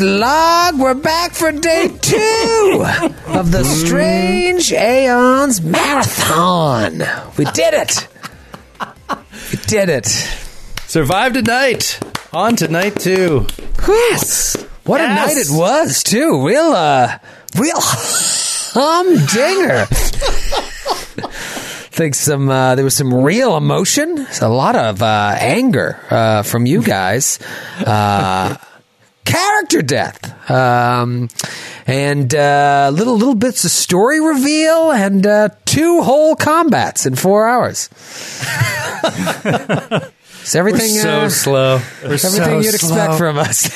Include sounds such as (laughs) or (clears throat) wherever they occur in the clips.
Log, we're back for day (laughs) two of the Strange Aeons Marathon. We did it. We did it. Survived a night. On to night two. Yes. What a night it was, too. Real, uh, real humdinger. (laughs) think some uh, there was some real emotion, a lot of uh, anger uh, from you guys. Uh, character death, um, and uh, little little bits of story reveal, and uh, two whole combats in four hours. It's everything so uh, slow. We're everything so you'd expect slow. from us.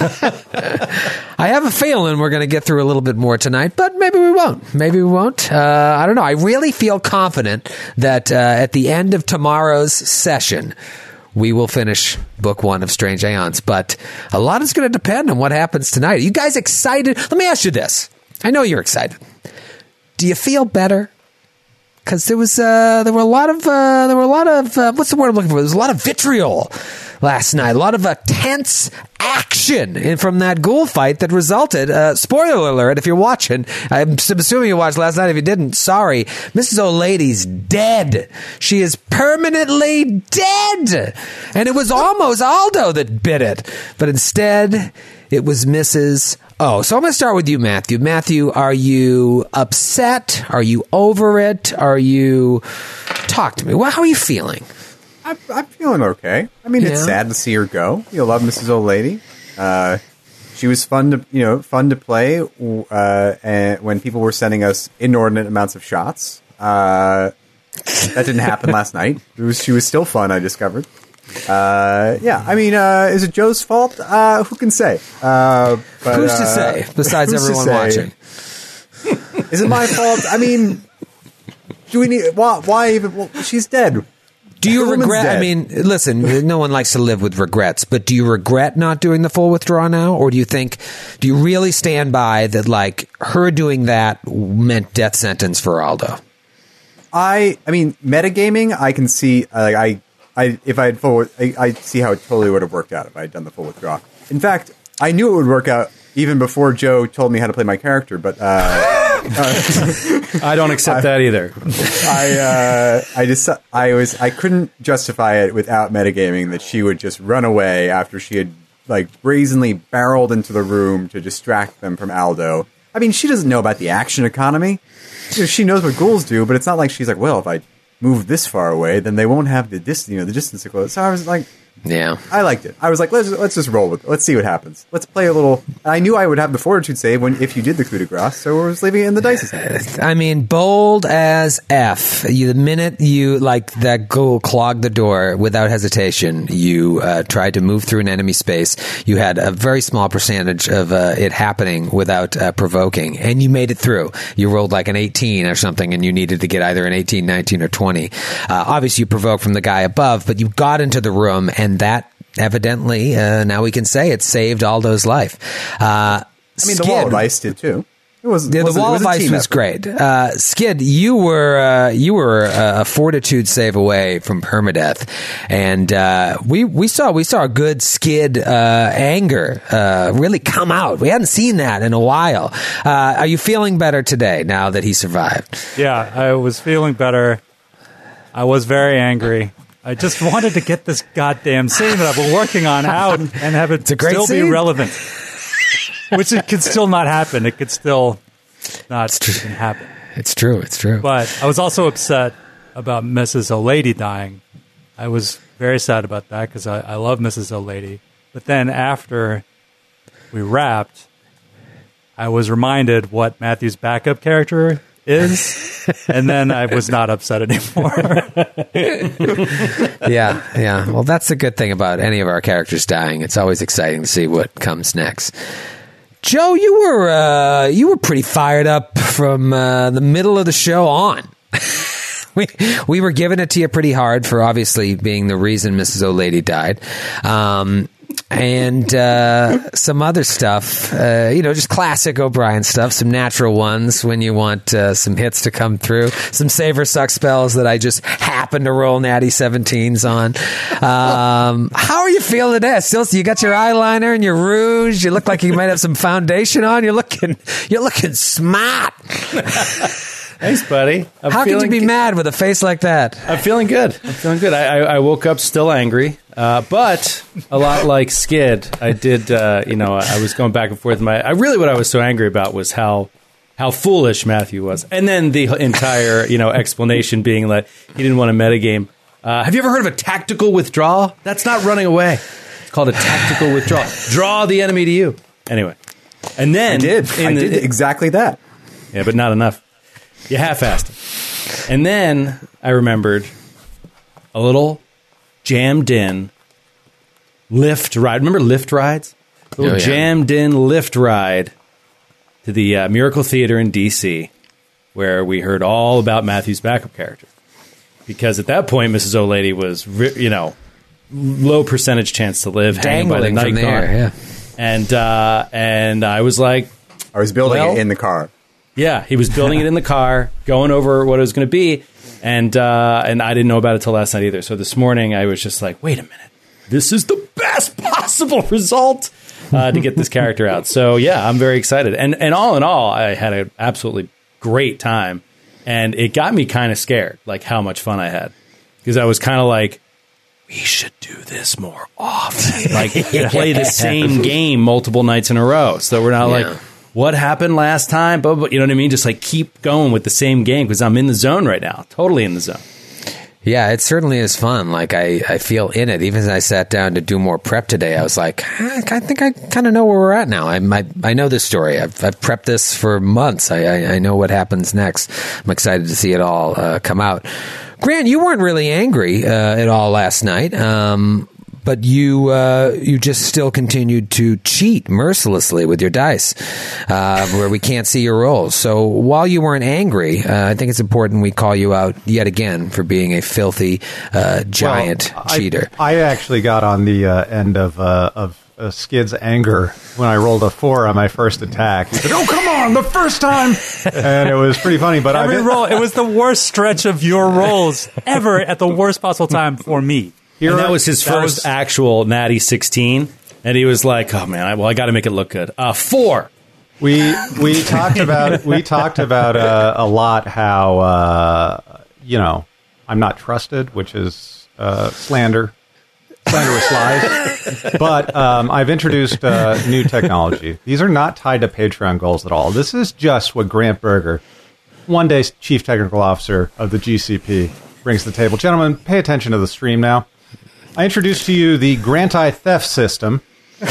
(laughs) I have a feeling we're going to get through a little bit more tonight, but maybe we won't. Maybe we won't. Uh, I don't know. I really feel confident that uh, at the end of tomorrow's session, we will finish book one of Strange Aeons. But a lot is going to depend on what happens tonight. Are you guys excited? Let me ask you this. I know you're excited. Do you feel better? because there was uh, there were a lot of uh, there were a lot of uh, what's the word I'm looking for? There was a lot of vitriol last night, a lot of uh, tense action in, from that ghoul fight that resulted. Uh, spoiler alert! If you're watching, I'm assuming you watched last night. If you didn't, sorry, Mrs. O'Lady's dead. She is permanently dead, and it was almost Aldo that bit it, but instead it was Mrs. Oh, so I'm going to start with you, Matthew. Matthew, are you upset? Are you over it? Are you. Talk to me. Well, how are you feeling? I'm, I'm feeling okay. I mean, it's Yeah. sad to see her go. You love Mrs. Old Lady. Uh, she was fun to you know fun to play. Uh, and when people were sending us inordinate amounts of shots, uh, that didn't happen last (laughs) night. It was she was still fun. I discovered. Uh, yeah, I mean, uh, is it Joe's fault? Uh, who can say? Uh, but, Who's to uh, say, besides who's to everyone say? watching? Is it my fault? I mean, do we need why? Why even? Well, she's dead. Do you regret? I mean, listen, no one likes to live with regrets, but do you regret not doing the full withdraw now? Or do you think, do you really stand by that, like, her doing that meant death sentence for Aldo? I I mean metagaming I can see like I I if I had full I, I see how it totally would have worked out if I had done the full withdraw. In fact, I knew it would work out even before Joe told me how to play my character. But uh, (laughs) I don't accept that either. (laughs) I uh, I just I was I couldn't justify it without metagaming that she would just run away after she had like brazenly barreled into the room to distract them from Aldo. I mean, she doesn't know about the action economy. She knows what ghouls do, but it's not like she's like, well, if I move this far away, then they won't have the distance, you know the distance to close. So I was like, Yeah. I liked it. I was like, let's let's just roll with it. Let's see what happens. Let's play a little. I knew I would have the fortitude save when if you did the coup de grace, so we're just leaving it in the dice's hands. I mean, bold as F. You, the minute you, like, that ghoul clogged the door without hesitation, you uh, tried to move through an enemy space. You had a very small percentage of uh, it happening without uh, provoking, and you made it through. You rolled like an 18 or something, and you needed to get either an 18, 19, or 20. Uh, obviously, you provoked from the guy above, but you got into the room, and that evidently, uh, now we can say it saved Aldo's life. Uh, I mean, the wall of ice did too. It was yeah, the wasn't- it wall was of ice was effort. great. Uh, Skid, you were uh, you were uh, a fortitude save away from permadeath, and uh, we we saw we saw a good Skid uh, anger uh, really come out. We hadn't seen that in a while. Uh, are you feeling better today now that he survived? Yeah, I was feeling better. I was very angry. I just wanted to get this goddamn scene that I've been working on out and have it still scene. be relevant. Which it could still not happen. It could still not even happen. It's true. It's true. But I was also upset about Mrs. O'Lady dying. I was very sad about that because I, I love Mrs. O'Lady. But then after we wrapped, I was reminded what Matthew's backup character is, and then I was not upset anymore. (laughs) yeah, yeah. Well, that's the good thing about any of our characters dying. It's always exciting to see what comes next. Joe, you were uh, you were pretty fired up from uh, the middle of the show on. (laughs) we we were giving it to you pretty hard for obviously being the reason Mrs. O'Lady died. Um, and uh, some other stuff. Uh, you know, just classic O'Brien stuff. Some natural ones when you want uh, some hits to come through. Some save or suck spells that I just happen to roll natty 17s on. Um, how are you feeling today? Still, you got your eyeliner and your rouge. You look like you might have some foundation on. You're looking, you're looking smart. (laughs) Thanks, buddy. I'm How could you be g- mad with a face like that? I'm feeling good. I'm feeling good. I, I, I woke up still angry, uh, but a lot like Skid. I did, uh, you know, I was going back and forth. My, I really what I was so angry about was how how foolish Matthew was, and then the entire you know explanation being like he didn't want a metagame. Uh, have you ever heard of a tactical withdrawal? That's not running away. It's called a tactical withdrawal. Draw the enemy to you. Anyway, and then I did. in I the- did exactly that. yeah, but not enough. You half-assed it. And then I remembered a little jammed in lift ride. Remember lift rides? A little Oh, yeah. jammed in lift ride to the uh, Miracle Theater in D.C., where we heard all about Matthew's backup character. Because at that point, Mrs. O'Lady was, you know, low percentage chance to live, hanging by the Dangling from night there, yeah. And uh, and I was like, I was building Well- it in the car. Yeah, he was building it in the car, going over what it was going to be, and uh, and I didn't know about it till last night either. So this morning I was just like, wait a minute, this is the best (laughs) possible result uh, to get this character out. So yeah, I'm very excited, and and all in all, I had an absolutely great time, and it got me kind of scared, like how much fun I had, because I was kind of like. We should do this more often. Like (laughs) play the same game multiple nights in a row. So we're not Yeah. like, what happened last time? But, but you know what I mean? Just like keep going with the same game because I'm in the zone right now, totally in the zone. Yeah, it certainly is fun. Like I, I feel in it. Even as I sat down to do more prep today, I was like, "Ah, I think I kind of know where we're at now. I, I, I know this story. I've, I've prepped this for months. I, I, I know what happens next. I'm excited to see it all uh, come out. Grant, you weren't really angry uh, at all last night. Um, but you uh, you just still continued to cheat mercilessly with your dice, uh, where we can't see your rolls. So while you weren't angry, uh, I think it's important we call you out yet again for being a filthy uh, giant Well, I- cheater. I, actually got on the uh, end of uh, of uh, Skid's anger when I rolled a four on my first attack. He said, "Oh, come on, the first time," (laughs) and it was pretty funny. But Every I roll, it was the worst stretch of your (laughs) rolls ever at the worst possible time for me. Here and that was his that first was- actual Natty 16. And he was like, oh man, I, well, I got to make it look good. Uh, four. we we talked about we talked about uh, a lot how uh, you know I'm not trusted, which is uh, slander, slanderous lies. But um, I've introduced uh, new technology. These are not tied to Patreon goals at all. This is just what Grant Berger, one day chief technical officer of the GCP, brings to the table. Gentlemen, pay attention to the stream now. I introduce to you the Grant Eye theft system. it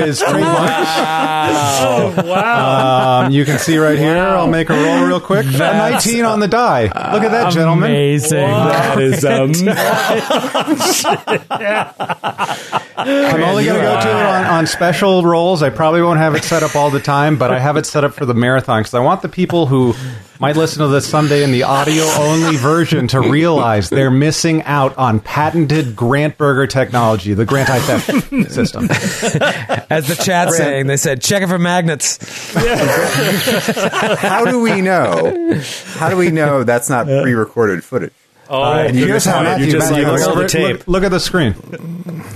is trademarked. wow. Um, you can see right here. I'll make a roll real quick. A 19 on the die. Look at that, gentlemen. Amazing. That is um, (laughs) (laughs) I'm only going to go to it on, on special rolls. I probably won't have it set up all the time, but I have it set up for the marathon because I want the people who might listen to this someday in the audio only version to realize they're missing out on patented Grant Berger technology, the Grant Eye theft (laughs) system. As the chat saying, they said, check it for magnets. How do we know? How do we know that's not pre-recorded footage? Oh, And here's how Matthew, You just- Matthew, you look, roll the over- tape. look- look at the screen.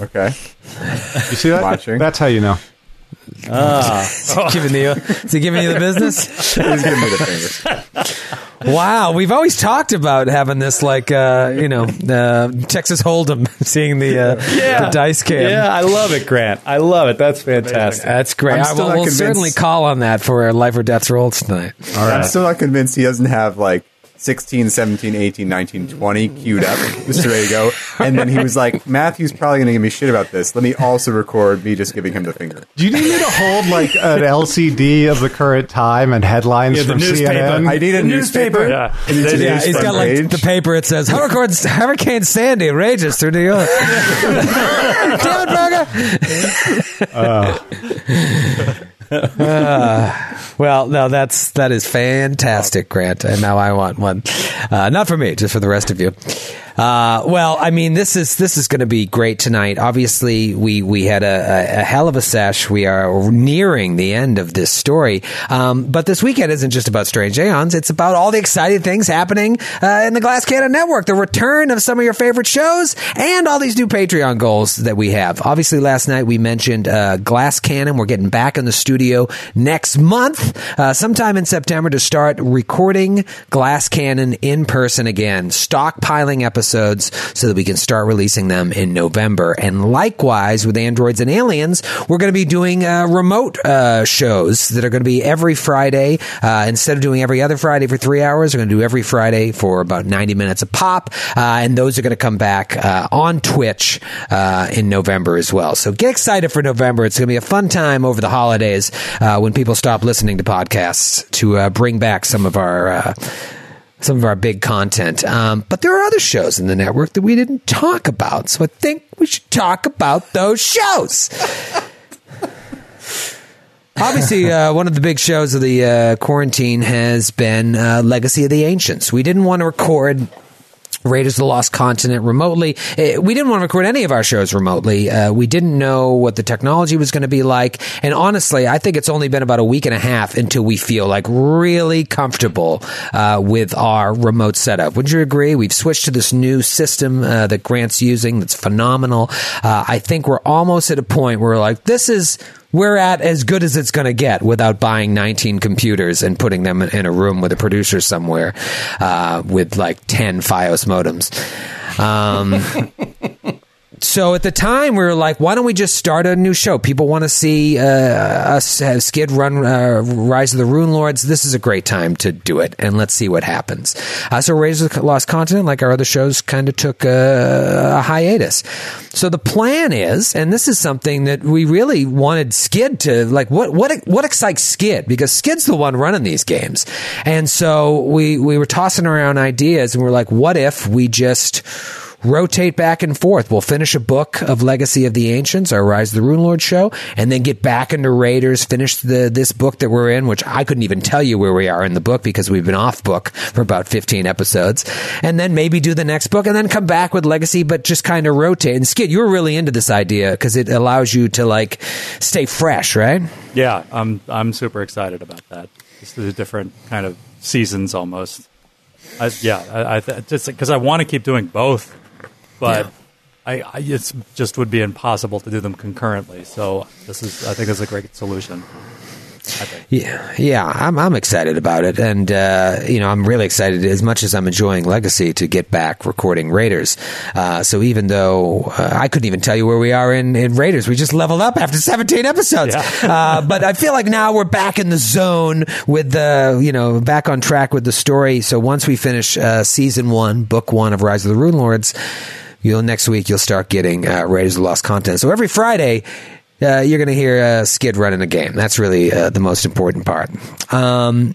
Okay. You see that? Watching. That's how you know. giving you, is he giving you the business? He's giving me the fingers. Wow, we've always talked about having this, like, uh, you know, uh, Texas Hold'em, (laughs) seeing the, uh, the dice cam. yeah, I love it, Grant. I love it. That's fantastic. That's great. I'm I will not we'll certainly call on that for our life or death rolls tonight. All right. I'm still not convinced he doesn't have like 16, 17, 18, 19, 20 queued up, just ready to go. And then he was like, Matthew's probably going to give me shit about this. Let me also record me just giving him the finger. Do you need me to hold like an LCD of the current time and headlines Yeah, the from newspaper. CNN? I need a newspaper. Yeah. in today's Yeah, he's front got like page. the paper. It says Hurricane, Hurricane Sandy rages through New York. (laughs) Damn it, Berger! Uh, (laughs) well, no, that's that is fantastic, Grant, and now I want one. Uh, not for me, just for the rest of you. Uh, well, I mean, this is this is going to be great tonight. Obviously, we we had a, a, hell of a sesh. We are nearing the end of this story, um, but this weekend isn't just about Strange Aeons. It's about all the exciting things happening uh, in the Glass Cannon Network, the return of some of your favorite shows, and all these new Patreon goals that we have. Obviously, last night we mentioned uh, Glass Cannon. We're getting back in the studio next month, uh, sometime in September, to start recording Glass Cannon in person again, stockpiling episodes so that we can start releasing them in November. And likewise with Androids and Aliens, we're going to be doing uh, remote uh, shows that are going to be every Friday. Uh, instead of doing every other Friday for three hours, we're going to do every Friday for about 90 minutes a pop. Uh, and those are going to come back uh, on Twitch uh, in November as well. So get excited for November. It's going to be a fun time over the holidays when people stop listening to podcasts to bring back some of our some of our big content. Um, but there are other shows in the network that we didn't talk about. So I think we should talk about those shows. Obviously, uh, one of the big shows of the uh, quarantine has been uh, Legacy of the Ancients. We didn't want to record Raiders of the Lost Continent remotely. Eh, we didn't want to record any of our shows remotely. Uh, we didn't know what the technology was going to be like. And honestly, I think it's only been about a week and a half until we feel like really comfortable uh, with our remote setup. Would you agree? We've switched to this new system uh, that Grant's using that's phenomenal. Uh, I think we're almost at a point where we're like, this is we're at as good as it's going to get without buying 19 computers and putting them in a room with a producer somewhere uh, with like 10 Fios modems. Um, (laughs) so at the time we were like, why don't we just start a new show? People want to see uh, us have Skid run uh, Rise of the Runelords. This is a great time to do it, and let's see what happens. Uh, so Raiders of the Lost Continent, like our other shows, kind of took a, a, hiatus. So the plan is, and this is something that we really wanted Skid to like. What what what excites Skid because Skid's the one running these games, and so we we were tossing around ideas, and we're like, what if we just rotate back and forth. We'll finish a book of Legacy of the Ancients, our Rise of the Runelord show, and then get back into Raiders, finish the this book that we're in, which I couldn't even tell you where we are in the book because we've been off book for about 15 episodes. And then maybe do the next book and then come back with Legacy, but just kind of rotate. And Skid, you were really into this idea because it allows you to like stay fresh, right? Yeah, I'm I'm super excited about that. Just the different kind of seasons almost. I, yeah, I, I just because I want to keep doing both but yeah. I, I it just would be impossible to do them concurrently. So this is, I think, is a great solution. Yeah, yeah, I'm I'm excited about it, and uh, you know I'm really excited as much as I'm enjoying Legacy to get back recording Raiders. Uh, so even though uh, I couldn't even tell you where we are in, in Raiders, we just leveled up after 17 episodes. Yeah. (laughs) Uh, but I feel like now we're back in the zone with the you know back on track with the story. So once we finish uh, season one, book one of Rise of the Runelords you'll next week you'll start getting uh, Raiders of the Lost content. So every Friday. Uh, you're going to hear uh, Skid running a game. That's really uh, the most important part. Um,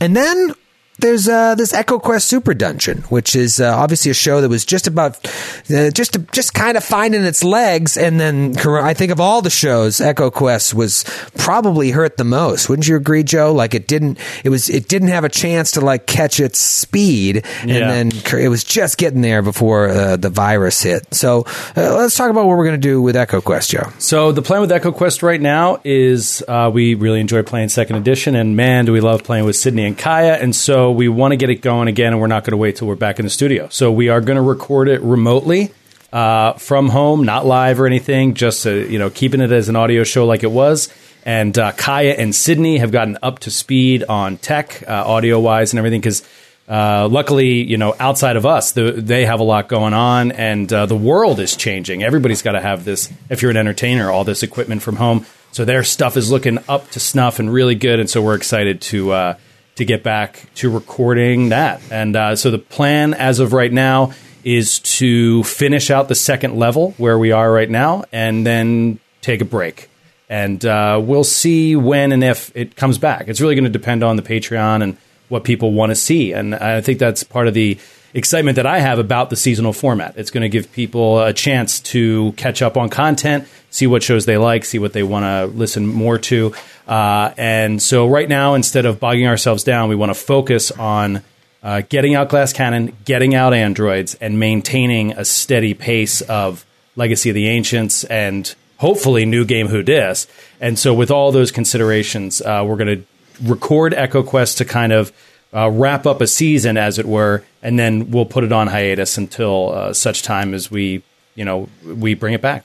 and then there's uh, this Echo Quest Super Dungeon, which is uh, obviously a show that was just about uh, just to, just kind of finding its legs, and then I think of all the shows, Echo Quest was probably hurt the most. Wouldn't you agree, Joe? Like it didn't it was it didn't have a chance to like catch its speed, and yeah. then it was just getting there before uh, the virus hit. So uh, let's talk about what we're going to do with Echo Quest, Joe. So the plan with Echo Quest right now is uh, we really enjoy playing Second Edition, and man, do we love playing with Sydney and Kaya, and so we want to get it going again, and we're not going to wait till we're back in the studio. So we are going to record it remotely uh, from home, not live or anything, just you know keeping it as an audio show like it was. And uh, Kaya and Sydney have gotten up to speed on tech, uh, audio wise, and everything because. Uh, luckily, you know, outside of us, the, they have a lot going on, and uh, the world is changing. Everybody's got to have this. If you're an entertainer, all this equipment from home, so their stuff is looking up to snuff and really good. And so we're excited to uh, to get back to recording that. And uh, so the plan as of right now is to finish out the second level where we are right now and then take a break. And uh, we'll see when and if it comes back. It's really going to depend on the Patreon and what people want to see. And I think that's part of the excitement that I have about the seasonal format. It's going to give people a chance to catch up on content, see what shows they like, see what they want to listen more to. Uh, and so right now, instead of bogging ourselves down, we want to focus on uh, getting out Glass Cannon, getting out androids, and maintaining a steady pace of Legacy of the Ancients and hopefully New Game Who Dis. And so, with all those considerations, uh, we're going to record Echo Quest to kind of uh, wrap up a season, as it were, and then we'll put it on hiatus until uh, such time as we, you know, we bring it back.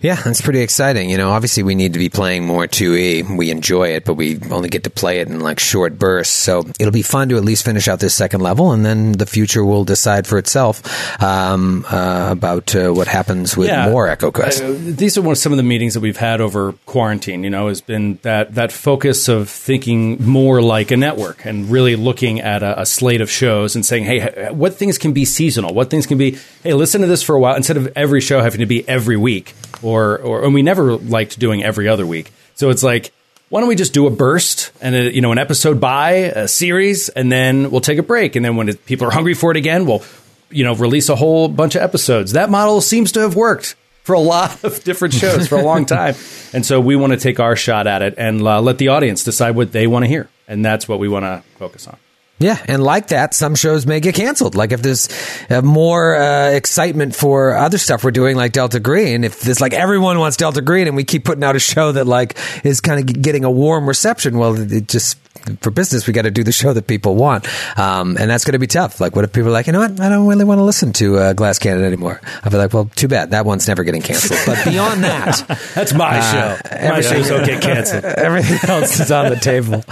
Yeah, that's pretty exciting. You know, obviously we need to be playing more 2E. We enjoy it, but we only get to play it in like short bursts. So it'll be fun to at least finish out this second level, and then the future will decide for itself um, uh, about uh, what happens with Yeah. more Echo Quest. Uh, these are one some of the meetings that we've had over quarantine. You know, has been that that focus of thinking more like a network and really looking at a, a slate of shows and saying, hey, what things can be seasonal? What things can be? Hey, listen to this for a while instead of every show having to be every week or or and we never liked doing every other week. So it's like. Why don't we just do a burst and a, you know an episode by a series, and then we'll take a break, and then when it, people are hungry for it again, we'll you know release a whole bunch of episodes. That model seems to have worked for a (laughs) lot of different shows for a long time. And so we want to take our shot at it and uh, let the audience decide what they want to hear. And that's what we want to focus on. Yeah, and like that, some shows may get canceled. Like if there's uh, more uh, excitement for other stuff we're doing, like Delta Green, if there's like everyone wants Delta Green, and we keep putting out a show that like is kind of getting a warm reception, well, it just for business we got to do the show that people want, um, and that's going to be tough. Like, what if people are like, you know what, I don't really want to listen to uh, Glass Cannon anymore? I'll be like, well, too bad, that one's never getting canceled. But beyond that, (laughs) That's my Uh, show. My shows don't get canceled. (laughs) Everything else is on the table.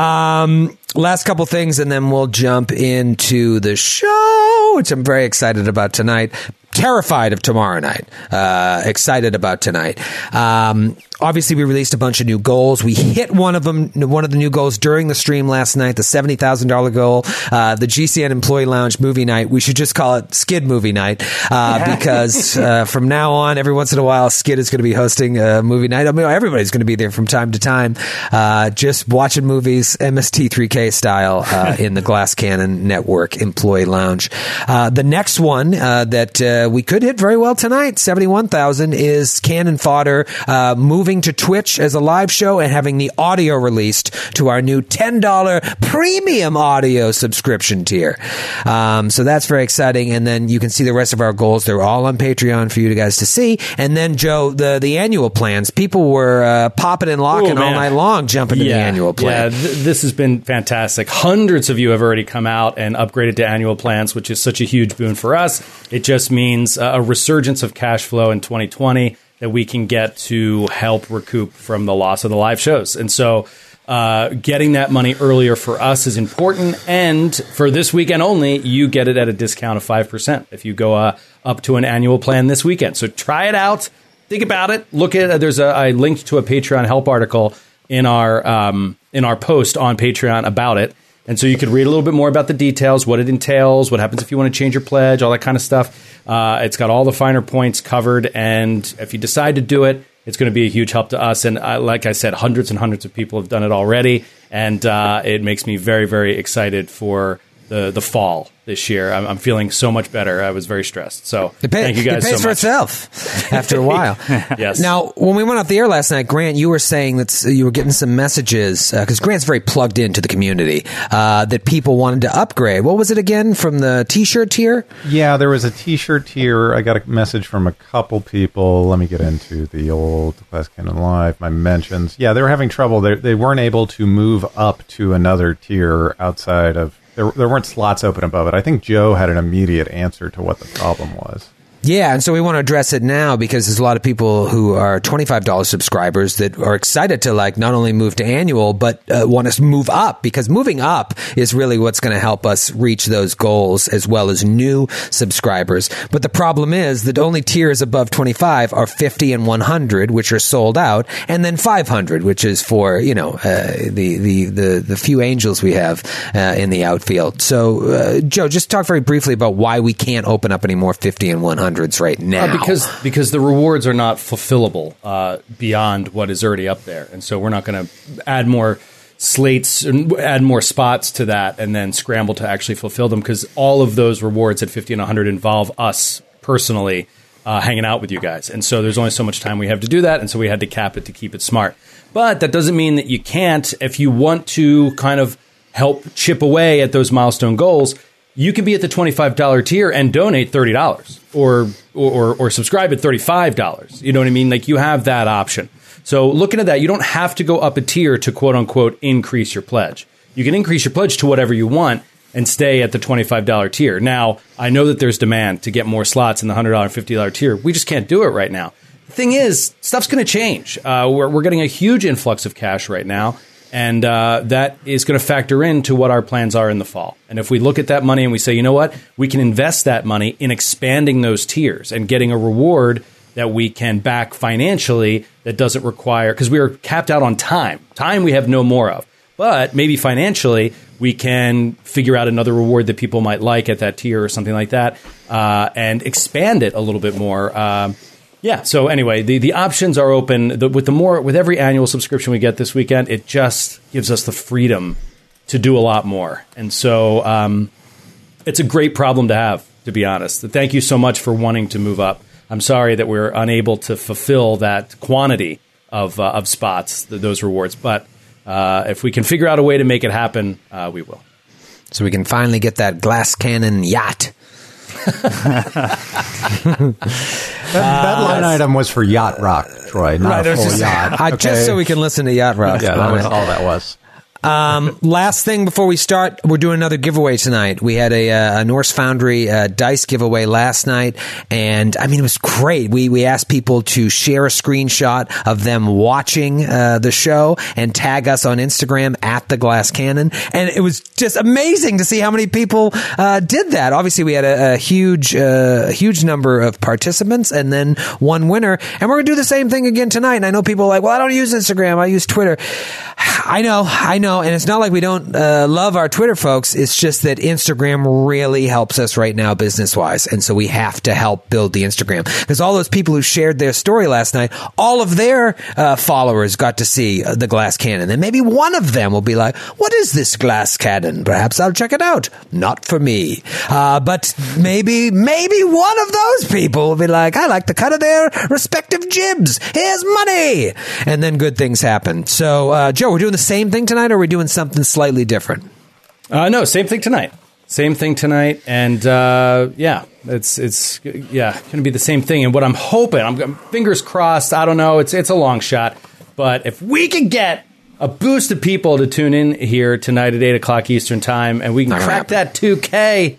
Um, last couple things, and then we'll jump into the show, which I'm very excited about tonight. Terrified of tomorrow night. Uh, excited about tonight. Um, obviously, we released a bunch of new goals. We hit one of them, one of the new goals during the stream last night, the seventy thousand dollar goal, uh, the GCN Employee Lounge movie night. We should just call it Skid Movie Night uh, (laughs) because uh, from now on, every once in a while, Skid is going to be hosting a movie night. I mean, everybody's going to be there from time to time, uh, just watching movies MST3K style uh, in the Glass Cannon Network Employee Lounge. Uh, the next one uh, that uh, we could hit very well tonight, seventy-one thousand, is Cannon Fodder uh, moving to Twitch as a live show and having the audio released to our new ten dollar premium audio subscription tier. Um, so that's very exciting. And then you can see the rest of our goals. They're all on Patreon for you guys to see. And then Joe, the the annual plans. People were uh, popping and locking Oh, all night long, jumping to the annual plan. Yeah, th- this has been fantastic. Hundreds of you have already come out and upgraded to annual plans, which is such a huge boon for us. It just means uh, a resurgence of cash flow in 2020 that we can get to help recoup from the loss of the live shows. And so uh, getting that money earlier for us is important. And for this weekend only, you get it at a discount of 5% if you go uh, up to an annual plan this weekend. So try it out think about it. Look at there's a I linked to a Patreon help article in our um, in our post on Patreon about it, and so you could read a little bit more about the details, what it entails, what happens if you want to change your pledge, all that kind of stuff. Uh, it's got all the finer points covered, and if you decide to do it. It's going to be a huge help to us, and uh, like I said, hundreds and hundreds of people have done it already, and uh, it makes me very, very excited for the the fall this year. I'm, I'm feeling so much better. I was very stressed, so It, pay- thank you guys it pays so for much. itself (laughs) after a while. (laughs) Yes. Now, when we went off the air last night, Grant, you were saying that you were getting some messages because Grant's very plugged into the community uh, that people wanted to upgrade. What was it again from the T-shirt tier? Yeah, there was a T-shirt tier. I got a message from a couple people. Let me get into the old Glass Cannon Live. My mentions. Yeah, they were having trouble. They they weren't able to move up to another tier outside of. There, there weren't slots open above it. I think Joe had an immediate answer to what the problem was. Yeah, and so we want to address it now because there's a lot of people who are $25 subscribers that are excited to like not only move to annual, but uh, want to move up because moving up is really what's going to help us reach those goals as well as new subscribers. But the problem is that only tiers above 25 are 50 and 100, which are sold out, and then 500, which is for, you know, uh, the, the, the, the few angels we have uh, in the outfield. So, uh, Joe, just talk very briefly about why we can't open up any more 50 and 100s right now. Uh, because because the rewards are not fulfillable uh, beyond what is already up there, and so we're not going to add more slates and add more spots to that, and then scramble to actually fulfill them because all of those rewards at fifty and one hundred involve us personally uh, hanging out with you guys, and so there's only so much time we have to do that, and so we had to cap it to keep it smart. But that doesn't mean that you can't if you want to kind of help chip away at those milestone goals, you can be at the $25 tier and donate $30 or, or, or subscribe at $35. You know what I mean? Like you have that option. So looking at that, you don't have to go up a tier to quote unquote increase your pledge. You can increase your pledge to whatever you want and stay at the $25 tier. Now, I know that there's demand to get more slots in the $100, $50 tier. We just can't do it right now. The thing is, stuff's going to change. Uh, we're, we're getting a huge influx of cash right now, and uh, that is going to factor into what our plans are in the fall. And if we look at that money and we say, you know what, we can invest that money in expanding those tiers and getting a reward that we can back financially that doesn't require, because we are capped out on time. Time we have no more of. But maybe financially, we can figure out another reward that people might like at that tier or something like that, uh, and expand it a little bit more. Um, yeah. So anyway, the, the options are open. The, with the more with every annual subscription we get this weekend, it just gives us the freedom to do a lot more. And so um, it's a great problem to have, to be honest. Thank you so much for wanting to move up. I'm sorry that we're unable to fulfill that quantity of uh, of spots, th- those rewards, but uh, if we can figure out a way to make it happen, uh, we will. So we can finally get that glass cannon yacht. That, that line item was for yacht rock, Troy, not Right, a full just- yacht. I, just so we can listen to yacht rock. Yeah, that was all that was. Um, (laughs) last thing before we start, we're doing another giveaway tonight. We had a, uh, a Norse Foundry uh, dice giveaway last night, and I mean it was great. We we asked people to share a screenshot of them watching uh, the show and tag us on Instagram at the Glass Cannon, and it was just amazing to see how many people uh, did that. Obviously, we had a, a huge uh, huge number of participants, and then one winner, and we're gonna do the same thing again tonight. And I know people are like, well, I don't use Instagram, I use Twitter. (sighs) I know, I know, and it's not like we don't uh, love our Twitter folks. It's just that Instagram really helps us right now, business wise, and so we have to help build the Instagram because all those people who shared their story last night, all of their uh, followers got to see uh, the glass cannon, and maybe one of them will be like, "What is this glass cannon? Perhaps I'll check it out." Not for me, uh, but maybe, maybe one of those people will be like, "I like the cut of their respective jibs. Here's money," and then good things happen. So, uh, Joe, we're doing the same thing tonight, or are doing something slightly different? Uh, no, same thing tonight. Same thing tonight, and uh, yeah, it's it's yeah going to be the same thing. And what I'm hoping, I'm, fingers crossed. I don't know. It's it's a long shot, but if we could get a boost of people to tune in here tonight at eight o'clock Eastern time, and we can Not crack that 2K,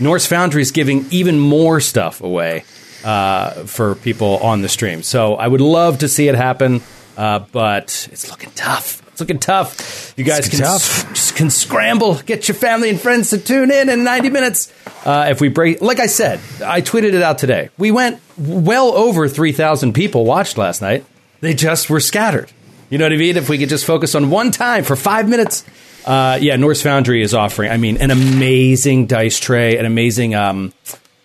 Norse Foundry is giving even more stuff away uh, for people on the stream. So I would love to see it happen, uh, but it's looking tough. It's looking tough. You guys can s- can scramble, get your family and friends to tune in in 90 minutes. Uh, if we break, like I said, I tweeted it out today. We went well over 3,000 people watched last night. They just were scattered. You know what I mean? If we could just focus on one time for five minutes. Uh, yeah, Norse Foundry is offering, I mean, an amazing dice tray, an amazing, um,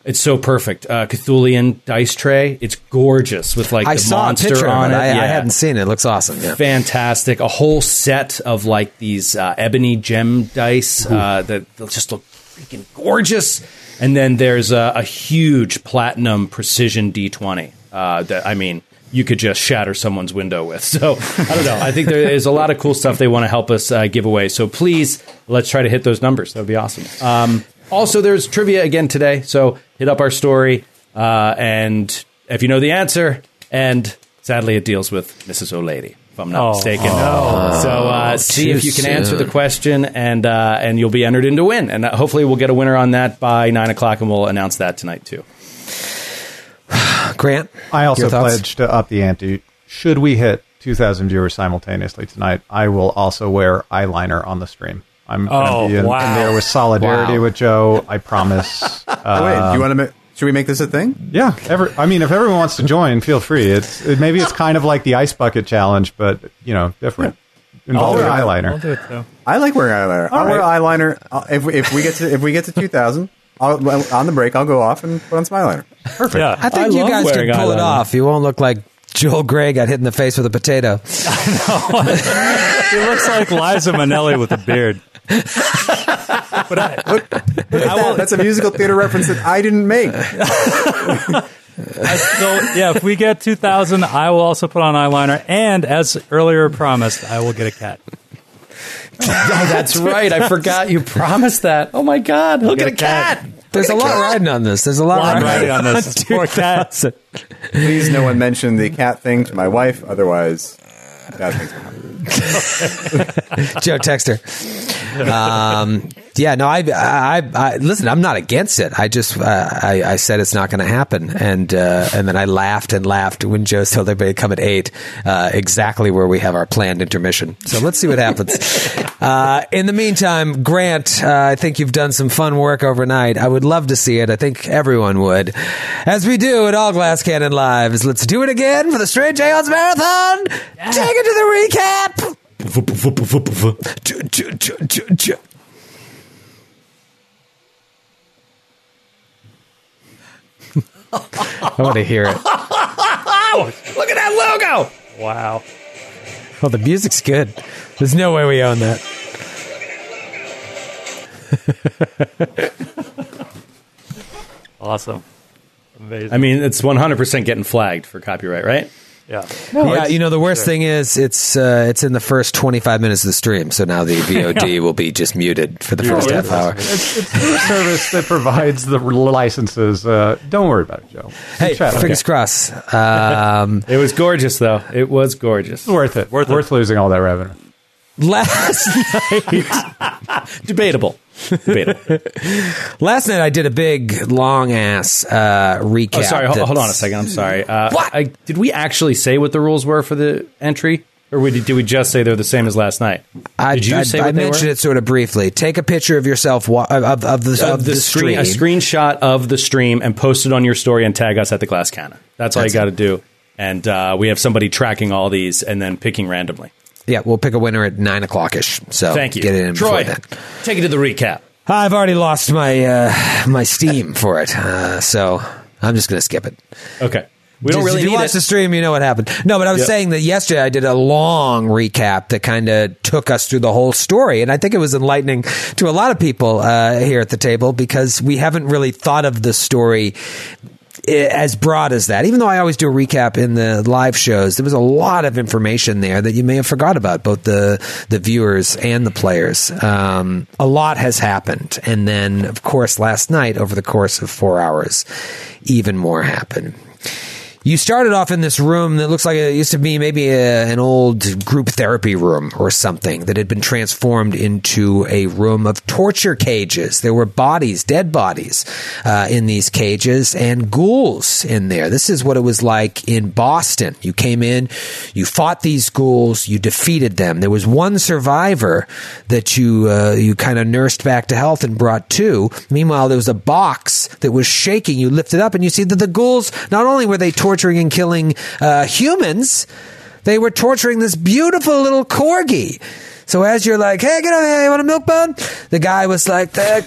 it's so perfect. Uh, Cthulian dice tray. It's gorgeous with like I the monster on it. I, I hadn't seen it. It looks awesome. Yeah. fantastic. A whole set of like these uh, ebony gem dice uh, that they'll just look freaking gorgeous. And then there's a, a huge platinum precision D20 uh, that I mean you could just shatter someone's window with. (laughs) So I don't know. I think there is a lot of cool stuff they want to help us uh, give away. So please let's try to hit those numbers. That would be awesome. Um, also, there's trivia again today. So hit up our story uh, and if you know the answer and sadly it deals with Mrs. O'Lady. If I'm not Oh, mistaken, so uh, see if you can answer the question, and uh, and you'll be entered in to win. And uh, hopefully, we'll get a winner on that by nine o'clock, and we'll announce that tonight too. (sighs) Grant, I also your thoughts? pledged to up the ante. Should we hit 2,000 viewers simultaneously tonight, I will also wear eyeliner on the stream. I'm going Oh, to be in, wow. in there with solidarity Wow. with Joe. I promise. (laughs) Oh, wait, do you uh, want to? Ma- should we make this a thing? yeah, every, I mean, if everyone wants to join, feel free. It's it, maybe it's kind of like the ice bucket challenge, but you know, different. Involving do it. I'll eyeliner. do it too. I like wearing eyeliner. I'll wear eyeliner I'll- if we, if we get to if we get to two thousand. I'll, on the break, I'll go off and put on some eyeliner. Perfect. Yeah. I think I you guys can wearing pull it off. You won't look like Joel Grey got hit in the face with a potato. (laughs) She (laughs) looks like Liza Minnelli with a beard. But I, I will, That's a musical theater reference that I didn't make. (laughs) I still, yeah, if we get 2,000, I will also put on eyeliner. And as earlier promised, I will get a cat. Oh, that's right. I forgot you promised that. Oh my god! Look at a cat. There's a lot riding on this. There's a lot lot riding, riding on this. (laughs) Poor cat. Please, no one mention the cat thing to my wife. Otherwise, bad things will happen. Joe Texter. Um, yeah, no, I, I, I, listen. I'm not against it. I just, uh, I, I said it's not going to happen, and uh, and then I laughed and laughed when Joe told everybody to come at eight, uh, exactly where we have our planned intermission. So let's see what happens. (laughs) uh, in the meantime, Grant, uh, I think you've done some fun work overnight. I would love to see it. I think everyone would, as we do at all Glass Cannon Lives. Let's do it again for the Strange Aeons Marathon. Take it to the recap. I want to hear it. (laughs) Oh, look at that logo. Wow. Oh, the music's good. There's no way we own that. Awesome. Amazing. I mean, it's 100 percent getting flagged for copyright, right? Yeah. yeah, you know the worst thing is it's uh, it's in the first 25 minutes of the stream, so now the (laughs) VOD will be just muted for the first half hour. It's, it's the service that provides the licenses. Uh, don't worry about it, Joe. Hey, Chat. fingers crossed. Um, (laughs) It was gorgeous, though. It was gorgeous. Worth it. Worth Worth, it. losing all that revenue. last (laughs) night, Debatable. (laughs) Last night I did a big long ass uh, recap. Oh, sorry. Hold, hold on a second. I'm sorry. Uh, What? I, did we actually say what the rules were for the entry, or we, did we just say they're the same as last night? I, did you I, say I what they mentioned were? it sort of briefly. Take a picture of yourself of, of, of the, Of of the, screen, stream. a screenshot of the stream, and post it on your story and tag us at the Glass Cannon. That's all That's you got to do. And uh, we have somebody tracking all these and then picking randomly. Yeah, we'll pick a winner at nine o'clock ish. So Thank you, Get it in Troy. Take it to the recap. I've already lost my uh, my Steam for it, uh, so I'm just going to skip it. Okay. We don't Just- really if you need watch it. the stream, you know what happened. No, but I was Yep. saying that yesterday I did a long recap that kind of took us through the whole story, and I think it was enlightening to a lot of people uh, here at the table because we haven't really thought of the story as broad as that. Even though I always do a recap in the live shows, there was a lot of information there that you may have forgot about, both the the viewers and the players. Um, a lot has happened, and then of course last night, over the course of four hours, even more happened. You started off in this room that looks like it used to be maybe a, an old group therapy room or something that had been transformed into a room of torture cages. There were bodies, dead bodies, uh, in these cages and ghouls in there. This is what it was like in Boston. You came in, you fought these ghouls, you defeated them. There was one survivor that you uh, you kind of nursed back to health and brought to. Meanwhile, there was a box that was shaking. You lift it up and you see that the ghouls not only were they torturing and killing uh, humans, they were torturing this beautiful little corgi. So as you're like, hey, get over here, you want a milk bone? The guy was like, the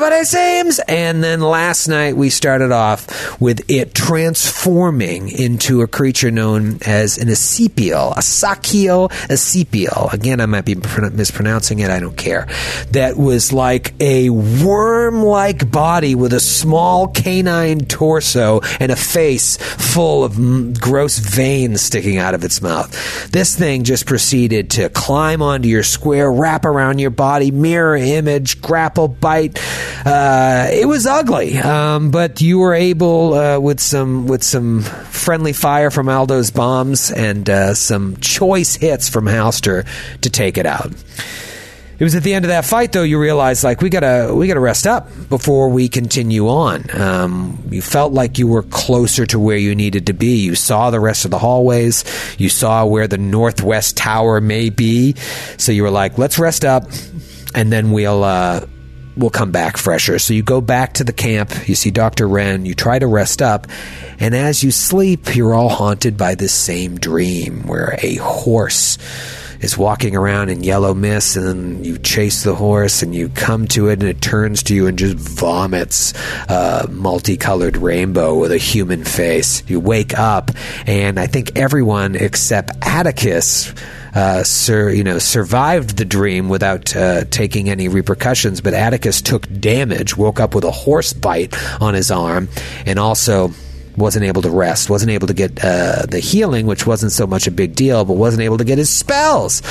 what it seems. And then last night we started off with it transforming into a creature known as an acepial, a sakiel acepial. Again, I might be mispronouncing it. I don't care. That was like a worm-like body with a small canine torso and a face full of gross veins sticking out of its mouth. This thing just proceeded to climb onto your square, wrap around your body, mirror image, grapple, bite. Uh, it was ugly, um, but you were able uh, with some with some friendly fire from Aldo's bombs and uh, some choice hits from Halster to take it out. It was at the end of that fight, though, you realized like we gotta we gotta rest up before we continue on. Um, you felt like you were closer to where you needed to be. You saw the rest of the hallways. You saw where the northwest tower may be. So you were like, let's rest up, and then we'll. Uh, We'll come back fresher. So you go back to the camp, you see Dr. Wren, you try to rest up, and as you sleep, you're all haunted by this same dream where a horse is walking around in yellow mist and then you chase the horse and you come to it and it turns to you and just vomits a multicolored rainbow with a human face. You wake up and I think everyone except Atticus uh, you know, survived the dream without uh, taking any repercussions, but Atticus took damage, woke up with a horse bite on his arm, and also wasn't able to rest, wasn't able to get uh, the healing, which wasn't so much a big deal, but wasn't able to get his spells.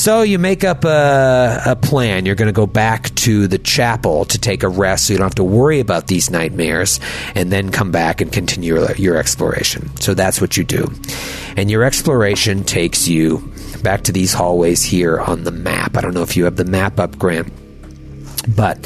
So you make up a, a plan. You're going to go back to the chapel to take a rest so you don't have to worry about these nightmares, and then come back and continue your, your exploration. So that's what you do. And your exploration takes you back to these hallways here on the map. I don't know if you have the map up, Grant, but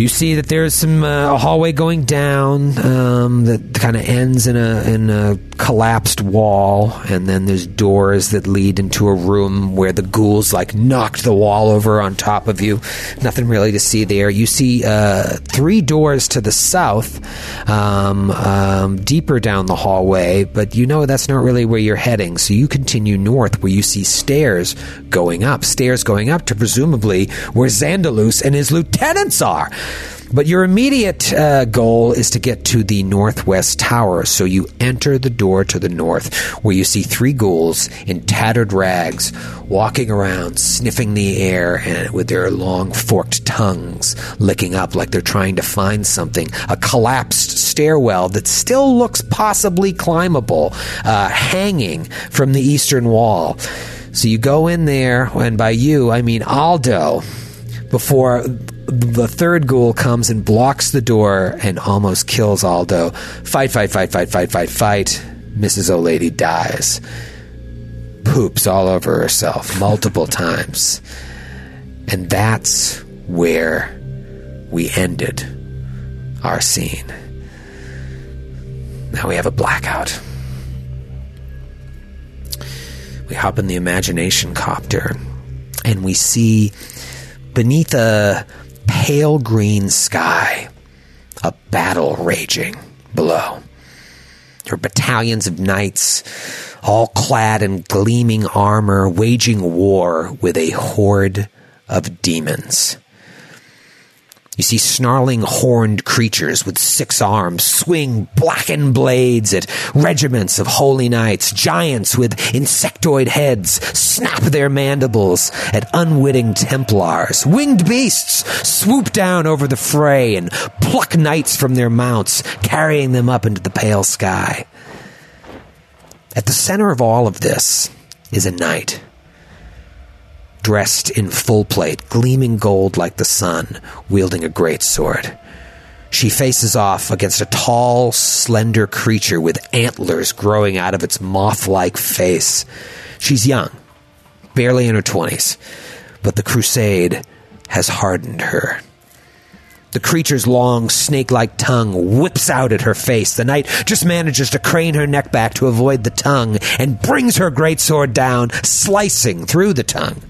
you see that there's some uh, a hallway going down um, that kind of ends in a in a collapsed wall, and then there's doors that lead into a room where the ghouls like knocked the wall over on top of you. Nothing really to see there. You see uh, three doors to the south, um, um, deeper down the hallway, but you know that's not really where you're heading. So you continue north, where you see stairs going up, stairs going up to presumably where Xandalus and his lieutenants are. But your immediate uh, goal is to get to the northwest tower. So you enter the door to the north, where you see three ghouls in tattered rags walking around, sniffing the air, and with their long forked tongues licking up like they're trying to find something. A collapsed stairwell that still looks possibly climbable, uh, hanging from the eastern wall. So you go in there, and by you, I mean Aldo before the third ghoul comes and blocks the door and almost kills Aldo. Fight, fight, fight, fight, fight, fight, fight. Mrs. O'Lady dies. Poops all over herself multiple (laughs) times. And that's where we ended our scene. Now we have a blackout. We hop in the imagination copter and we see beneath a pale green sky, a battle raging below. There are battalions of knights, all clad in gleaming armor, waging war with a horde of demons. You see snarling horned creatures with six arms swing blackened blades at regiments of holy knights. Giants with insectoid heads snap their mandibles at unwitting Templars. Winged beasts swoop down over the fray and pluck knights from their mounts, carrying them up into the pale sky. At the center of all of this is a knight dressed in full plate, gleaming gold like the sun, wielding a great sword. She faces off against a tall, slender creature with antlers growing out of its moth like face. She's young, barely in her twenties, but the crusade has hardened her. The creature's long, snake like tongue whips out at her face. The knight just manages to crane her neck back to avoid the tongue and brings her greatsword down, slicing through the tongue.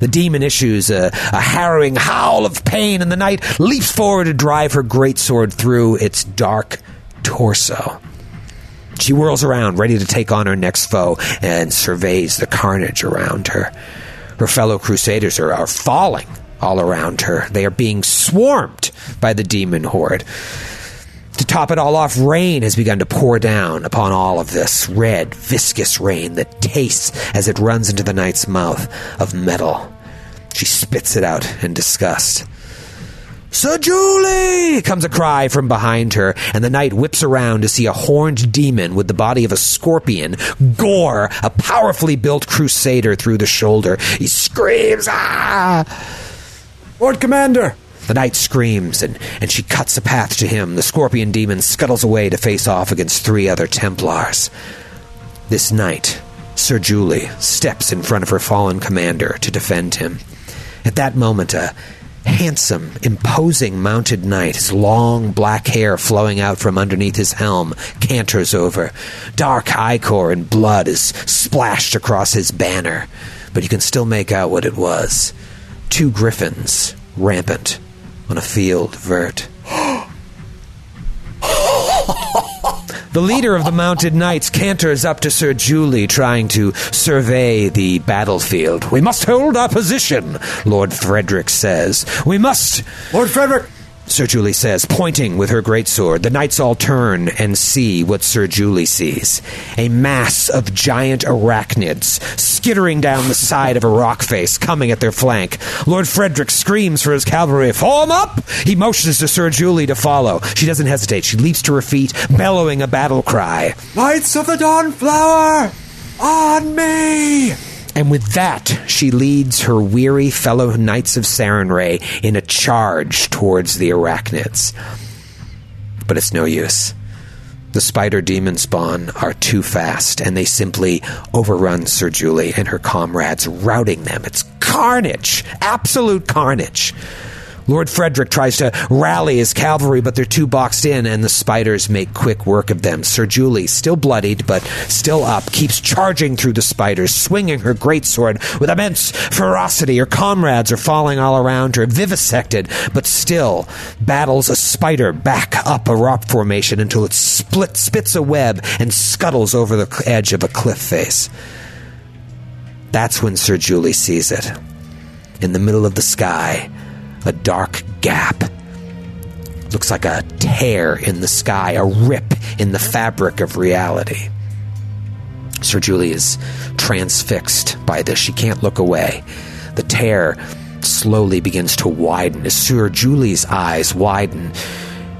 The demon issues a, a harrowing howl of pain, and the knight leaps forward to drive her greatsword through its dark torso. She whirls around, ready to take on her next foe, and surveys the carnage around her. Her fellow crusaders are, are falling all around her. They are being swarmed by the demon horde. To top it all off, rain has begun to pour down upon all of this red, viscous rain that tastes as it runs into the knight's mouth of metal. She spits it out in disgust. Sir Julie! comes a cry from behind her, and the knight whips around to see a horned demon with the body of a scorpion gore a powerfully built crusader through the shoulder. He screams, ah! Lord Commander! The knight screams, and, and she cuts a path to him. The scorpion demon scuttles away to face off against three other Templars. This knight, Sir Julie, steps in front of her fallen commander to defend him. At that moment, a handsome, imposing mounted knight, his long black hair flowing out from underneath his helm, canters over. Dark ichor and blood is splashed across his banner, but you can still make out what it was. Two griffins, rampant, on a field vert. (gasps) The leader of the mounted knights canters up to Sir Julie, trying to survey the battlefield. We must hold our position, Lord Frederick says. We must. Lord Frederick! Sir Julie says, pointing with her greatsword. The knights all turn and see what Sir Julie sees. A mass of giant arachnids skittering down the side of a rock face, coming at their flank. Lord Frederick screams for his cavalry, Form up! He motions to Sir Julie to follow. She doesn't hesitate. She leaps to her feet, bellowing a battle cry. Knights of the Dawnflower, on me! And with that, she leads her weary fellow knights of Sarenrae in a charge towards the arachnids. But it's no use. The spider demon spawn are too fast, and they simply overrun Sir Julie and her comrades, routing them. It's carnage! Absolute carnage! Lord Frederick tries to rally his cavalry, but they're too boxed in, and the spiders make quick work of them. Sir Julie, still bloodied, but still up, keeps charging through the spiders, swinging her greatsword with immense ferocity. Her comrades are falling all around her, vivisected, but still battles a spider back up a rock formation until it split, spits a web and scuttles over the edge of a cliff face. That's when Sir Julie sees it. In the middle of the sky, a dark gap. Looks like a tear in the sky, a rip in the fabric of reality. Sir Julie is transfixed by this. She can't look away. The tear slowly begins to widen as Sir Julie's eyes widen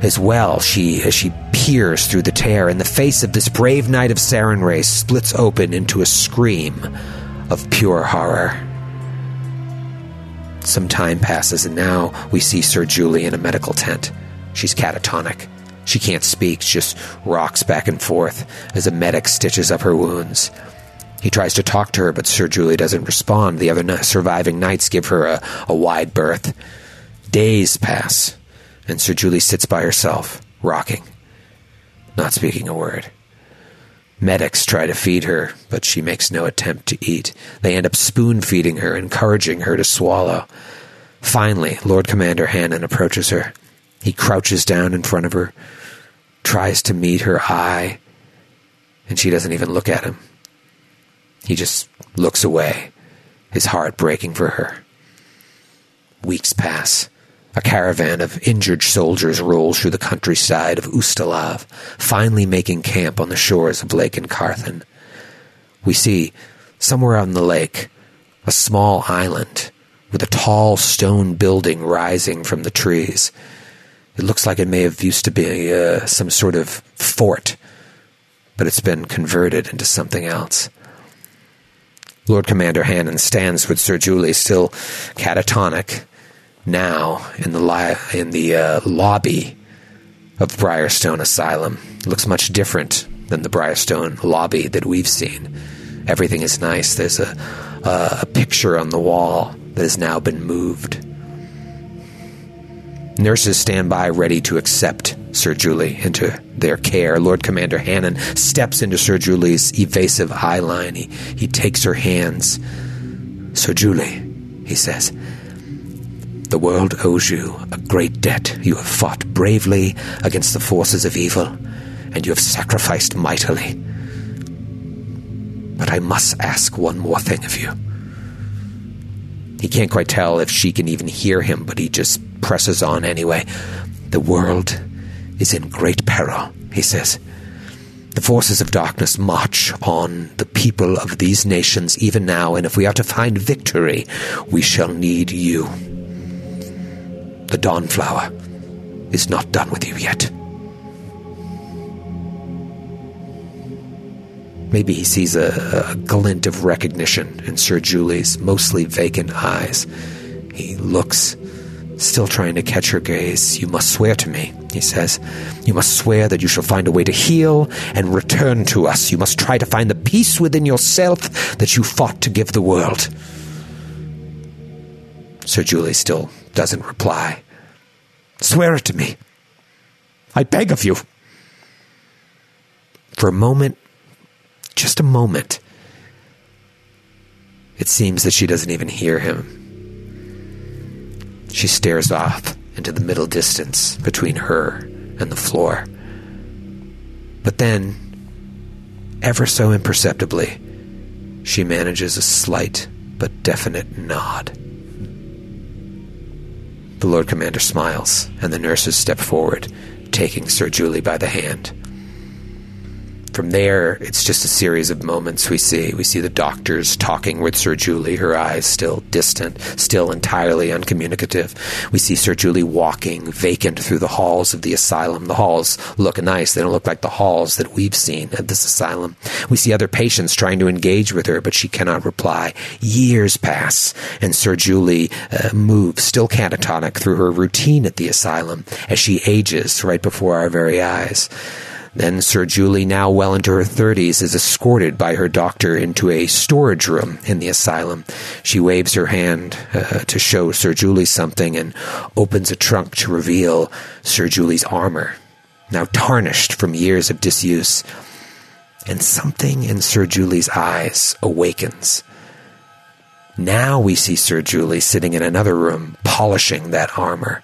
as well. She as she peers through the tear, and the face of this brave knight of Sarenrae splits open into a scream of pure horror. Some time passes, and now we see Sir Julie in a medical tent. She's catatonic. She can't speak, just rocks back and forth as a medic stitches up her wounds. He tries to talk to her, but Sir Julie doesn't respond. The other surviving knights give her a, a wide berth. Days pass, and Sir Julie sits by herself, rocking, not speaking a word. Medics try to feed her, but she makes no attempt to eat. They end up spoon feeding her, encouraging her to swallow. Finally, Lord Commander Hannon approaches her. He crouches down in front of her, tries to meet her eye, and she doesn't even look at him. He just looks away, his heart breaking for her. Weeks pass. A caravan of injured soldiers rolls through the countryside of Ustalav, finally making camp on the shores of Lake Encarthan. We see, somewhere on the lake, a small island with a tall stone building rising from the trees. It looks like it may have used to be uh, some sort of fort, but it's been converted into something else. Lord Commander Hannon stands with Sir Julie, still catatonic, now in the li- in the uh, lobby of Briarstone Asylum. It looks much different than the Briarstone lobby that we've seen. Everything is nice. There's a uh, a picture on the wall that has now been moved. Nurses stand by ready to accept Sir Julie into their care. Lord Commander Hannon steps into Sir Julie's evasive eye line. He, he takes her hands. Sir Julie, he says, the world owes you a great debt. You have fought bravely against the forces of evil, and you have sacrificed mightily. But I must ask one more thing of you. He can't quite tell if she can even hear him, but he just presses on anyway. The world is in great peril, he says. The forces of darkness march on the people of these nations even now, and if we are to find victory, we shall need you. The Dawnflower is not done with you yet. Maybe he sees a, a, glint of recognition in Sir Julie's mostly vacant eyes. He looks, still trying to catch her gaze. You must swear to me, he says. You must swear that you shall find a way to heal and return to us. You must try to find the peace within yourself that you fought to give the world. Sir Julie still doesn't reply. Swear it to me. I beg of you. For a moment, just a moment, it seems that she doesn't even hear him. She stares off into the middle distance between her and the floor. But then, ever so imperceptibly, she manages a slight but definite nod. The Lord Commander smiles, and the nurses step forward, taking Sir Julie by the hand. From there, it's just a series of moments we see. We see the doctors talking with Sir Julie, her eyes still distant, still entirely uncommunicative. We see Sir Julie walking vacant through the halls of the asylum. The halls look nice. They don't look like the halls that we've seen at this asylum. We see other patients trying to engage with her, but she cannot reply. Years pass, and Sir Julie uh, moves, still catatonic, through her routine at the asylum as she ages right before our very eyes. Then Sir Julie, now well into her thirties, is escorted by her doctor into a storage room in the asylum. She waves her hand uh, to show Sir Julie something and opens a trunk to reveal Sir Julie's armor, now tarnished from years of disuse. And something in Sir Julie's eyes awakens. Now we see Sir Julie sitting in another room, polishing that armor.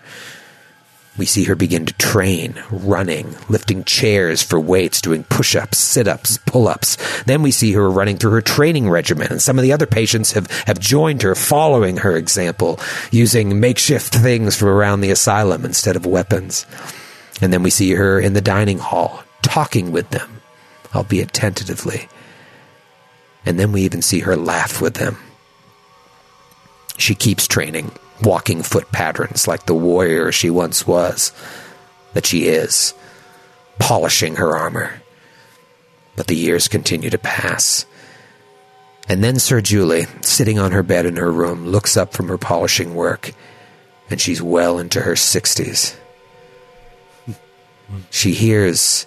We see her begin to train, running, lifting chairs for weights, doing push ups, sit ups, pull ups. Then we see her running through her training regimen, and some of the other patients have, have joined her, following her example, using makeshift things from around the asylum instead of weapons. And then we see her in the dining hall, talking with them, albeit tentatively. And then we even see her laugh with them. She keeps training, walking foot patterns like the warrior she once was, that she is, polishing her armor. But the years continue to pass. And then Sir Julie, sitting on her bed in her room, looks up from her polishing work, and she's well into her sixties. (laughs) She hears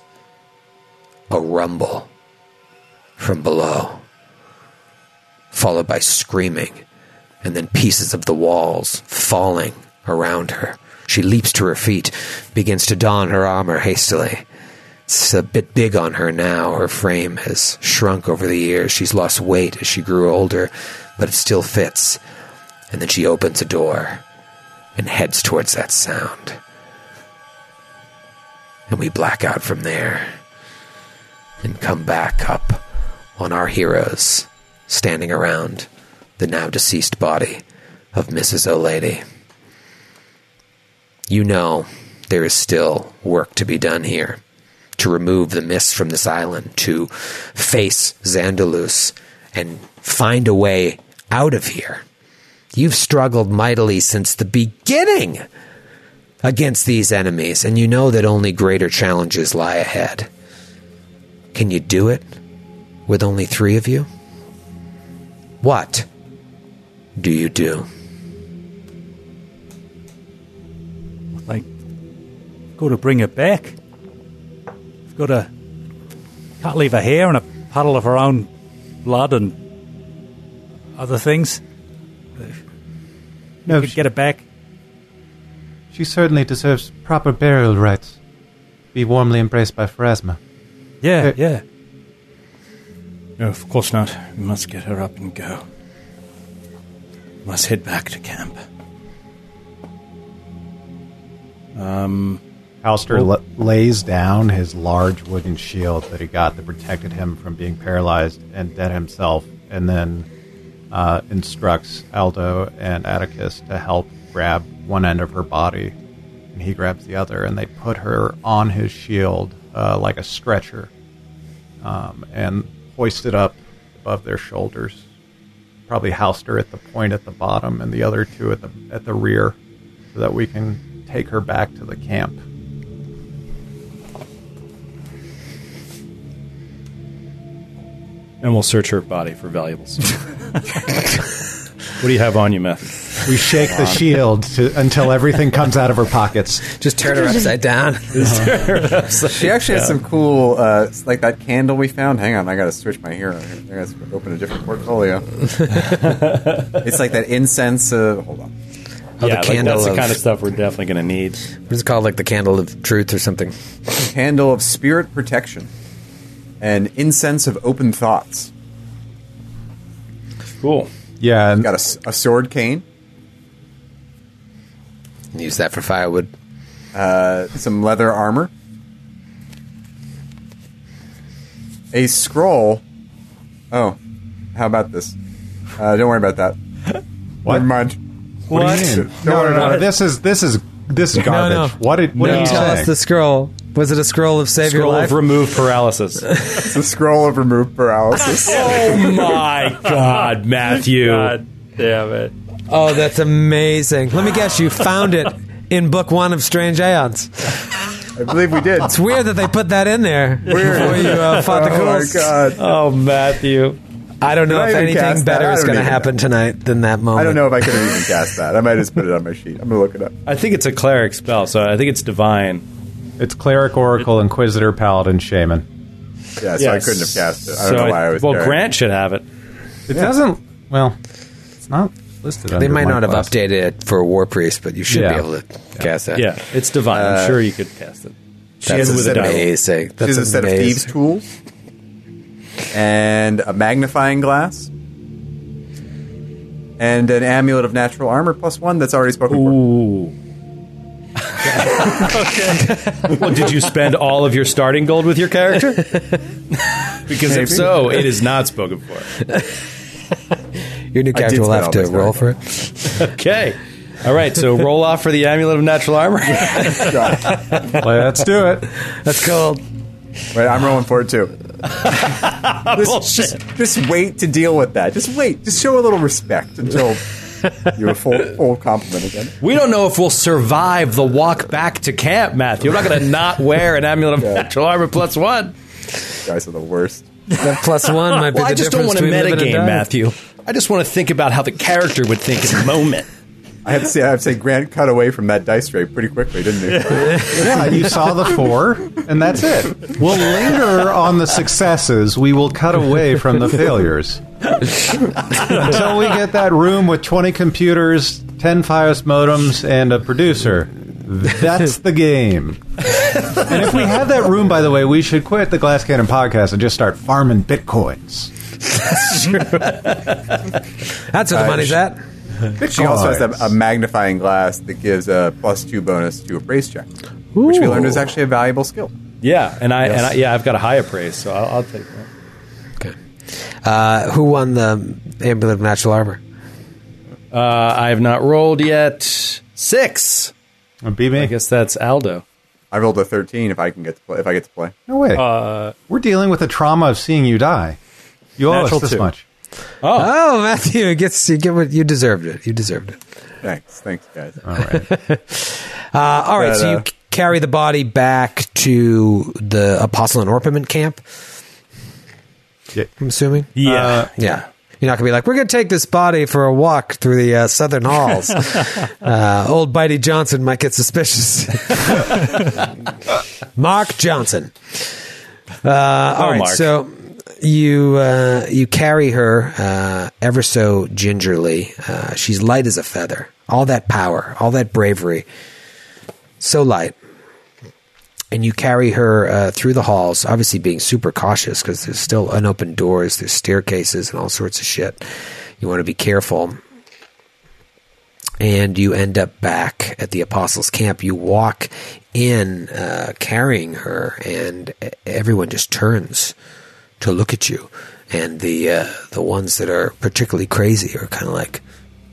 a rumble from below, followed by screaming and then pieces of the walls falling around her. She leaps to her feet, begins to don her armor hastily. It's a bit big on her now. Her frame has shrunk over the years. She's lost weight as she grew older, but it still fits. And then she opens a door and heads towards that sound. And we black out from there and come back up on our heroes standing around the now deceased body of Mrs. O'Lady. You know there is still work to be done here to remove the mist from this island, to face Xandalus and find a way out of here. You've struggled mightily since the beginning against these enemies, and you know that only greater challenges lie ahead. Can you do it with only three of you? What do you do? Like, go to bring her back. I've got to. Can't leave her here in a puddle of her own blood and other things. No, Could she, get her back. she certainly deserves proper burial rites. Be warmly embraced by Pharasma. Yeah, Uh, yeah. No, of course not. We must get her up and go. Must head back to camp. Um, Halster la- lays down his large wooden shield that he got that protected him from being paralyzed and dead himself, and then uh, instructs Aldo and Atticus to help grab one end of her body, and he grabs the other, and they put her on his shield uh, like a stretcher, um, and hoist it up above their shoulders. Probably Halster at the point at the bottom, and the other two at the at the rear, so that we can take her back to the camp. and we'll search her body for valuables. (laughs) (laughs) what do you have on you, Meth? We shake the shield to, until everything comes out of her pockets. Just turn her upside down. (laughs) She actually has some cool, uh, like that candle we found. Hang on, I gotta switch my hero. I gotta open a different portfolio. (laughs) it's like that incense. Uh, hold on. Oh, yeah, the like, candle that's the kind of stuff we're definitely going to need. what is it called? Like the candle of truth or something. Candle of spirit protection and incense of open thoughts. Cool. Yeah, and Got a sword cane, Use that for firewood. uh, some leather armor, a scroll. Oh, how about this? Uh, don't worry about that. What? Never mind. What, do you mean? No, no, no. This is this is this is garbage. no. What did what No, are you tell saying? us the scroll. Was it a scroll of save your Scroll life? of remove paralysis. (laughs) It's a scroll of remove paralysis. (laughs) oh my God, Matthew! God damn it. oh, that's amazing. Let me guess, you found it in book one of Strange Aeons. I believe we did. It's weird that they put that in there Weird. before you uh, fought the Oh my ghouls. god! Oh, Matthew! I don't know Did I if even anything cast that? better I is don't going to even happen know. tonight than that moment. I don't know if I could have even cast that. I might just put it on my sheet. I'm gonna look it up. I think it's a cleric spell, so I think it's divine. It's cleric, oracle, inquisitor, paladin, shaman. Yeah, so I Yes. couldn't have cast it. I don't So know why I was. There. Well, there. Grant should have it. It doesn't. Well, it's not listed. They under might my not have class. updated it for War Priest, but you should Yeah. be able to cast that. Yeah, it's divine. I'm uh, sure you could cast it. She That's has it with a set of die. amazing. She That's has a set of amazing. thieves' tools and a magnifying glass and an amulet of natural armor plus one that's already spoken for. Ooh. (laughs) well, did you spend all of your starting gold with your character? because if so, it is not spoken for. Your new character will have to roll for it. Okay. All right, so roll off for the amulet of natural armor. (laughs) Let's do it. That's cold. Right, I'm rolling for it too. (laughs) Bullshit. Just wait to deal with that. Just wait. Just show a little respect until (laughs) you're a full, full complement again. We don't know if we'll survive the walk back to camp, Matthew. I'm not going to not wear an amulet of natural (laughs) armor plus one. You guys are the worst. That plus one might be Well, the I just don't want to between living metagame. Matthew. I just want to think about how the character would think in the moment. I have to say, I have to say, Grant cut away from that dice tray pretty quickly, didn't he? Yeah, you saw the four, and that's it. We'll linger on the successes. We will cut away from the failures until we get that room with twenty computers, ten FiOS modems, and a producer. That's the game. And if we have that room, by the way, we should quit the Glass Cannon podcast and just start farming bitcoins. That's true. That's where the money's at. She also has a, a magnifying glass that gives a plus two bonus to a praise check, which we learned is actually a valuable skill. Yeah, and I and I, yeah, I've got a high appraise, so I'll, I'll take that. Okay. Uh, who won the amulet of natural armor? Uh, I have not rolled yet. Six. Be me. I guess that's Aldo. I rolled a thirteen. If I can get to play, if I get to play, No way. Uh, We're dealing with the trauma of seeing you die. You owe Natural us this two. much. Oh, oh, Matthew, it gets you get what you deserved it. You deserved it. thanks, thanks, guys. All right. (laughs) Uh, all right, But, so you uh, c- carry the body back to the Apostle and Orpiment camp. I'm assuming. Yeah. Uh, Yeah. You're not going to be like, we're going to take this body for a walk through the uh, southern halls. (laughs) uh, old Bitey Johnson might get suspicious. (laughs) Mark Johnson. Uh, all right, Mark. so you uh, you carry her uh, ever so gingerly. Uh, she's light as a feather. All that power, all that bravery, so light. And you carry her uh, through the halls, obviously being super cautious because there's still unopened doors, there's staircases, and all sorts of shit. You want to be careful. And you end up back at the Apostles' camp. You walk in uh, carrying her, and everyone just turns to look at you. And the uh, the ones that are particularly crazy are kind of like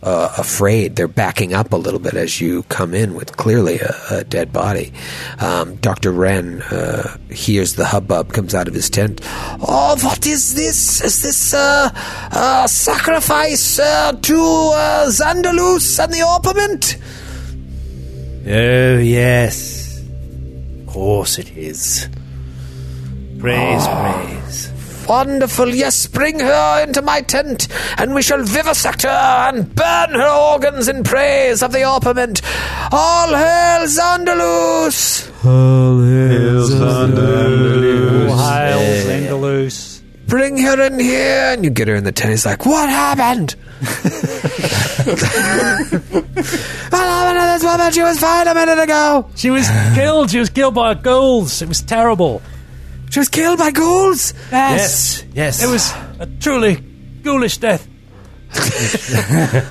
uh, afraid. They're backing up a little bit as you come in with clearly a, a dead body. Um, Dr. Wren uh, hears the hubbub, comes out of his tent. Oh, what is this? Is this uh, uh, sacrifice uh, to uh, Xandalus and the Orpiment? Oh, yes. Of course it is. Praise, praise. Wonderful, yes, bring her into my tent, and we shall vivisect her and burn her organs in praise of the Orpiment. All hail Xandalus! hail Xandalus! Bring her in here, and you get her in the tent. He's like, "What happened?" (laughs) what happened to this woman? She was fine a minute ago. She was killed. She was killed by a ghouls. It was terrible. She was killed by ghouls. Yes, yes. It was a truly ghoulish death. (laughs)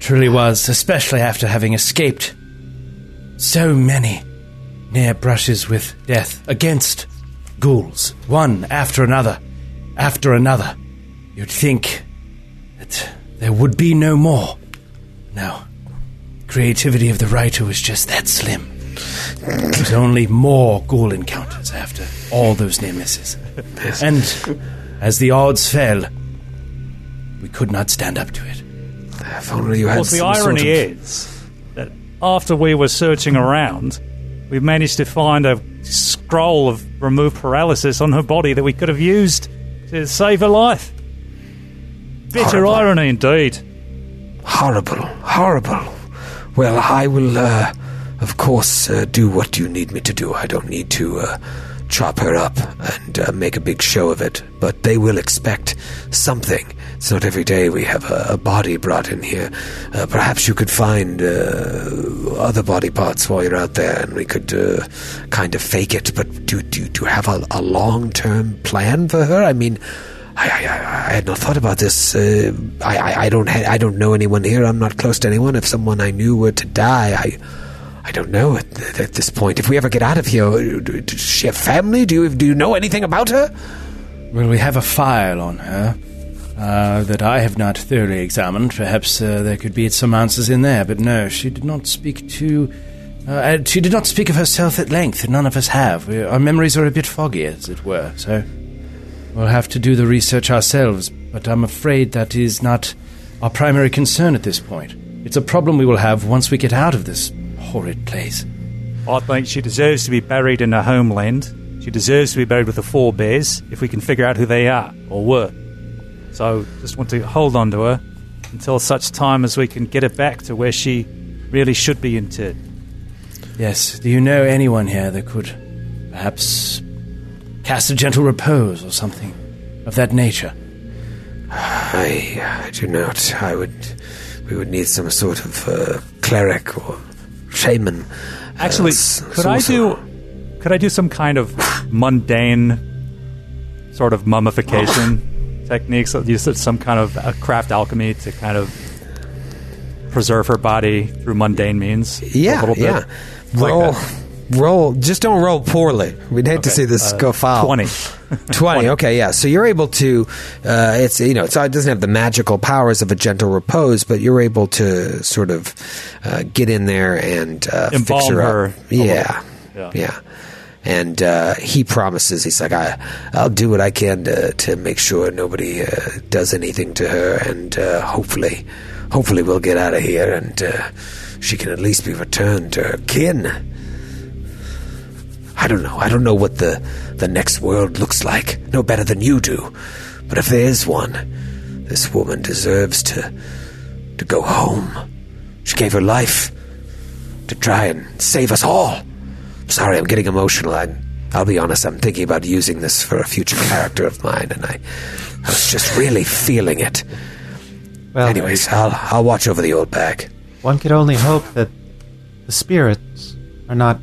truly was, especially after having escaped so many near brushes with death against ghouls, one after another, after another. You'd think that there would be no more. No, creativity of the writer was just that slim. There's only more ghoul encounters after all those near misses. And as the odds fell, we could not stand up to it. If only you had Well, the some sort irony of- is that after we were searching around, we managed to find a scroll of remove paralysis on her body that we could have used to save her life. Bitter Horrible. irony indeed. Horrible, horrible. Well, I will, uh, of course, uh, do what you need me to do. I don't need to uh, chop her up and uh, make a big show of it, but they will expect something. It's not every day we have a, a body brought in here. Uh, perhaps you could find uh, other body parts while you're out there, and we could uh, kind of fake it. But do do, do have a, a long term plan for her? I mean. I, I, I I had not thought about this. Uh, I, I, I don't ha- I don't know anyone here. I'm not close to anyone. If someone I knew were to die, I I don't know at, at this point. If we ever get out of here, does she have family? Do you do you know anything about her? Well, we have a file on her uh, that I have not thoroughly examined. Perhaps uh, there could be some answers in there, but no, she did not speak to. Uh, uh, she did not speak of herself at length. None of us have. We, our memories are a bit foggy, as it were. So we'll have to do the research ourselves. But I'm afraid that is not our primary concern at this point. It's a problem we will have once we get out of this horrid place. I think she deserves to be buried in her homeland. She deserves to be buried with the forebears if we can figure out who they are or were. So just want to hold on to her until such time as we can get her back to where she really should be interred. Yes. Do you know anyone here that could perhaps cast a gentle repose or something of that nature? I, I do not. I would. We would need some sort of uh, cleric or shaman. uh, Actually, s- could I do could I do some kind of mundane sort of mummification (laughs) techniques? Use some kind of uh, craft alchemy to kind of preserve her body through mundane means. Yeah, a little bit. yeah. Roll, that. Roll. Just don't roll poorly. We'd hate to see this Uh, go foul. (laughs) 20. 20 okay yeah so you're able to uh, it's you know it's, it doesn't have the magical powers of a gentle repose but you're able to sort of uh, get in there and uh, fix her, her up yeah yeah Yeah. and uh, he promises he's like I, i'll do what i can to, to make sure nobody uh, does anything to her and uh, hopefully hopefully we'll get out of here and uh, she can at least be returned to her kin I don't know. I don't know what the the next world looks like. No better than you do. But if there is one, this woman deserves to to go home. She gave her life to try and save us all. Sorry, I'm getting emotional. I, I'll be honest. I'm thinking about using this for a future character of mine, and I, I was just really feeling it. Well, Anyways, I'll I'll watch over the old bag. one could only hope that the spirits are not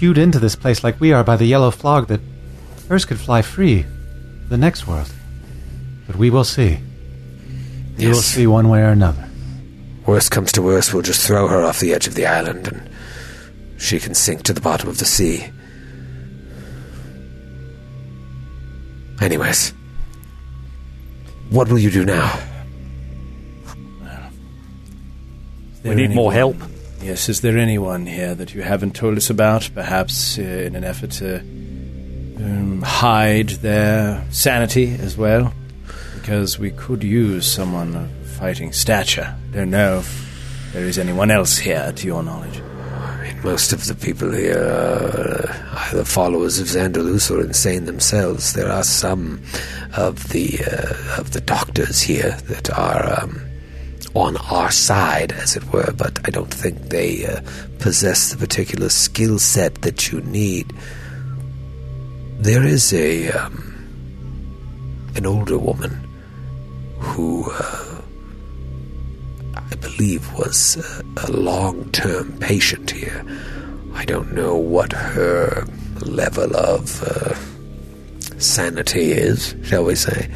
hewed into this place like we are by the yellow flog that hers could fly free to the next world. But we will see. We will see one way or another. Worst comes to worst, we'll just throw her off the edge of the island and she can sink to the bottom of the sea. Anyways, what will you do now? We there need more help. Yes, is there anyone here that you haven't told us about? Perhaps uh, in an effort to um, hide their sanity as well? Because we could use someone of fighting stature. Don't know if there is anyone else here, to your knowledge. I mean, most of the people here are either followers of Xandalus or insane themselves. There are some of the uh, of the doctors here that are um, on our side, as it were, but I don't think they uh, possess the particular skill set that you need. There is a um, an older woman who. Uh, I believe was uh, a long term patient here. I don't know what her level of uh, sanity is, shall we say,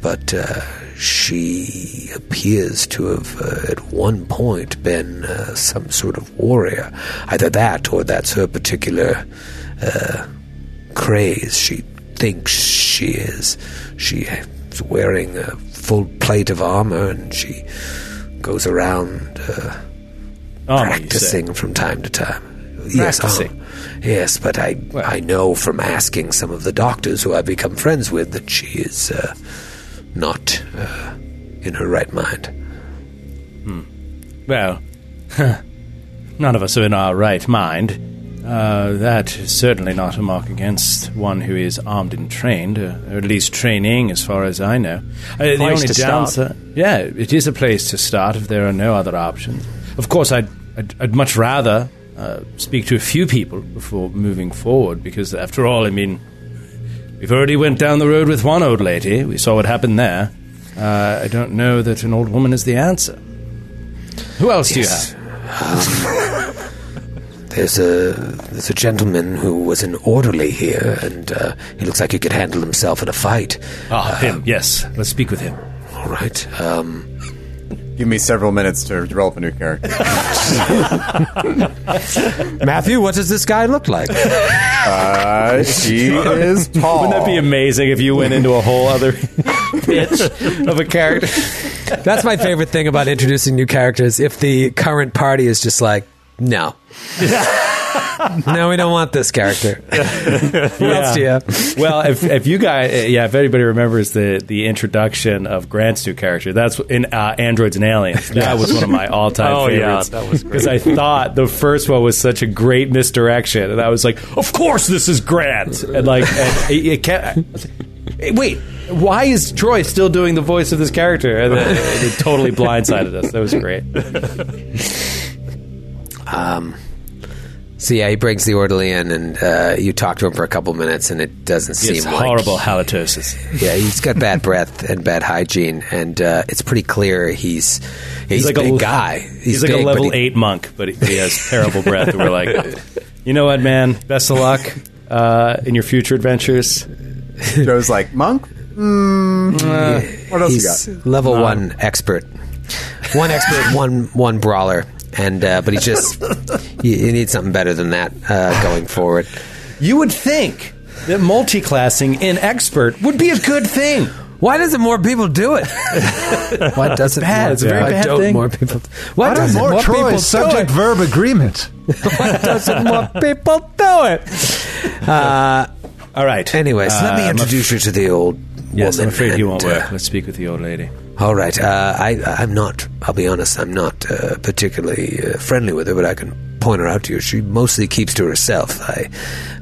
but uh, she appears to have uh, at one point been uh, some sort of warrior. Either that or that's her particular uh, craze. She thinks she is. She is wearing a full plate of armor and she goes around uh, Armor, practicing from time to time. Practicing? Yes, yes, but I Well- I know from asking some of the doctors who I've become friends with that she is uh, not uh, in her right mind. Well, none of us are in our right mind. Uh, that is certainly not a mark against one who is armed and trained, uh, or at least training, as far as I know. Uh, the only to start. downside, yeah, it is a place to start if there are no other options. Of course, I'd, I'd, I'd much rather uh, speak to a few people before moving forward, because after all, I mean, we've already went down the road with one old lady. We saw what happened there. Uh, I don't know that an old woman is the answer. Who else do you have? (laughs) There's a there's a gentleman who was an orderly here, and uh, he looks like he could handle himself in a fight. Ah, him. Yes, let's speak with him. All right. Um, Give me several minutes to develop a new character. (laughs) Matthew, what does this guy look like? Uh, she is tall. (laughs) Wouldn't that be amazing if you went into a whole other (laughs) pitch of a character? That's my favorite thing about introducing new characters. If the current party is just like, no. (laughs) no, we don't want this character. (laughs) Who else do you have? well, if, if you guys, yeah, if anybody remembers the, the introduction of Grant's new character, that's in uh, Androids and Aliens. That was one of my (laughs) all time Oh, yeah, favorites. that was because I thought the first one was such a great misdirection, and I was like, of course this is Grant, and like, and it, it can't. I was like, "Hey, Wait, why is Troy still doing the voice of this character? And then it totally blindsided us. That was great. So yeah, he brings the orderly in, and uh, you talk to him for a couple minutes, and it doesn't seem It's like horrible halitosis. (laughs) Yeah, he's got bad breath and bad hygiene, and uh, it's pretty clear he's he's, like a big a guy. He's, like big, a but level he- eight monk, but he, he has terrible breath. And we're like, (laughs) you know what, man? Best of luck uh, in your future adventures. (laughs) Joe's like, Monk? Mm, what else you He's got? level one expert, one expert, one one brawler, and uh, but he just you, you need something better than that uh, going forward. You would think that multi-classing in expert would be a good thing. Why doesn't more people do it? (laughs) Why doesn't bad. more, It's a very why bad don't thing. more people? Why Why doesn't more more people Troy do subject it? verb agreement? (laughs) Why doesn't more people do it? Uh, All right. anyways, let me Uh, introduce you to the old Yes, I'm afraid he and, won't uh, work. Let's speak with the old lady. All right. Uh, I, I'm not, I'll be honest, I'm not uh, particularly uh, friendly with her, but I can point her out to you. She mostly keeps to herself. I,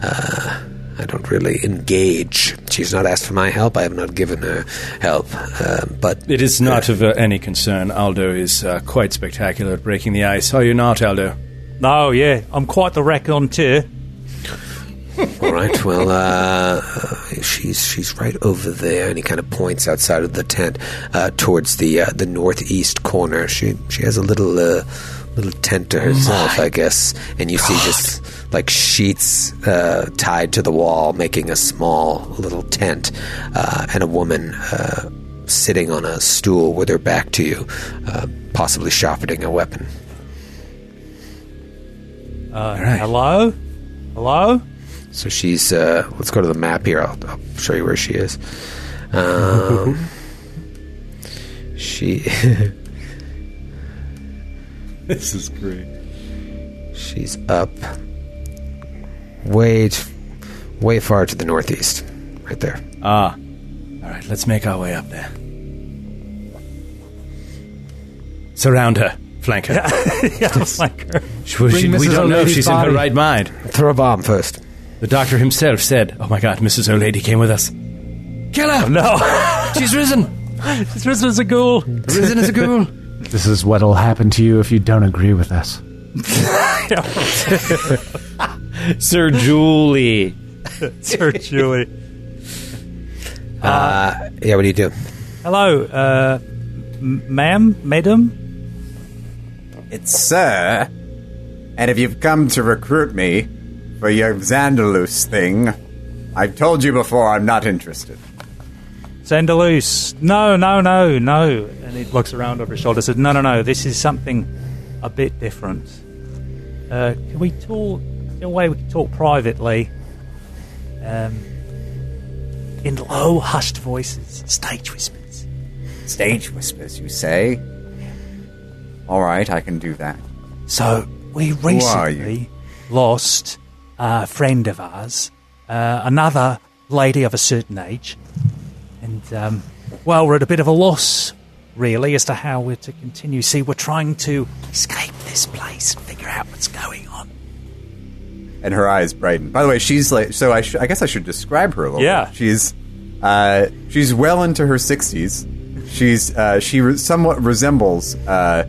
uh, I don't really engage. She's not asked for my help. I have not given her help. Uh, but It is not of uh, any concern. Aldo is uh, quite spectacular at breaking the ice. Are you not, Aldo? No, yeah, I'm quite the raconteur. (laughs) all right. Well, uh, she's she's right over there, and he kind of points outside of the tent uh, towards the uh, the northeast corner. She she has a little uh, little tent to herself, I guess, and you see just like sheets uh, tied to the wall, making a small little tent, uh, and a woman. Uh, Sitting on a stool with her back to you, uh, possibly sharpening a weapon. Uh, Hello? Hello? So she's. Uh, let's go to the map here. I'll, I'll show you where she is. Um, (laughs) she. (laughs) This is great. she's up. Way, t- way far to the northeast, right there. Ah. All right, let's make our way up there. Surround her. Flank her. yeah, it's like her. She- she- we Mrs. don't know if O'Lady's she's in body. her right mind. Throw a bomb first. The doctor himself said, "Oh my God, Mrs. O'Lady came with us. Kill her! No, (laughs) She's risen, She's risen as a ghoul. risen as a ghoul." (laughs) This is what'll happen to you if you don't agree with us. (laughs) Sir Julie. Sir Julie. Uh, yeah, what do you do? Hello, uh, m- ma'am, madam. It's Sir. And if you've come to recruit me for your Xandalus thing, I've told you before I'm not interested. Sandalus. No, no, no, no. And he looks around over his shoulder and says, No, no, no, this is something a bit different. Uh, can we talk? In a way, we can talk privately. Um, in low, hushed voices, stage whispers. Stage whispers, you say? All right, I can do that. So we recently lost a friend of ours, uh, another lady of a certain age, and um, well, we're at a bit of a loss, really, as to how we're to continue. See, we're trying to escape this place and figure out what's going on. and her eyes brighten. By the way, she's like so. I, sh- I guess I should describe her a little. Yeah. bit. she's uh, she's well into her sixties. She's uh, she re- somewhat resembles uh,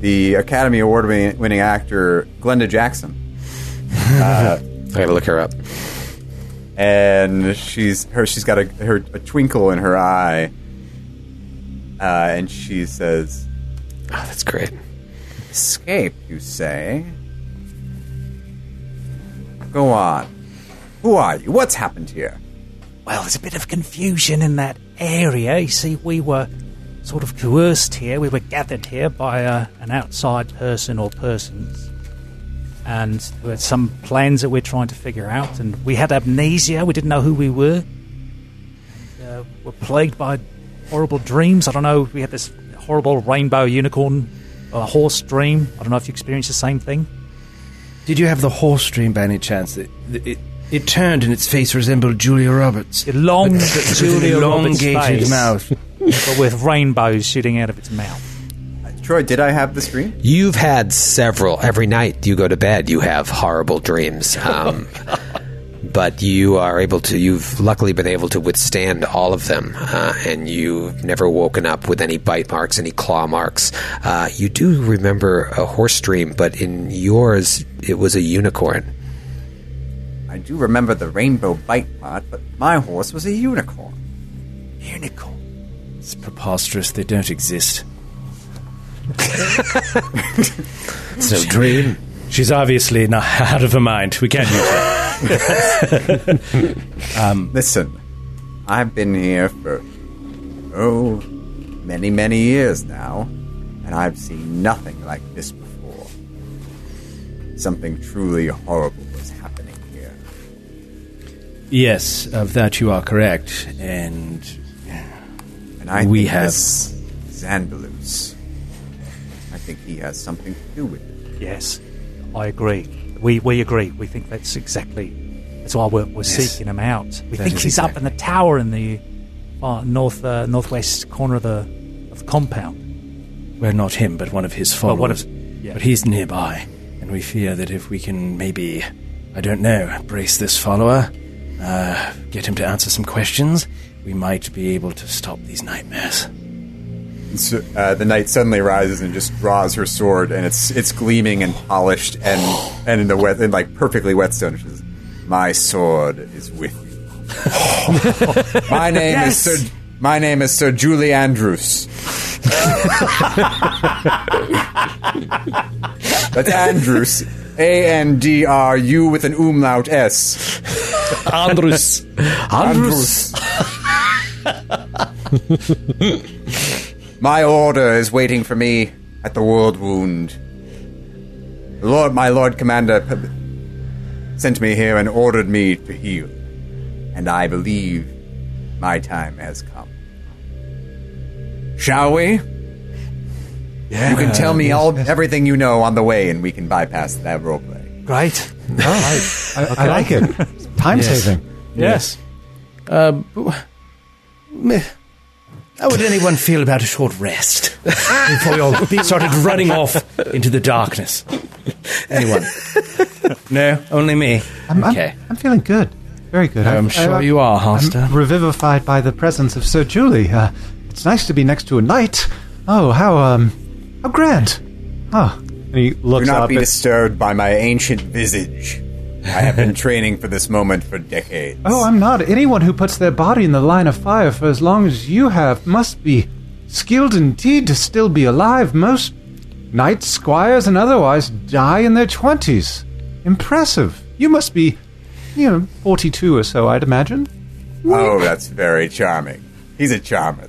the Academy Award winning winning actor Glenda Jackson, (laughs) I gotta look her up. and she's her she's got a her a twinkle in her eye, uh, and she says, Oh, that's great. "Escape, you say? Go on. Who are you? What's happened here?" Well, there's a bit of confusion in that area. You see, we were sort of coerced here. We were gathered here by uh, an outside person or persons. And some plans that we're trying to figure out. And we had amnesia. We didn't know who we were. Uh, we're plagued by horrible dreams. I don't know. We had this horrible rainbow unicorn uh, horse dream. I don't know if you experienced the same thing. Did you have the horse dream by any chance? It, it, it turned and its face resembled Julia Roberts. A long But- but with an Julia Roberts elongated face, mouth. (laughs) but with rainbows shooting out of its mouth. Troy, did I have this dream? You've had several. Every night you go to bed, you have horrible dreams. Um, (laughs) but you are able to, you've luckily been able to withstand all of them. Uh, and you've never woken up with any bite marks, any claw marks. Uh, you do remember a horse dream, but in yours, it was a unicorn. I do remember the rainbow bite part, but my horse was a unicorn. Unicorn. It's preposterous. They don't exist. (laughs) It's no dream. She's obviously not (laughs) out of her mind. We can't use her. (laughs) Um, Listen, I've been here for, oh, many, many years now, and I've seen nothing like this before. Something truly horrible is happening here. Yes, of that you are correct. And And I We think have- Xandalus. I think he has something to do with it. Yes, I agree. We we agree. We think that's exactly that's why we're, we're Yes. seeking him out. We That think is he's up in the tower in the uh, north uh, northwest corner of the of the compound. well, not him, but one of his Well, followers. one of- yeah. But he's nearby, and we fear that if we can maybe, I don't know, brace this follower, uh, get him to answer some questions, we might be able to stop these nightmares. Uh, the knight suddenly rises and just draws her sword, and it's it's gleaming and polished and and in the wet and like perfectly whetstone. She says, "My sword is with you." (laughs) my name Yes! is Sir. My name is Sir Julie Andrews. That's Andrews. A N D R U with an umlaut S. Andrus! Andrews. (laughs) my order is waiting for me at the World Wound. Lord, my Lord Commander, p- sent me here and ordered me to heal, and I believe my time has come. Shall we? Yeah, You can tell me all everything you know on the way, and we can bypass that roleplay. great. (laughs) I, I like it. Time saving. Yes. Uh, b- meh. How would anyone feel about a short rest before you all started running off into the darkness? Anyone? No, only me. I'm, I'm- okay. I'm, feeling good. Very good. I'm I- sure I- you are, Halster. I'm revivified by the presence of Sir Julie. Uh, it's nice to be next to a knight. Oh, how um, how grand. Oh, and he Do not up. be at- disturbed by my ancient visage. I have been training for this moment for decades. oh, I'm not. Anyone who puts their body in the line of fire for as long as you have must be skilled indeed to still be alive. Most knights, squires, and otherwise die in their twenties. Impressive. You must be, you know, forty-two or so, I'd imagine. Oh, that's very charming. He's a charmer.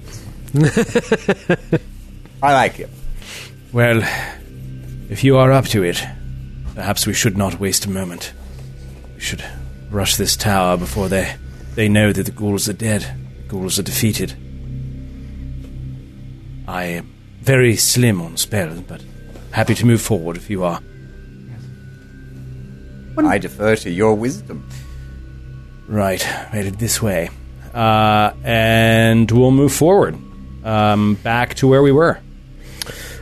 (laughs) I like him. Well, if you are up to it, perhaps we should not waste a moment. We should rush this tower before they they know that the ghouls are dead. The ghouls are defeated. I am very slim on spells, but happy to move forward if you are. I defer to your wisdom. Right, headed this way. Uh, and we'll move forward um, back to where we were.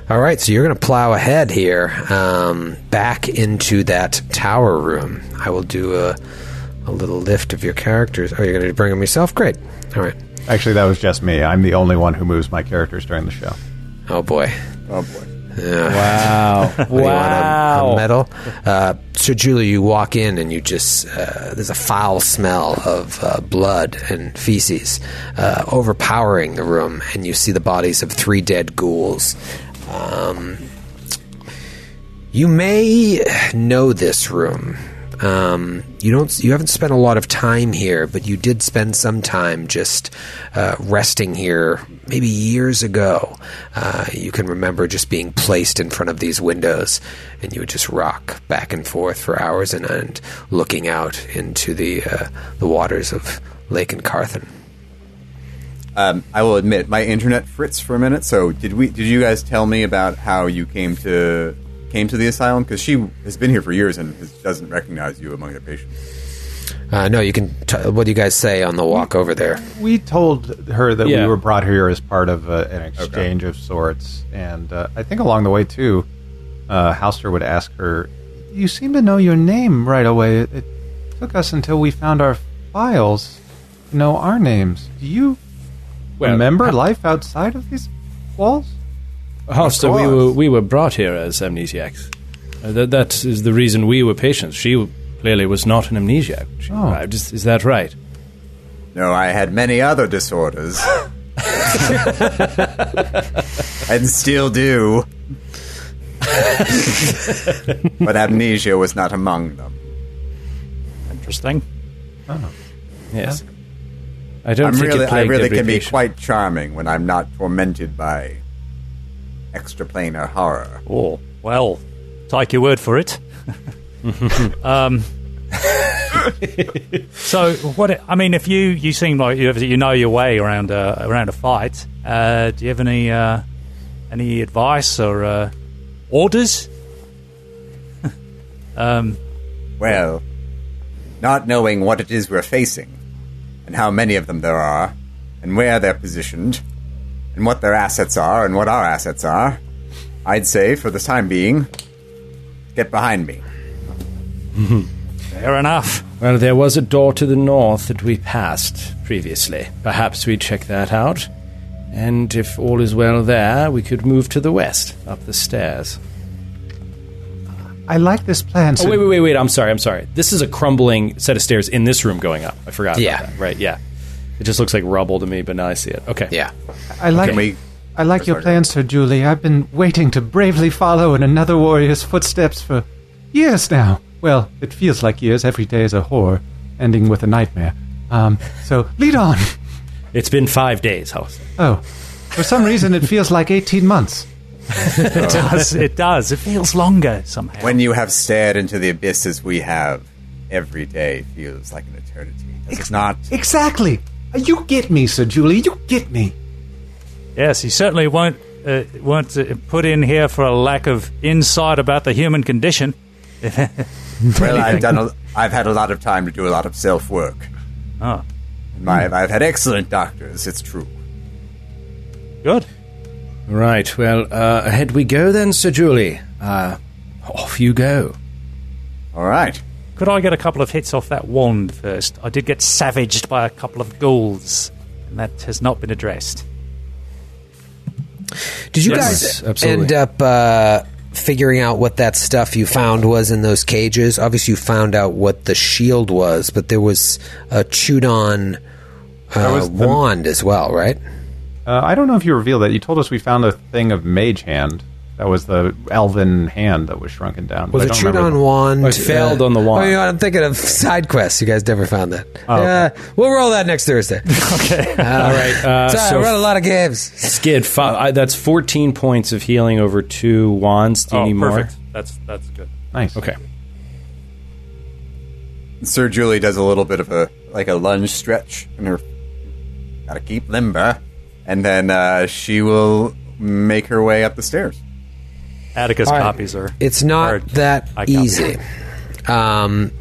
All right, so you're going to plow ahead here, um, back into that tower room. I will do a, a little lift of your characters. Oh, you're going to bring them yourself? Great. All right. Actually, that was just me. I'm the only one who moves my characters during the show. Oh boy. Oh boy. Wow. What (laughs) do you want, a- wow. a, medal? Uh, so, Julie, you walk in and you just, uh, there's a foul smell of uh, blood and feces uh, overpowering the room, and you see the bodies of three dead ghouls. Um, you may know this room. Um, you don't. You haven't spent a lot of time here, but you did spend some time just uh, resting here. Maybe years ago, uh, you can remember just being placed in front of these windows, and you would just rock back and forth for hours and end, looking out into the uh, the waters of Lake Encarthan. Um, I will admit, my internet fritz for a minute. So, did we? Did you guys tell me about how you came to came to the asylum? Because she has been here for years and has, doesn't recognize you among the patients. Uh, no, you can. T- what do you guys say on the walk over there? We told her that Yeah. we were brought here as part of uh, an exchange of sorts, and uh, I think along the way too, uh, Halster would ask her, "You seem to know your name right away. It, it took us until we found our files to know our names. Do you Well, remember ha- life outside of these walls?" Halster, we course. were we were brought here as amnesiacs. Uh, that that is the reason we were patients. She clearly was not an amnesiac. She Oh. arrived. Is, is that right? No, I had many other disorders, (laughs) and still do. but amnesia was not among them. Interesting. Oh. Yes. I don't I'm think really, I really can be quite charming when I'm not tormented by extraplanar horror. Oh, well, take your word for it. (laughs) um, so what? I mean, if you you seem like you you know your way around a around a fight, uh, do you have any uh, any advice or uh, orders? (laughs) um, Well, not knowing what it is we're facing, and how many of them there are, and where they're positioned, and what their assets are, and what our assets are, I'd say, for the time being, get behind me. fair enough. Well, there was a door to the north that we passed previously. Perhaps we check that out. And if all is well there, we could move to the west, up the stairs. I like this plan. Oh, wait, wait, wait, wait. I'm sorry, I'm sorry. This is a crumbling set of stairs in this room going up. I forgot Yeah. about that. Right, yeah. It just looks like rubble to me, but now I see it. Okay. Yeah. I like Can we? I like your Sorry. plan, Sir Julie. I've been waiting to bravely follow in another warrior's footsteps for years now. Well, it feels like years. Every day is a horror, ending with a nightmare. Um, so lead on. It's been five days, House. Oh, for some reason it feels like 18 months. (laughs) It does. It does. It feels longer somehow. When you have stared into the abyss as we have, every day feels like an eternity. Does it not? Exactly. You get me, Sir Julie. You get me. Yes, you certainly won't uh, weren't uh, put in here for a lack of insight about the human condition. (laughs) Well, I've done. A, I've had a lot of time to do a lot of self work. Oh, My, I've had excellent doctors. It's true. good. Right, well, uh, ahead we go then, Sir Julie. Uh, off you go. All right. Could I get a couple of hits off that wand first? I did get savaged by a couple of ghouls, and that has not been addressed. Did you Yes, guys absolutely. end up uh, figuring out what that stuff you found was in those cages? Obviously, you found out what the shield was, but there was a chewed on uh, was the- wand as well, right? Uh, I don't know if you revealed that. You told us we found a thing of mage hand. That was the elven hand that was shrunken down. Was it I a don't chewed remember on the- wand? I failed on the wand. Oh, yeah, I'm thinking of side quests. You guys never found that. Oh, okay. yeah, we'll roll that next Thursday. (laughs) Okay. All right, uh, so, so- I run a lot of games. Skid, fi- I, that's 14 points of healing over two wands. Do you oh, need more? perfect. That's that's good. Nice. Okay. Sir Julie does a little bit of a like a lunge stretch, and her gotta keep limber, and then uh, she will make her way up the stairs. Atticus All right. copies her. It's not hard. that I copy. easy. um,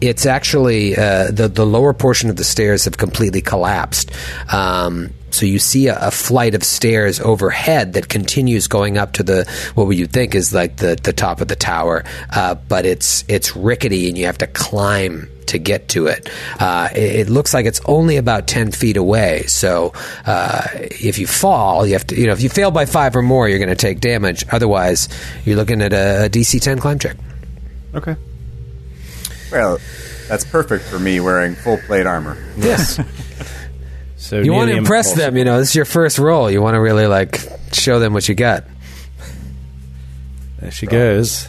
it's actually uh, the the lower portion of the stairs have completely collapsed. Um, so you see a, a flight of stairs overhead that continues going up to the what would you think is like the the top of the tower, uh, but it's it's rickety and you have to climb to get to it. Uh, it, it looks like it's only about ten feet away. So uh, if you fall, you have to you know if you fail by five or more, you're going to take damage. Otherwise, you're looking at a, a DC ten climb check. Okay. Well, that's perfect for me wearing full plate armor. Yes. (laughs) So You want to impress impossible. them, you know. This is your first roll. You want to really like show them what you got. There she goes.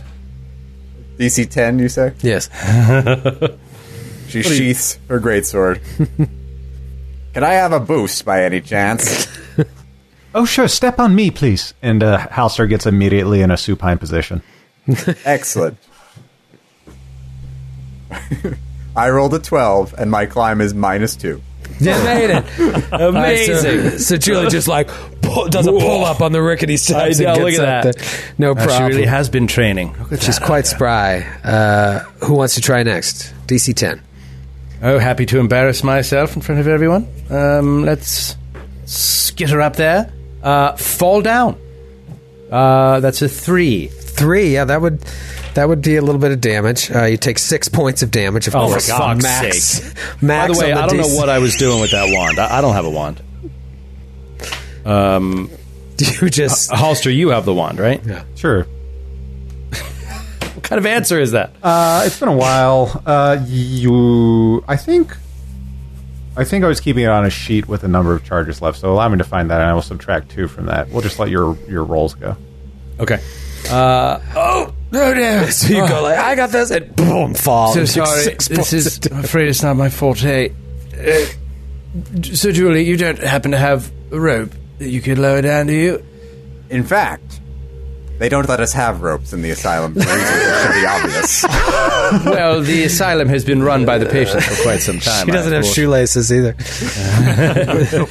DC 10, you say? Yes. (laughs) She sheaths her greatsword. (laughs) Can I have a boost by any chance? (laughs) Oh, sure. Step on me, please. And uh, Halster gets immediately in a supine position. Excellent. I rolled a 12, and my climb is minus 2. You made it. (laughs) Amazing. so, so Julie just like pull, does a pull up on the rickety steps I know, and look at up that. there. No Uh, she really has been training. Look at She's that. quite spry. Uh, who wants to try next? DC 10. Oh, happy to embarrass myself in front of everyone. Um, let's get her up there. Uh, fall down. Uh, that's a three. Three, yeah, that would that would be a little bit of damage. Uh, you take six points of damage, of Oh, for course. fuck's max, sake. (laughs) max. By the way, on I don't DC. know what I was doing with that wand. I, I don't have a wand. Um, (laughs) you just. Halster, you have the wand, right? Yeah, Sure. (laughs) What kind of answer is that? Uh, it's been a while. Uh, you, I think, I think I was keeping it on a sheet with a number of charges left. So allow me to find that, and I will subtract two from that. We'll just let your your rolls go. Okay. Uh, oh, no, no. (laughs) So you go like, I got this, and boom, fall. So You sorry. (laughs) six This is. I'm afraid it's not my forte. Uh, so, Julie, you don't happen to have a rope that you could lower down, do you? In fact, they don't let us have ropes in the asylum for reasons that should be obvious. (laughs) well, the asylum has been run by the patients for quite some time. She doesn't I have thought. shoelaces either.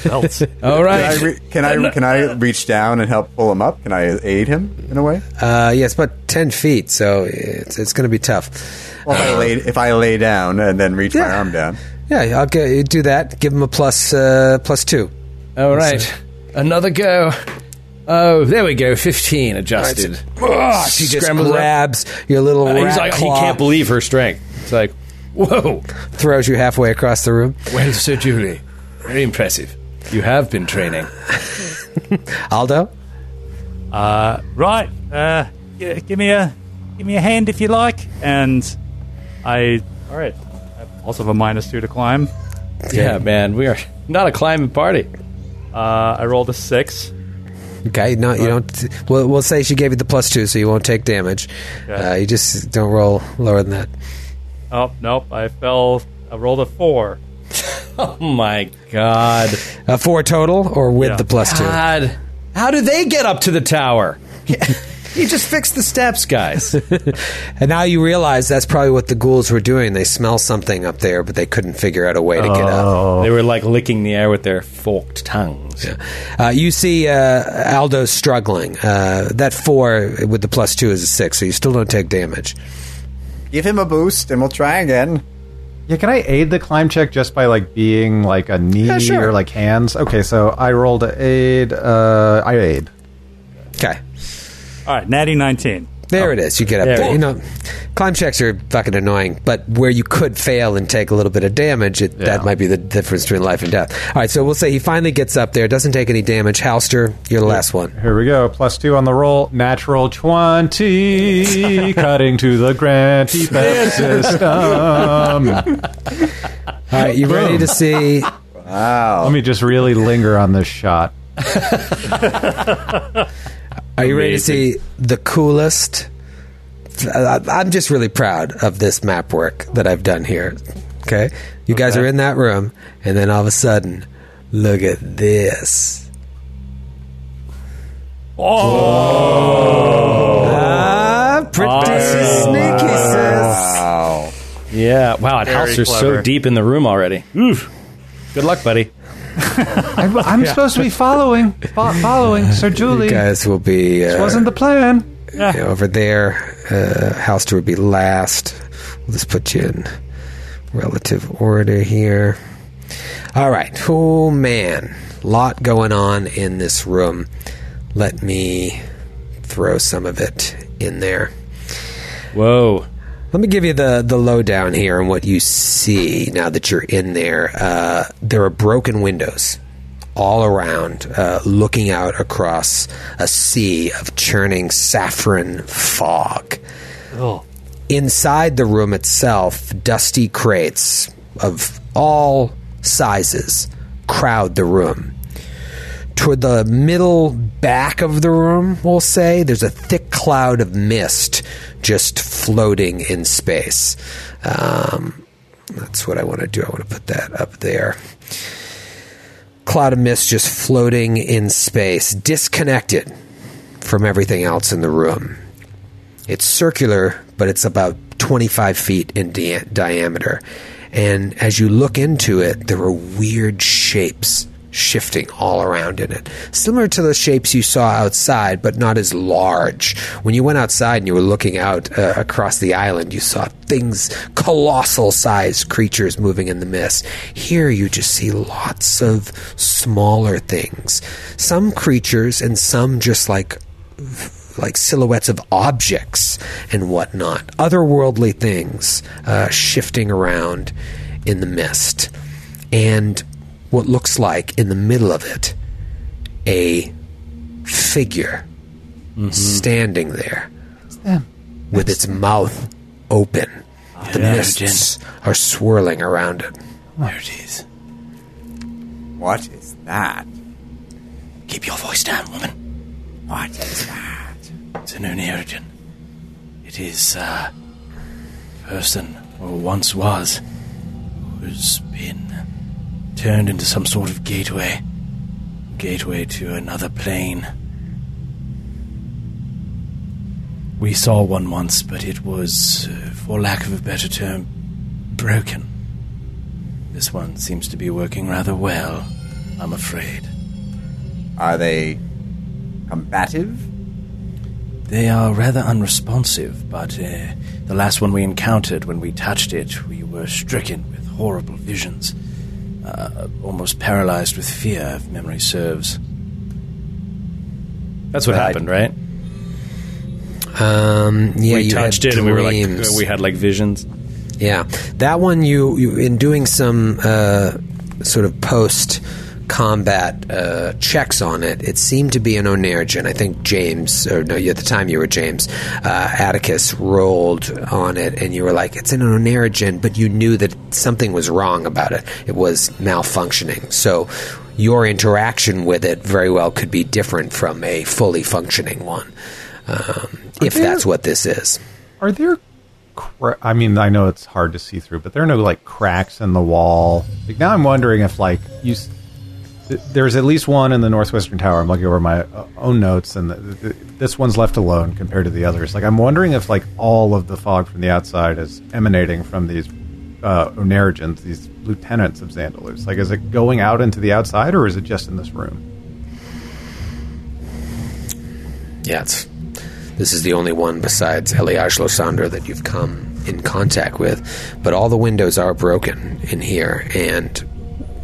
belts. (laughs) All Can right. I, re- can I can I reach down and help pull him up? Can I aid him in a way? Uh, yeah, it's about ten feet, so it's it's going to be tough. Well, if I lay if I lay down and then reach my arm down. Yeah, I'll get, do that. Give him a plus uh, plus two. All right. Another go. Oh, there we go. 15 adjusted. Oh, she just Scrambles up. grabs your little Uh, rat he's like, he can't believe her strength. It's like, whoa. throws you halfway across the room. Well, Sir Julie, very impressive. You have been training. (laughs) Aldo, Uh, right. Uh, g- give me a give me a hand if you like. And I all right. I also have a minus two to climb. Yeah, man. We are not a climbing party. Uh, I rolled a six. Okay, no, you don't. We'll, we'll say she gave you the plus two, so you won't take damage. Okay. Uh, you just don't roll lower than that. Oh nope. I fell. I rolled a four. (laughs) Oh, my God. A four total, or with Yeah. the plus two. God. How do they get up to the tower? (laughs) you just fix the steps, guys. (laughs) And now you realize that's probably what the ghouls were doing. They smell something up there, but they couldn't figure out a way to get up. Oh, They were like licking the air with their forked tongues. Uh, you see uh, Aldo struggling. Uh, that four with the plus two is a six, so you still don't take damage. Give him a boost, and we'll try again. yeah. Can I aid the climb check just by like being like a knee sure. or like hands? Okay, so I rolled a aid. Uh, I aid. Okay. All right. Natty nineteen. There it is. You get up There there. You know, climb checks are fucking annoying, but where you could fail and take a little bit of damage, it, that might be the difference between life and death. All right, so we'll say he finally gets up there, doesn't take any damage. Halster, you're the last one. Here we go. Plus two on the roll. Natural 20. (laughs) cutting to the Grant Pep system. (laughs) All right, you ready to see? Wow. Let me just really linger on this shot. (laughs) Are you ready to see the coolest? I- I'm just really proud of this map work that I've done here. Okay, you guys are in that room, and then all of a sudden, look at this. Oh, ah, pretty sneaky, sis. Wow. Yeah. Wow. And Very Halster's so clever. deep in the room already. Oof. Good luck, buddy. (laughs) I'm, I'm supposed to be following, fo- following Sir You Julie. guys will be uh, This wasn't the plan. over there. Uh, Halster will be last. We'll just put you in relative order here. All right. Oh, man. Lot going on in this room. Let me throw some of it in there. Whoa. Let me give you the, the lowdown here on what you see now that you're in there. Uh, there are broken windows all around, uh, looking out across a sea of churning saffron fog. Oh, Inside the room itself, dusty crates of all sizes crowd the room. Toward the middle back of the room, we'll say, there's a thick cloud of mist just floating in space. Um, that's what I want to do. I want to put that up there. Cloud of mist just floating in space, disconnected from everything else in the room. It's circular, but it's about 25 feet in dia- diameter. And as you look into it, there are weird shapes shifting all around in it. Similar to the shapes you saw outside, but not as large. When you went outside and you were looking out uh, across the island, you saw things, colossal sized creatures moving in the mist. Here you just see lots of smaller things. Some creatures and some just like like silhouettes of objects and whatnot, otherworldly things uh, shifting around in the mist. And what looks like in the middle of it a figure standing there with its mouth open. the mists are swirling around it. There it is. What is that? Keep your voice down, woman. What is that? It's an Oneirogen. It is uh, a person, or once was, who's been turned into some sort of gateway. Gateway to another plane. We saw one once, but it was, uh, for lack of a better term, broken. This one seems to be working rather well, I'm afraid. Are they combative? They are rather unresponsive, but uh, the last one we encountered, when we touched it, we were stricken with horrible visions. Uh, almost paralyzed with fear, if memory serves. That's what Right. happened, right? Um, yeah, we touched it and we were like, we had like visions. Yeah, that one you, you in doing some uh, sort of post combat uh, checks on it. It seemed to be an Oneirogen. I think James, or no, at the time you were James, uh, Atticus rolled on it, and you were like, "It's an Oneirogen," but you knew that something was wrong about it. It was malfunctioning. So. Your interaction with it very well could be different from a fully functioning one, um, if there- that's what this is. Are there? I mean, I know it's hard to see through, but there are no like cracks in the wall. Like now, I'm wondering if like you. There's at least one in the northwestern tower. I'm looking over my own notes, and the, the, this one's left alone compared to the others. Like I'm wondering if like all of the fog from the outside is emanating from these uh, Oneirogens, these lieutenants of Xandalus. Like, is it going out into the outside, or is it just in this room? Yeah, it's this is the only one besides Eliaj Losandra that you've come in contact with. But all the windows are broken in here, and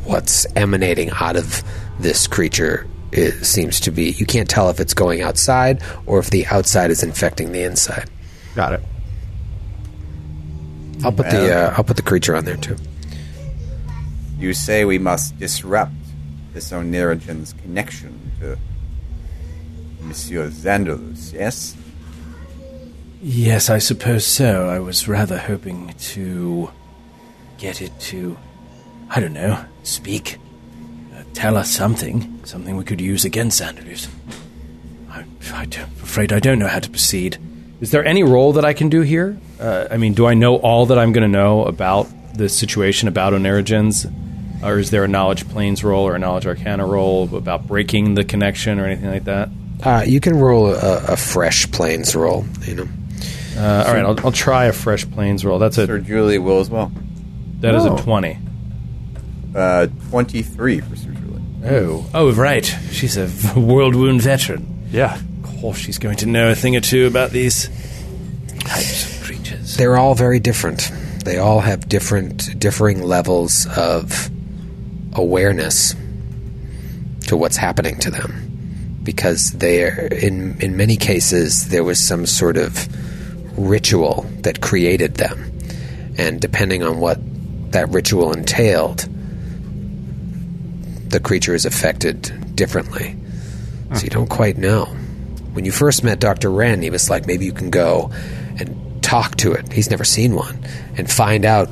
what's emanating out of this creature it seems to be you can't tell if it's going outside or if the outside is infecting the inside. Got it. I'll put the uh, I'll put the creature on there too. You say we must disrupt this Oneirogen's connection to Monsieur Xandalus, yes? Yes, I suppose so. I was rather hoping to get it to, I don't know, speak, uh, tell us something, something we could use against Xandalus. I, I don't, afraid I don't know how to proceed. Is there any role that I can do here? Uh, I mean, do I know all that I'm going to know about the situation about Oneirogens? Or is there a knowledge planes roll or a knowledge arcana roll about breaking the connection or anything like that? Uh, you can roll a, a fresh planes roll. You know, Uh, all right, I'll, I'll try a fresh planes roll. That's Sir a Julie will as well. that is Oh. a twenty. Uh, 23 for Sir Julie. Oh, Oh, right. She's a (laughs) world wound veteran. yeah. Of course, she's going to know a thing or two about these types of creatures. they're all very different. They all have different, differing levels of awareness to what's happening to them, because they're in in many cases there was some sort of ritual that created them, and depending on what that ritual entailed, the creature is affected differently. So you don't quite know. When you first met Dr. Wren, he was like, maybe you can go and talk to it. He's never seen one and find out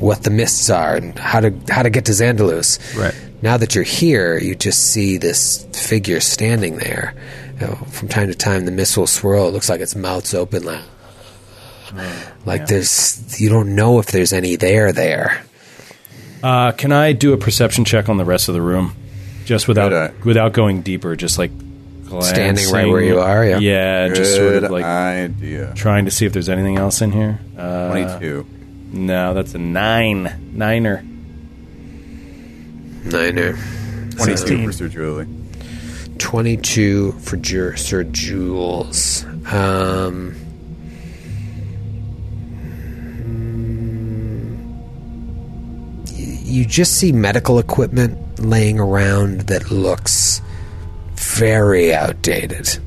what the mists are and how to how to get to Xandalus. Right. Now that you're here, you just see this figure standing there. You know, from time to time, the mist will swirl. It looks like its mouth's open, like, oh, like there's. You don't know if there's any there there. Uh, can I do a perception check on the rest of the room, just without Good, uh, without going deeper? Just like Standing right where you are, yeah. yeah, just sort of like idea. trying to see if there's anything else in here. Uh, Twenty-two. No, that's a nine niner. Niner. Twenty-two for Sir Julie. 22 for Jer- Sir Jules. Um, you just see medical equipment laying around that looks very outdated.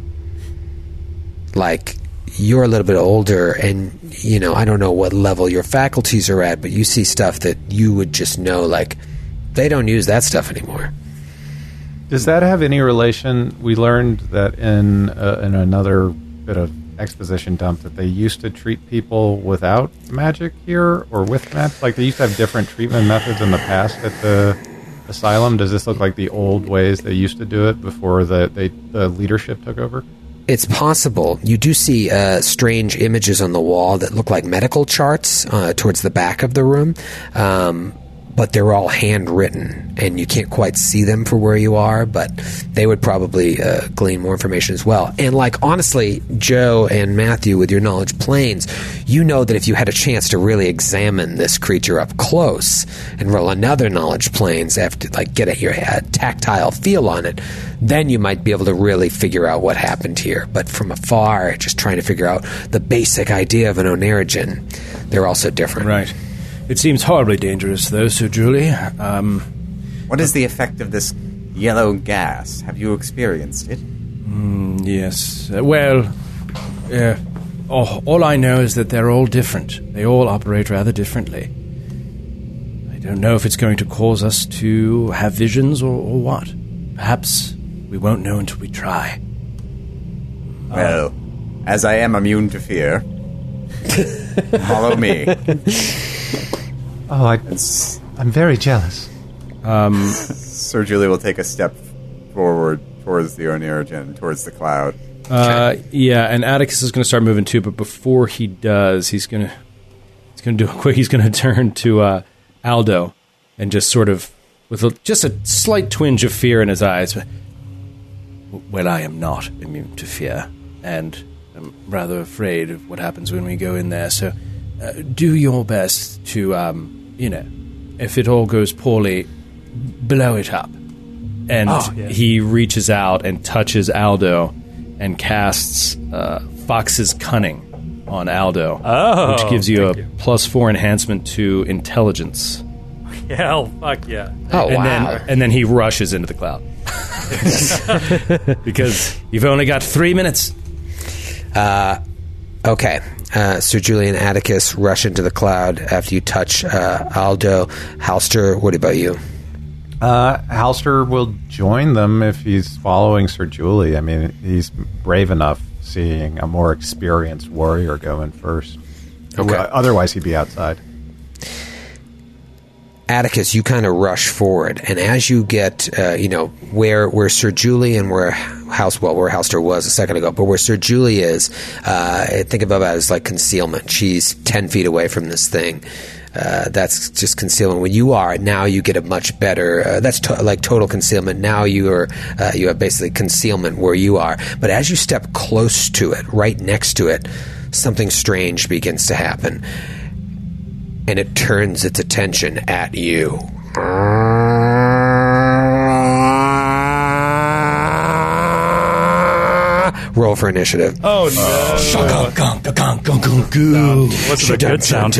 Like you're a little bit older, and you know, I don't know what level your faculties are at, but you see stuff that you would just know, like, they don't use that stuff anymore. Does that have any relation? We learned that in uh, in another bit of exposition dump that they used to treat people without magic here or with magic. Like they used to have different treatment methods in the past at the asylum. Does this look like the old ways they used to do it before the they, the leadership took over? It's possible. You do see uh, strange images on the wall that look like medical charts uh, towards the back of the room, um, but they're all handwritten, and you can't quite see them for where you are. But they would probably uh, glean more information as well. And like honestly, Joe and Matthew, with your knowledge planes, you know that if you had a chance to really examine this creature up close and roll another knowledge planes after like get a, your uh, tactile feel on it, then you might be able to really figure out what happened here. But from afar, just trying to figure out the basic idea of an oneirogen, they're also different. Right. It seems horribly dangerous, though, Sir Julie. Um, What is the effect of this yellow gas? Have you experienced it? yes. Uh, well, uh, all, all I know is that they're all different. They all operate rather differently. I don't know if it's going to cause us to have visions or, or what. Perhaps we won't know until we try. Well, as I am immune to fear, (laughs) follow me. (laughs) Oh, I, I'm very jealous. (laughs) Sir Julie will take a step forward towards the Oneirogen, towards the cloud. Uh, yeah, and Atticus is going to start moving too, but before he does, he's going to he's going to do a quick. He's going (laughs) to turn to uh, Aldo and just sort of with a, just a slight twinge of fear in his eyes. Well, I am not immune to fear, and I'm rather afraid of what happens when we go in there. So, uh, do your best to, um, you know, if it all goes poorly, blow it up. And he reaches out and touches Aldo and casts uh, Fox's Cunning on Aldo, Oh, which gives you a thank plus four enhancement to intelligence. (laughs) Hell, fuck yeah. Oh and wow! then and then he rushes into the cloud (laughs) (laughs) because you've only got three minutes. Okay. Uh, Sir Julian Atticus rush into the cloud after you touch uh, Aldo. Halster, what about you? Uh, Halster will join them if he's following Sir Julie. I mean, he's brave enough seeing a more experienced warrior go in first. Okay. Otherwise, he'd be outside. Atticus, you kind of rush forward, and as you get, uh, you know, where where Sir Julie and where House, well, where Halster was a second ago, but where Sir Julie is, uh, think about it as like concealment. She's ten feet away from this thing. Uh, that's just concealment. When you are now, you get a much better. Uh, that's to- like total concealment. Now you are uh, you have basically concealment where you are. But as you step close to it, right next to it, something strange begins to happen and it turns its attention at you. roll for initiative. Oh no! What's the good sound?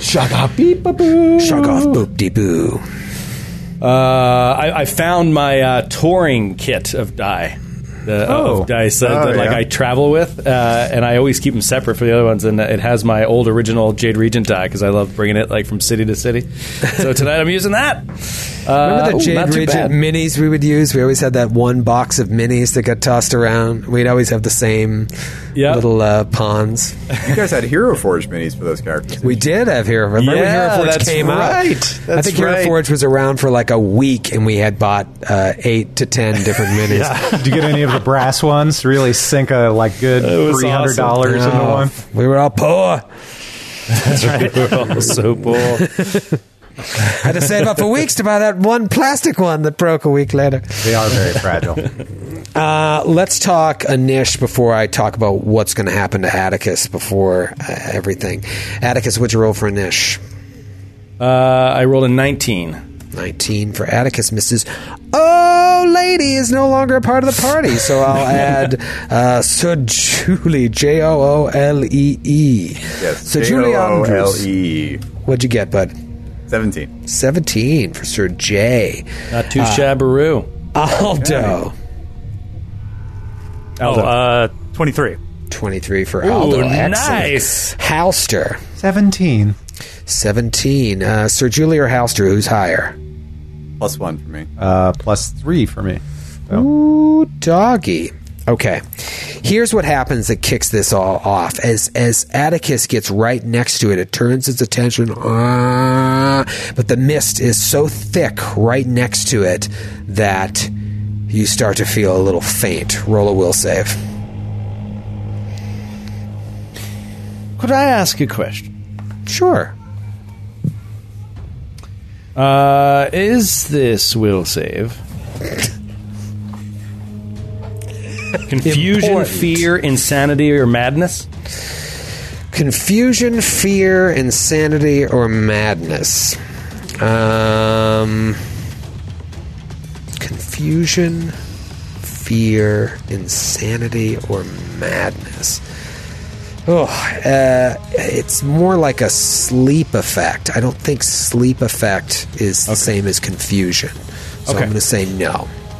Shug off beep boo. Shug off boop de boo. Uh, I, I found my uh, touring kit of die. The, Oh. dice uh, Oh, that like yeah. I travel with, uh, and I always keep them separate for the other ones. And it has my old original Jade Regent die because I love bringing it like from city to city. (laughs) so tonight I'm using that. Uh, Remember the ooh, Jade too Regent minis we would use? We always had that one box of minis that got tossed around. We'd always have the same Yep. little uh, pawns. You guys had Hero Forge minis for those characters. We did have Hero. Remember when Yeah, Hero Forge that's came out? right. I That's think Hero. Forge was around for like a week, and we had bought uh, eight to ten different minis. (laughs) Did you get any of the brass ones? Really sink a like good three hundred dollars into No, one. We were all poor. Oh, so cool. (laughs) had to save up for weeks to buy that one plastic one that broke a week later. They are very fragile. (laughs) Uh, let's talk Anish before I talk about what's going to happen to Atticus before uh, everything. Atticus, what'd you roll for Anish? Uh, I rolled a 19. 19 for Atticus. Mrs. Oh, lady is no longer a part of the party. So I'll (laughs) add uh, Sir Julie, J O O L E E. Yes. Sir Julie Andrews. What'd you get, bud? 17. 17 for Sir J. Not too shabbaroo. Aldo. Oh, Aldo. uh, 23. 23 for Aldo. Excellent. nice. Halster. Seventeen. 17. Uh, Sir Julie or Halster, who's higher? Plus one for me. Uh, plus three for me. So, Ooh, doggy. Okay. Here's what happens that kicks this all off. As as Atticus gets right next to it, it turns its attention. Ah, but the mist is so thick right next to it that you start to feel a little faint. Roll a will save. Could I ask a question? Sure. Uh, is this will save? (laughs) (laughs) Confusion, Important. fear, insanity, or madness? Confusion, fear, insanity, or madness. Um, confusion, fear, insanity, or madness. Oh, uh, it's more like a sleep effect. I don't think sleep effect is the same as confusion. So Okay. I'm going to say no.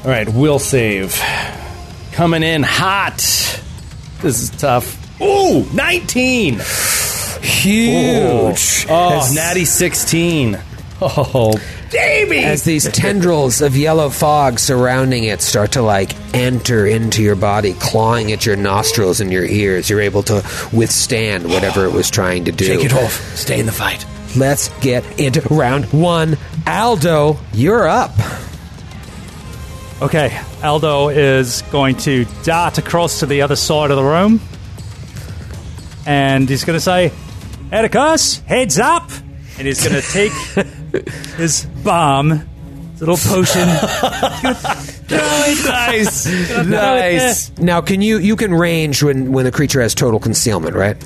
All right, we'll save. Coming in hot. This is tough. Ooh, 19. Huge. Oh, As- natty 16. Oh, baby. as these tendrils of yellow fog surrounding it start to like enter into your body, clawing at your nostrils and your ears, you're able to withstand whatever it was trying to do. Take it off. Stay in the fight. Let's get into round one. Aldo, you're up. Okay, Aldo is going to dart across to the other side of the room. And he's going to say, Atticus, heads up! And he's going to take (laughs) his bomb, his little potion. (laughs) nice. nice. Now, can you you can range when when the creature has total concealment, right?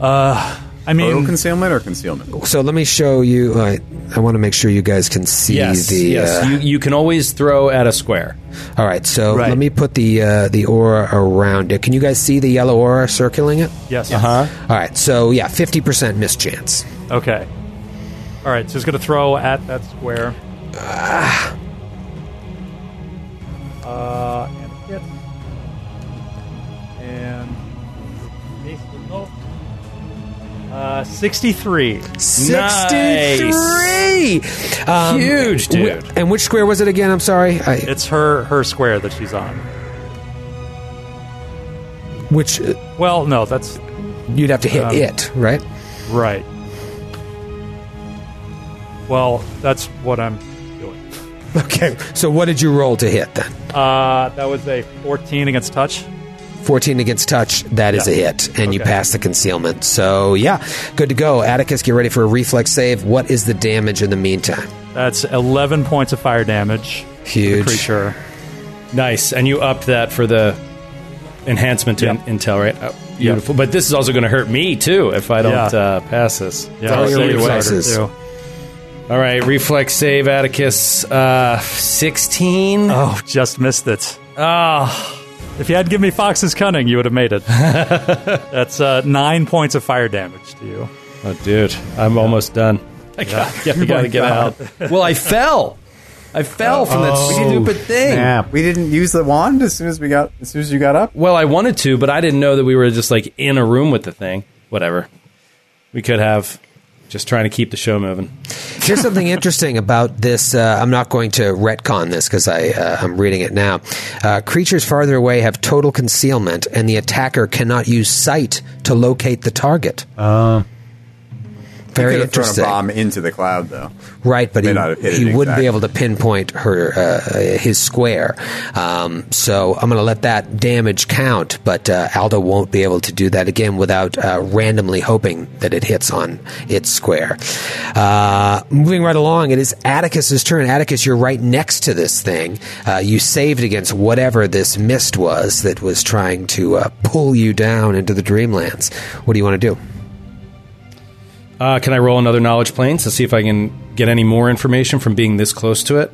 Uh, I mean, Total concealment or concealment? So let me show you. Uh, I want to make sure you guys can see Yes, the. yes. uh, you, you can always throw at a square. all right, so Right. let me put the uh, the aura around it. Can you guys see the yellow aura circling it? yes. Uh huh? All right, so yeah, fifty percent miss chance. Okay. All right, so he's going to throw at that square. Uh, and Uh, 63. Sixty-three. Um, Huge, dude. and which square was it again? I'm sorry. I, It's her her square that she's on. which uh, Well, no, that's you'd have to hit Um, it, right? right. Well, that's what I'm doing. (laughs) Okay. So what did you roll to hit then? Uh, that was a 14 against touch. 14 against touch, that is Yeah. a hit, and you pass the concealment. So, yeah, good to go. Atticus, get ready for a reflex save. What is the damage in the meantime? That's 11 points of fire damage. to Huge. The creature. Nice. And you upped that for the enhancement to Yeah. in- intel, right? Oh, beautiful. But this is also going to hurt me, too, if I don't Yeah. uh, pass this. Yeah, all your say reflexes. All right, reflex save, Atticus. Uh, 16. Oh, just missed it. Oh, If you had given me Fox's cunning, you would have made it. (laughs) That's uh, nine points of fire damage to you. Oh, dude, I'm almost done. I got, yeah, we gotta get out. Well, I fell. I fell from that stupid thing. Snap. We didn't use the wand as soon as we got as soon as you got up. Well, I wanted to, but I didn't know that we were just like in a room with the thing. Whatever. We could have. Just trying to keep the show moving. Here's something interesting about this. Uh, I'm not going to retcon this because I uh, I'm reading it now. Uh, creatures farther away have total concealment, and the attacker cannot use sight to locate the target. Uh, Very Could have thrown a interesting, bomb into the cloud, though. right? But May he, not have hit it he wouldn't be able to pinpoint her uh, his square. Um, so I'm going to let that damage count, but uh, Aldo won't be able to do that again without uh, randomly hoping that it hits on its square. Uh, moving right along, it is Atticus's turn. Atticus, you're right next to this thing. Uh, you saved against whatever this mist was that was trying to uh, pull you down into the Dreamlands. What do you want to do? Uh, can I roll another knowledge plane to see if I can get any more information from being this close to it?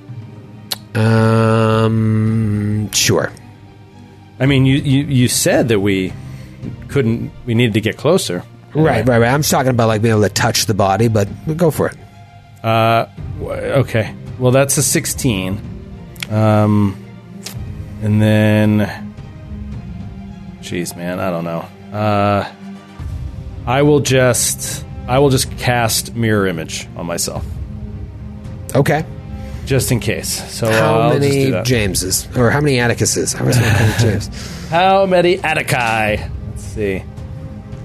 Um, sure. I mean, you, you, you said that we couldn't, we needed to get closer. Right, right, right. I'm just talking about like being able to touch the body, but go for it. Uh, okay. Well, that's a 16. Um, and then, jeez, man, I don't know. Uh, I will just, I will just cast mirror image on myself, Okay. just in case. So How uh, I'll just do many that. Jameses? Or how many Atticuses? I was going to call it James. How many Attici? Let's see.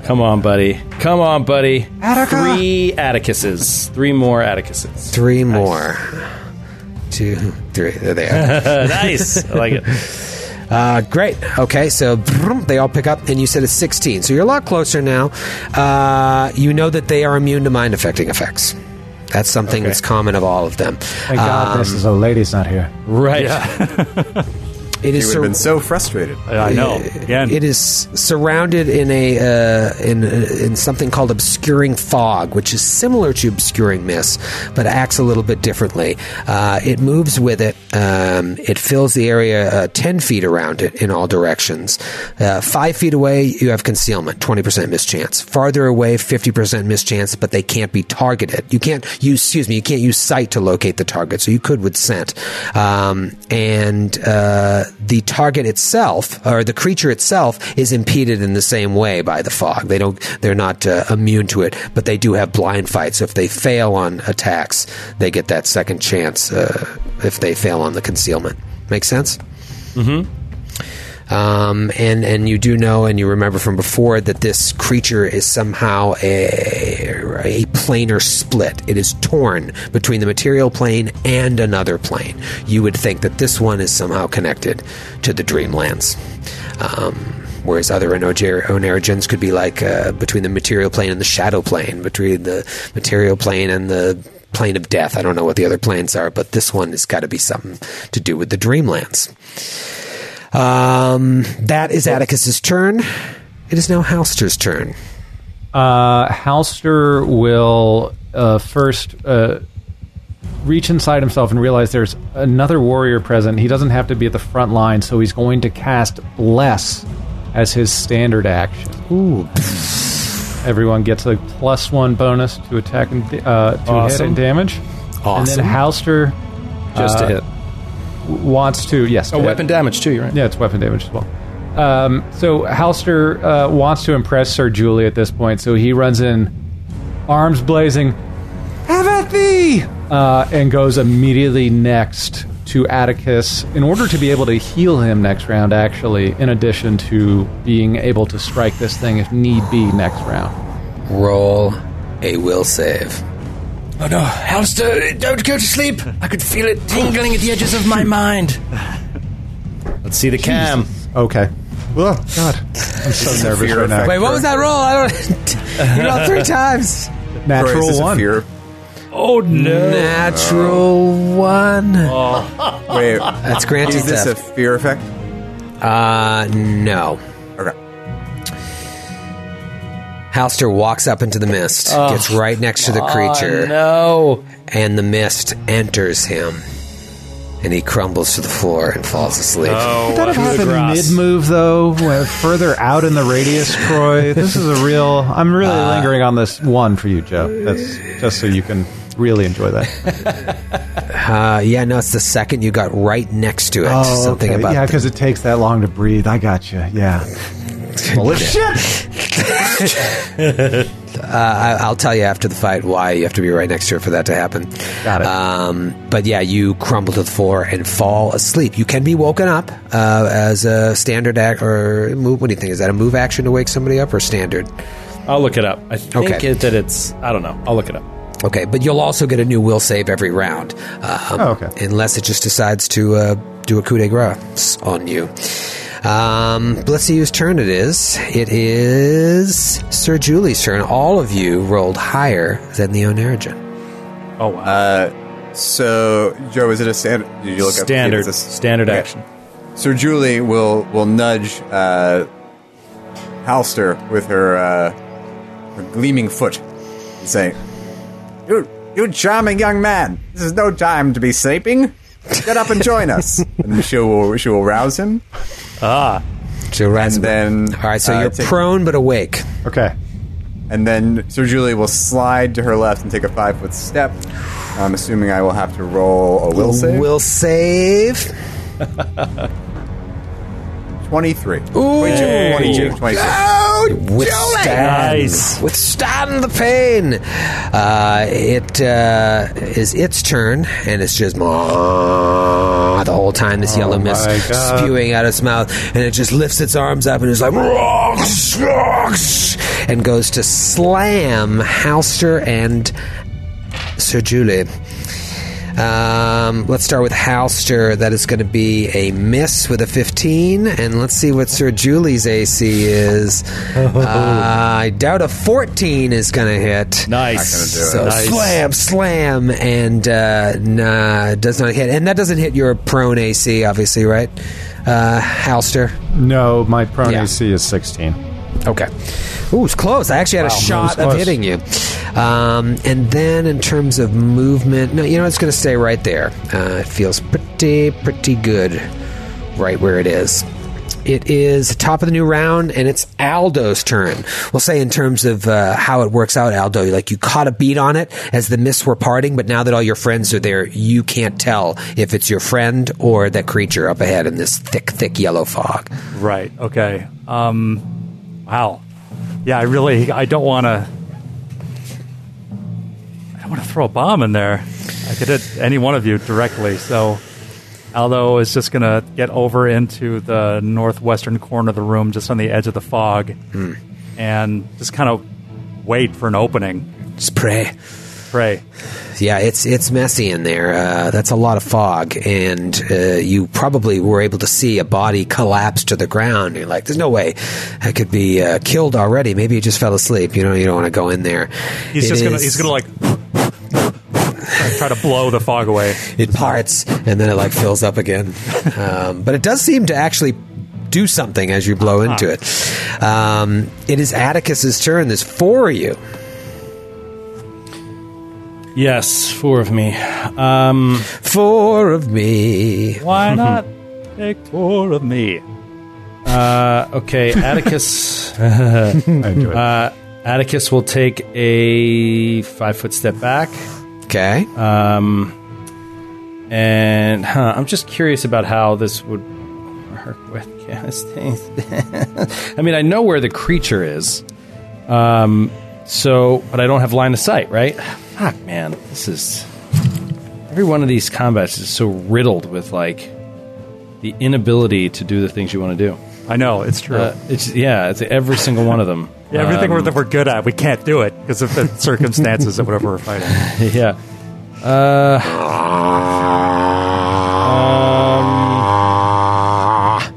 Come on, buddy. Come on, buddy. Attica. Three Atticuses. Three more Atticuses. Three more. Two, three. There they are. (laughs) nice. I like it. (laughs) Uh, great. Okay, so vroom, they all pick up, and you said it's 16. So you're a lot closer now. Uh, you know that they are immune to mind affecting effects. That's something Okay. that's common of all of them. thank God this Um, is a lady's not here. Right. (laughs) It He is would sur- have been so frustrated. I know. Again, It is surrounded in a uh, in in something called obscuring fog, which is similar to obscuring mist, but acts a little bit differently. Uh, it moves with it. Um, it fills the area uh, ten feet around it in all directions. Uh, five feet away, you have concealment, twenty percent mischance. Farther away, fifty percent mischance, but they can't be targeted. You can't use, excuse me, you can't use sight to locate the target, so you could with scent. Um, and uh, the target itself, or the creature itself, is impeded in the same way by the fog. They don't, they're not uh, immune to it, but they do have blind fight. So if they fail on attacks, they get that second chance. Uh, if they fail on the concealment, make sense. Um, and and you do know and you remember from before that this creature is somehow a, a planar split. It is torn between the material plane and another plane. You would think that this one is somehow connected to the Dreamlands. Um, whereas other Oner- Oneirogens could be like uh, between the material plane and the shadow plane, between the material plane and the plane of death. I don't know what the other planes are, but this one has got to be something to do with the Dreamlands. Um, that is Atticus's turn. It is now Halster's turn. Uh, Halster will uh, first uh, reach inside himself and realize there's another warrior present. He doesn't have to be at the front line, so he's going to cast Bless as his standard action. Ooh, Everyone gets a plus one bonus to attack and uh, to hit and damage. Awesome. And then Halster Just to Uh, hit. W- wants to yes Oh, to hit. weapon damage too, you're right. Yeah, it's weapon damage as well. Um, so Halster uh, wants to impress Sir Julie at this point, so he runs in, arms blazing, "Have at thee!" uh, and goes immediately next to Atticus in order to be able to heal him next round. Actually, in addition to being able to strike this thing if need be next round. roll a will save. Oh no, Halster, don't go to sleep. I could feel it tingling at the edges of my mind. Let's see the cam. Okay. Oh God, I'm so nervous right now. Wait, what was that roll? I don't. (laughs) you rolled three times. Troy, is Natural this a one. fear? oh no! Natural one. Wait, That's granted is this a theft. fear effect? Uh, no. Halster walks up into the mist, gets right next to the creature, No. and the mist enters him. and he crumbles to the floor and falls asleep. Oh, Would that have Coup de happened mid move though, further out in the radius, Troy? This is a real. I'm really lingering on this one for you, Joe. That's just so you can really enjoy that. (laughs) Uh, yeah, no, it's the second you got right next to it. Something Oh, okay. about yeah, because it takes that long to breathe. I got you. Yeah. (laughs) Holy shit! (laughs) (laughs) I, I'll tell you after the fight why you have to be right next to her for that to happen. Got it. Um, but yeah, you crumble to the floor and fall asleep. You can be woken up uh, as a standard act or move. What do you think? Is that a move action to wake somebody up or standard? I'll look it up. I think Okay. it, that it's. I don't know. I'll look it up. Okay, but you'll also get a new will save every round. Um, Oh, okay. Unless it just decides to uh, do a coup de grace on you. Um, but let's see whose turn it is. It is Sir Julie's turn. All of you rolled higher than the Oneirogen. Oh wow. Uh, so, Joe, is it a standard? Did you look up? Standard. Is this- Standard Okay. action. Sir Julie will will nudge uh, Halster with her uh, her gleaming foot, and say, "You, you charming young man! This is no time to be sleeping. Get up and join us." (laughs) and she will she will rouse him, ah. So rise and then all right, so uh, you're take- prone but awake. Okay. And then Sir Julie will slide to her left and take a five foot step. I'm assuming I will have to roll a will save. Will save. (laughs) 23. Ooh. 22, 22, 22. Oh, withstand, Nice. withstand the pain. Uh, it uh, is its turn, and it's just the whole time. This yellow mist God. spewing out its mouth, and it just lifts its arms up and is like and goes to slam Halster and Sir Julie. Um, let's start with Halster. That is going to be a miss with a 15. And let's see what Sir Julie's AC is. Uh, (laughs) I doubt a 14 is going to hit. Nice. Do So it. slam, slam, and uh, nah, does not hit. And that doesn't hit your prone AC, obviously, right? Uh, Halster. No, my prone Yeah. AC is 16. Okay. Ooh, it's close. I actually had a shot of hitting you. Um, and then in terms of movement, no, you know, it's going to stay right there. Uh, it feels pretty, pretty good right where it is. It is top of the new round, and it's Aldo's turn. We'll say in terms of uh, how it works out, Aldo, like you caught a beat on it as the mists were parting, but now that all your friends are there, you can't tell if it's your friend or that creature up ahead in this thick, thick yellow fog. Right. Okay. Um. Wow. Yeah. I really. I don't want to. I don't want to throw a bomb in there. I could hit any one of you directly. So Aldo is just gonna get over into the northwestern corner of the room, just on the edge of the fog, hmm. and just kind of wait for an opening. Just pray. Pray. Yeah, it's it's messy in there. Uh, that's a lot of fog, and uh, you probably were able to see a body collapse to the ground. You're like, "There's no way I could be uh, killed already." Maybe he just fell asleep. You know, you don't want to go in there. He's It just gonna. is- He's gonna like. (laughs) try to blow the fog away. it parts and then it like fills up again. Um, but it does seem to actually do something as you blow into it. Um, it is Atticus's turn. There's four of you. Yes, four of me. Um, Four of me. Why (laughs) not take four of me? uh, okay, Atticus. (laughs) I enjoy it. Uh, Atticus will take a five foot step back. Okay. Um, and huh, I'm just curious about how this would work with casting. (laughs) I mean, I know where the creature is. Um, so, but I don't have line of sight, right? Fuck, man, this is every one of these combats is so riddled with like the inability to do the things you want to do. I know it's true. Uh, it's yeah, it's every single one of them. Yeah, (laughs) everything Um, we're, that we're good at, we can't do it because of the (laughs) circumstances of whatever we're fighting. (laughs) yeah. Uh, um,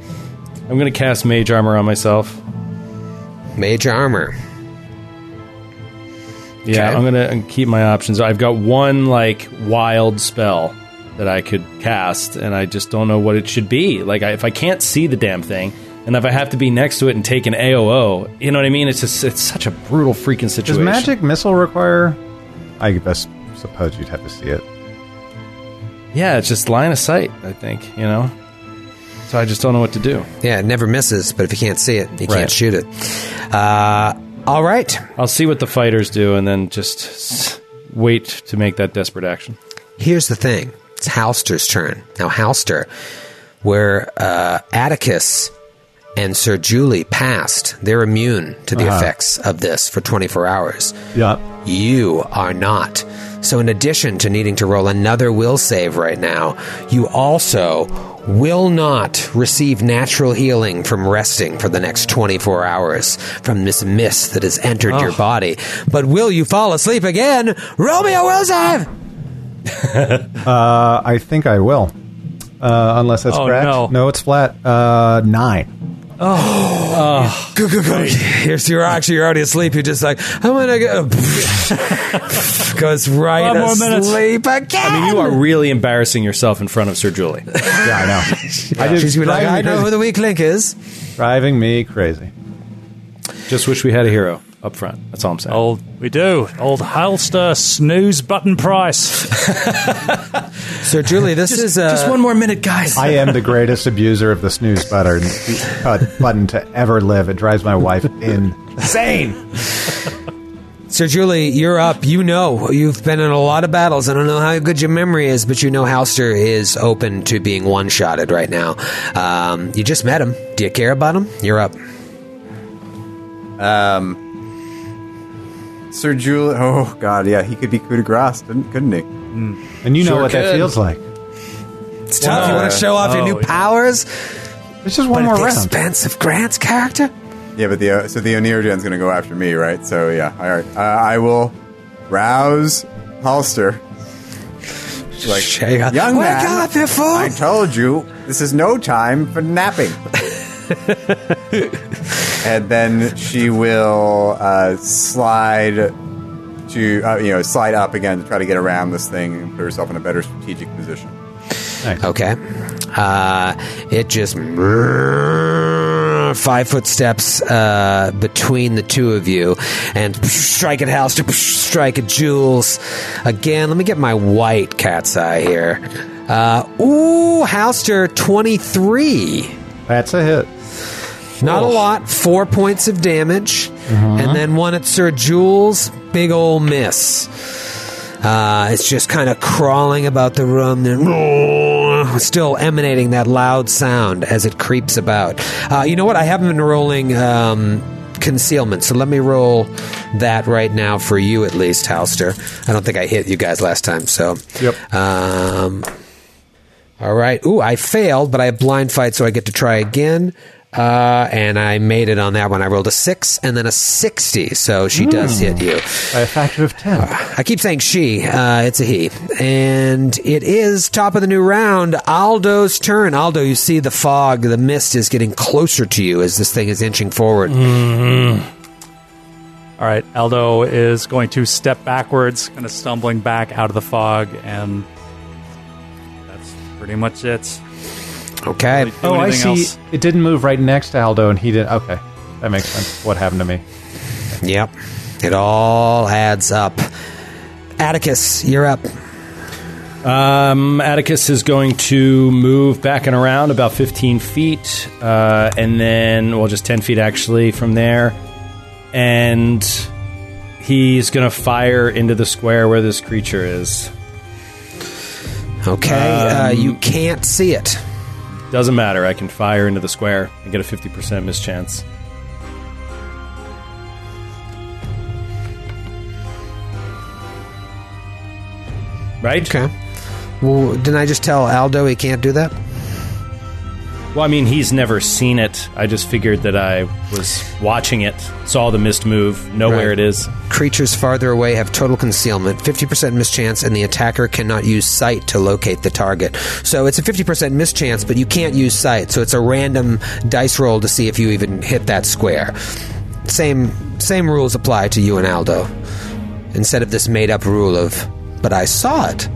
I'm gonna cast Mage Armor on myself. Mage armor. Yeah, Okay. I'm gonna keep my options. I've got one like wild spell that I could cast, and I just don't know what it should be. Like, I, if I can't see the damn thing, and if I have to be next to it and take an AOO, you know what I mean? It's just it's such a brutal freaking situation. Does magic missile require? I guess suppose you'd have to see it. Yeah, it's just line of sight. I think you know. So I just don't know what to do. Yeah, it never misses, but if you can't see it, you Right. can't shoot it. Uh, all right. I'll see what the fighters do, and then just wait to make that desperate action. Here's the thing it's Halster's turn. Now, Halster, where uh, Atticus and Sir Julie passed, they're immune to the Uh-huh. effects of this for 24 hours. Yeah. You are not. So, in addition to needing to roll another will save right now, you also will not receive natural healing from resting for the next 24 hours from this mist that has entered your body. But will you fall asleep again? Romeo me a will save! (laughs) Uh, I think I will. Uh, unless that's Oh, correct. no. it's flat. Uh, nine. Oh, go, go, go. You're, you're actually you're already asleep. You're just like, I'm gonna go. (laughs) (laughs) Goes right Five more minutes. asleep again. I mean, you are really embarrassing yourself in front of Sir Julie. Yeah, I know. I did, She's gonna be like, I know who the weak link is. driving me crazy. Just wish we had a hero up front. That's all I'm saying. Old, we do. Old Halster snooze button price. (laughs) So, Julie, this is uh, just one more minute, guys. I am the greatest abuser of the snooze button, cut button to ever live. It drives my wife insane. Sir Julie, you're up. You know, you've been in a lot of battles. I don't know how good your memory is, but you know Halster is open to being one shotted right now. Um, you just met him. Do you care about him? You're up. Sir Julian. Oh God, yeah, he could be coup de grace, couldn't, couldn't he? And you know Sure what that feels like. It's tough. You want to show off your Oh, new yeah. powers, It's just but one more at the round. expense of Grant's character. Yeah, but the uh, so the Oneirogen's going to go after me, right? So yeah, all right. Uh, I will rouse Halster. Like, Shake up. young Wake man, up, you fool! I told you this is no time for napping. (laughs) and then she will uh, slide to uh, you know slide up again to try to get around this thing and put herself in a better strategic position. Okay. Uh, it just five foot steps uh, between the two of you, and strike at Halster, strike at Jules. Again, let me get my white cat's eye here. Uh, ooh, Halster twenty three. That's a hit. Not a lot. Four points of damage, and then one at Sir Jules. Big ol' miss. Uh, it's just kind of crawling about the room, then (laughs) still emanating that loud sound as it creeps about. Uh, you know what? I haven't been rolling um, concealment, so let me roll that right now for you at least, Halster. I don't think I hit you guys last time, so. Yep. Um, all right. Ooh, I failed, but I have blind fight, so I get to try again. Uh, and I made it on that one. I rolled a six and then a sixty, so she does hit you. By a factor of ten. I keep saying she. Uh, it's a he, and it is top of the new round. Aldo's turn. Aldo, you see the fog, the mist is getting closer to you as this thing is inching forward. All right, Aldo is going to step backwards, kind of stumbling back out of the fog, and that's pretty much it. Okay. Really Oh, I see. else. It didn't move right next to Aldo, and he did. Okay, that makes sense. What happened to me? Yep. It all adds up. Atticus, you're up. Um, Atticus is going to move back and around about 15 feet, uh, and then, well, just 10 feet actually from there. And he's going to fire into the square where this creature is. Okay. uh, you can't see it. Doesn't matter. I can fire into the square and get a 50% mischance. Right? Okay. Well, didn't I just tell Aldo he can't do that? Well, I mean, he's never seen it. I just figured that I was watching it, saw the mist move, know Right. where it is. Creatures farther away have total concealment, 50% mischance, and the attacker cannot use sight to locate the target. So it's a 50% mischance, but you can't use sight. So it's a random dice roll to see if you even hit that square. Same same rules apply to you and Aldo. Instead of this made up rule of, but I saw it.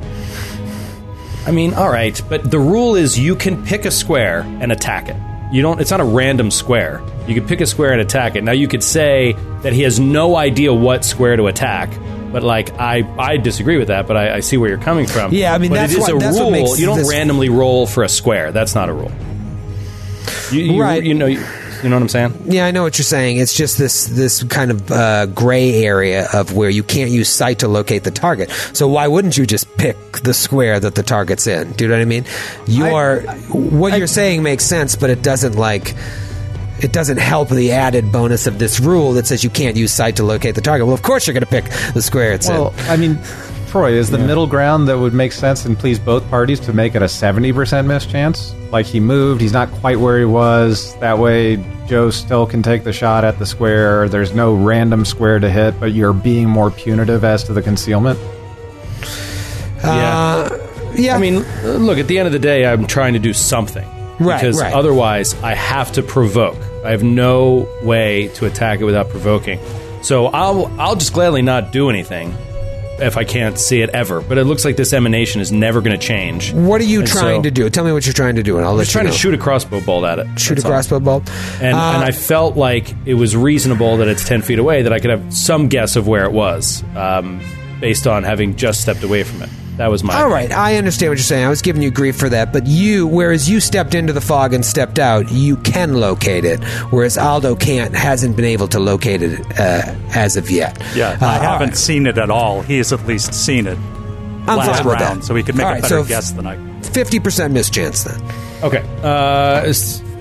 I mean, all right, but the rule is you can pick a square and attack it. You don't. It's not a random square. You can pick a square and attack it. Now you could say that he has no idea what square to attack, But like I, I disagree with that. But I, I see where you're coming from. Yeah, I mean, but that's it is what- a that's what rule. makes you don't this- randomly roll for a square. That's not a rule. You, you, Right. You know. You, you know what I'm saying? Yeah, I know what you're saying. It's just this this kind of uh, gray area of where you can't use sight to locate the target. So why wouldn't you just pick the square that the target's in? Do you know what I mean? You are what you're saying makes sense, but it doesn't like it doesn't help the added bonus of this rule that says you can't use sight to locate the target. Well, of course you're going to pick the square it's Well, in. I mean, Troy, is the middle ground that would make sense and please both parties to make it a 70% miss chance? Like he moved, he's not quite where he was. That way, Joe still can take the shot at the square. There's no random square to hit, but you're being more punitive as to the concealment. Uh, yeah, I mean, look. At the end of the day, I'm trying to do something. Right, Because right. otherwise, I have to provoke. I have no way to attack it without provoking. So I'll I'll just gladly not do anything if I can't see it ever. But it looks like this emanation is never going to change. what are you And trying so- to do? Tell me what you're trying to do, and I'll let just you trying know. to shoot a crossbow bolt at it. Shoot a That's all. crossbow bolt. And, Uh, and I felt like it was reasonable that it's 10 feet away, that I could have some guess of where it was um, based on having just stepped away from it. That was my. All right, I understand what you're saying. I was giving you grief for that, but you, whereas you stepped into the fog and stepped out, you can locate it, whereas Aldo can't, hasn't been able to locate it uh, as of yet. Yeah, Uh, I haven't right. seen it at all. He has at least seen it I'm last fine with round, that. so he could make All a right, better so guess than I. Fifty percent mischance then. Okay. Uh,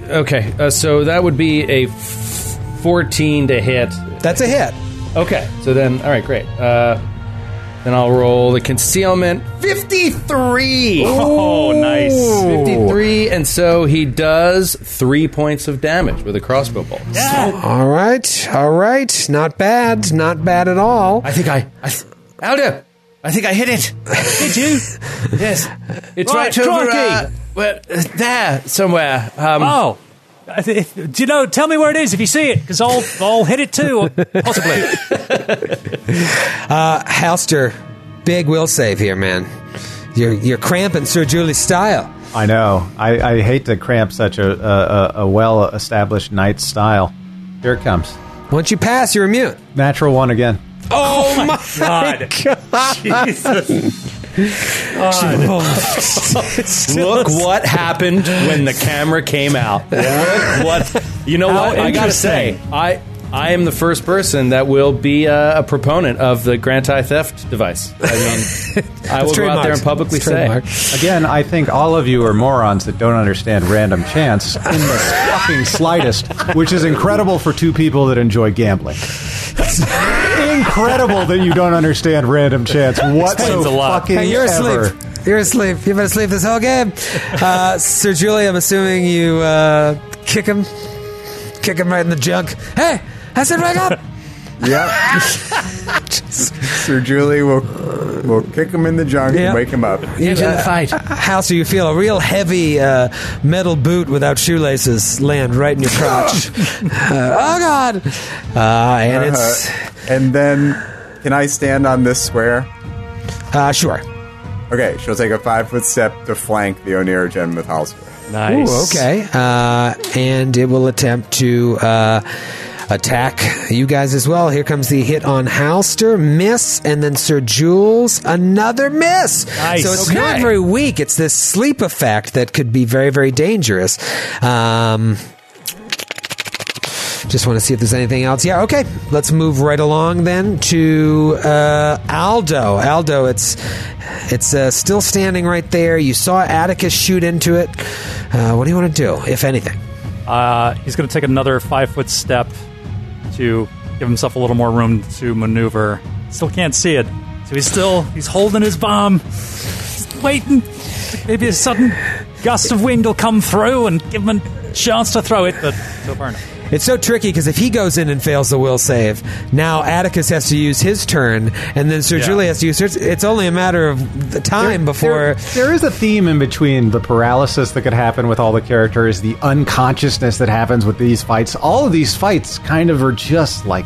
okay. Uh, so that would be a f- 14 to hit. That's a hit. Okay. So then, all right, great. Then I'll roll the concealment. 53! Oh, nice. 53, and so he does three points of damage with a crossbow bolt. All right, all right, not bad, not bad at all. I think I, I th- Aldo, I think I hit it. Did you? (laughs) Yes, it's Right, right, over crikey. uh, well, uh, there somewhere. Um, Oh. I thi- if- Do you know? Tell me where it is if you see it, because I'll I'll hit it too, possibly. (laughs) Uh, Halster, big will save here, man. You're you're cramping Sir Julie's style. I know. I, I hate to cramp such a, a, a well established knight's style. Here it comes. Once you pass, you're immune. Natural one again. Oh, oh my God. (laughs) Jesus. Oh. (laughs) Look what happened when the camera came out. Look what you know. How what I gotta say. I I am the first person that will be a, a proponent of the Granti theft device. I mean, (laughs) I will go out there and publicly say. Again, I think all of you are morons that don't understand random chance in the fucking slightest, which is incredible for two people that enjoy gambling. (laughs) incredible that you don't understand random chance Explains a whatsoever. lot. Fucking Hey, you're ever. asleep. You're asleep. You've been asleep this whole game. Uh, Sir Julie, I'm assuming you uh, kick him, kick him right in the junk. Hey, I said wake up. Yep. Sir Julie will will kick him in the junk Yeah. and wake him up. You, Into the fight. How so you feel a real heavy uh, metal boot without shoelaces land right in your crotch. Uh, (laughs) oh God! Uh, and it's Uh, and then, can I stand on this square? uh, sure. Okay, she'll take a five foot step to flank the Oneirogen with Halster. Nice. Ooh, okay. Uh, and it will attempt to uh, attack you guys as well. Here comes the hit on Halster, miss, and then Sir Jules, another miss. Nice. So it's Okay. not very weak. It's this sleep effect that could be very, very dangerous. Um, just want to see if there's anything else. Yeah, okay. Let's move right along then to uh, Aldo. Aldo, it's it's uh, still standing right there. You saw Atticus shoot into it. Uh, what do you want to do, if anything? Uh, he's going to take another five foot step to give himself a little more room to maneuver. Still can't see it, so he's still he's holding his bomb, Just waiting. Maybe a sudden gust of wind will come through and give him a chance to throw it, but so far no. It's so tricky because if he goes in and fails the will save, now Atticus has to use his turn, and then Sir Yeah. Julie has to use hers. It's only a matter of the time before. There- there is a theme in between the paralysis that could happen with all the characters, the unconsciousness that happens with these fights. All of these fights kind of are just like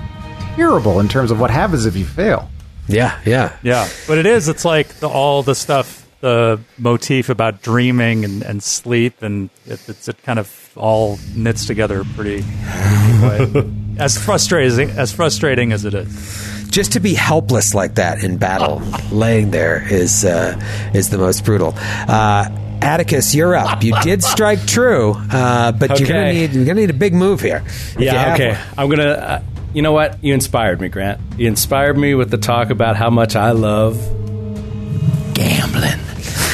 terrible in terms of what happens if you fail. Yeah, yeah. Yeah, but it is. It's like the, all the stuff the motif about dreaming and, and sleep, and it, it's, it kind of all knits together pretty. (laughs) as frustrating as frustrating as it is. Just to be helpless like that in battle, laying there is uh, is the most brutal. Uh, Atticus, you're up. You did strike true, uh, but you're gonna need you're gonna need a big move here. Yeah, okay. one. I'm gonna. Uh, you know what? You inspired me, Grant. You inspired me with the talk about how much I love gambling,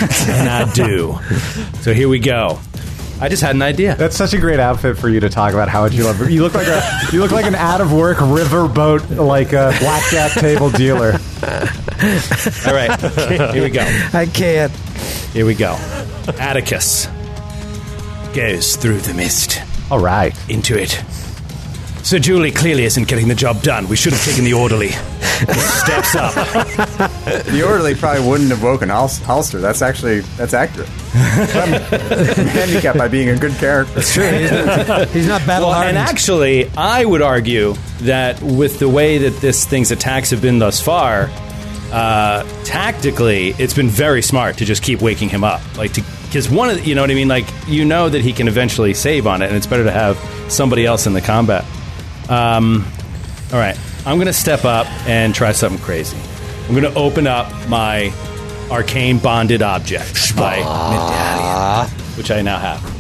and I do. So here we go. I just had an idea. That's such a great outfit for you to talk about how would you love. You look like a (laughs) you look like an out of work riverboat like a blackjack table dealer. All right, here we go. I can't. Here we go. Atticus goes through the mist All right. into it. Sir Julie clearly isn't getting the job done. We should have taken the orderly. Steps up. (laughs) The orderly probably wouldn't have woken Hals- Halster. That's actually that's accurate. I'm handicapped by being a good character. He's not battle Well, hardened. and actually, I would argue that with the way that this thing's attacks have been thus far, uh, tactically, it's been very smart to just keep waking him up. Like, because one of the, you know what I mean? Like, you know that he can eventually save on it, and it's better to have somebody else in the combat. Um, all right, I'm going to step up and try something crazy. I'm going to open up my arcane bonded object, my medallion, which I now have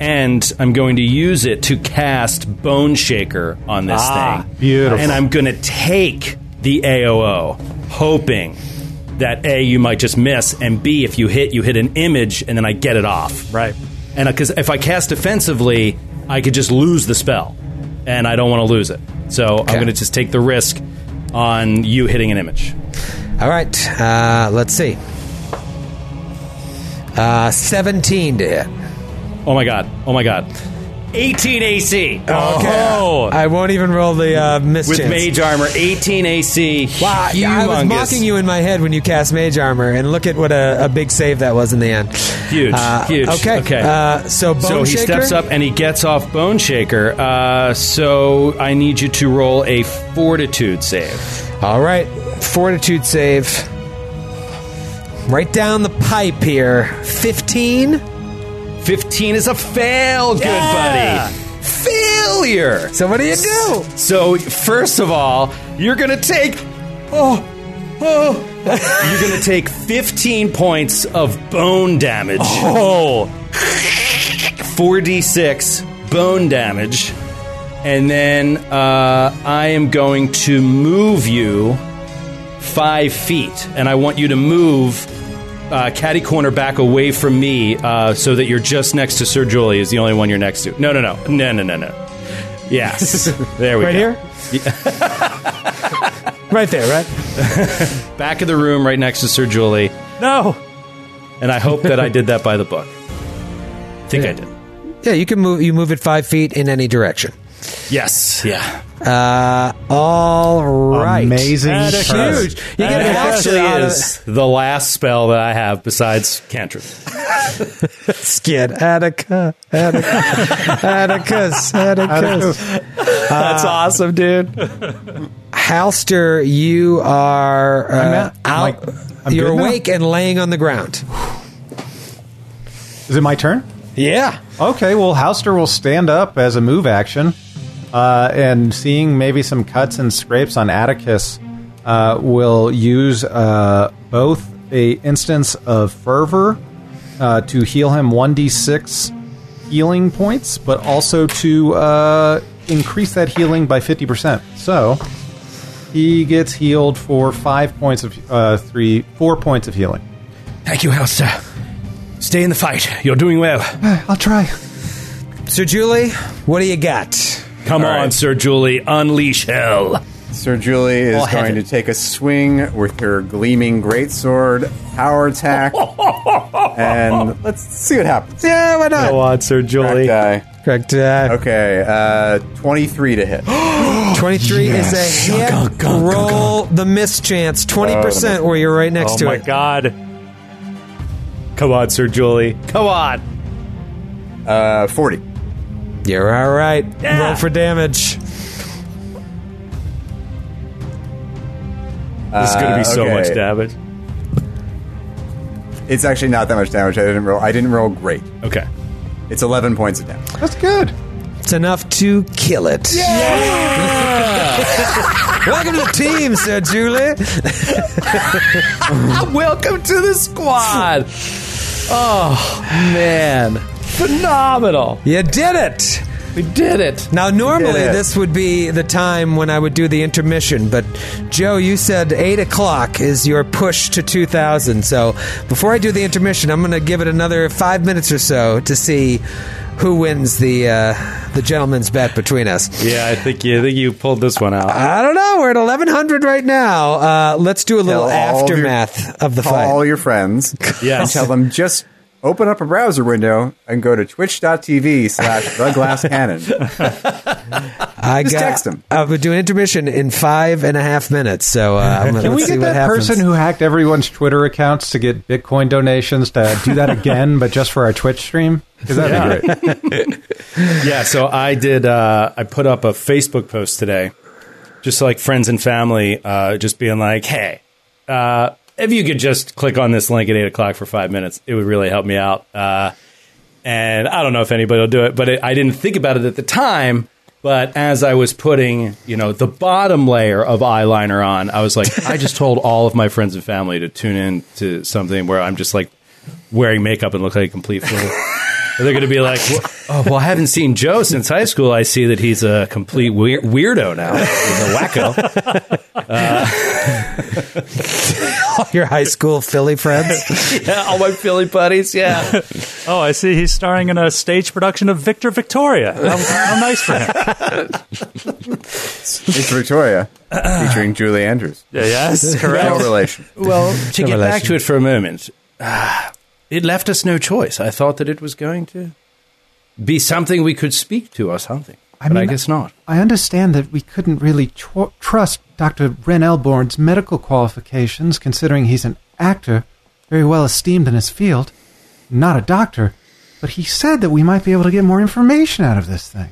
and I'm going to use it to cast Bone Shaker on this Ah, thing. beautiful. And I'm going to take the AOO, hoping that A, you might just miss, and B, if you hit, you hit an image, and then I get it off. Right. And because if I cast defensively, I could just lose the spell, and I don't want to lose it. So I'm going to just take the risk on you hitting an image. All right, uh, let's see. Uh, 17 to hit. Oh my god! Oh my god! 18 AC. Okay. I won't even roll the uh, miss with chance. mage armor, 18 AC. Wow, I was mocking you in my head when you cast mage armor, and look at what a, a big save that was in the end. Huge, Uh, huge. Okay, Okay. Uh, so bone so he shaker? steps up and he gets off Bone Shaker. Uh, so I need you to roll a Fortitude save. All right, fortitude save. Right down the pipe here. 15. 15 is a fail, good buddy. Failure. So what do you do? So first of all, you're gonna take. Oh, oh. you're gonna take 15 points of bone damage. Oh, 4d6 bone damage, and then uh, I am going to move you five feet, and I want you to move uh, catty corner back away from me, uh, so that you're just next to Sir Julie. Is the only one you're next to. No, no, no, no, no, no, no. Yes, (laughs) there we Right go. Right here? (laughs) (laughs) right there, right? Back of the room, right next to Sir Julie, no. and I hope that I did that by the book. I think I did. Yeah, you can move. You move it five feet in any direction. Yes, yeah. Uh, all right. Amazing. That's. Huge. You get it an actually out of is the last spell that I have besides cantrip. (laughs) skid. Attica, Attica, Atticus, Atticus. That's awesome, dude. Halster, you are uh, I'm at- out. I'm like- I'm you're good now? awake and laying on the ground. Is it my turn? Yeah. Okay, well, Halster will stand up as a move action, uh, and seeing maybe some cuts and scrapes on Atticus, uh, will use uh, both a instance of fervor uh, to heal him one d six healing points, but also to uh, increase that healing by fifty percent. So he gets healed for five points of uh, three, four points of healing. Thank you, Halster. Stay in the fight. You're doing well. I'll try. So, Julie, what do you got? Come on, Sir Julie, unleash hell. Sir Julie is All going to take a swing with her gleaming greatsword, power attack, (laughs) and let's see what happens. Yeah, why not? Come on, Sir Crack Julie. die. Correct. Uh, Okay, uh, 23 to hit. (gasps) 23 is a hit. Roll the miss chance. 20% where you're right next Oh to it. Oh my god. Come on, Sir Julie. Come on. Uh, 40. You're all right. Roll for damage. This is going to be so uh, okay. much damage. It's actually not that much damage. I didn't roll. I didn't roll great. Okay. It's 11 points of damage. That's good. It's enough to kill it. Yeah. (laughs) Welcome to the team, Sir Julie. (laughs) Welcome to the squad. (laughs) Oh man, phenomenal! You did it. We did it. Now, normally it. this would be the time when I would do the intermission, but Joe, you said 8 o'clock is your push to 2000. So before I do the intermission, I'm going to give it another five minutes or so to see who wins the uh, the gentleman's bet between us. Yeah, I think you I think you pulled this one out. I don't know. We're at 1100 right now. Uh, let's do a little Tell all of your- aftermath of the Call fight. all your friends. Yes. And tell them just open up a browser window and go to twitch.tv slash the glass cannon. (laughs) I Just got, text him. I would do intermission in five and a half minutes. So uh, I'm gonna- Can let's we see get what that happens. person who hacked everyone's Twitter accounts to get Bitcoin donations to do that (laughs) again, but just for our Twitch stream? Because that'd be great. (laughs) Yeah, so I did. Uh, I put up a Facebook post today, just like friends and family, uh, just being like, "Hey, uh, if you could just click on this link at eight o'clock for five minutes, it would really help me out." Uh, and I don't know if anybody will do it, but it, I didn't think about it at the time. But as I was putting, you know, the bottom layer of eyeliner on, I was like, (laughs) I just told all of my friends and family to tune in to something where I'm just like wearing makeup and look like a complete fool. (laughs) They're going to be like, "Wha- oh, well, I haven't seen Joe since high school. I see that he's a complete weir- weirdo now. He's a wacko. (laughs) all your high school Philly friends. (laughs) yeah, all my Philly buddies. Yeah. Oh, I see. He's starring in a stage production of Victor Victoria. How, how nice for him. (laughs) It's Victoria featuring Julie Andrews. Yeah, yes, No correct. relation. Well, to get back to it for a moment, ah, it left us no choice. I thought that it was going to be something we could speak to or something. I but I guess not. I understand that we couldn't really tr- trust Dr. Ren Elborn's medical qualifications, considering he's an actor, very well esteemed in his field, not a doctor. But he said that we might be able to get more information out of this thing.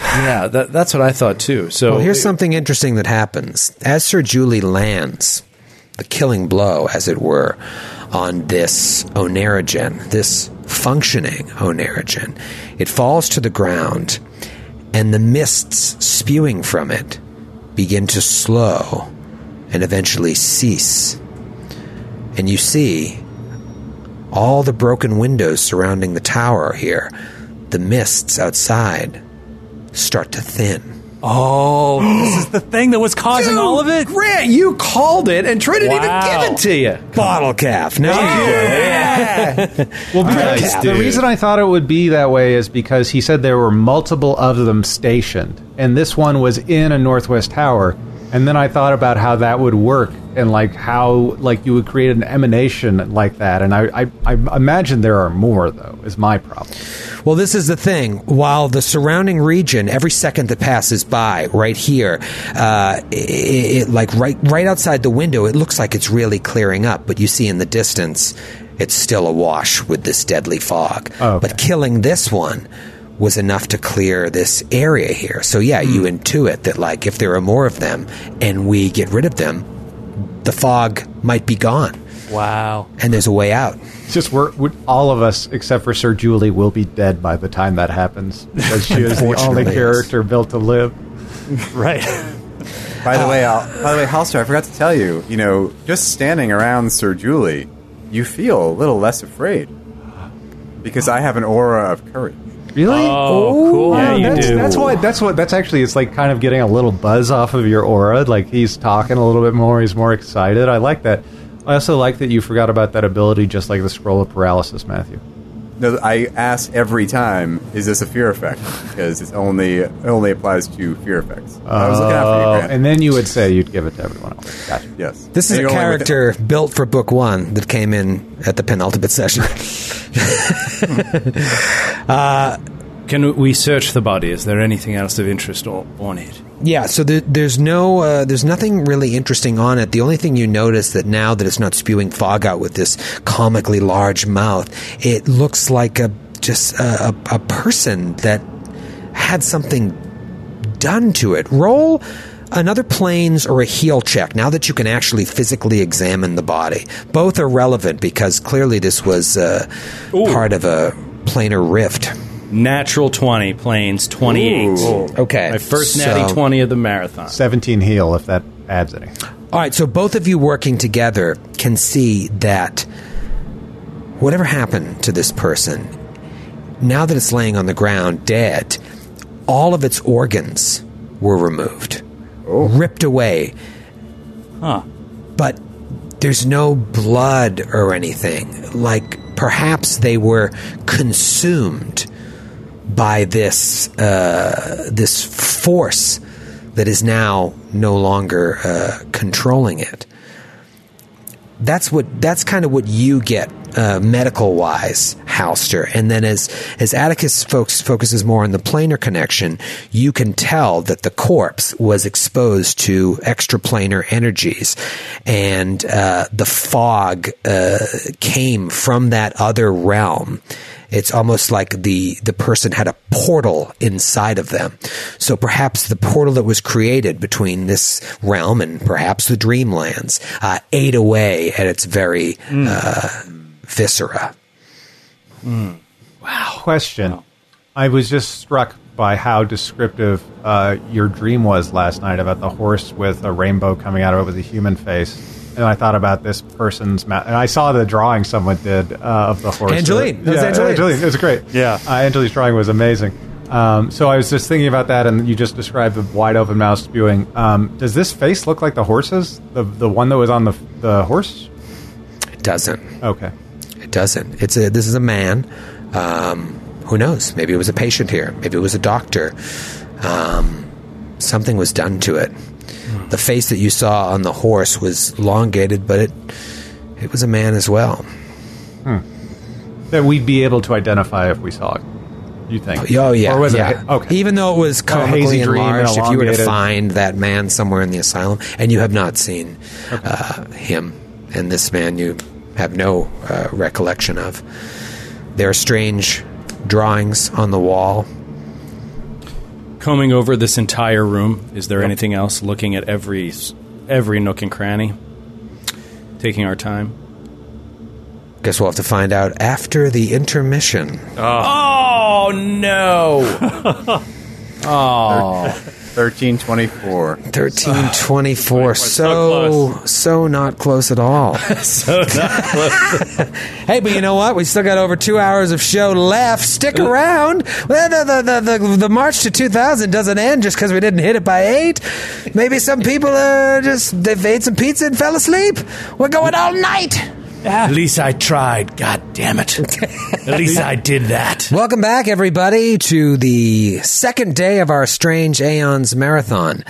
Yeah, that, that's what I thought too. So Well, here's something interesting that happens. As Sir Julie lands, the killing blow, as it were, on this oneirogen, this functioning oneirogen, it falls to the ground, and the mists spewing from it begin to slow and eventually cease. And you see all the broken windows surrounding the tower here, the mists outside start to thin. Oh, (gasps) this is the thing that was causing all of it. Grant, you called it, and Troy didn't Wow. even give it to you. Bottle calf. No, (laughs) Well, Nice, the dude. reason I thought it would be that way is because he said there were multiple of them stationed, and this one was in a Northwest Tower. And then I thought about how that would work, and like how like you would create an emanation like that. And I, I, I imagine there are more though. Is my problem. Well, this is the thing. While the surrounding region, every second that passes by, right here, uh, it, it, like right right outside the window, it looks like it's really clearing up. But you see in the distance, it's still awash with this deadly fog. Oh, okay. But killing this one was enough to clear this area here. So yeah, you intuit that like if there are more of them and we get rid of them, the fog might be gone Wow. and there's a way out. It's just we're, we all of us except for Sir Julie will be dead by the time that happens (laughs) because she is the only character built to live. (laughs) Right. (laughs) By Uh, the way, Al- by the way, Halster, I forgot to tell you. You know, just standing around Sir Julie, you feel a little less afraid because I have an aura of courage. Really? Oh, oh cool. Yeah, you that's, do. That's what. That's what. That's actually. It's like kind of getting a little buzz off of your aura. Like he's talking a little bit more. He's more excited. I like that. I also like that you forgot about that ability, just like the scroll of paralysis, Matthew. No, I ask every time, is this a fear effect? Because it's only it only applies to fear effects. I was looking out for you, Oh, Grant. and then you would say you'd give it to everyone else. Gotcha. yes, This is And a you're only with- character built for book one that came in at the penultimate session. (laughs) Uh, Can we search the body? Is there anything else of interest o- on it? Yeah, so there, there's no, uh, there's nothing really interesting on it. The only thing you notice that now that it's not spewing fog out with this comically large mouth, it looks like a just a, a, a person that had something done to it. Roll another planes or a heel check. Now that you can actually physically examine the body, both are relevant because clearly this was uh, part of a planar rift. Natural 20, planes 28. Okay, My first so- natty 20 of the marathon. 17 heal, if that adds any. All right, so both of you working together can see that whatever happened to this person, now that it's laying on the ground dead, all of its organs were removed, oh. ripped away. Huh. But there's no blood or anything. Like perhaps they were consumed by this uh, this force that is now no longer uh, controlling it. That's what that's kind of what you get uh, medical wise, Halster. And then as as Atticus folks focuses more on the planar connection, you can tell that the corpse was exposed to extraplanar energies, and uh, the fog uh, came from that other realm. It's almost like the the person had a portal inside of them. So perhaps the portal that was created between this realm and perhaps the dreamlands uh, ate away at its very uh, viscera. Question. I was just struck by how descriptive uh, your dream was last night about the horse with a rainbow coming out of it with a human face. And I thought about this person's mouth. And I saw the drawing someone did uh, of the horse. Angeline. That was yeah, Angeline. It was great. Yeah. Uh, Angeline's drawing was amazing. Um, so I was just thinking about that, and you just described the wide open mouth spewing. Um, does this face look like the horse's? The the one that was on the the horse? It doesn't. Okay. It doesn't. It's a. This is a man. Um, who knows? Maybe it was a patient here. Maybe it was a doctor. Um, something was done to it. The face that you saw on the horse was elongated, but it it was a man as well. That we'd be able to identify if we saw it. You think? Oh yeah, Or was yeah. it? Okay. Even though it was hazy comically dream enlarged, if you were to find that man somewhere in the asylum, and you have not seen uh, him, and this man you have no uh, recollection of, there are strange drawings on the wall. Combing over this entire room, is there anything else? Looking at every every nook and cranny, taking our time. Guess we'll have to find out after the intermission. Oh, oh no! (laughs) oh, 1324. Thirteen twenty-four. So so not close at all. (laughs) (laughs) so not close. (laughs) Hey, but you know what? We still got over two hours of show left. Stick around. Well, the, the, the, the, the march to 2000 doesn't end just because we didn't hit it by eight. Maybe some people uh, just they've ate some pizza and fell asleep. We're going all night. At least I tried. God damn it. (laughs) At least I did that. Welcome back, everybody, to the second day of our Strange Aeons marathon.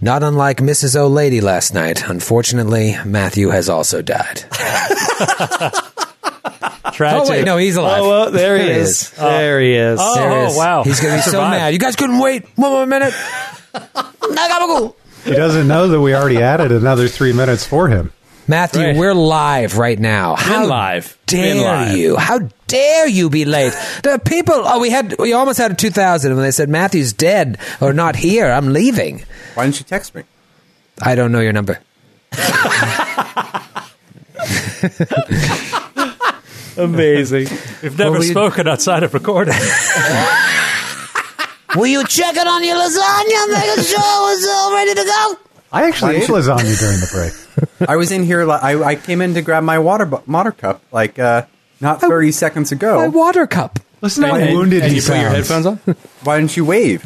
Not unlike Mrs. O'Lady last night. Unfortunately, Matthew has also died. Tragic. (laughs) Oh, wait, no, he's alive. Oh, well, there he There he is. is. Oh. There he is. Oh, There oh, wow. He's going to be so Survived. mad. You guys couldn't wait one more minute. (laughs) He doesn't know that we already added another three minutes for him. Matthew, Right. we're live right now. How live. Been dare live. you? How dare you be late? The people. Oh, we had we almost had a two thousand when they said Matthew's dead or not here. I'm leaving. Why didn't you text me? I don't know your number. (laughs) Amazing. We've never Well, we- spoken outside of recording. (laughs) Will you check it on your lasagna? making sure it's all ready to go. I actually ate lasagna during the break. I was in here. li- I, I came in to grab my water water cup like uh, not Oh. 30 seconds ago. My water cup. Listen to how And- wounded and he you put your headphones on? Why didn't you wave?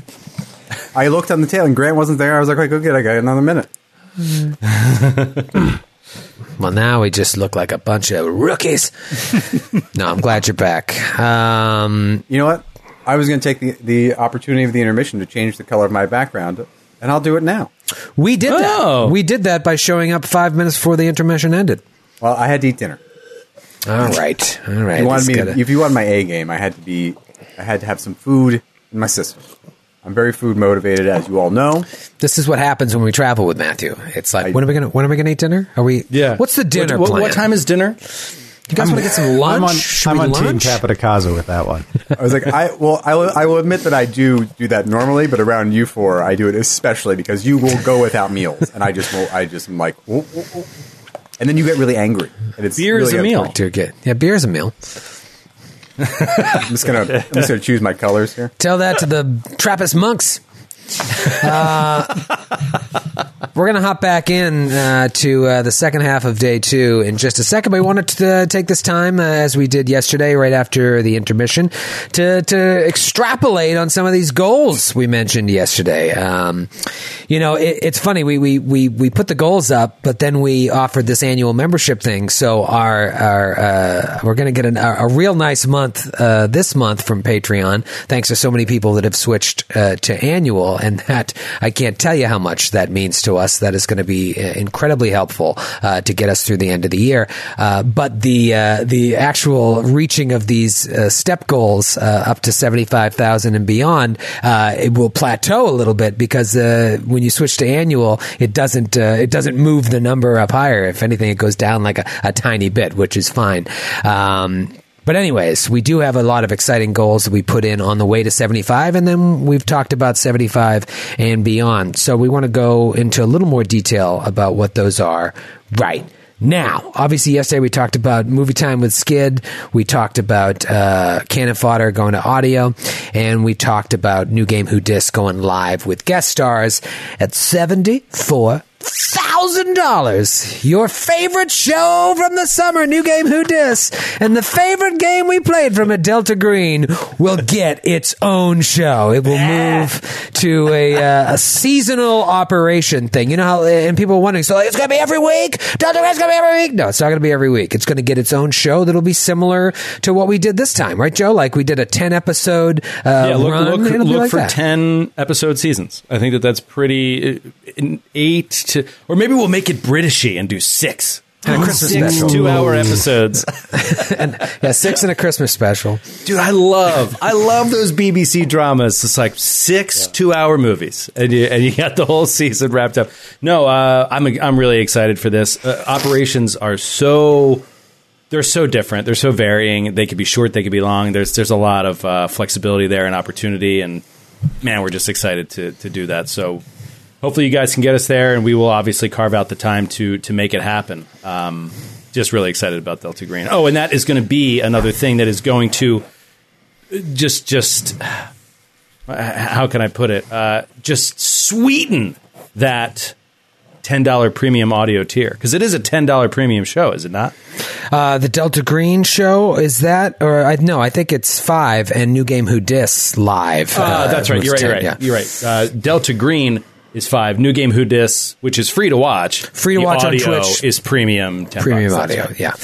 I looked on the tail and Grant wasn't there. I was like, "Okay, go get. it. I got another minute." (laughs) Well, now we just look like a bunch of rookies. (laughs) no, I'm glad you're back. Um, You know what? I was going to take the, the opportunity of the intermission to change the color of my background, and I'll do it now. we did Oh. that. We did that by showing up five minutes before the intermission ended. Well, I had to eat dinner. All right, all right. If you wanted me, gotta- if you wanted my A game, I had to be. I had to have some food in my system. I'm very food motivated, as you all know. This is what happens when we travel with Matthew. It's like, I- when are we gonna when are we gonna eat dinner? Are we? Yeah. What's the dinner what, what, plan? What time is dinner? You guys want to get some lunch? I'm on, I'm we on Team lunch? Capodicasa with that one. (laughs) I was like, I well, I will, I will admit that I do do that normally, but around you four, I do it especially because you will go without meals, and I just will, I just am like, "Whoa, whoa, whoa." and then you get really angry, and it's Beer is a meal. upsetting. Dear good. Yeah, beer's a meal. (laughs) I'm just gonna, I'm just gonna choose my colors here. Tell that to the Trappist monks. (laughs) Uh, we're going to hop back in uh, to uh, the second half of day two in just a second. But we wanted to uh, take this time, uh, as we did yesterday, right after the intermission, to, to extrapolate on some of these goals we mentioned yesterday. Um, you know, it, it's funny. We, we, we, we put the goals up, but then we offered this annual membership thing. So our, our uh, we're going to get an, a, real nice month uh, this month from Patreon, thanks to so many people that have switched to annual. And that, I can't tell you how much that means to us. That is going to be uh, incredibly helpful uh, to get us through the end of the year. Uh, but the, uh, the actual reaching of these uh, step goals uh, up to 75,000 and beyond, it will plateau a little bit because when you switch to annual, it doesn't, it doesn't move the number up higher. If anything, it goes down like a, a tiny bit, which is fine. Um, but, anyways, we do have a lot of exciting goals that we put in on the way to 75, and then we've talked about 75 and beyond. So, we want to go into a little more detail about what those are right now, obviously, yesterday we talked about movie time with Skid. We talked about uh, Cannon Fodder going to audio, and we talked about New Game Who Dis going live with guest stars at seventy four $1,000. Your favorite show from the summer, new game Who Dis, and the favorite game we played from a Delta Green will get its own show. It will move to a, uh, a seasonal operation thing. You know how, uh, and people are wondering, so like, it's going to be every week? Delta Green's going to be every week? No, it's not going to be every week. It's going to get its own show that'll be similar to what we did this time, right, Joe? Like we did a 10 episode uh, yeah, look, run. Look, look like for that. 10 episode seasons. I think that that's pretty, uh, eight to, or maybe we'll make it Britishy and do six. And a Christmas six special. two hour episodes. (laughs) Yeah, six and a Christmas special. Dude, I love, I love those BBC dramas. It's like six two-hour movies, and you, and you got the whole season wrapped up. No, uh, I'm I'm really excited for this. Uh, operations are so they're so different. They're so varying. They could be short, they could be long. There's there's a lot of uh, flexibility there and opportunity, and man, we're just excited to to do that. So hopefully, you guys can get us there, and we will obviously carve out the time to to make it happen. Um, just really excited about Delta Green. Oh, and that is going to be another thing that is going to just just (sighs) how can I put it? Uh, just sweeten that ten dollar premium audio tier because it is a ten dollar premium show, is it not? Uh, the Delta Green show is that, or I no, I think it's five and New Game Who Dis live. Uh, that's right. You're right. 10, You're right. yeah. You're right. Uh, Delta Green is five. New Game Who Dis, which is free to watch. Free to The watch on Twitch. Is premium. 10 Premium bucks. Audio, right. yeah.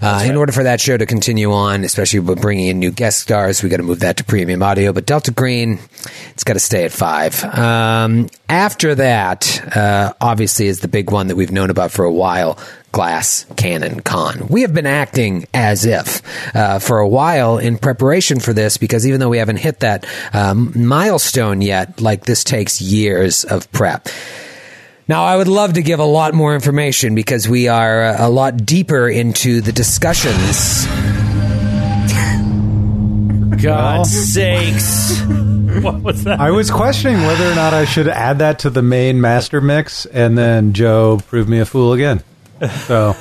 Uh, in order for that show to continue on, especially with bringing in new guest stars, we got to move that to premium audio. But Delta Green, it's got to stay at five. Um, after that, uh, obviously, is the big one that we've known about for a while. Glass Cannon Con. We have been acting as if uh, for a while in preparation for this because even though we haven't hit that um, milestone yet, like this takes years of prep. Now, I would love to give a lot more information because we are uh, a lot deeper into the discussions. God's sakes. (laughs) What was that? I was questioning whether or not I should add that to the main master mix, and then Joe proved me a fool again. So,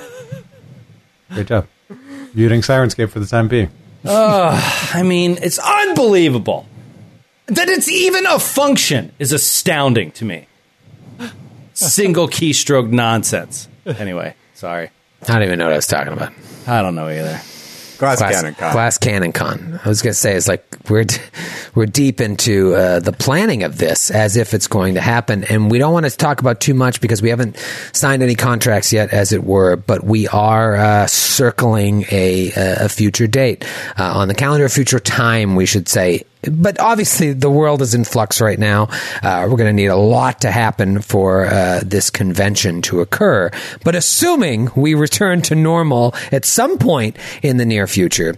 (laughs) great job. Muting Syrinscape for the time being. I mean, it's unbelievable that it's even a function is astounding to me. Single keystroke nonsense. Anyway, sorry. I don't even know what I was talking about. I don't know either. Glass, Glass Cannon Con. Glass Cannon Con. I was going to say it's like we're d- we're deep into uh, the planning of this as if it's going to happen, and we don't want to talk about too much because we haven't signed any contracts yet, as it were. But we are uh, circling a a future date uh, on the calendar, a future time, we should say. But obviously, the world is in flux right now. Uh, we're going to need a lot to happen for uh, this convention to occur. But assuming we return to normal at some point in the near future,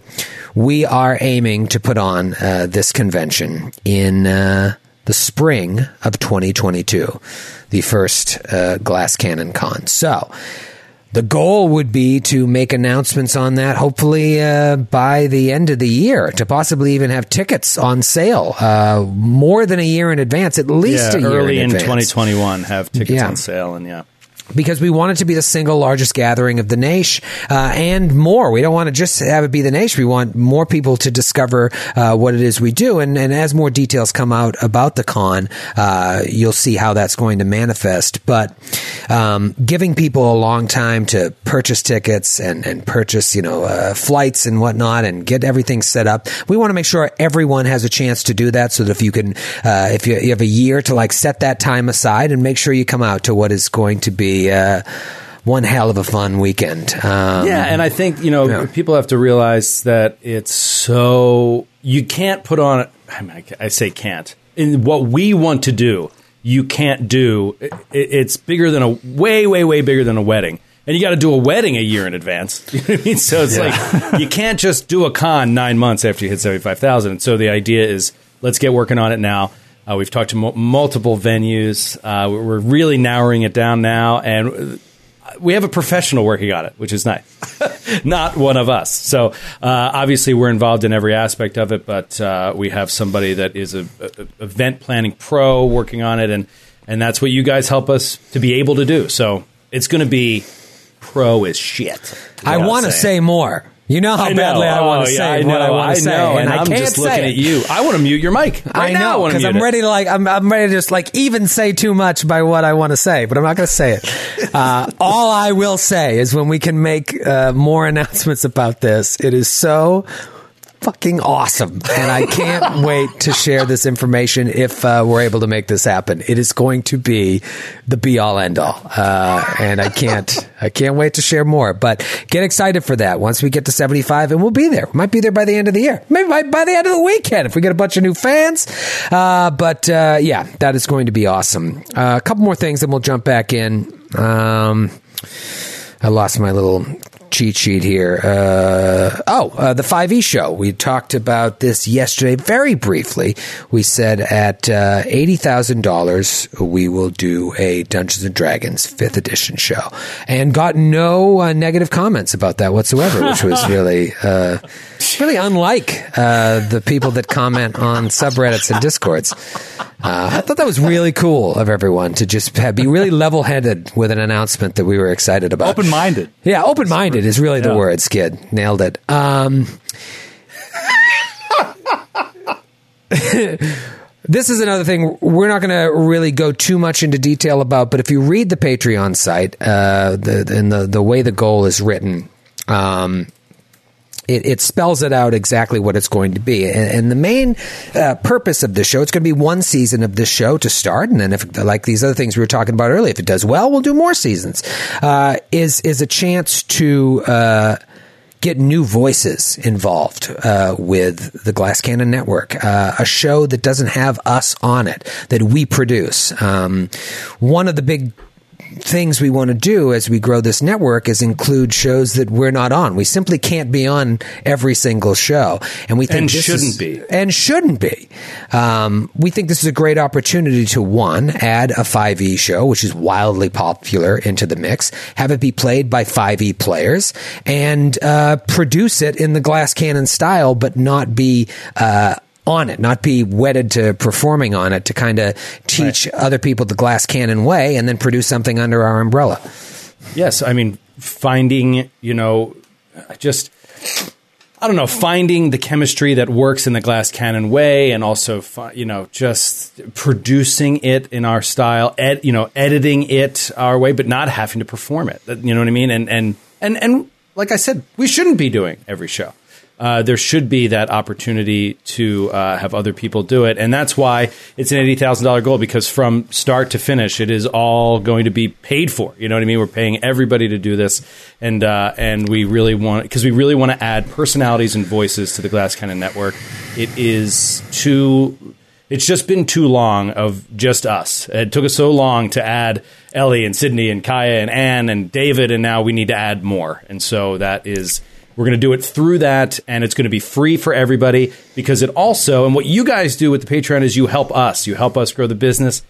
we are aiming to put on uh, this convention in uh, the spring of 2022, the first uh, Glass Cannon Con. So, the goal would be to make announcements on that hopefully uh, by the end of the year to possibly even have tickets on sale uh, more than a year in advance at least yeah, a year early in, in, advance. 2021 have tickets Yeah. on sale and yeah. Because we want it to be the single largest gathering of the Naish uh, and more. We don't want to just have it be the Naish. We want more people to discover uh, what it is we do. And, and as more details come out about the con, uh, you'll see how that's going to manifest. But um, giving people a long time to purchase tickets and, and purchase, you know, uh, flights and whatnot and get everything set up. We want to make sure everyone has a chance to do that so that if you can, uh, if you, you have a year to like set that time aside and make sure you come out to what is going to be uh, one hell of a fun weekend. Um, Yeah, and I think you know Yeah. people have to realize that it's so you can't put on. I, mean, I say can't. In what we want to do, you can't do. It, it's bigger than a way, way, way bigger than a wedding. And you got to do a wedding a year in advance. (laughs) You know what I mean? So it's like you can't just do a con nine months after you hit seventy five thousand. So the idea is let's get working on it now. Uh, we've talked to mu- multiple venues. Uh, we're we're really narrowing it down now, and we have a professional working on it, which is nice. (laughs) Not one of us. So uh, obviously, we're involved in every aspect of it, but uh, we have somebody that is a, a, a event planning pro working on it, and and that's what you guys help us to be able to do. So it's going to be pro as shit. I want to say more. You know how I know. badly I want Oh, to yeah, say I what I want to say, know, and, I I'm can't just looking it. at you. I want to mute your mic. I Right now, know because I'm it. ready to like I'm, I'm ready to just like even say too much by what I want to say, but I'm not going to say it. Uh, all I will say is when we can make uh, more (laughs) announcements about this, it is so fucking awesome, and I can't (laughs) wait to share this information if uh, we're able to make this happen. It is going to be the be all end all, uh, and I can't I can't wait to share more. But get excited for that once we get to 75, and we'll be there. We might be there by the end of the year, maybe by, by the end of the weekend if we get a bunch of new fans. Uh, but uh, yeah, that is going to be awesome. Uh, a couple more things, and we'll jump back in. Um, I lost my little cheat sheet here. Uh, oh, uh, the 5e show. We talked about this yesterday very briefly. We said at uh, $80,000, we will do a Dungeons and Dragons 5th edition show. And got no uh, negative comments about that whatsoever, which was (laughs) really. Uh, Really unlike uh, the people that comment on subreddits and discords. Uh, I thought that was really cool of everyone to just have, be really level headed with an announcement that we were excited about. Open minded. Yeah, open minded is really the Yeah. word, Skid. Nailed it. Um, (laughs) this is another thing we're not going to really go too much into detail about, but if you read the Patreon site uh, the, and the, the way the goal is written, um, it, it spells it out exactly what it's going to be. And, and the main uh, purpose of this show, it's going to be one season of this show to start. And then if, like these other things we were talking about earlier, if it does well, we'll do more seasons, uh, is, is a chance to, uh, get new voices involved uh, with the Glass Cannon Network, uh, a show that doesn't have us on it that we produce. Um, one of the big things we want to do as we grow this network is include shows that we're not on. We simply can't be on every single show, and we think And this shouldn't is- be. and shouldn't be. Um, we think this is a great opportunity to one add a 5e show, which is wildly popular, into the mix. Have it be played by 5e players and uh, produce it in the glass cannon style, but not be. Uh, on it, not be wedded to performing on it to kind of teach other people the glass cannon way and then produce something under our umbrella. Yes, I mean finding, you know, just I don't know, finding the chemistry that works in the glass cannon way, and also, you know, just producing it in our style, ed, you know, editing it our way, but not having to perform it. You know what I mean? And and and and like I said, we shouldn't be doing every show. Uh, there should be that opportunity to uh, have other people do it, and that's why it's an eighty thousand dollar goal. Because from start to finish, it is all going to be paid for. You know what I mean? We're paying everybody to do this, and uh, and we really want because we really want to add personalities and voices to the Glass Cannon Network. It is too. It's just been too long of just us. It took us so long to add Ellie and Sydney and Kaya and Anne and David, and now we need to add more. And so that is we're going to do it through that, and it's going to be free for everybody because it also and what you guys do with the Patreon is you help us. You help us grow the business.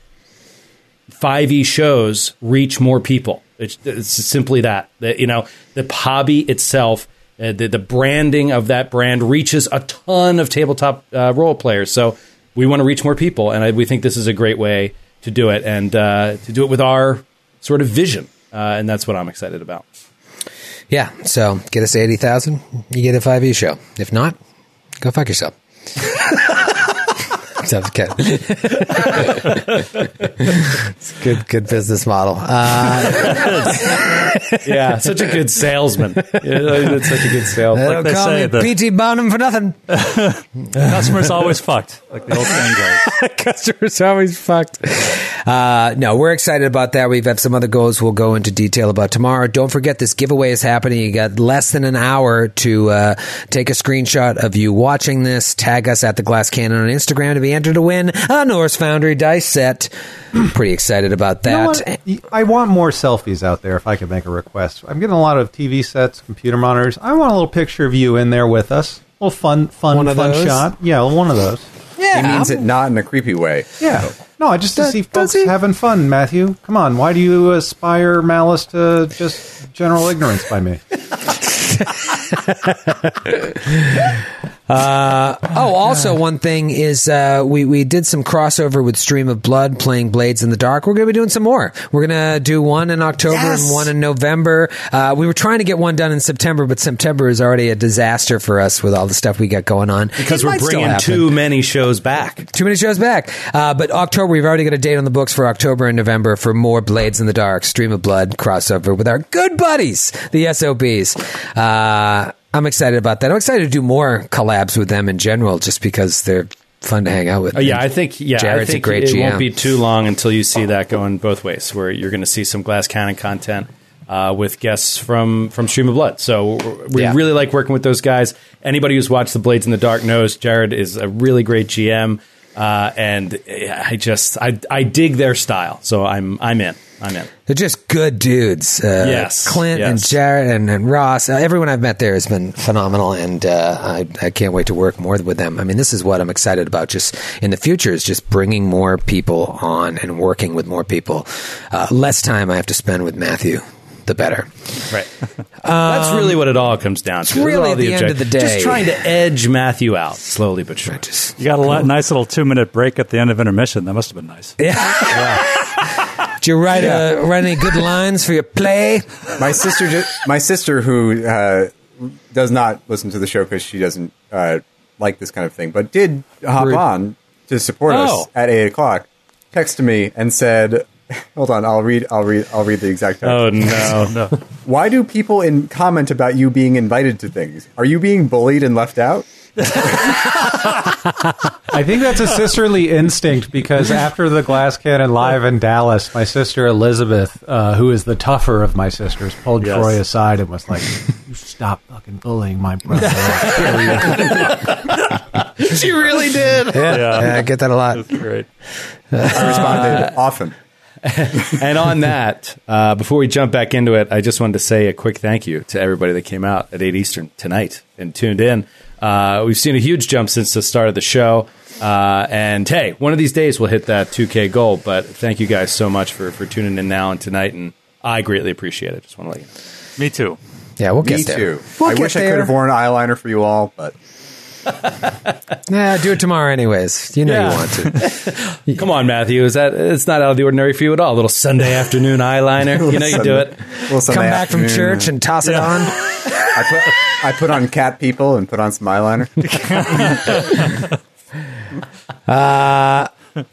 5e shows reach more people. It's, it's simply that. that. You know, the hobby itself, uh, the, the branding of that brand reaches a ton of tabletop uh, role players. So we want to reach more people, and I, we think this is a great way to do it and uh, to do it with our sort of vision. Uh, and that's what I'm excited about. Yeah. So get us to 80,000, you get a 5e show. If not, go fuck yourself. (laughs) Sounds good. (laughs) it's a good, good business model. Uh, (laughs) Yeah, such a good salesman. It's such a good salesman. they don't they call me the- P.T. Barnum for nothing. (laughs) Customer's always fucked, like the old saying goes. Customers always fucked. Uh, no, we're excited about that. We've got some other goals we'll go into detail about tomorrow. Don't forget this giveaway is happening. You got less than an hour to uh, take a screenshot of you watching this. Tag us at the Glass Cannon on Instagram to be entered to win a Norse Foundry dice set. (clears throat) Pretty excited about You know that. I want more selfies out there if I could make a request. I'm getting a lot of TV sets, computer monitors. I want a little picture of you in there with us. A little fun, fun, One of fun those? shot. Yeah, one of those. Yeah, He means it not in a creepy way. Yeah. No, I just to Does- see folks having fun, Matthew. Come on. Why do you aspire malice to just general ignorance by me? (laughs) (laughs) Oh, also one thing is uh, we we did some crossover with Stream of Blood playing Blades in the Dark. We're going to be doing some more. We're going to do one in October Yes. and one in November. Uh, we were trying to get one done in September, but September is already a disaster for us with all the stuff we got going on. Because It we're bringing too many shows back. Too many shows back. Uh, but October, we've already got a date on the books for October and November for more Blades in the Dark, Stream of Blood crossover with our good buddies, the SOBs. I'm excited about that. I'm excited to do more collabs with them in general, just because they're fun to hang out with. Oh, yeah, I think yeah, Jared's I a think great it GM. won't be too long until you see that going both ways, where you're going to see some Glass Cannon content uh, with guests from from Stream of Blood. So we Yeah. really like working with those guys. Anybody who's watched the Blades in the Dark knows Jared is a really great GM, uh, and I just I I dig their style. So I'm I'm in. I'm in. They're just good dudes. Uh, Yes, Clint and. Jared and, and Ross. Uh, everyone I've met there has been phenomenal, and uh, I, I can't wait to work more with them. I mean, this is what I'm excited about. Just in the future is just bringing more people on and working with more people. Uh, less time I have to spend with Matthew, the better. Right. That's really what it all comes down to. Um, really All at the end of the day. just trying to edge Matthew out slowly but surely. Just You got a lot, nice little two minute break at the end of intermission. That must have been nice. (laughs) (laughs) Did you write uh, write any good lines for your play? My sister, ju- my sister, who uh, does not listen to the show because she doesn't uh, like this kind of thing, but did hop Rude. on to support Oh. us at eight o'clock. Texted me and said, "Hold on, I'll read. I'll read. I'll read the exact text. Oh no. No. (laughs) Why do people in comment about you being invited to things? Are you being bullied and left out? I think that's a sisterly instinct because after the Glass Cannon live in Dallas, my sister Elizabeth, uh, who is the tougher of my sisters, pulled Yes. Troy aside and was like, "You stop fucking bullying my brother." she really did. Yeah, I get that a lot. Great. (laughs) I responded often. (laughs) and on that, uh, before we jump back into it, I just wanted to say a quick thank you to everybody that came out at 8 Eastern tonight and tuned in. Uh, we've seen a huge jump since the start of the show. Uh, and hey, one of these days we'll hit that 2K goal. But thank you guys so much for, for tuning in now and tonight. And I greatly appreciate it. Just want to let you know. Me too. Yeah, we'll Me get there. Me too. We'll I get wish I could have worn eyeliner for you all, but (laughs) Nah, do it tomorrow, anyways. You know Yeah. you want to. (laughs) Come on, Matthew. Is that it's not out of the ordinary for you at all? A little Sunday afternoon eyeliner. (laughs) You know you do it. Little Sunday Come back from church uh, and toss it on. I put I put on cat people and put on some eyeliner.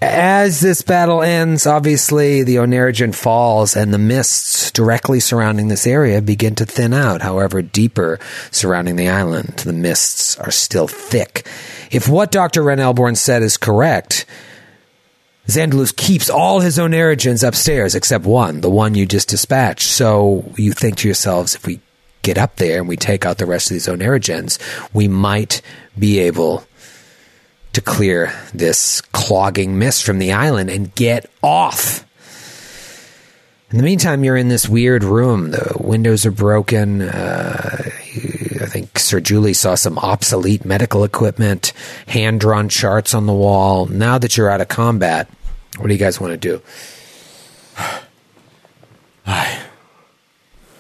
As this battle ends, obviously the Oneirogen falls and the mists directly surrounding this area begin to thin out. However, deeper surrounding the island, the mists are still thick. If what Dr. Ren Elborn said is correct, Xandalus keeps all his Oneirogens upstairs except one, the one you just dispatched. So you think to yourselves, if we get up there and we take out the rest of these Oneirogens, we might be able to clear this clogging mist from the island and get off. In the meantime, you're in this weird room. The windows are broken. Uh, I think Sir Julie saw some obsolete medical equipment, hand drawn charts on the wall. Now that you're out of combat, what do you guys want to do? (sighs) I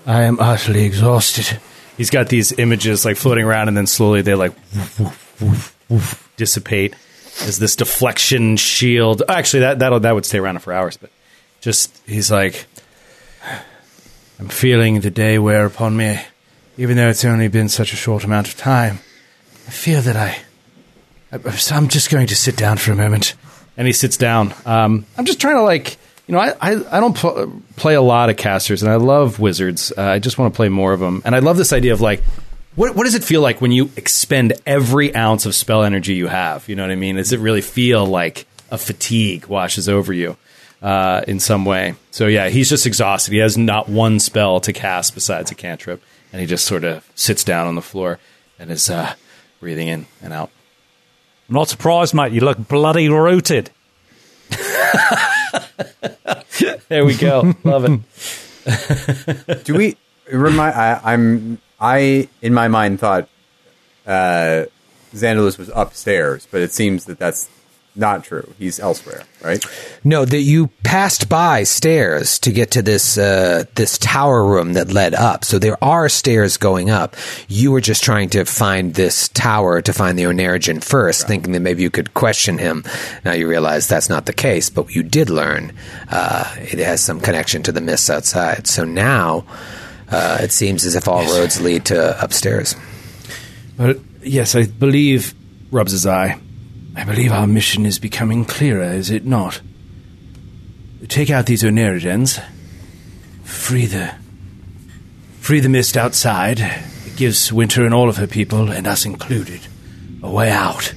I am utterly exhausted. He's got these images like floating around, and then slowly they like woof, woof, woof, woof, dissipate as this deflection shield. Actually, that that that would stay around for hours, but just he's like, I'm feeling the day wear upon me, even though it's only been such a short amount of time. I feel that I. I- I'm just going to sit down for a moment. and he sits down. Um, I'm just trying to like, you know, I I, I don't pl- play a lot of casters, and I love wizards. Uh, I just want to play more of them, and I love this idea of like. What, what does it feel like when you expend every ounce of spell energy you have? You know what I mean? Does it really feel like a fatigue washes over you uh, in some way? So yeah, he's just exhausted. He has not one spell to cast besides a cantrip, and he just sort of sits down on the floor and is uh, breathing in and out. I'm not surprised, mate. You look bloody rooted. (laughs) There we go. Love it. Do we remind? I, I'm I in my mind thought uh, Xandalus was upstairs, but it seems that that's not true. He's elsewhere, right? No, that you passed by stairs to get to this uh, this tower room that led up. So there are stairs going up. You were just trying to find this tower to find the Oneirogen first, thinking that maybe you could question him. Now you realize that's not the case, but you did learn uh, it has some connection to the mists outside. So now uh, it seems as if all roads lead to upstairs. But yes, I believe, rubs his eye, I believe our mission is becoming clearer, is it not? Take out these Oneirogens, free the. free the mist outside. It gives Winter and all of her people, and us included, a way out.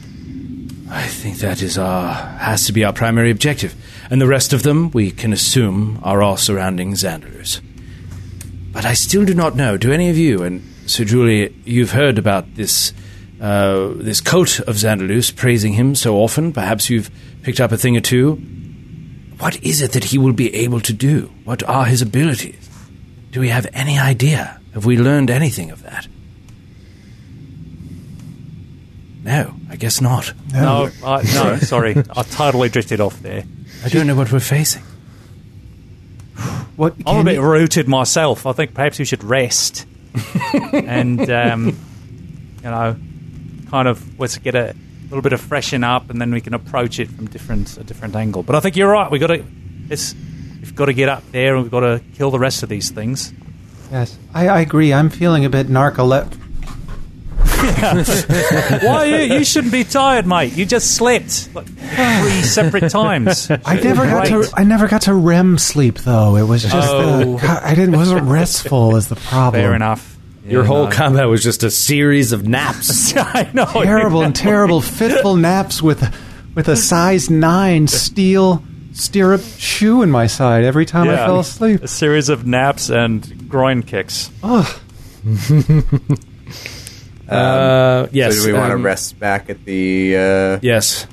I think that is our. has to be our primary objective. And the rest of them, we can assume, are all surrounding Xandalus. But I still do not know. Do any of you, and Sir Julie, you've heard about this uh, this coat of Xandalus, praising him so often. Perhaps you've picked up a thing or two. What is it that he will be able to do? What are his abilities? Do we have any idea? Have we learned anything of that? No, I guess not. No, I, no, sorry. I totally drifted off there. I don't know what we're facing. What? I'm a bit you- rooted myself. I think perhaps we should rest (laughs) and, um, you know, kind of let's get a little bit of freshen up, and then we can approach it from different a different angle. But I think you're right. We got to. It's we've got to get up there, and we've got to kill the rest of these things. Yes, I, I agree. I'm feeling a bit narcoleptic. (laughs) Why you? You shouldn't be tired, mate. You just slept like three separate times. (laughs) I never got to. I never got to REM sleep though. It was just. Oh. uh, I didn't. Wasn't (laughs) restful is the problem. Fair enough. Your Yeah, whole no. combat was just a series of naps. I know. Terrible and terrible, fitful naps with with a size nine steel stirrup shoe in my side every time I fell asleep. A series of naps and groin kicks. Ugh. Uh, yes. So do we want to um, rest back at the? Uh, Yes.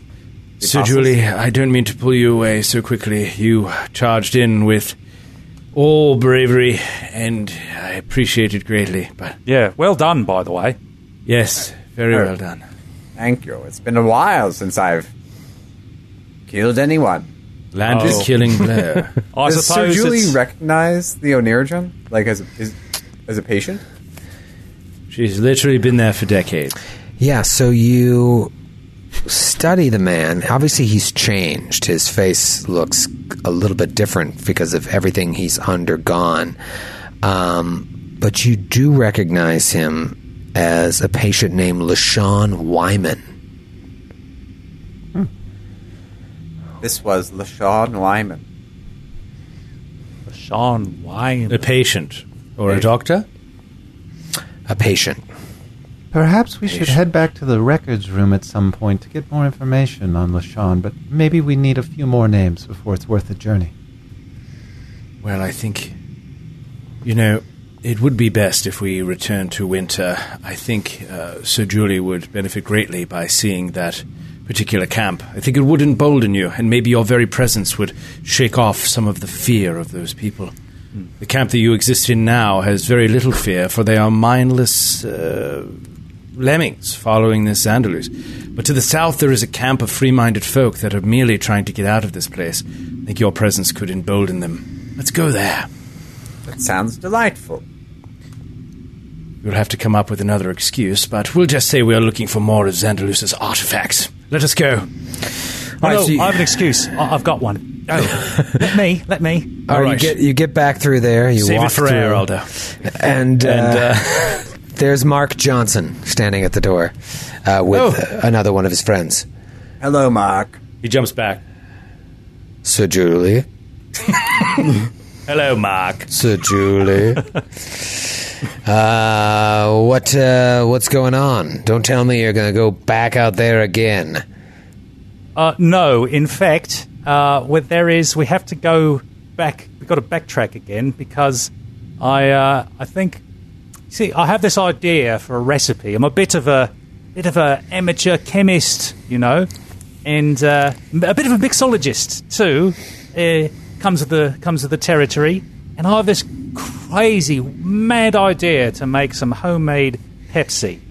The Sir apostles? Julie, I don't mean to pull you away so quickly. You charged in with all bravery, and I appreciate it greatly. But Yeah, well done, by the way. yes, very Sure. well done. Thank you. It's been a while since I've killed anyone. Land Oh. is killing (laughs) Blair. I Does Sir Julie it's- recognize the Oneirogen, like as a, is, as a patient? She's literally been there for decades. Yeah, so you study the man. Obviously, he's changed. His face looks a little bit different because of everything he's undergone. Um, but you do recognize him as a patient named LaShawn Wyman. This was LaShawn Wyman. Sean Wayne. A patient or a doctor? A patient. Perhaps we should head back to the records room at some point to get more information on LaShawn, but maybe we need a few more names before it's worth the journey. Well, I think, you know, it would be best if we return to winter. I think uh, Sir Julie would benefit greatly by seeing that particular camp. I think it would embolden you, and maybe your very presence would shake off some of the fear of those people. The camp that you exist in now has very little fear, for they are mindless uh, lemmings following this Xandalus. But to the south, there is a camp of free minded folk that are merely trying to get out of this place. I think your presence could embolden them. Let's go there. That sounds delightful. we'll have to come up with another excuse, but we'll just say we are looking for more of Xandalus's artifacts. Let us go. All right, no, so you- I have an excuse. I- I've got one. Oh, (laughs) let me, let me. All right, right. you get you get back through there. You Save walk it for through, air, Aldo. and, uh, (laughs) And uh, (laughs) there's Mark Johnson standing at the door uh, with Oh. uh, another one of his friends, Hello, Mark. He jumps back. Sir Julie. hello, Mark. Sir Julie. uh, what uh, what's going on? Don't tell me you're going to go back out there again. Uh, no, in fact, uh, what there is, we have to go back. We've got to backtrack again because I, uh, I think, see, I have this idea for a recipe. I'm a bit of a, bit of a amateur chemist, you know, and uh, a bit of a mixologist too. Uh, comes with the comes with the territory, and I have this crazy, mad idea to make some homemade Pepsi,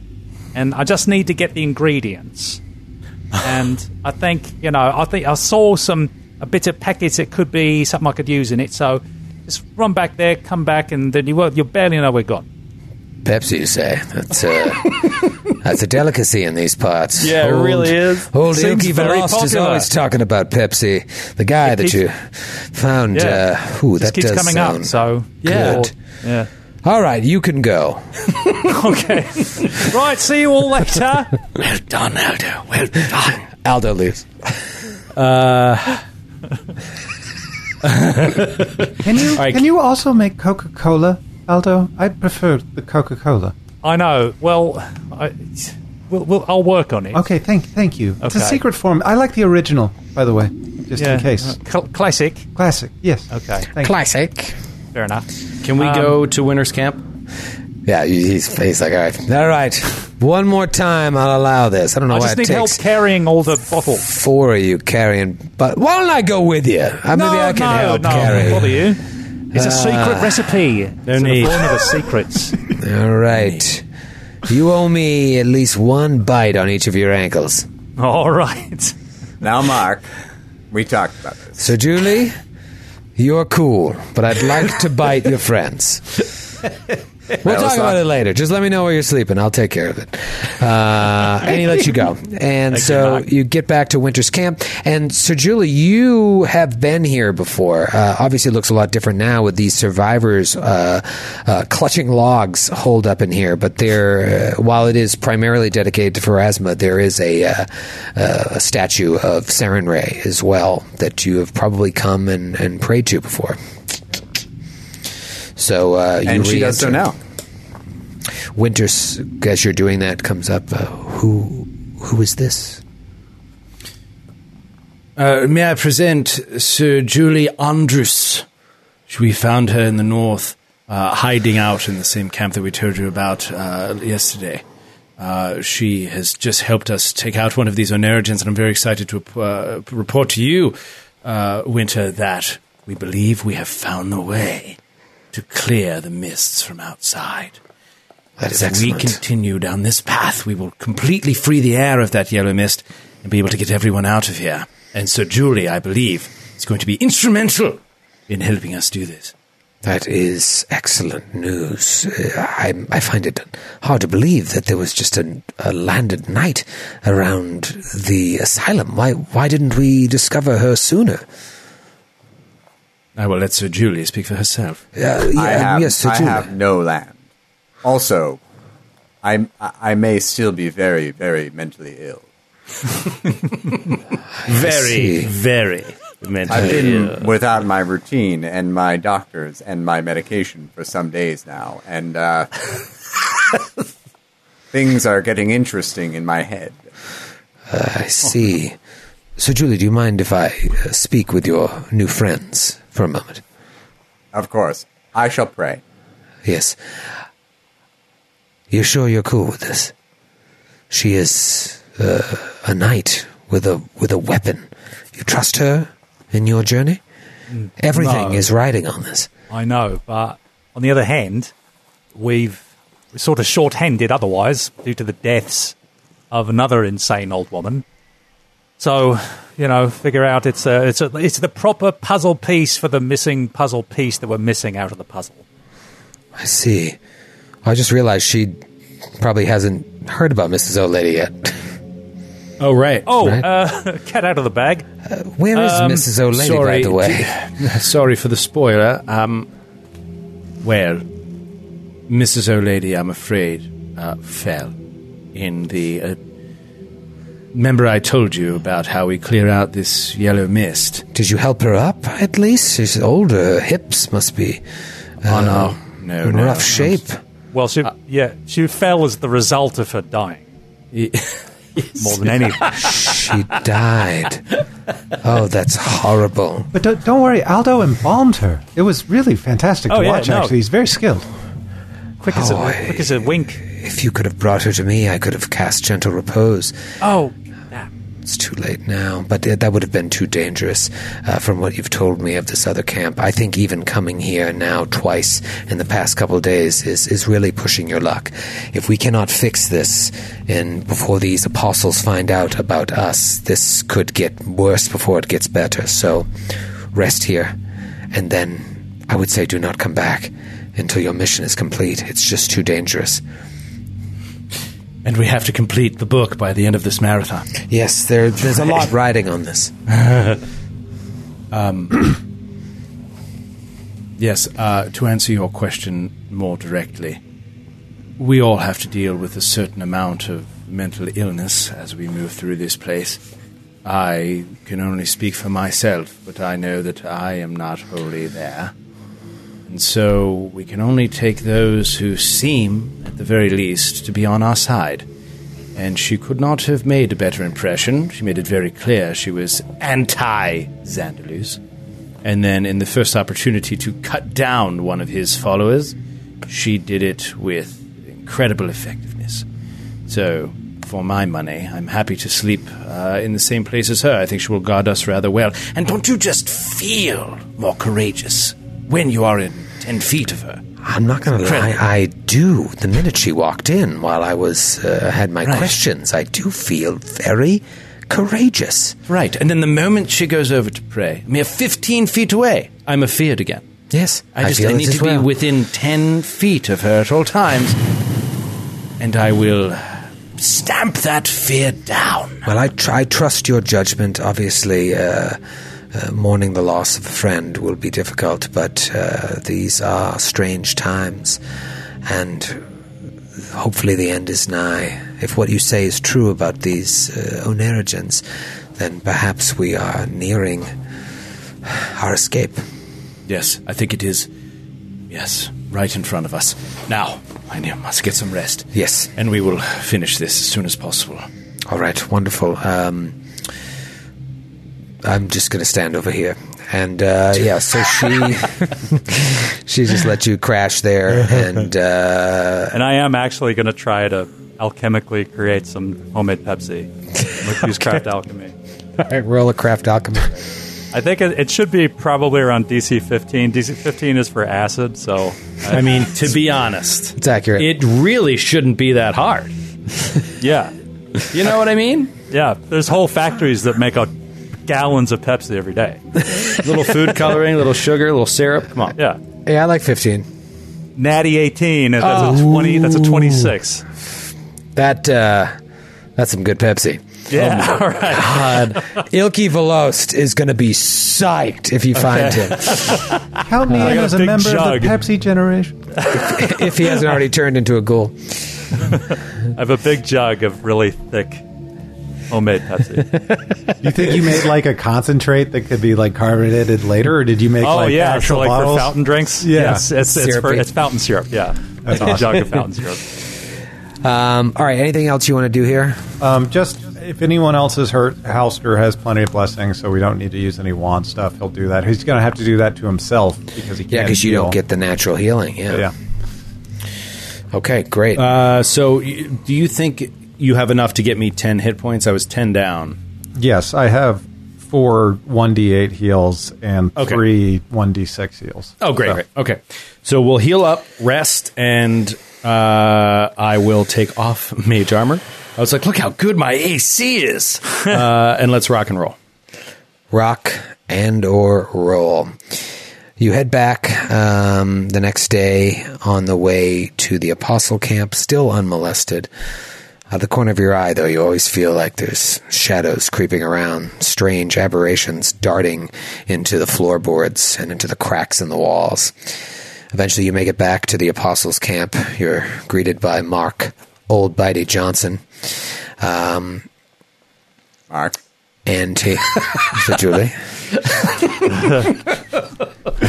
and I just need to get the ingredients and I think you know I think I saw some a bit of packets that could be something I could use in it. So just run back there, come back, and then you will you barely know we're gone. Pepsi, you say? That's uh, (laughs) that's a delicacy in these parts. Yeah, it really is. Old Seems Ilky very Velost is popular. always talking about Pepsi. The guy that keeps- you found. Yeah. Uh, ooh, Just that keeps does coming sound up. So good. yeah. All right, you can go. (laughs) Okay. right. See you all later. Well done, Aldo. Well done. Aldo leaves. (laughs) Can you right. can you also make Coca Cola, Aldo? I prefer the Coca Cola. I know. Well, I, we'll, we'll, I'll work on it. Okay, thank thank you. It's a secret form. I like the original, by the way, just Yeah. in case. Uh, cl- classic. Classic. Yes. Okay. Thank Classic. Fair enough. Can we Um, go to Winter's Camp? Yeah, he's, he's like, all right, all right. One more time, I'll allow this. I don't know I why just it need help takes carrying all the bottles. four of you carrying. But why don't I go with you? Uh, maybe no, I can no, help no, carry. bother you. It's a secret Ah. recipe. No it's need. One of the secrets. (laughs) All right. You owe me at least one bite on each of your ankles. all right. Now, Mark, we talked about this. So, Julie, you're cool, but I'd like to bite your friends. (laughs) (laughs) We'll talk about it later. Just let me know where you're sleeping. I'll take care of it. Uh, and he lets you go. And so you get back to Winter's Camp. And so, Julie, you have been here before. Uh, obviously, it looks a lot different now with these survivors uh, uh, clutching logs holed up in here. But there, uh, while it is primarily dedicated to Pharasma, there is a, uh, uh, a statue of Sarenrae as well that you have probably come and, and prayed to before. So uh, you And she does so now. Winters, as you're doing that, comes up. Uh, who, who is this? Uh, may I present Sir Julie Andrus? We found her in the north, uh, hiding out in the same camp that we told you about uh, yesterday. Uh, she has just helped us take out one of these Oneirogens, and I'm very excited to uh, report to you, uh, Winter, that we believe we have found the way to clear the mists from outside. That is If we continue down this path, we will completely free the air of that yellow mist and be able to get everyone out of here. And Sir Julie, I believe, is going to be instrumental in helping us do this. That is excellent news. Uh, I, I find it hard to believe that there was just a, a landed knight around the asylum. Why, why didn't we discover her sooner? I will let Sir Julie speak for herself. Uh, yeah, I have, yes, Sir I Julie. have no land. Also, I'm, I I may still be very, very mentally ill. (laughs) Very, very mentally I've been ill. without my routine and my doctors and my medication for some days now, and uh, (laughs) things are getting interesting in my head. I see. So, Julie, do you mind if I uh, speak with your new friends for a moment? Of course, I shall pray. Yes. You're sure you're cool with this? She is uh, a knight with a with a weapon. You trust her in your journey? Everything no. is riding on this. I know, but on the other hand, we've we're sort of short-handed otherwise due to the deaths of another insane old woman. So, you know, figure out it's a, it's a, it's the proper puzzle piece for the missing puzzle piece that we're missing out of the puzzle. I see. I just realized she probably hasn't heard about Mrs. O'Lady yet. Oh, right. Oh, Right. uh, (laughs) cat out of the bag. Where is Um, Mrs. O'Lady, by sorry, the way? (laughs) Sorry for the spoiler. Um, well, Mrs. O'Lady, I'm afraid, uh, fell in the. Uh, remember, I told you about how we clear out this yellow mist. Did you help her up, at least? She's older. Her hips must be Oh uh, no, no, in no. rough shape. Well, she yeah, she fell as the result of her dying (laughs) more than anything. (laughs) She died. Oh, that's horrible. But don't, don't worry, Aldo embalmed her. It was really fantastic Oh, to yeah, watch. no. Actually, he's very skilled. quick as a Oh, quick as a wink. If you could have brought her to me, I could have cast gentle repose. Oh, It's too late now, but that would have been too dangerous uh, from what you've told me of this other camp. I think even coming here now twice in the past couple days is, is really pushing your luck. If we cannot fix this and before these apostles find out about us, this could get worse before it gets better. So rest here, and then I would say do not come back until your mission is complete. It's just too dangerous. And we have to complete the book by the end of this marathon. Yes, there, there's a lot riding on this. (laughs) Yes, uh, to answer your question more directly, we all have to deal with a certain amount of mental illness as we move through this place. I can only speak for myself, but I know that I am not wholly there. And so we can only take those who seem, at the very least, to be on our side. And she could not have made a better impression. She made it very clear she was anti Xandalus. And then, in the first opportunity to cut down one of his followers, she did it with incredible effectiveness. So, for my money, I'm happy to sleep uh, in the same place as her. I think she will guard us rather well. And don't you just feel more courageous when you are in ten feet of her? I'm not going to lie. I do. The minute she walked in, while I was uh, had my Right. questions, I do feel very courageous. Right. And then the moment she goes over to pray, mere 15 feet away, I'm afeared again. Yes, I just feel I need to well. be within 10 feet of her at all times. And I will stamp that fear down. Well, I, tr- I trust your judgment. Obviously, uh, uh, mourning the loss of a friend will be difficult, but uh, these are strange times, and hopefully the end is nigh. If what you say is true about these uh, Oneirogens, then perhaps we are nearing our escape. Yes, I think it is. Yes, right in front of us. Now, I must get some rest. Yes. And we will finish this as soon as possible. All right, wonderful. Um, I'm just going to stand over here. And uh, yeah, so she (laughs) she just let you crash there, and uh, and I am actually going to try to alchemically create some homemade Pepsi with use craft alchemy. all right, roll a craft alchemy. I think it, it should be probably around DC 15. DC 15 is for acid, so I mean, to be honest, It's accurate. it really shouldn't be that hard. yeah, You know what I mean? yeah. There's whole factories that make out gallons of Pepsi every day. (laughs) little food coloring, little sugar, little syrup. Come on. Yeah, yeah, I like fifteen. Natty 18. That's a 20. That's a 26. That uh, that's some good Pepsi. Yeah, (laughs) all right. God, Ilky Velost is going to be psyched if you find him, (laughs) Count me in got a as a big member jug. of the Pepsi generation. if he hasn't already turned into a ghoul. I have a big jug of really thick homemade Pepsi. (laughs) You think you made like a concentrate that could be like carbonated later, or did you make Oh like yeah, so actual like bottles? for fountain drinks. Yeah. yes, it's it's, for, it's fountain syrup. Yeah, like a jug of fountain syrup. Um, all right, anything else you want to do here? Um, just if anyone else is hurt, Halster has plenty of blessings, so we don't need to use any wand stuff. He'll do that. He's going to have to do that to himself because he can't. Yeah, because you don't get the natural healing. Yeah. Yeah. Okay, great. Uh, so, do you think you have enough to get me 10 hit points? I was 10 down. Yes, I have four one d eight heals and Okay. three one d six heals. Oh, great, So- great. Okay. So, we'll heal up, rest, and uh, I will take off (laughs) mage armor. I was like, look how good my AC is. (laughs) uh, and let's rock and roll. rock and or roll. You head back um, the next day on the way to the Apostle camp, still unmolested. Out of the corner of your eye, though, you always feel like there's shadows creeping around, strange aberrations darting into the floorboards and into the cracks in the walls. Eventually, you make it back to the Apostles' camp. You're greeted by Mark, old Bitey Johnson, um, Mark. and he, (laughs) Julie.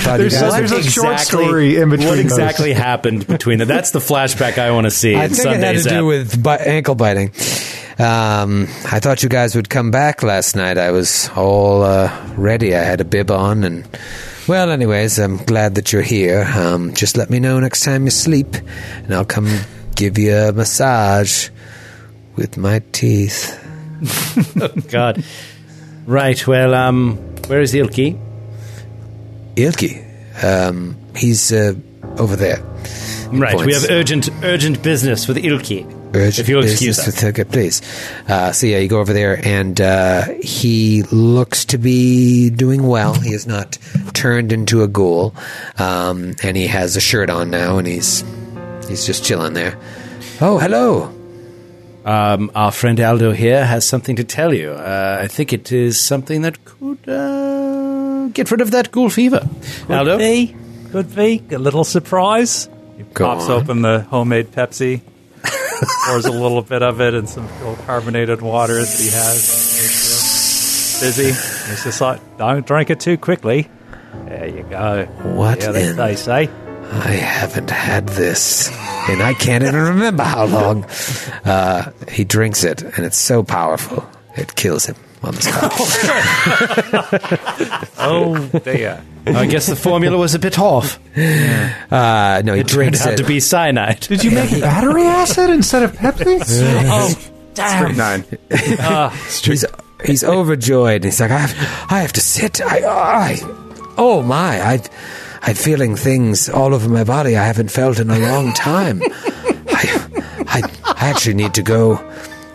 There's a- there's a short story in between What those. exactly happened between them? That's the flashback I want to see. I in think it had to do ep. with bi- ankle biting. Um, I thought you guys would come back last night. I was all uh, ready. I had a bib on, and well, anyways, I'm glad that you're here. Um, just let me know next time you sleep, and I'll come give you a massage with my teeth. (laughs) oh, God. Right. Well, um, where is Ilki? Ilki, um, he's uh, over there. Right. We have urgent, urgent business with Ilki. Urgent if you'll excuse us. with Hilke, please. Uh, so yeah, you go over there, and uh, he looks to be doing well. He has not turned into a ghoul, um, and he has a shirt on now, and he's he's just chilling there. Oh, hello. Um, our friend Aldo here has something to tell you. Uh, I think it is something that could uh, get rid of that ghoul fever. Aldo? Could be. Could be. A little surprise. He Go pops on. open the homemade Pepsi, (laughs) pours a little bit of it in some little carbonated water that he has. Busy. He's just like, don't drink it too quickly. There you go. What Yeah, they, in- they say. I haven't had this, and I can't even remember how long. Uh, he drinks it, and it's so powerful it kills him on the spot. (laughs) Oh, dear. I guess the formula was a bit off. Uh, no, he It turned drinks out it. to be cyanide. Did you make battery acid instead of Pepsi? (laughs) Oh, damn. Nine. he's he's overjoyed. He's like, I have, I have to sit. I, I, oh my, I, I'm feeling things all over my body I haven't felt in a long time. I, I, I actually need to go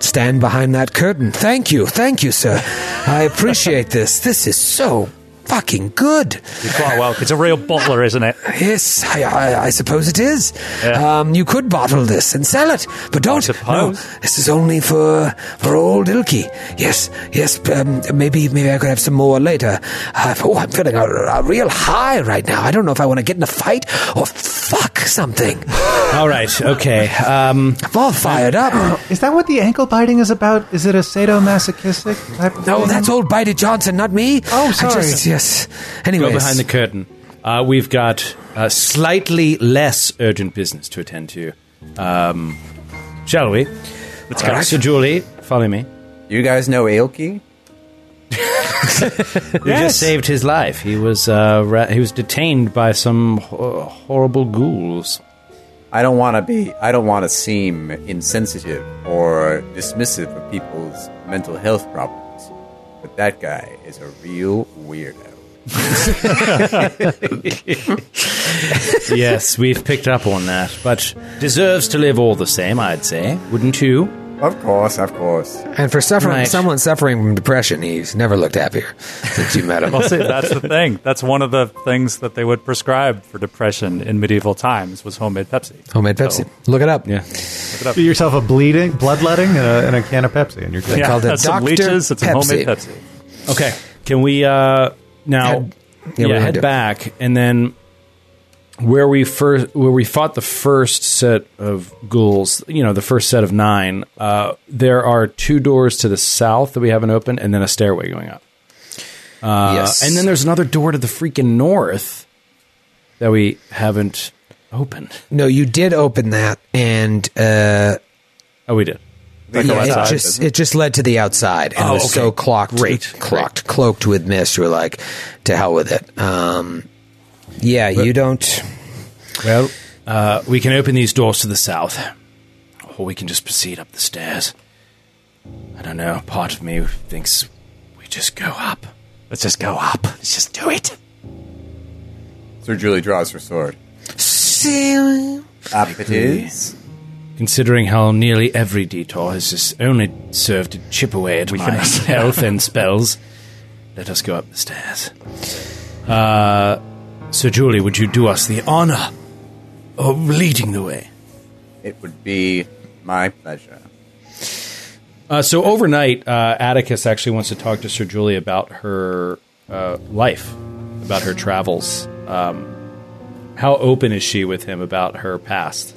stand behind that curtain. Thank you, thank you, sir. I appreciate this. This is so fucking good. You're quite well. It's a real bottler, isn't it? (laughs) Yes, I, I, I suppose it is. Yeah. Um, you could bottle this and sell it, but don't. No, this is only for for old Ilky. Yes, yes. Um, maybe maybe I could have some more later. Uh, oh, I'm feeling a, a real high right now. I don't know if I want to get in a fight or fuck something. (laughs) All right. Okay. Um, I'm all fired up. Is that what the ankle biting is about? Is it a sadomasochistic type of No, thing? that's old Bitey Johnson, not me. Oh, I sorry. just- yes. go behind the curtain. Uh, we've got uh, slightly less urgent business to attend to. Um, shall we? Let's go. right. So, Julie, follow me. You guys know Ailki? We just saved his life. He was uh, ra- he was detained by some ho- horrible ghouls. I don't want to be. I don't want to seem insensitive or dismissive of people's mental health problems, but that guy is a real weirdo. (laughs) yes, we've picked up on that, but deserves to live all the same. I'd say, wouldn't you? Of course, of course. and for suffering, Right. someone suffering from depression, he's never looked happier since you met him. Well, see, that's the thing. That's one of the things that they would prescribe for depression in medieval times was homemade Pepsi. Homemade Pepsi. Look it up. Yeah. Do yourself a bleeding, bloodletting, and a, and a can of Pepsi, and you're good. They called it that's some Dr. leeches. It's a homemade Pepsi. Pepsi. Okay. Can we uh, now? Head- yeah, yeah, we're gonna head do- back and then where we first where we fought the first set of ghouls. You know, the first set of nine. Uh, there are two doors to the south that we haven't opened, and then a stairway going up. Uh, yes. And then there's another door to the freaking north that we haven't opened. No, you did open that, and uh, Oh, we did. yeah, it just doesn't it just led to the outside, and Oh, it was okay. so clocked, Great, clocked, cloaked with mist. You were like, to hell with it. Um, yeah, you don't. Well, uh, we can open these doors to the south, or we can just proceed up the stairs. I don't know. Part of me thinks we just go up. Let's just go up. Let's just do it. Sir Julie draws her sword. See, Up it is. Considering how nearly every detour has just only served to chip away at my (laughs) (laughs) health and spells, let us go up the stairs. Uh, Sir Julie, would you do us the honor of leading the way? It would be my pleasure. Uh, so overnight, uh, Atticus actually wants to talk to Sir Julie about her uh, life, about her travels. Um, how open is she with him about her past?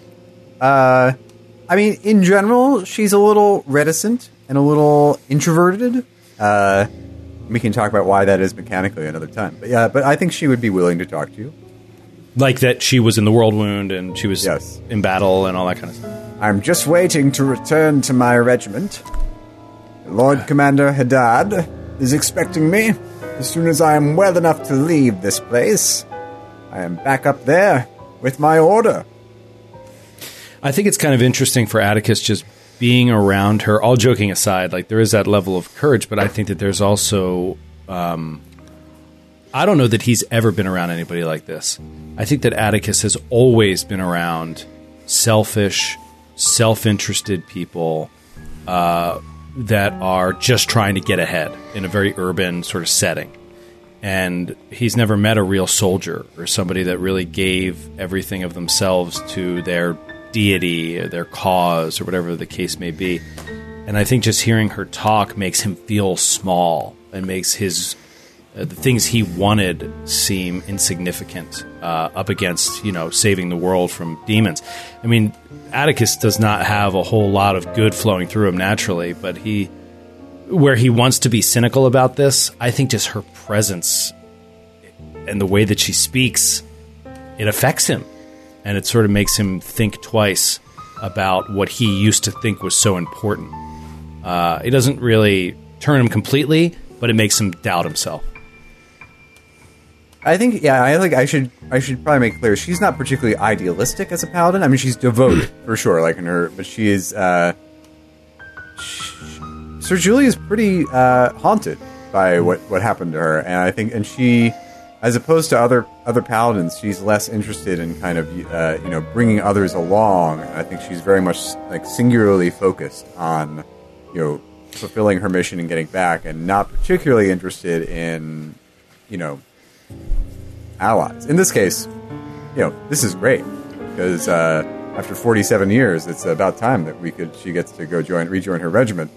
Uh, I mean, in general, she's a little reticent and a little introverted. Uh, we can talk about why that is mechanically another time. But yeah, but I think she would be willing to talk to you. Like that she was in the Worldwound and she was Yes. in battle and all that kind of stuff. I'm just waiting to return to my regiment. Lord Commander Haddad is expecting me. As soon as I am well enough to leave this place, I am back up there with my order. I think it's kind of interesting for Atticus just being around her. All joking aside, like there is that level of courage, but I think that there's also. Um, I don't know that he's ever been around anybody like this. I think that Atticus has always been around selfish, self-interested people uh, that are just trying to get ahead in a very urban sort of setting. And he's never met a real soldier or somebody that really gave everything of themselves to their deity, or their cause, or whatever the case may be. And I think just hearing her talk makes him feel small and makes his uh, the things he wanted seem insignificant uh, up against you know saving the world from demons. I mean, Atticus does not have a whole lot of good flowing through him naturally, but he where he wants to be cynical about this, I think just her presence and the way that she speaks, it affects him, and it sort of makes him think twice about what he used to think was so important. Uh, it doesn't really turn him completely, but it makes him doubt himself. I think, yeah, I think I should, I should probably make clear she's not particularly idealistic as a paladin. I mean, she's devoted (clears throat) for sure, like in her, but she is. Uh, sh- Sir Julie is pretty uh, haunted by what what happened to her, and I think, and she, as opposed to other other paladins, she's less interested in kind of uh, you know bringing others along. I think she's very much like singularly focused on you know fulfilling her mission and getting back, and not particularly interested in you know allies. In this case, you know, this is great because uh, after 47 years, it's about time that we could she gets to go join rejoin her regiment.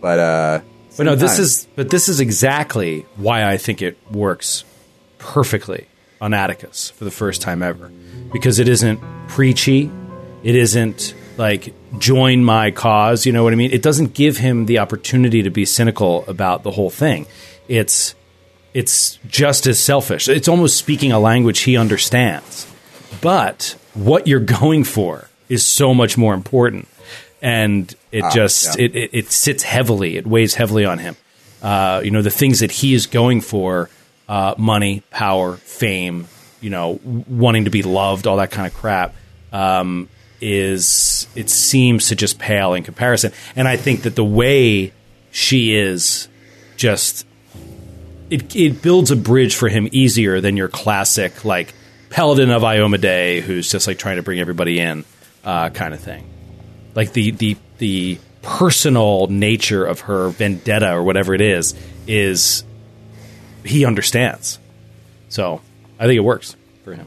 But uh, But no, this time- is but this is exactly why I think it works perfectly on Atticus for the first time ever. Because it isn't preachy. It isn't like join my cause, you know what I mean? It doesn't give him the opportunity to be cynical about the whole thing. It's it's just as selfish. It's almost speaking a language he understands. But what you're going for is so much more important. And it just yeah. it, it, it sits heavily, it weighs heavily on him. Uh, you know, the things that he is going for uh, money, power, fame, you know, wanting to be loved, all that kind of crap. Um, is it seems to just pale in comparison, and I think that the way she is just it, it builds a bridge for him easier than your classic like paladin of Iomedae who's just like trying to bring everybody in uh, kind of thing. Like the the the personal nature of her vendetta or whatever it is is he understands. So I think it works for him.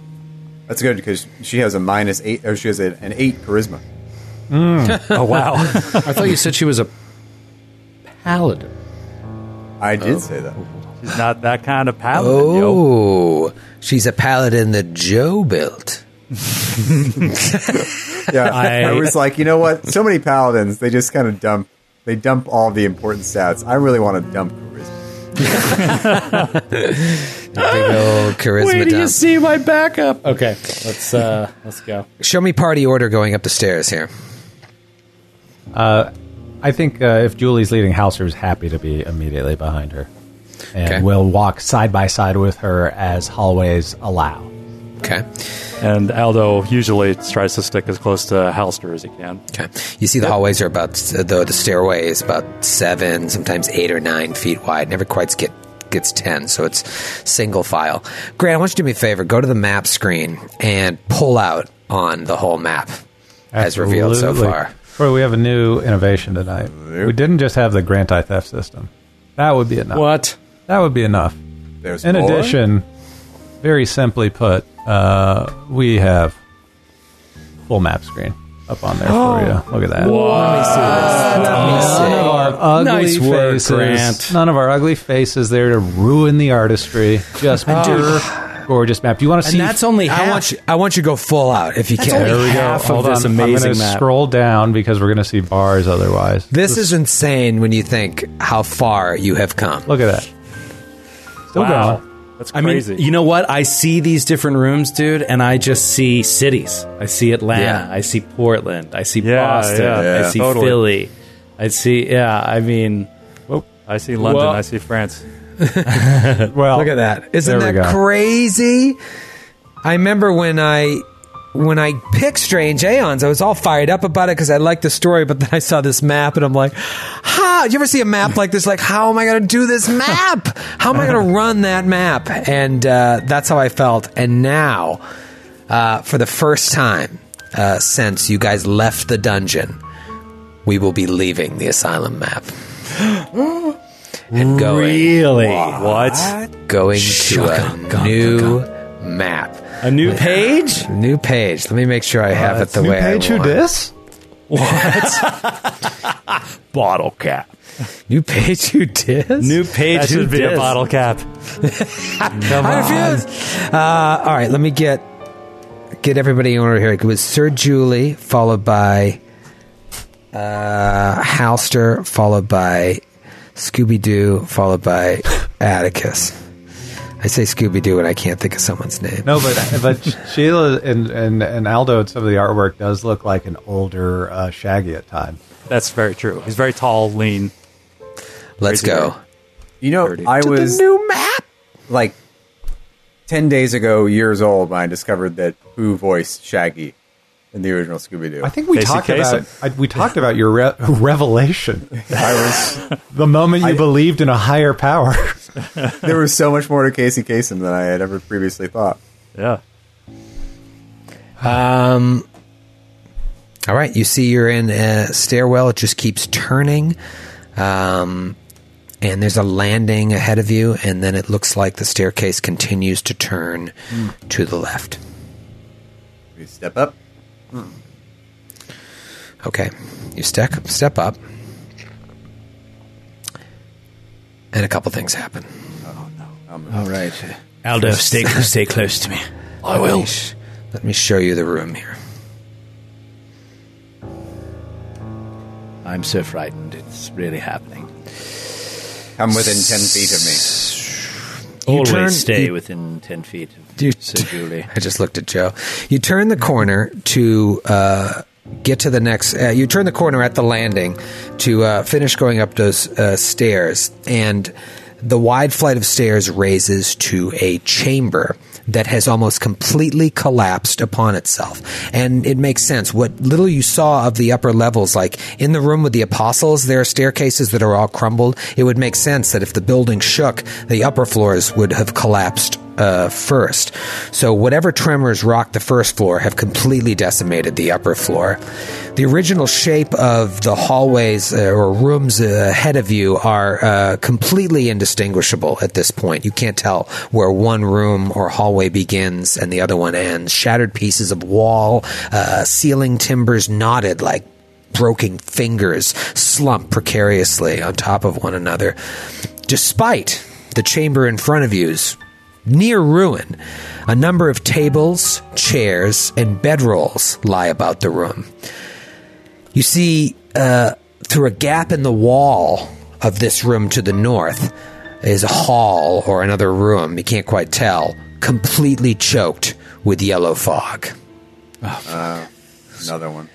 that's good because she has a minus eight, or she has a, an eight charisma. Mm. Oh wow! (laughs) I thought you said she was a paladin. I did oh. say that. She's not that kind of paladin, yo. Oh, she's a paladin that Joe built. (laughs) Yeah, I- I, was like, you know what? So many paladins, they just kind of dump, they dump all the important stats. I really want to dump charisma. Big old charisma dump. see my backup? Okay, let's uh, let's go. Show me party order going up the stairs here. Uh, I think uh, if Julie's leading, Halster's happy to be immediately behind her, and Okay. will walk side by side with her as hallways allow. Okay. And Aldo usually tries to stick as close to Halster as he can. Okay. You see, the hallways are about the the stairway is about seven, sometimes eight or nine feet wide. Never quite get gets ten, so it's single file. Grant, I want you to do me a favor. Go to the map screen and pull out on the whole map as revealed so far. Troy, we have a new innovation tonight. We didn't just have the grant eye theft system. That would be enough. What? That would be enough. There's In more? addition, very simply put, uh, we have full map screen up on there for (gasps) you. Look at that. Let me see this. Let me None of our ugly Nice work, faces. Grant. None of our ugly faces there to ruin the artistry. Just pure, gorgeous map. Do you want to see? And that's only half. I want you. I want you to go full out if you That's can. only there we go. half of Hold this on. amazing I'm gonna map. scroll down because we're going to see bars otherwise. This is insane when you think how far you have come. Look at that. Still Wow. going. That's I mean, you know what? I see these different rooms, dude, and I just see cities. I see Atlanta. Yeah. I see Portland. I see Yeah, Boston. yeah, I see Totally. Philly. I see. Yeah, I mean, Whoop. I see London. Well- I see France. (laughs) Well, Look at that! Isn't that crazy? I remember when I when I picked Strange Aeons, I was all fired up about it because I liked the story. But then I saw this map, and I'm like, "How? You ever see a map like this? Like, how am I going to do this map? How am I going (laughs) to run that map?" And uh, that's how I felt. And now, uh, for the first time uh, since you guys left the dungeon, we will be leaving the asylum map (gasps) and going really, What? going to a new map. A new page? New page. Let me make sure I have it the way I think. New way page I who want. dis? What? (laughs) bottle cap. New page who dis? New page. That who should be a bottle cap. (laughs) Come I refuse. Uh, all right, let me get get everybody in order here. It was Sir Julie, followed by uh, Halster, followed by Scooby Doo, followed by Atticus. I say Scooby Doo and I can't think of someone's name. No, but but Sheila and, and, and Aldo and some of the artwork does look like an older uh, Shaggy at times. That's very true. He's very tall, lean. Let's Crazy go. You know, I To was the new map. like 10 days ago, years old, when I discovered that who voiced Shaggy in the original Scooby Doo. I think we Casey talked Kasem. about I, we talked about your re- (laughs) revelation, I was, (laughs) the moment you I- believed in a higher power. (laughs) there was so much more to Casey Kasem than I had ever previously thought. Yeah. Um. All right, you see you're in a stairwell. It just keeps turning, um, and there's a landing ahead of you, and then it looks like the staircase continues to turn to the left. We step up. Okay, you step step up, and a couple things happen. All right. Aldo, stay, stay close to me. I Let will. me, sh- let me show you the room here. I'm so frightened. It's really happening. Come within 10 feet of me. You Always turn- stay you- within 10 feet of You- Julie. (laughs) I just looked at Joe. You turn the corner to uh, get to the next. Uh, you turn the corner at the landing to uh, finish going up those uh, stairs, and the wide flight of stairs raises to a chamber that has almost completely collapsed upon itself. And it makes sense. What little you saw of the upper levels, like in the room with the apostles, there are staircases that are all crumbled. It would make sense that if the building shook, the upper floors would have collapsed uh, first. So whatever tremors rocked the first floor have completely decimated the upper floor. The original shape of the hallways uh, or rooms ahead of you are uh, completely indistinguishable at this point. You can't tell where one room or hallway begins and the other one ends. Shattered pieces of wall, uh, ceiling timbers knotted like broken fingers slump precariously on top of one another. Despite the chamber in front of you's near ruin, a number of tables, chairs, and bedrolls lie about the room. You see, uh, through a gap in the wall of this room to the north is a hall or another room, you can't quite tell, completely choked with yellow fog. Another one.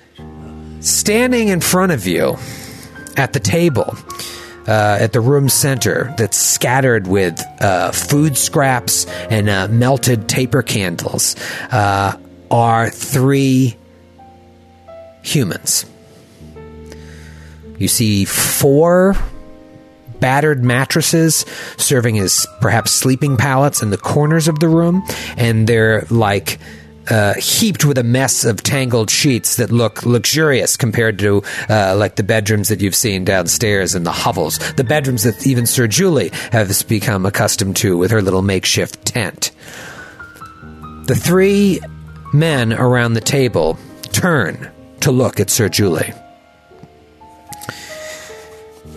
standing in front of you at the table uh, at the room center that's scattered with uh, food scraps and uh, melted taper candles uh, are three humans. You see four battered mattresses serving as perhaps sleeping pallets in the corners of the room, and they're like uh, heaped with a mess of tangled sheets that look luxurious compared to uh, like the bedrooms that you've seen downstairs in the hovels, the bedrooms that even Sir Julie has become accustomed to with her little makeshift tent. The three men around the table turn to look at Sir Julie.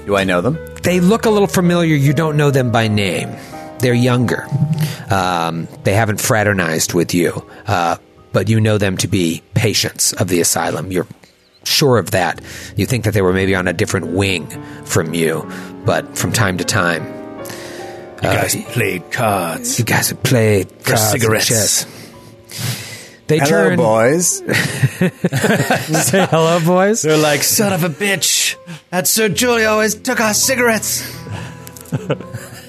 Do I know them? They look a little familiar. You don't know them by name. They're younger. Um, they haven't fraternized with you, uh, but you know them to be patients of the asylum. You're sure of that. You think that they were maybe on a different wing from you, but from time to time, You guys played cards. you guys have played For cards and cigarettes. chess. They Hello, turn. boys. (laughs) Say hello, boys. They're like, son of a bitch. That Sir Julie always took our cigarettes.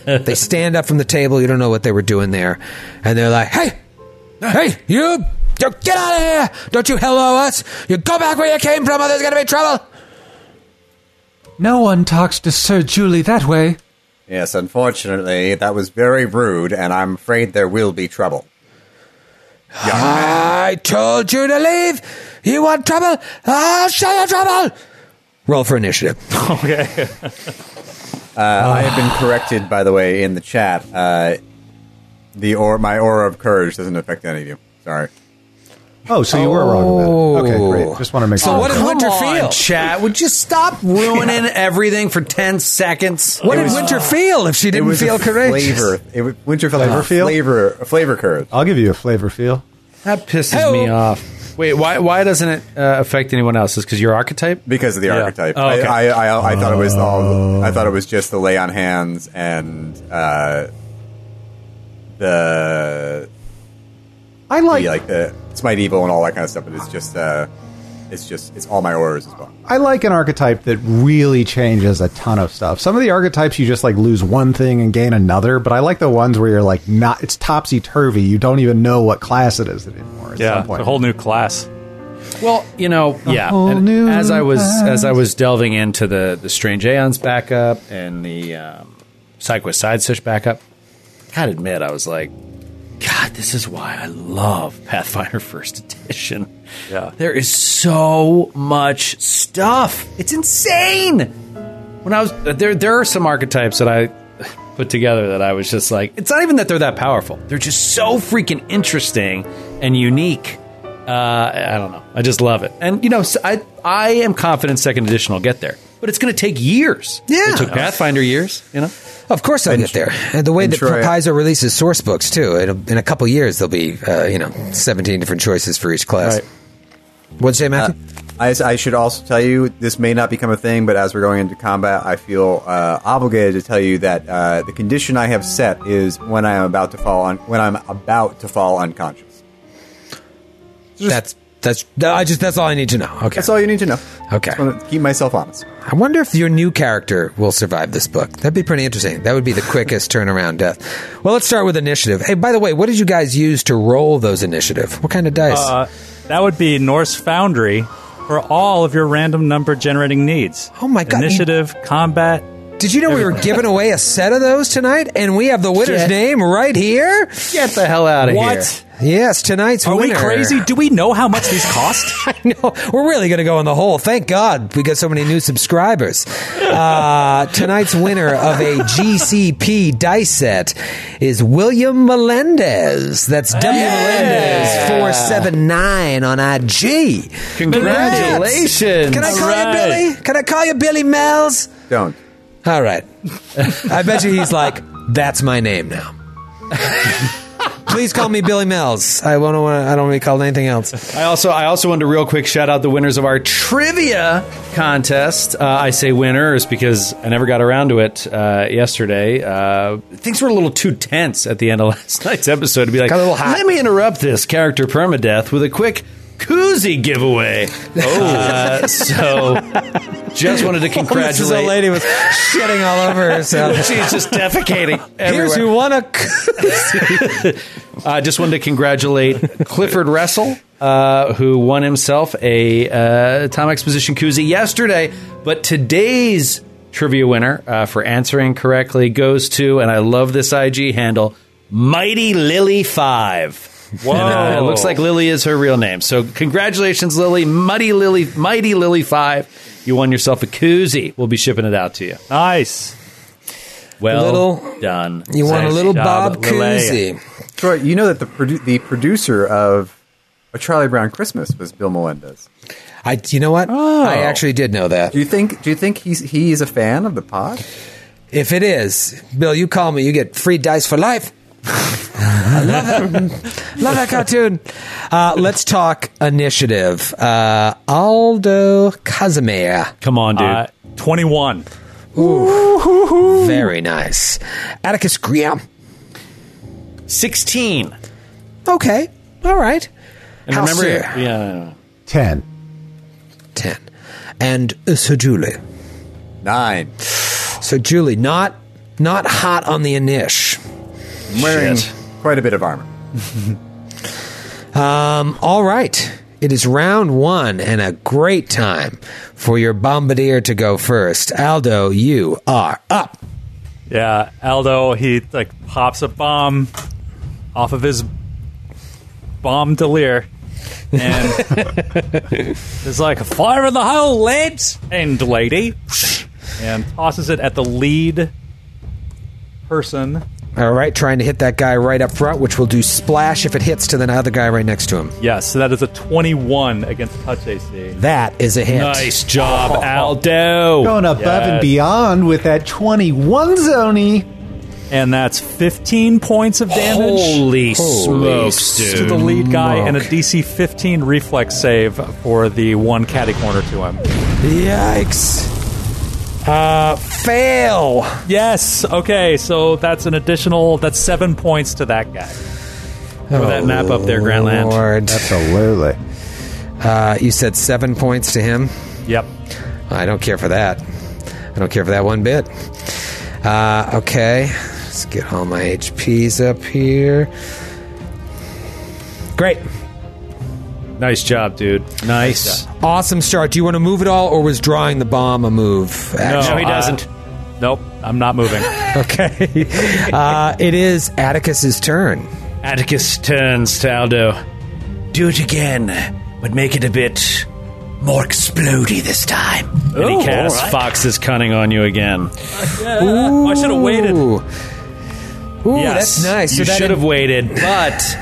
(laughs) They stand up from the table. You don't know what they were doing there, and they're like, "Hey, hey, you, you get out of here! Don't you hello us! You go back where you came from, or there's gonna be trouble." No one talks to Sir Julie that way. Yes, unfortunately, that was very rude, and I'm afraid there will be trouble. I told you to leave. You want trouble? I'll show you trouble. Roll for initiative. (laughs) Okay. (laughs) Uh, I have been (sighs) corrected, by the way, in the chat. Uh, the or my aura of courage doesn't affect any of you. Sorry. Oh, so you were wrong about it. Okay, Oh. great. Just want to make So sure. what did Winter feel? Chat, would you stop ruining (laughs) everything for 10 seconds? What did Winter feel if she It didn't was feel a courageous? flavor. It was, winter felt Flavor like a feel? flavor, a flavor courage. I'll give you a flavor feel. That pisses Hey-o. me off. Wait, why why doesn't it uh, affect anyone else? Is because your archetype? because of the Yeah. archetype. Oh, okay. I, I, I, I thought it was all. I thought it was just the lay on hands and uh, the, I the like, like the smite evil and all that kind of stuff. But it's just uh, it's just it's all my auras as well. I like an archetype that really changes a ton of stuff. Some of the archetypes you just like lose one thing and gain another, but I like the ones where you're like not. It's topsy turvy. You don't even know what class it is anymore. At yeah, some it's a whole new class. Well, you know, yeah. whole and new as I was path. as I was delving into the the Strange Aeons backup and the um, Psycho Side Stitch backup, I gotta admit, I was like, God, this is why I love Pathfinder First Edition. Yeah. There is so much stuff. It's insane. When I was there, there are some archetypes that I put together that I was just like, it's not even that they're that powerful. They're just so freaking interesting and unique. Uh, I don't know. I just love it. And you know, I I am confident second edition will get there, but it's going to take years. Yeah. it took Pathfinder years. You know, Of course, I'll get there. And the way and that Troy- Paizo releases source books too, it'll, in a couple years there'll be uh, you know seventeen different choices for each class. Right. What'd you say, Matthew? I, I should also tell you this may not become a thing, but as we're going into combat, I feel uh, obligated to tell you that uh, the condition I have set is when I am about to fall on when I'm about to fall unconscious. that's that's I just that's all I need to know. Okay, That's all you need to know. Okay. Just want to keep myself honest. I wonder if your new character will survive this book. That'd be pretty interesting. That would be the quickest (laughs) turnaround death. Well, let's start with initiative. Hey, by the way, what did you guys use to roll those initiative? What kind of dice? Uh, that would be Norse Foundry for all of your random number generating needs. Oh my God, Initiative, combat. Did you know we were giving away a set of those tonight, and we have the winner's Shit. name right here? get the hell out of here. What? Yes, tonight's winner. Are we crazy? Do we know how much these cost? (laughs) I know. We're really going to go in the hole. Thank God we got so many new subscribers. Uh, tonight's winner of a GCP dice set is William Melendez. That's W Melendez four seven nine on IG. Congratulations. Can I call All right. you Billy? Can I call you Billy Mells? Don't. All right. (laughs) I bet you he's like, that's my name now. (laughs) Please call me Billy Mells. I won't. wanna- I don't want to be called anything else. I also I also wanted to real quick shout out the winners of our trivia contest. Uh, I say winners because I never got around to it uh, yesterday. Uh, things were a little too tense at the end of (laughs) last night's episode to be like, Got a little hot. let me interrupt this character permadeath with a quick koozie giveaway. (laughs) Oh, uh, so just wanted to (laughs) Mrs. congratulate. Old Lady was shitting all over herself. (laughs) She's just defecating Here's everywhere. who won a. I just wanted to congratulate Clifford Russell, uh, who won himself a uh, Tom Exposition koozie yesterday. But today's trivia winner uh, for answering correctly goes to, and I love this IG handle, Mighty Lily Five. Whoa. (laughs) And, uh, it looks like Lily is her real name. So congratulations, Lily, Muddy Lily, Mighty Lily Five. You won yourself a koozie. We'll be shipping it out to you. nice. Well Little- done. You want a little job, Bob Lele. Cousy. Troy, you know that the produ- the producer of A Charlie Brown Christmas was Bill Melendez. I, you know what? I actually did know that. Do you think? Do you think he's he's a fan of the pod? If it is, Bill, you call me, you get free dice for life. I (laughs) love it. love that cartoon. Uh, let's talk initiative. Uh, Aldo Casimir. Come on, dude. Uh, 21. Very nice. Atticus Graham. 16. Okay. All right. And How remember, soon? yeah, Ten. 10. And uh, Sir Julie. Nine. So Julie, not not hot on the inish. I'm wearing Shit. quite a bit of armor. (laughs) Um, all right. It is round one and a great time for your bombardier to go first. Aldo, you are up. Yeah, Aldo, he like pops a bomb off of his bomb delir and (laughs) is like, fire in the hole, lads and lady, (laughs) and tosses it at the lead person. All right, trying to hit that guy right up front, which will do splash if it hits to the other guy right next to him. Yes, so that is a 21 against touch AC. That is a hit. Nice job, oh. Aldo. Going above Yes. and beyond with that 21 zony. And that's 15 points of damage. Holy smokes, to the lead guy and a DC 15 reflex save for the one caddy corner to him. Yikes. Uh, fail. Yes. Okay. So that's an additional. That's seven points to that guy. Throw that map up there, Grantland. Lord. Absolutely. Uh, you said seven points to him. Yep. I don't care for that. I don't care for that one bit. Uh, okay, let's get all my HPs up here. Great. Nice job, dude. Nice. Awesome start. Do you want to move it all, or was drawing the bomb a move? No, he doesn't. Nope. I'm not moving. (laughs) Okay. uh, it is Atticus's turn. Atticus turns to Aldo. Do it again, but make it a bit more explodey this time. And he Oh, casts all right. Fox's Cunning on you again. Ooh. I should have waited. Ooh, yes, that's nice. You so that should have waited, but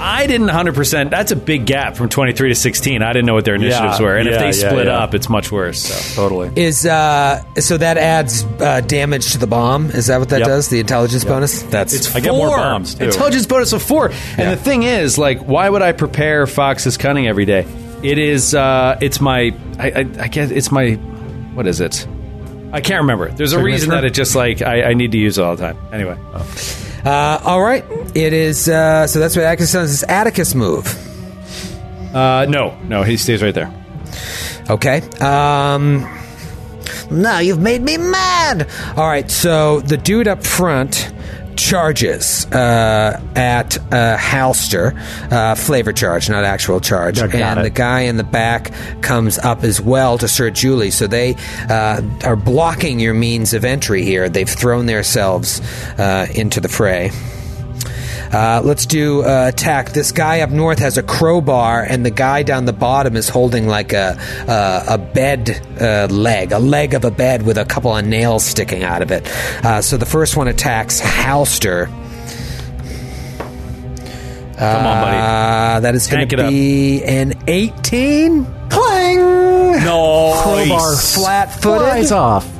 I didn't 100%. That's a big gap from 23 to 16. I didn't know what their initiatives Yeah, were. And if they yeah, split yeah. up, it's much worse. So. Totally. is uh, so that adds uh, damage to the bomb. Is that what that Yep. does? The intelligence bonus. That's It's I get more four. bombs, too. Intelligence bonus of four. And the thing is, like, why would I prepare Fox's Cunning every day? It is, uh, it's my, I, I, I guess it's my, what is it? I can't remember. There's a reason that it just like I, I need to use it all the time. Anyway, Uh, all right. It is. Uh, so that's what Atticus does. Is Atticus move? uh, no, no, he stays right there. Okay. Um, now you've made me mad. All right. So the dude up front charges uh, at uh, Halster, uh, flavor charge, not actual charge, and it. the guy in the back comes up as well to Sir Julie. So they uh, are blocking your means of entry here. They've thrown themselves uh, into the fray. Uh, let's do uh, attack. This guy up north has a crowbar, and the guy down the bottom is holding like a uh, a bed uh, leg, a leg of a bed with a couple of nails sticking out of it. Uh, so the first one attacks Halster. Come on, buddy. Uh, that is going to it up. be an 18. Clang! No, Crowbar Flat flies footed. off.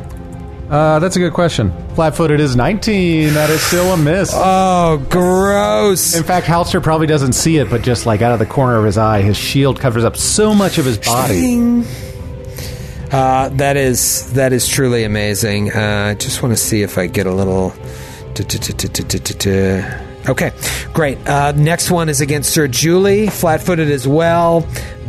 Uh, that's a good question. Flat footed is 19. That is still a miss. Oh, gross. In fact, Halster probably doesn't see it, but just like out of the corner of his eye, his shield covers up so much of his body. Uh, that is that is truly amazing. Uh, I just want to see if I get a little. Okay, great. Uh, next one is against Sir Julie, flat-footed as well.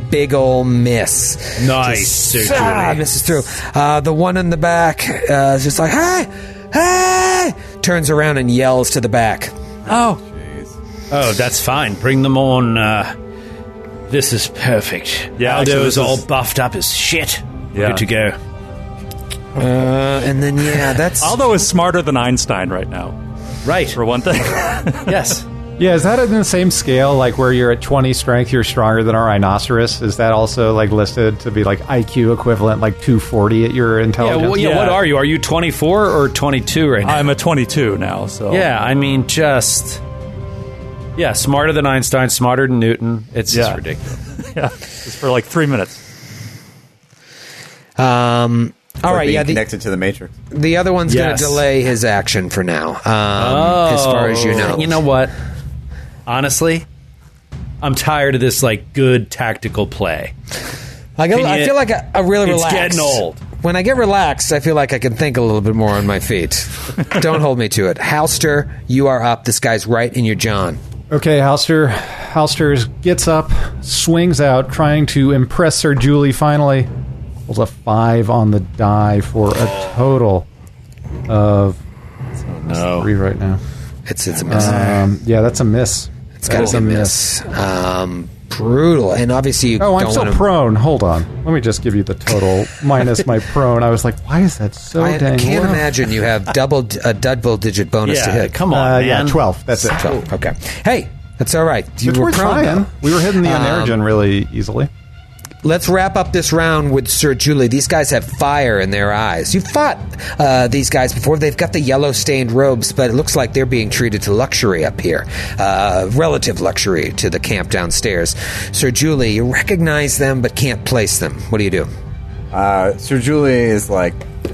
Big old miss. Nice, Just, ah, misses through. Uh, the one in the back uh, is just like, hey, hey! Turns around and yells to the back. Oh, Oh, that's fine. Bring them on. Uh, this is perfect. Yeah, Aldo actually, is all buffed up as shit. We're Yeah. Good to go. Uh, and then yeah, that's Aldo is smarter than Einstein right now. Right. For one thing. (laughs) Yes. Yeah, is that in the same scale, like where you're at 20 strength, you're stronger than a rhinoceros? Is that also like listed to be like IQ equivalent, like 240 at your Yeah, intelligence? well, yeah, Yeah. What are you? Are you 24 or 22 right now? I'm a 22 now, so yeah, I mean, just yeah, smarter than Einstein, smarter than Newton. It's just ridiculous. (laughs) yeah, just for like three minutes. Um, all Like right, being yeah. The, connected to the Matrix. the other one's going to delay his action for now. Um, as far as you know, Oh, You know what? Honestly, I'm tired of this like good tactical play. I, get, Can I feel like I, I really It's relax. getting old. When I get relaxed, I feel like I can think a little bit more on my feet. (laughs) Don't hold me to it. Halster, you are up. This guy's right in your John. Okay, Halster. Halster gets up, swings out, trying to impress Sir Julie finally. Rolls a five on the die for a total of No. three right now. It's it's a miss. Um, yeah, that's a miss. It's got to be a miss. Um, brutal, and obviously you Oh, I'm don't so want to. prone. Hold on. Let me just give you the total (laughs) minus my prone. I was like, why is that so I, I can't low? imagine you have double a double digit bonus to hit. come on, Uh, man. yeah, 12. That's it. Oh, okay. Hey, that's all right. You It's were worth prone. trying. We were hitting the Um, Oneirogen really easily. Let's wrap up this round with Sir Julie. These guys have fire in their eyes. You've fought uh, these guys before. They've got the yellow stained robes, but it looks like they're being treated to luxury up here. Uh, relative luxury to the camp downstairs. Sir Julie, you recognize them but can't place them. What do you do? Uh, Sir Julie is like,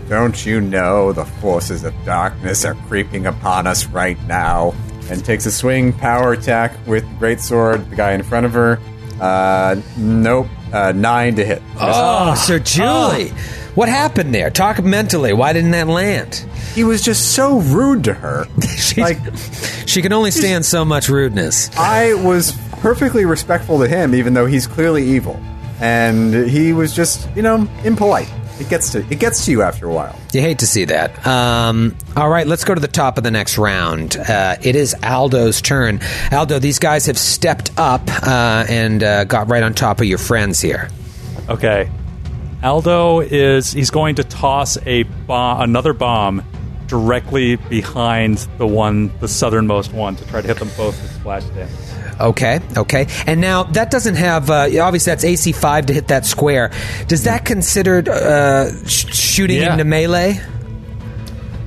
don't you know the forces of darkness are creeping upon us right now? And takes a swing power attack with great sword. The guy in front of her. Uh, nope. Uh, nine to hit. Oh, Sir Julie. What happened there? Talk mentally. Why didn't that land? He was just so rude to her. (laughs) She, like she can only stand so much rudeness. I was perfectly respectful to him, even though he's clearly evil, and he was just, you know, impolite. It gets to it gets to you after a while. You hate to see that. Um, all right, let's go to the top of the next round. Uh, it is Aldo's turn. Aldo, these guys have stepped up uh, and uh, got right on top of your friends here. Okay. Aldo is he's going to toss a bomb, another bomb directly behind the one, the southernmost one, to try to hit them both with splash damage. Okay, okay. And now that doesn't have, uh, obviously, that's AC 5 to hit that square. Does that considered uh, sh- shooting Yeah. into melee?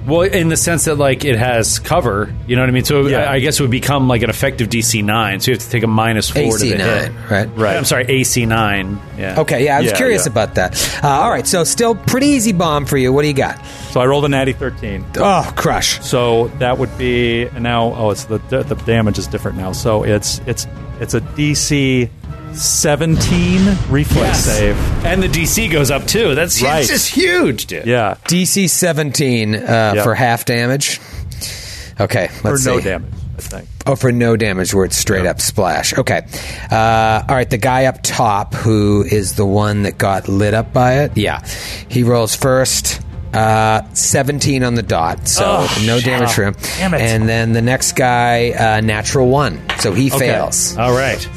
Well, in the sense that like it has cover, you know what I mean. So Yeah. I I guess it would become like an effective DC nine. So you have to take a minus four AC to the 9, hit. right? Right. I'm sorry, AC nine. Yeah. Okay, yeah, I was Yeah, curious yeah. about that. Uh, all right, so still pretty easy bomb for you. What do you got? So I rolled a natty thirteen. Oh, crush. So that would be and now. Oh, it's the the damage is different now. So it's it's it's a DC seventeen reflex save. And the DC goes up too. That's Right. it's just huge, dude. Yeah, DC 17 uh, Yep. for half damage. Okay, for let's no see. damage. I think. Oh, for no damage, where it's straight up splash. Okay. Uh, all right, the guy up top, who is the one that got lit up by it, yeah, he rolls first. Uh, 17 on the dot, so Oh, no damage for him. Damn it. And then the next guy, uh, natural one, so he Okay. fails. All right.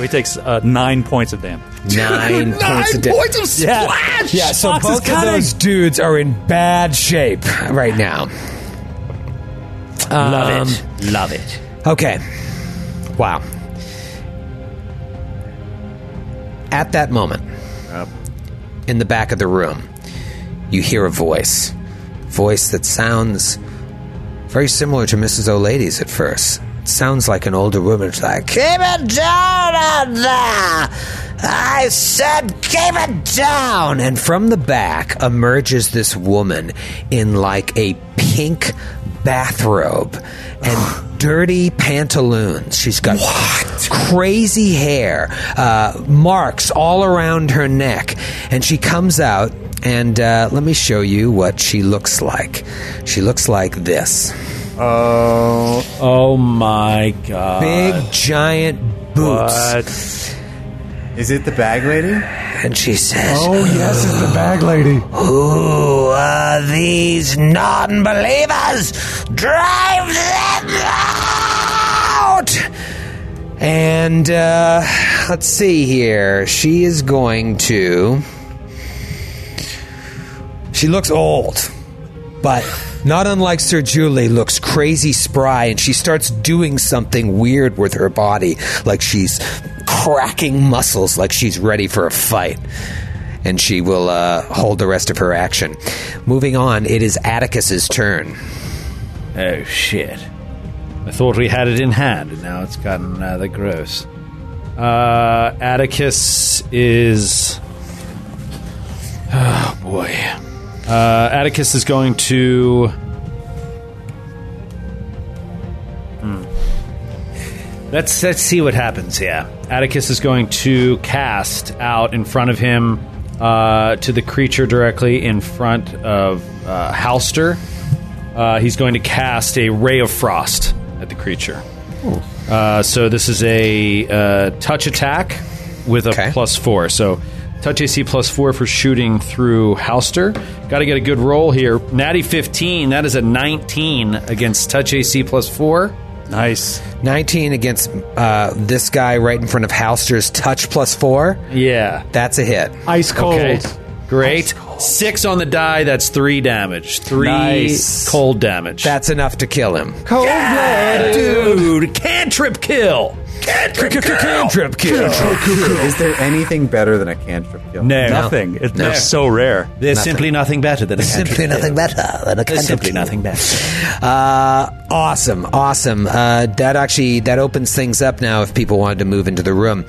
So he takes uh, nine points of damage. (laughs) Nine, points of damage. of Yeah. Yeah, so Fox is both of cutting. those dudes are in bad shape right now. Love Um, it. Love it. Okay. Wow. At that moment, in the back of the room, you hear a voice. Voice that sounds very similar to Mrs. O'Lady's at first. Sounds like an older woman. It's like, Keep it down out there! I said, keep it down! And from the back emerges this woman in like a pink bathrobe and (sighs) dirty pantaloons. She's got what? crazy hair, uh, marks all around her neck, and she comes out. And uh, let me show you what she looks like. She looks like this Oh, Oh my god. big, giant boots. But is it the bag lady? And she says, Oh, yes, it's the bag lady. Who are these non believers? Drive them out! And uh, let's see here. She is going to. She looks old. But not unlike Sir Julie, looks crazy spry, and she starts doing something weird with her body, like she's cracking muscles, like she's ready for a fight. And she will uh, hold the rest of her action. Moving on, it is Atticus's turn. Oh shit! I thought we had it in hand, and now it's gotten rather gross. Uh, Atticus is. (sighs) Oh boy. Uh, Atticus is going to. Hmm. Let's let's see what happens here. Atticus is going to cast out in front of him uh, to the creature directly in front of uh, Halster. Uh, he's going to cast a ray of frost at the creature. Uh, so this is a uh, touch attack with a Okay. plus four. So touch AC plus four for shooting through Halster. Got to get a good roll here. Natty 15. That is a 19 against touch AC plus four. Nice. 19 against uh, this guy right in front of Halster's touch plus four. Yeah. That's a hit. Ice cold. Okay. Great. Six on the die. That's three damage. Three Nice. cold damage. That's enough to kill him. Cold blood. dude. Cantrip kill. Cantrip kill. Cantrip kill. Is there anything better than a cantrip kill? No. Nothing. It's No. So rare. There's simply nothing better than a cantrip Simply cantrip nothing better than a cantrip. There's simply kill. nothing better. Uh, awesome, awesome. Uh, that actually that opens things up now if people wanted to move into the room.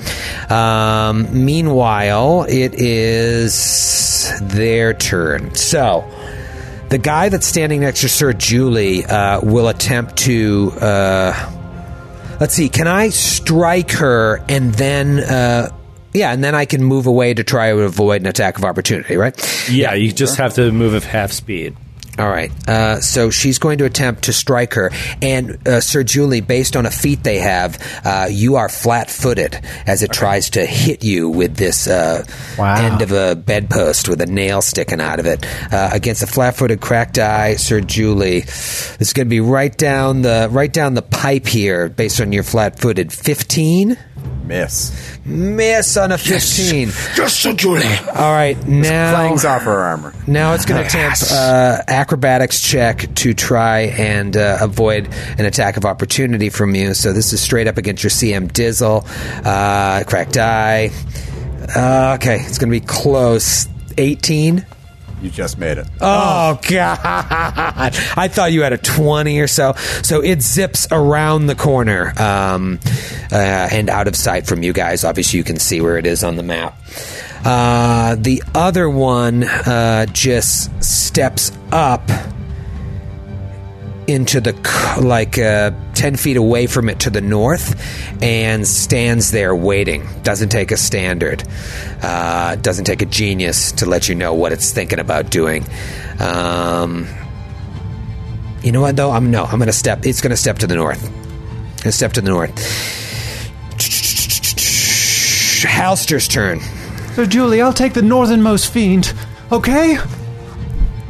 Um, meanwhile, it is their turn. So. The guy that's standing next to Sir Julie uh, will attempt to. Let's see. Can I strike her and then? Uh, yeah, and then I can move away to try to avoid an attack of opportunity, right? Yeah, you just have to move at half speed. All right. Uh, so she's going to attempt to strike her. And, uh, Sir Julie, based on a feat they have, uh, you are flat footed as it tries to hit you with this uh, Wow. end of a bedpost with a nail sticking out of it. Uh, against a flat footed cracked eye, Sir Julie. This is going to be right down the right down the pipe here, based on your flat footed. 15? Miss. Miss on a 15. Yes, Sir Julie. All right. Now. Clangs off her armor. Now it's going to attempt uh, acrobatics check to try and uh, avoid an attack of opportunity from you. So this is straight up against your CM Dizzle. Uh, cracked die. Uh, okay, it's going to be close. 18. You just made it. Oh, God. I thought you had a 20 or so. So it zips around the corner um, uh, and out of sight from you guys. Obviously, you can see where it is on the map. Uh, the other one uh, just steps up into the like uh, 10 feet away from it to the north and stands there waiting doesn't take a standard uh, doesn't take a genius to let you know what it's thinking about doing um, you know what though i'm no i'm gonna step it's gonna step to the north gonna step to the north halster's turn So, Julie, I'll take the northernmost fiend. Okay?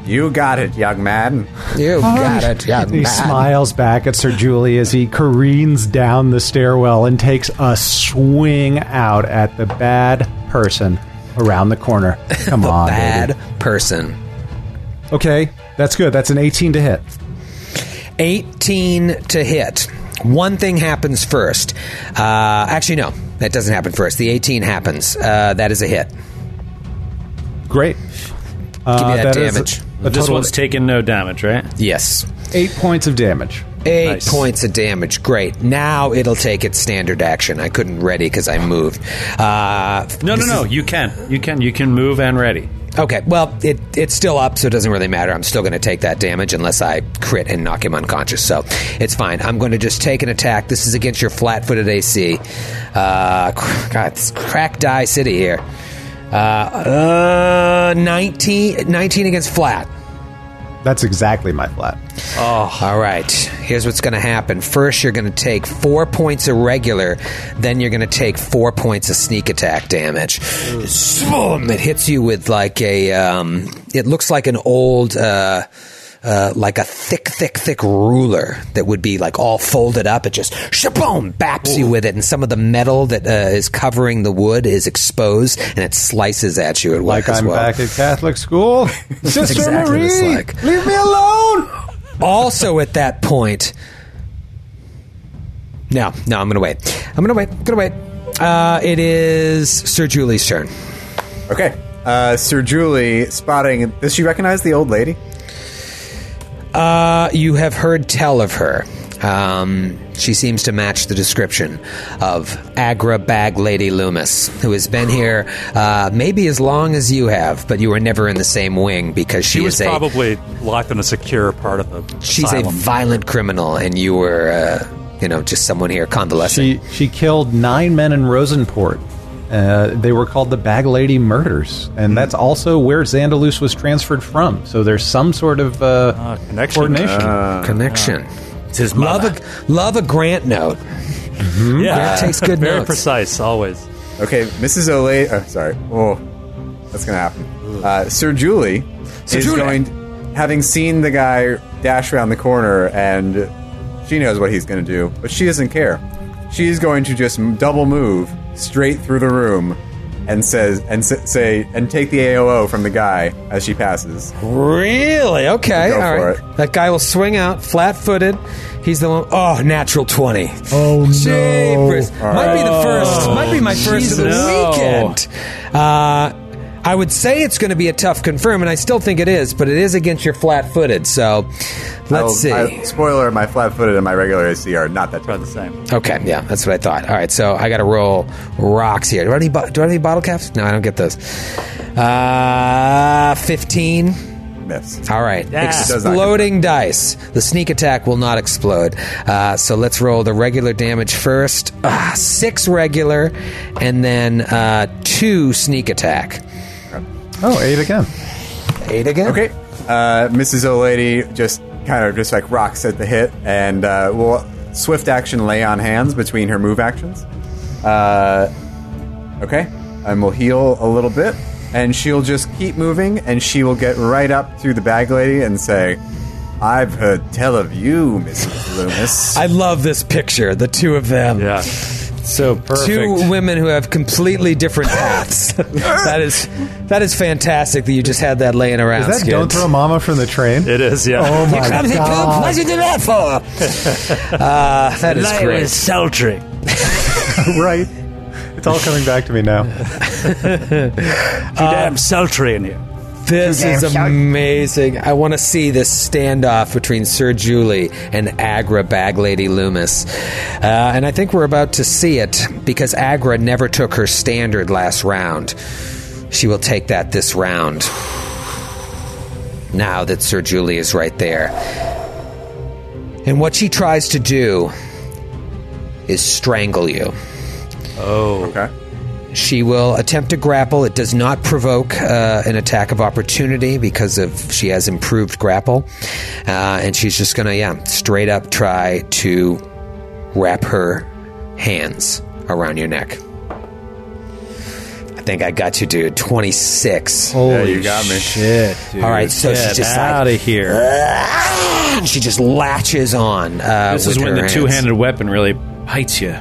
You got it, young man. You got it yeah He man. smiles back at Sir Julie as he careens down the stairwell and takes a swing out at the bad person around the corner. (laughs) Come on, bad baby. person Okay, that's good. That's an 18 to hit. 18 to hit. One thing happens first. Uh, actually, no, that doesn't happen first. The 18 happens. Uh, that is a hit. Great. Give Uh, me that, is damage. A This one's of taking no damage, right? yes. eight points of damage. Eight Nice. points of damage. Great. Now it'll take its standard action. I couldn't ready because I moved. Uh, No, no, no. is- You can. You can. You can move and ready. Okay, well, it, it's still up, so it doesn't really matter. I'm still going to take that damage unless I crit and knock him unconscious, so it's fine. I'm going to just take an attack. This is against your flat footed AC. Uh, cr- God, it's crack die city here. Uh, uh, 19, 19 against flat. That's exactly my flat. Oh. All right, here's what's going to happen. First, you're going to take four points of regular, then you're going to take four points of sneak attack damage. Boom! It hits you with like a. Um, it looks like an old. Uh, uh, like a thick, thick, thick ruler that would be like all folded up. It just shaboom baps you with it, and some of the metal that uh, is covering the wood is exposed, and it slices at you. At Like as I'm well. back at Catholic school. (laughs) Sister exactly Marie, like. leave me alone. also at that point no no i'm gonna wait i'm gonna wait gonna wait uh, it is sir julie's turn Okay. Uh, Sir Julie spotting. Does she recognize the old lady? Uh, you have heard tell of her um, she seems to match the description of Agra Bag Lady Loomis, who has been here uh, maybe as long as you have, but you were never in the same wing because she, She was is a probably locked in a secure part of the. she's a violent criminal, and you were uh, you know just someone here convalescing. She she killed nine men in Rosenport. Uh, they were called the Bag Lady Murders, and that's also where Xandalus was transferred from. So there's some sort of uh, Ah, connection. coordination. Connection. It's his Love a love a grant note. yeah, Grant takes good Very notes. precise, always. Okay, Mrs. Olay. Oh, sorry. Oh, that's gonna happen. Uh, Sir Julie Sir is Julie. going, having seen the guy dash around the corner, and she knows what he's going to do, but she doesn't care. She's going to just double move straight through the room, and says and say and take the AOO from the guy as she passes. Really? Okay. Go all for right. it. That guy will swing out flat footed. He's the one oh natural 20. Oh Jeepers. Might be the first. Might be my first of the no. weekend. Uh, I would say it's going to be a tough confirm, and I still think it is, but it is against your flat footed. So let's I'll- see. I- spoiler: my flat-footed and my regular AC are not that About tough. the same. Okay, yeah, that's what I thought. All right, so I got to roll rocks here. Do I, have any, do I have any bottle caps? No, I don't get those. Uh, 15. Miss. All right. does not Exploding dice. The sneak attack will not explode. Uh, so let's roll the regular damage first. Ah, six regular, and then uh, two sneak attack. Oh, eight again. Eight again? Okay. Uh, Mrs. O'Lady just kind of just like rocks at the hit and uh, will swift action lay on hands between her move actions. Uh, okay. And we'll heal a little bit. And she'll just keep moving and she will get right up to the bag lady and say, I've heard tell of you, Mrs. Loomis. I love this picture, the two of them. Yeah. So perfect. Two women who have completely different paths. (laughs) that is that is fantastic that you just had that laying around. Is that Skid. Don't Throw Mama from the Train? It is, yeah. Oh my Clumsy poop, god. What'd you do that for? (laughs) uh, that is Light great. was sultry. (laughs) right. It's all coming back to me now. Too damn sultry in here. This is amazing. I want to see this standoff between Sir Julie and Agra Bag Lady Loomis. Uh, and I think we're about to see it because Agra never took her standard last round. She will take that this round. Now that Sir Julie is right there. And what she tries to do is strangle you. Oh. Okay. She will attempt to grapple. It does not provoke uh, an attack of opportunity because of she has improved grapple, uh, and she's just gonna yeah straight up try to wrap her hands around your neck. I think I got you, dude. Twenty six. yeah, you got me. Shit, dude. All right, so she's just out like- of here. And she just latches on. Uh, This is when the two-handed weapon really bites you.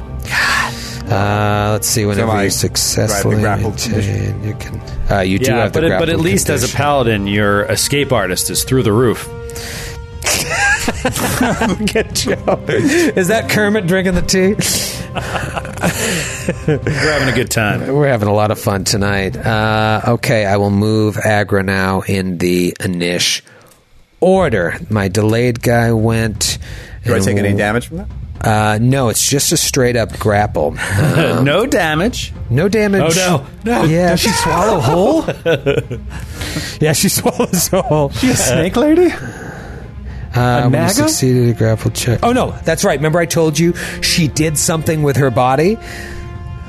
Uh, let's see. Whenever I you successfully drive the maintain, you can. Uh, you do yeah, have the but, it- but at grappled least as a paladin, your escape artist is through the roof. (laughs) Get Joe. Is that Kermit drinking the tea? We're having a good time. We're having a lot of fun tonight. Uh, okay, I will move Agra now in the Anish order. My delayed guy went. Do I take any damage from that? Uh, no, it's just a straight up grapple. Um, (laughs) no damage. no damage. Oh, no. No. Yeah, she swallow whole. (laughs) yeah, she swallows whole. She a snake lady? Uh, when you succeeded a grapple check. Oh no, that's right. Remember I told you she did something with her body.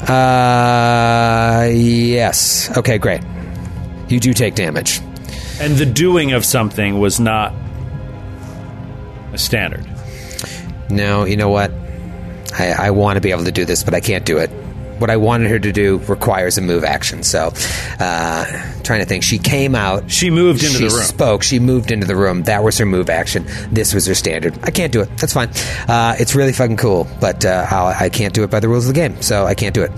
Uh, yes. Okay, great. You do take damage. And the doing of something was not a standard. No, you know what? I, I want to be able to do this, but I can't do it what I wanted her to do requires a move action. So, uh, trying to think. She came out. She moved into she the room. spoke. She moved into the room. That was her move action. This was her standard. I can't do it. That's fine. Uh, it's really fucking cool, but uh, I'll, I can't do it by the rules of the game, so I can't do it.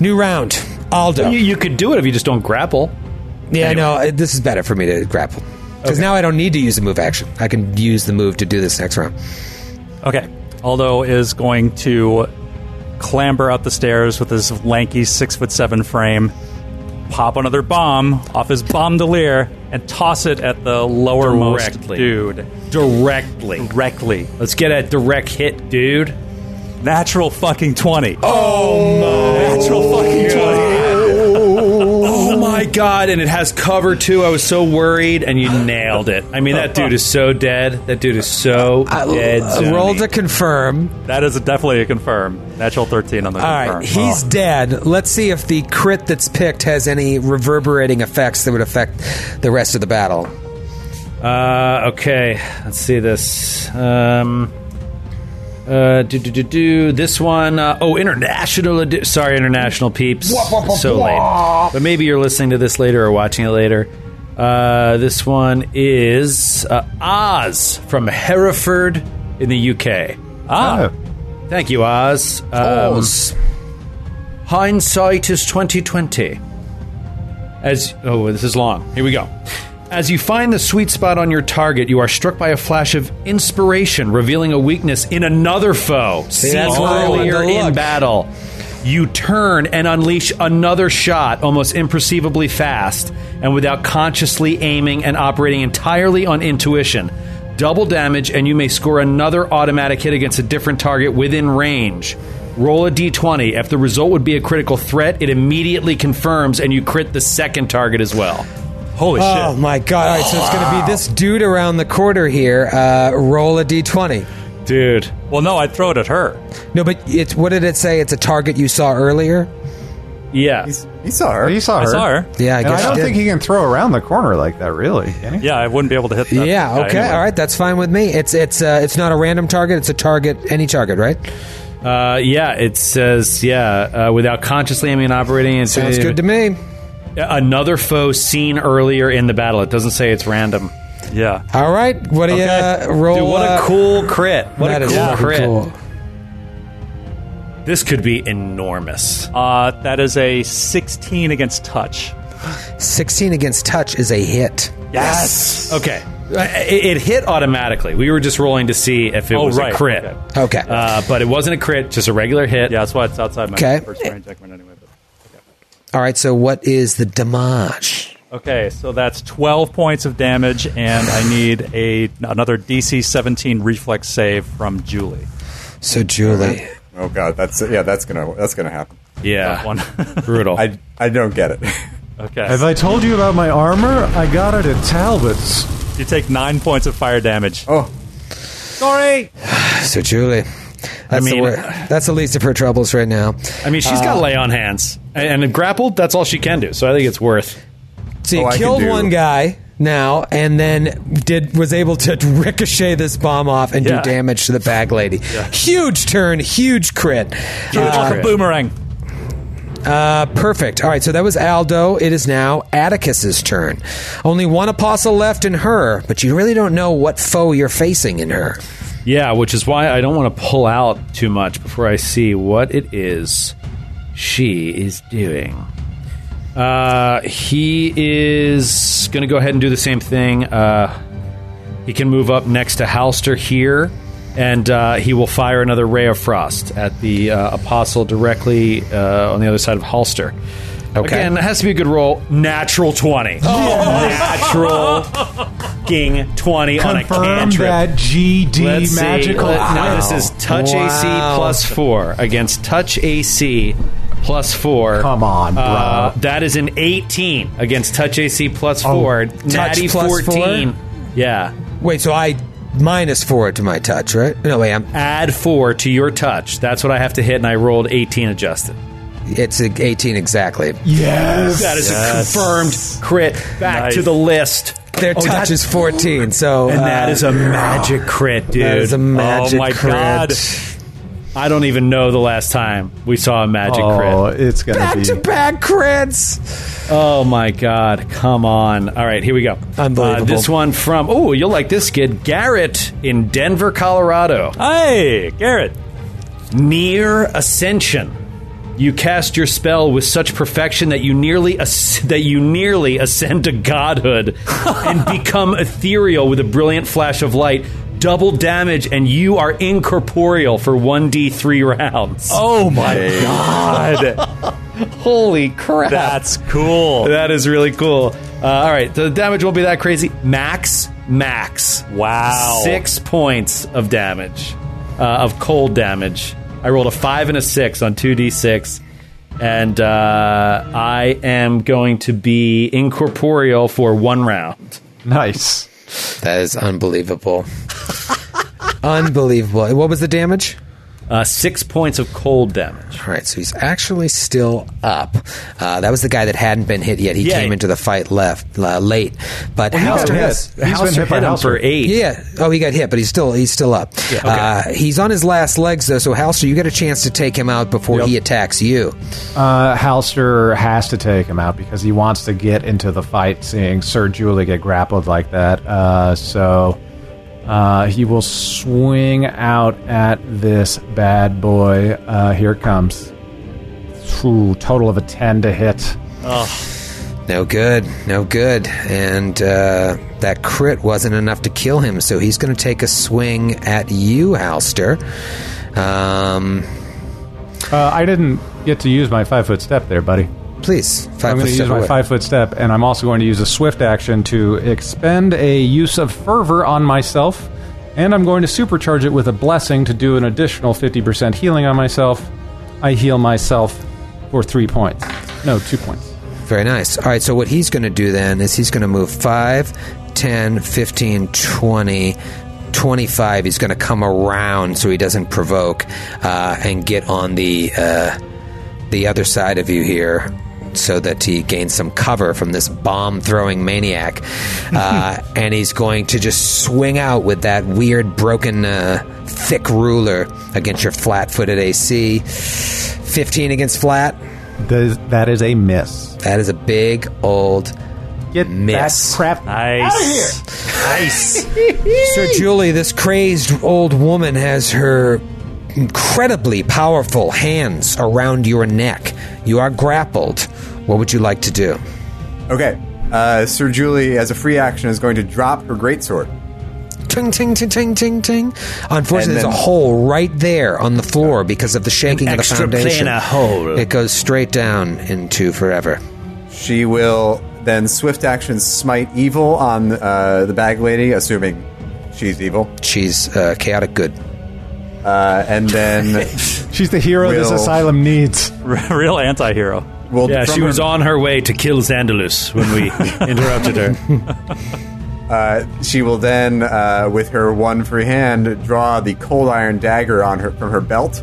New round. Aldo. You, you could do it if you just don't grapple. yeah, anyway. no, this is better for me to grapple. Because now I don't need to use a move action. I can use the move to do this next round. Okay. Aldo is going to clamber up the stairs with his lanky six foot seven frame, pop another bomb off his bomb-de-leer, and toss it at the lowermost Directly. dude. Directly. Directly. Let's get a direct hit, dude. Natural fucking 20. Oh, my Natural fucking 20. Oh my god! And it has cover too. I was so worried, and you nailed it. I mean, that (laughs) dude is so dead. That dude is so I, dead. Uh, Zony. roll to confirm. That is definitely a confirm. Natural 13 on the All confirm. right, he's dead. Let's see if the crit that's picked has any reverberating effects that would affect the rest of the battle. Uh, okay, let's see this. Um, uh, do do do do. This one. Uh, oh, international. Edi- Sorry, international peeps. so late. But maybe you're listening to this later or watching it later. Uh, this one is uh, Oz from Hereford in the UK. Ah, Thank you, Oz. Um, Hindsight is twenty twenty. As oh, this is long. Here we go. As you find the sweet spot on your target, you are struck by a flash of inspiration, revealing a weakness in another foe. Seen that's why I wanted earlier in battle. You turn and unleash another shot almost imperceivably fast and without consciously aiming and operating entirely on intuition. Double damage, and you may score another automatic hit against a different target within range. Roll a d20. If the result would be a critical threat, it immediately confirms and you crit the second target as well. Holy Oh shit. Oh my god! All right, so it's going to be this dude around the corner here. Uh, roll a d20. Dude. Well, no, I'd throw it at her. No, but it's what did it say? It's a target you saw earlier. Yeah. He's, he saw her. You saw her. I saw her. Yeah, I And guess I don't you think he can throw around the corner like that, really. Yeah, I wouldn't be able to hit that. Yeah. Okay. anyway. All right. That's fine with me. It's it's uh, it's not a random target. It's a target. Any target, right? Uh, yeah, it says, yeah, uh, without consciously aiming and operating. It's Sounds good to me. Another foe seen earlier in the battle. It doesn't say it's random. Yeah. All right. What do you uh, roll? Dude, what uh, a cool crit. What that a cool fucking crit. cool. This could be enormous. Uh, that is a 16 against touch. Sixteen against touch is a hit. Yes. Okay. Uh, It, it hit automatically. We were just rolling to see if it Oh, was right. a crit. Okay. Okay. Uh, but it wasn't a crit, just a regular hit. Yeah, that's why it's outside my Okay. first range increment anyway. But. All right. So what is the damage? Okay, so that's 12 points of damage, and I need a another DC 17 reflex save from Julie. So Julie. oh god, that's yeah, that's gonna that's gonna happen. Yeah. One. (laughs) Brutal. I I don't get it. okay. Have I told you about my armor? I got it at Talbot's. you take nine points of fire damage. oh, Sorry. (sighs) So Julie. That's mean- the wor- that's the least of her troubles right now. I mean, she's Uh, got lay on hands. And, and grappled, that's all she can do. So I think it's worth. So you Oh, I can killed do- one guy now, and then did was able to (laughs) ricochet this bomb off and Yeah. do damage to the bag lady. Huge turn, huge crit. Huge Uh, boomerang. Uh, perfect. All right, so that was Aldo. It is now Atticus's turn. Only one apostle left in her, but you really don't know what foe you're facing in her. Yeah, which is why I don't want to pull out too much before I see what it is she is doing. Uh, he is going to go ahead and do the same thing. Uh, he can move up next to Halster here, and uh, he will fire another ray of frost at the uh, apostle directly uh, on the other side of Halster. Okay. Again, it has to be a good roll. Natural 20. Natural (laughs) fucking 20 on a Confirm cantrip. that GD Let's see. magical. Let- No, this is touch AC Wow. plus four against touch AC plus four. Come on, bro. Uh, that is an 18 against touch AC plus four. Natty plus 14. Yeah. Wait, so I minus four to my touch, right? No, wait, I'm, Add four to your touch. That's what I have to hit, and I rolled 18 adjusted. it's a 18 exactly. yes. That is a confirmed crit. Back Nice. to the list. Their Oh, touch that- is 14, so And that uh, is a magic crit, dude. that is a magic my crit. God. I don't even know the last time we saw a magic crit. Oh, crit. it's gonna Back be. to back crits. Oh my god, come on. All right, here we go. Unbelievable. Uh, this one from, oh, you'll like this kid, Garrett in Denver, Colorado. Hey, Garrett. Near Ascension. You cast your spell with such perfection that you nearly as- (laughs) that you nearly ascend to godhood (laughs) and become ethereal with a brilliant flash of light. Double damage, and you are incorporeal for one d three rounds. Oh my god. (laughs) Holy crap! That's cool. That is really cool. Uh, all right, the damage won't be that crazy. Max, max. Wow. Six points of damage, uh, of cold damage. I rolled a five and a six on 2d6. And uh, I am going to be incorporeal for one round. Nice. That is unbelievable. (laughs) unbelievable. What was the damage? Uh, six points of cold damage. All right, so he's actually still up. Uh, that was the guy that hadn't been hit yet. He Yeah. came into the fight left uh, late, but got Halster hit. has. He's been Halster hit by hit him Halster. for eight. Yeah. Oh, he got hit, but he's still he's still up. uh, he's on his last legs though, so Halster, you get a chance to take him out before he attacks you. Uh, Halster has to take him out because he wants to get into the fight, seeing Sir Julie get grappled like that. Uh, so uh, he will swing out at this bad boy. Uh, here it comes. Ooh, total of a 10 to hit. No good, no good, and uh, that crit wasn't enough to kill him. So he's going to take a swing at you, Halster. Um, Uh, I didn't get to use my five foot step there, buddy. Please, 5 I'm going to use my away. five foot step, and I'm also going to use a swift action to expend a use of fervor on myself, and I'm going to supercharge it with a blessing to do an additional 50% healing on myself. I heal myself for three points. No, two points. Very nice. All right, so what he's going to do then is he's going to move 5, 10, 15, 20, 25. He's going to come around so he doesn't provoke uh, and get on the uh, the other side of you here so that he gains some cover from this bomb throwing maniac. (laughs) Uh, and he's going to just swing out with that weird broken uh, thick ruler against your flat footed AC. 15 against flat. Th- that is a miss. That is a big old Get Miss. that crap Nice. Nice. (laughs) Sir Julie, this crazed old woman has her incredibly powerful hands around your neck. You are grappled. What would you like to do? Okay. Uh, Sir Julie, as a free action, is going to drop her greatsword. Ting, ting, ting, ting, ting, ting. Unfortunately, And there's a hole right there on the floor because of the shaking of the extra foundation. planar hole. It goes straight down into forever. She will then swift action smite evil on uh, the bag lady, assuming she's evil. She's uh, chaotic good. Uh, and then (laughs) She's the hero this Will- asylum needs. (laughs) Real anti hero. we'll Yeah, she her- was on her way to kill Xandalus when we (laughs) interrupted her. Uh, she will then, uh, with her one free hand, draw the cold iron dagger on her from her belt,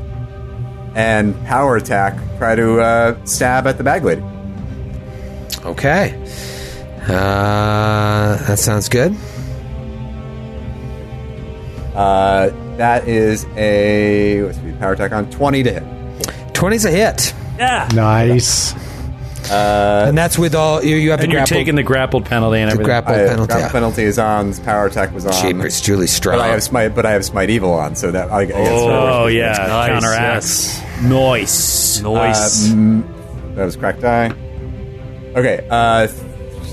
and power attack. Try to uh, stab at the bag lady. Okay. Uh, that sounds good. Uh, that is a what's the power attack on twenty to hit. 20's a hit. Yeah. Nice. Uh, and that's with all you, you have And the you're grapple, taking the grappled penalty and the everything. grapple I, penalty. grapple penalty is on. Power attack was on. Jeepers, Julie's strong. But I have smite. But I have smite evil on, so that I, I guess Oh, yeah. Nice, Counteracts. Nice. Uh, Noise. Mm, that was cracked die. Okay, uh, so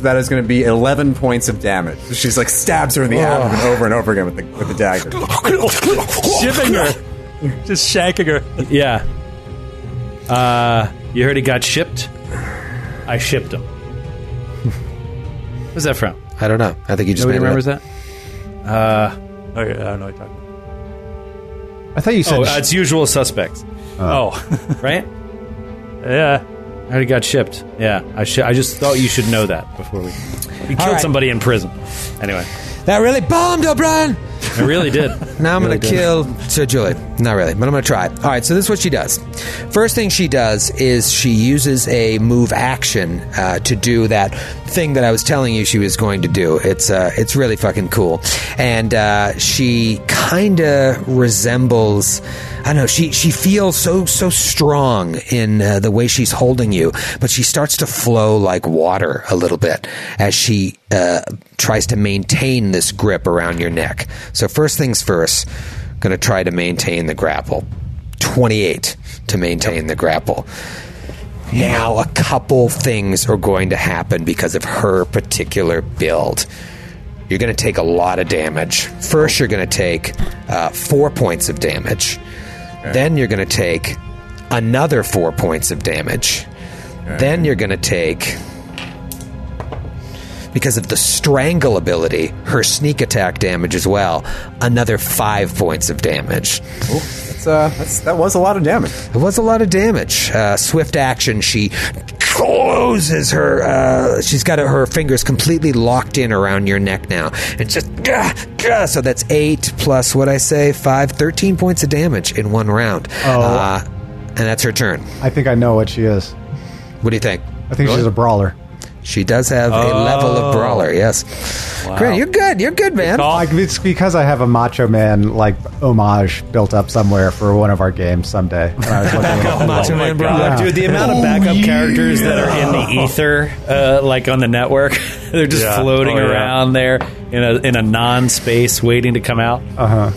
that is going to be eleven points of damage. She's like stabs her in the abdomen over and over again with the with the dagger. Shipping her. Just shanking her. Yeah. Uh, you heard he got shipped? I shipped him. Where's that from? I don't know. I think you just Nobody made it remembers up. that? Uh, Okay, I don't know what you're talking about. I thought you said oh, uh, it's usual suspects, Oh. right? (laughs) yeah. I he got shipped. Yeah, I, sh- I just thought you should know that before we. We killed right. somebody in prison. Anyway, That really bombed, O'Brien. I really did. (laughs) Now I'm Really going to did. kill Sir Julie. Not really, but I'm going to try. All right, so this is what she does. First thing she does is she uses a move action uh, to do that thing that I was telling you she was going to do. It's uh, it's really fucking cool, and uh, she kind of resembles. I don't know. She she feels so so strong in uh, the way she's holding you, but she starts to flow like water a little bit as she uh, tries to maintain this grip around your neck. So first things first, going to try to maintain the grapple. Twenty eight to maintain the grapple. Now, a couple things are going to happen because of her particular build. You're going to take a lot of damage. First, you're going to take uh, four points of damage. Then, you're going to take another four points of damage. Then, you're going to take, because of the strangle ability, her sneak attack damage as well, another five points of damage. That's, uh, that's, that was a lot of damage. It was a lot of damage. Uh, swift action. She closes her. Uh, she's got her fingers completely locked in around your neck now, and just gah, gah. so that's eight plus what I say five, 13 points of damage in one round. Oh. Uh, and that's her turn. I think I know what she is. What do you think? I think she's a brawler. She does have a level of brawler. Yes, Grant, you're good. You're good, man. Like, it's because I have a Macho Man like homage built up somewhere for one of our games someday. (laughs) And I was looking at it, Macho like, Man brawler. dude, the amount of backup characters that are in the (laughs) ether, uh, like on the network, (laughs) they're just Yeah. floating Oh, yeah. around there in a in a non space, waiting to come out. Uh,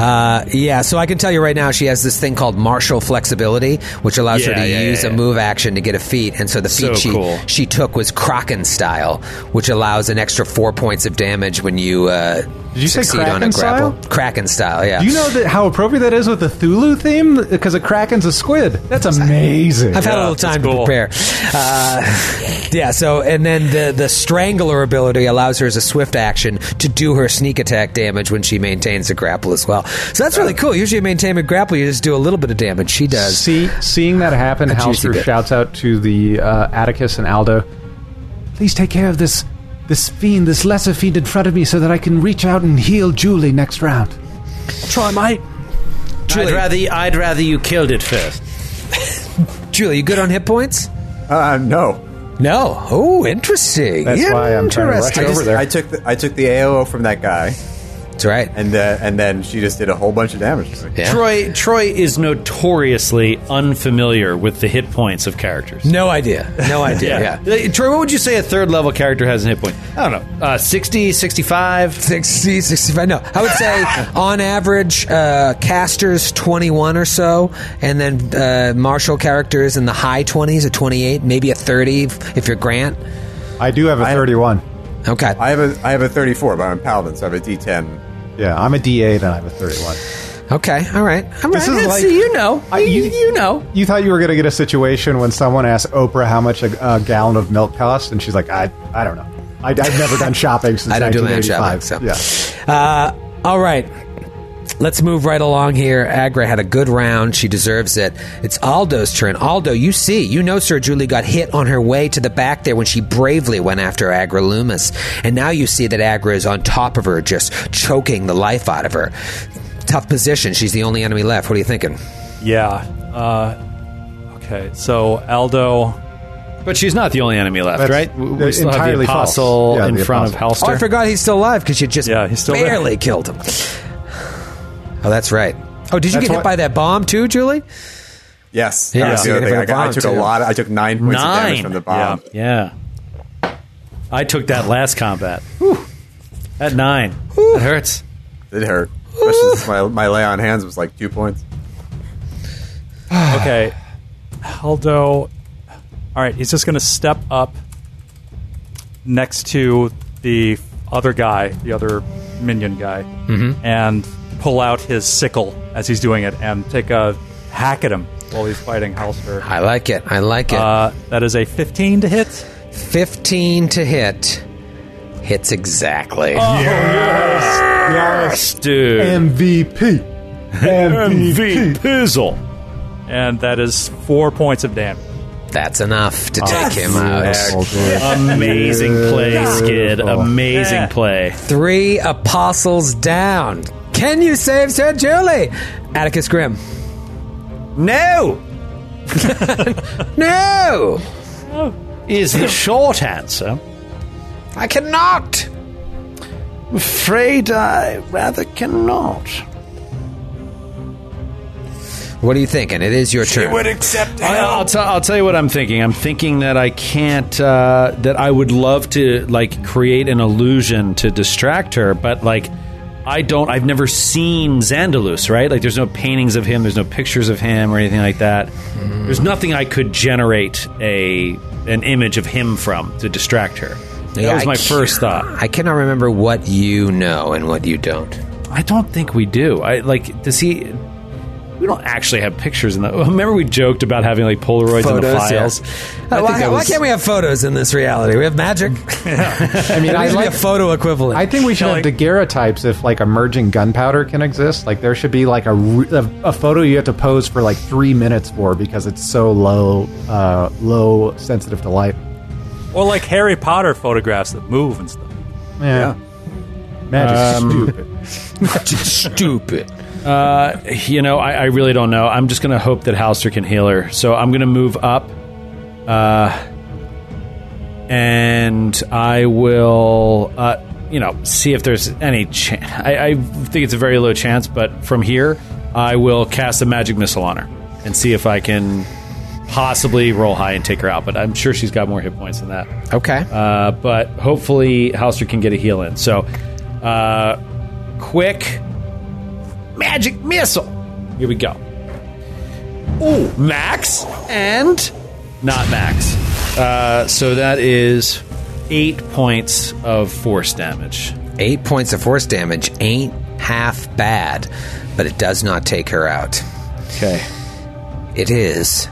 yeah, so I can tell you right now, she has this thing called martial flexibility, which allows her to yeah, use yeah. a move action to get a feat. And so the feat So she cool. she took was Kraken style, which allows an extra four points of damage when you uh, Did you say succeed on a Kraken grapple. style? Kraken style, yeah. Do you know that how appropriate that is with the Cthulhu theme? Because a kraken's a squid. That's amazing. I've had a little time cool. to prepare. Uh, yeah, so and then the the strangler ability allows her as a swift action to do her sneak attack damage when she maintains a grapple as well. So that's really cool. Usually, you maintain a grapple, you just do a little bit of damage. She does. See, seeing that happen, A juicy Halster bit. shouts out to the uh, Atticus and Aldo. Please take care of this this fiend, this lesser fiend in front of me, so that I can reach out and heal Julie next round. Try, mate. I'd rather, I'd rather you killed it first. (laughs) Julie, you good on hit points? Uh, no. No. Oh, interesting. That's why I'm trying to rush Interesting. over there. I took the, I took the AOO from that guy, That's right. and uh, and then she just did a whole bunch of damage. to me. Yeah. Troy Troy is notoriously unfamiliar with the hit points of characters. No idea. No (laughs) idea. yeah. Uh, Troy, what would you say a third level character has in hit point? I don't know. Uh, 60, 65? 60, 65. No, I would say (laughs) on average, uh, casters 21 or so, and then uh, martial characters in the high 20s, a 28, maybe a 30 if if you're Grant. I do have a I- 31. Okay. I have a I have a 34, but I'm a paladin, so I have a D10. Yeah, I'm a D8 and I'm a 31. Okay. All right. Right. This is like- see, you know. I- you, you- you know. You thought you were going to get a situation when someone asked Oprah how much a, a gallon of milk costs, and she's like, I, I don't know. I, I've never done (laughs) shopping since I don't do land 1985. shopping, so. Yeah. Uh, all right. Let's move right along here. Agra had a good round. She deserves it. It's Aldo's turn. Aldo, you see, you know Sir Julie got hit on her way to the back there when she bravely went after Agra Loomis. And now you see that Agra is on top of her, just choking the life out of her. Tough position. She's the only enemy left. What are you thinking? Yeah. Uh, okay, so Aldo. But she's not the only enemy left, That's right? We- We still have the entirely apostle Yeah, in the front apostle. of Oh, I forgot he's still alive because you just Yeah, he's still there. barely killed him. Oh, that's right. Oh, did you That's get hit what- by that bomb too, Julie? Yes, Yeah, that's so the other thing. a I, got- I took too. a lot. I took nine points of damage from the bomb. Yeah. I took that last combat. Whew. At nine. It hurts. It hurt. My, my lay on hands was like two points. (sighs) Okay, Aldo. All right, he's just going to step up next to the other guy, the other minion guy, mm-hmm. and pull out his sickle as he's doing it and take a hack at him while he's fighting Halster. I like it. I like it. Uh, that is a 15 to hit. 15 to hit. Hits exactly. Yes, Yes, Dude. MVP. MVP. Pizzle. And that is four points of damage. That's enough to take him out. Amazing play, Skid. Amazing play. Three apostles down. Can you save Sir Julie? Atticus Grim. No! (laughs) No! Is the short answer. I cannot! I'm Afraid I rather cannot. What are you thinking? It is your turn. accept I- I'll, tell I'll tell you what I'm thinking. I'm thinking that I can't. Uh, that I would love to like create an illusion to distract her, but like I don't. I've never seen Xandalus, right? Like there's no paintings of him. There's no pictures of him or anything like that. There's nothing I could generate a an image of him from to distract her. That was my first thought. I cannot remember what you know and what you don't. I don't think we do. I like does he? We don't actually have pictures in the. Remember, we joked about having like Polaroids in the files. Uh, why, that why can't we have photos in this reality? We have magic. (laughs) I mean, (laughs) I I like like a photo equivalent. I think we should have daguerreotypes if like emerging gunpowder can exist. Like there should be like a, a, a photo you have to pose for like three minutes for because it's so low, uh, low sensitive to light. Or like Harry Potter photographs that move and stuff. Yeah, magic's Um, stupid. (laughs) Stupid. Uh, you know, I, I really don't know. I'm just going to hope that Halster can heal her. So I'm going to move up. Uh, and I will, uh, you know, see if there's any chance. I, I think it's a very low chance, but from here, I will cast a magic missile on her and see if I can possibly roll high and take her out. But I'm sure she's got more hit points than that. Okay. Uh, but hopefully Halster can get a heal in. So, uh, quick magic missile. Here we go. Ooh, max and not max. Uh, so that is eight points of force damage. Eight points of force damage ain't half bad, but it does not take her out. Okay. It is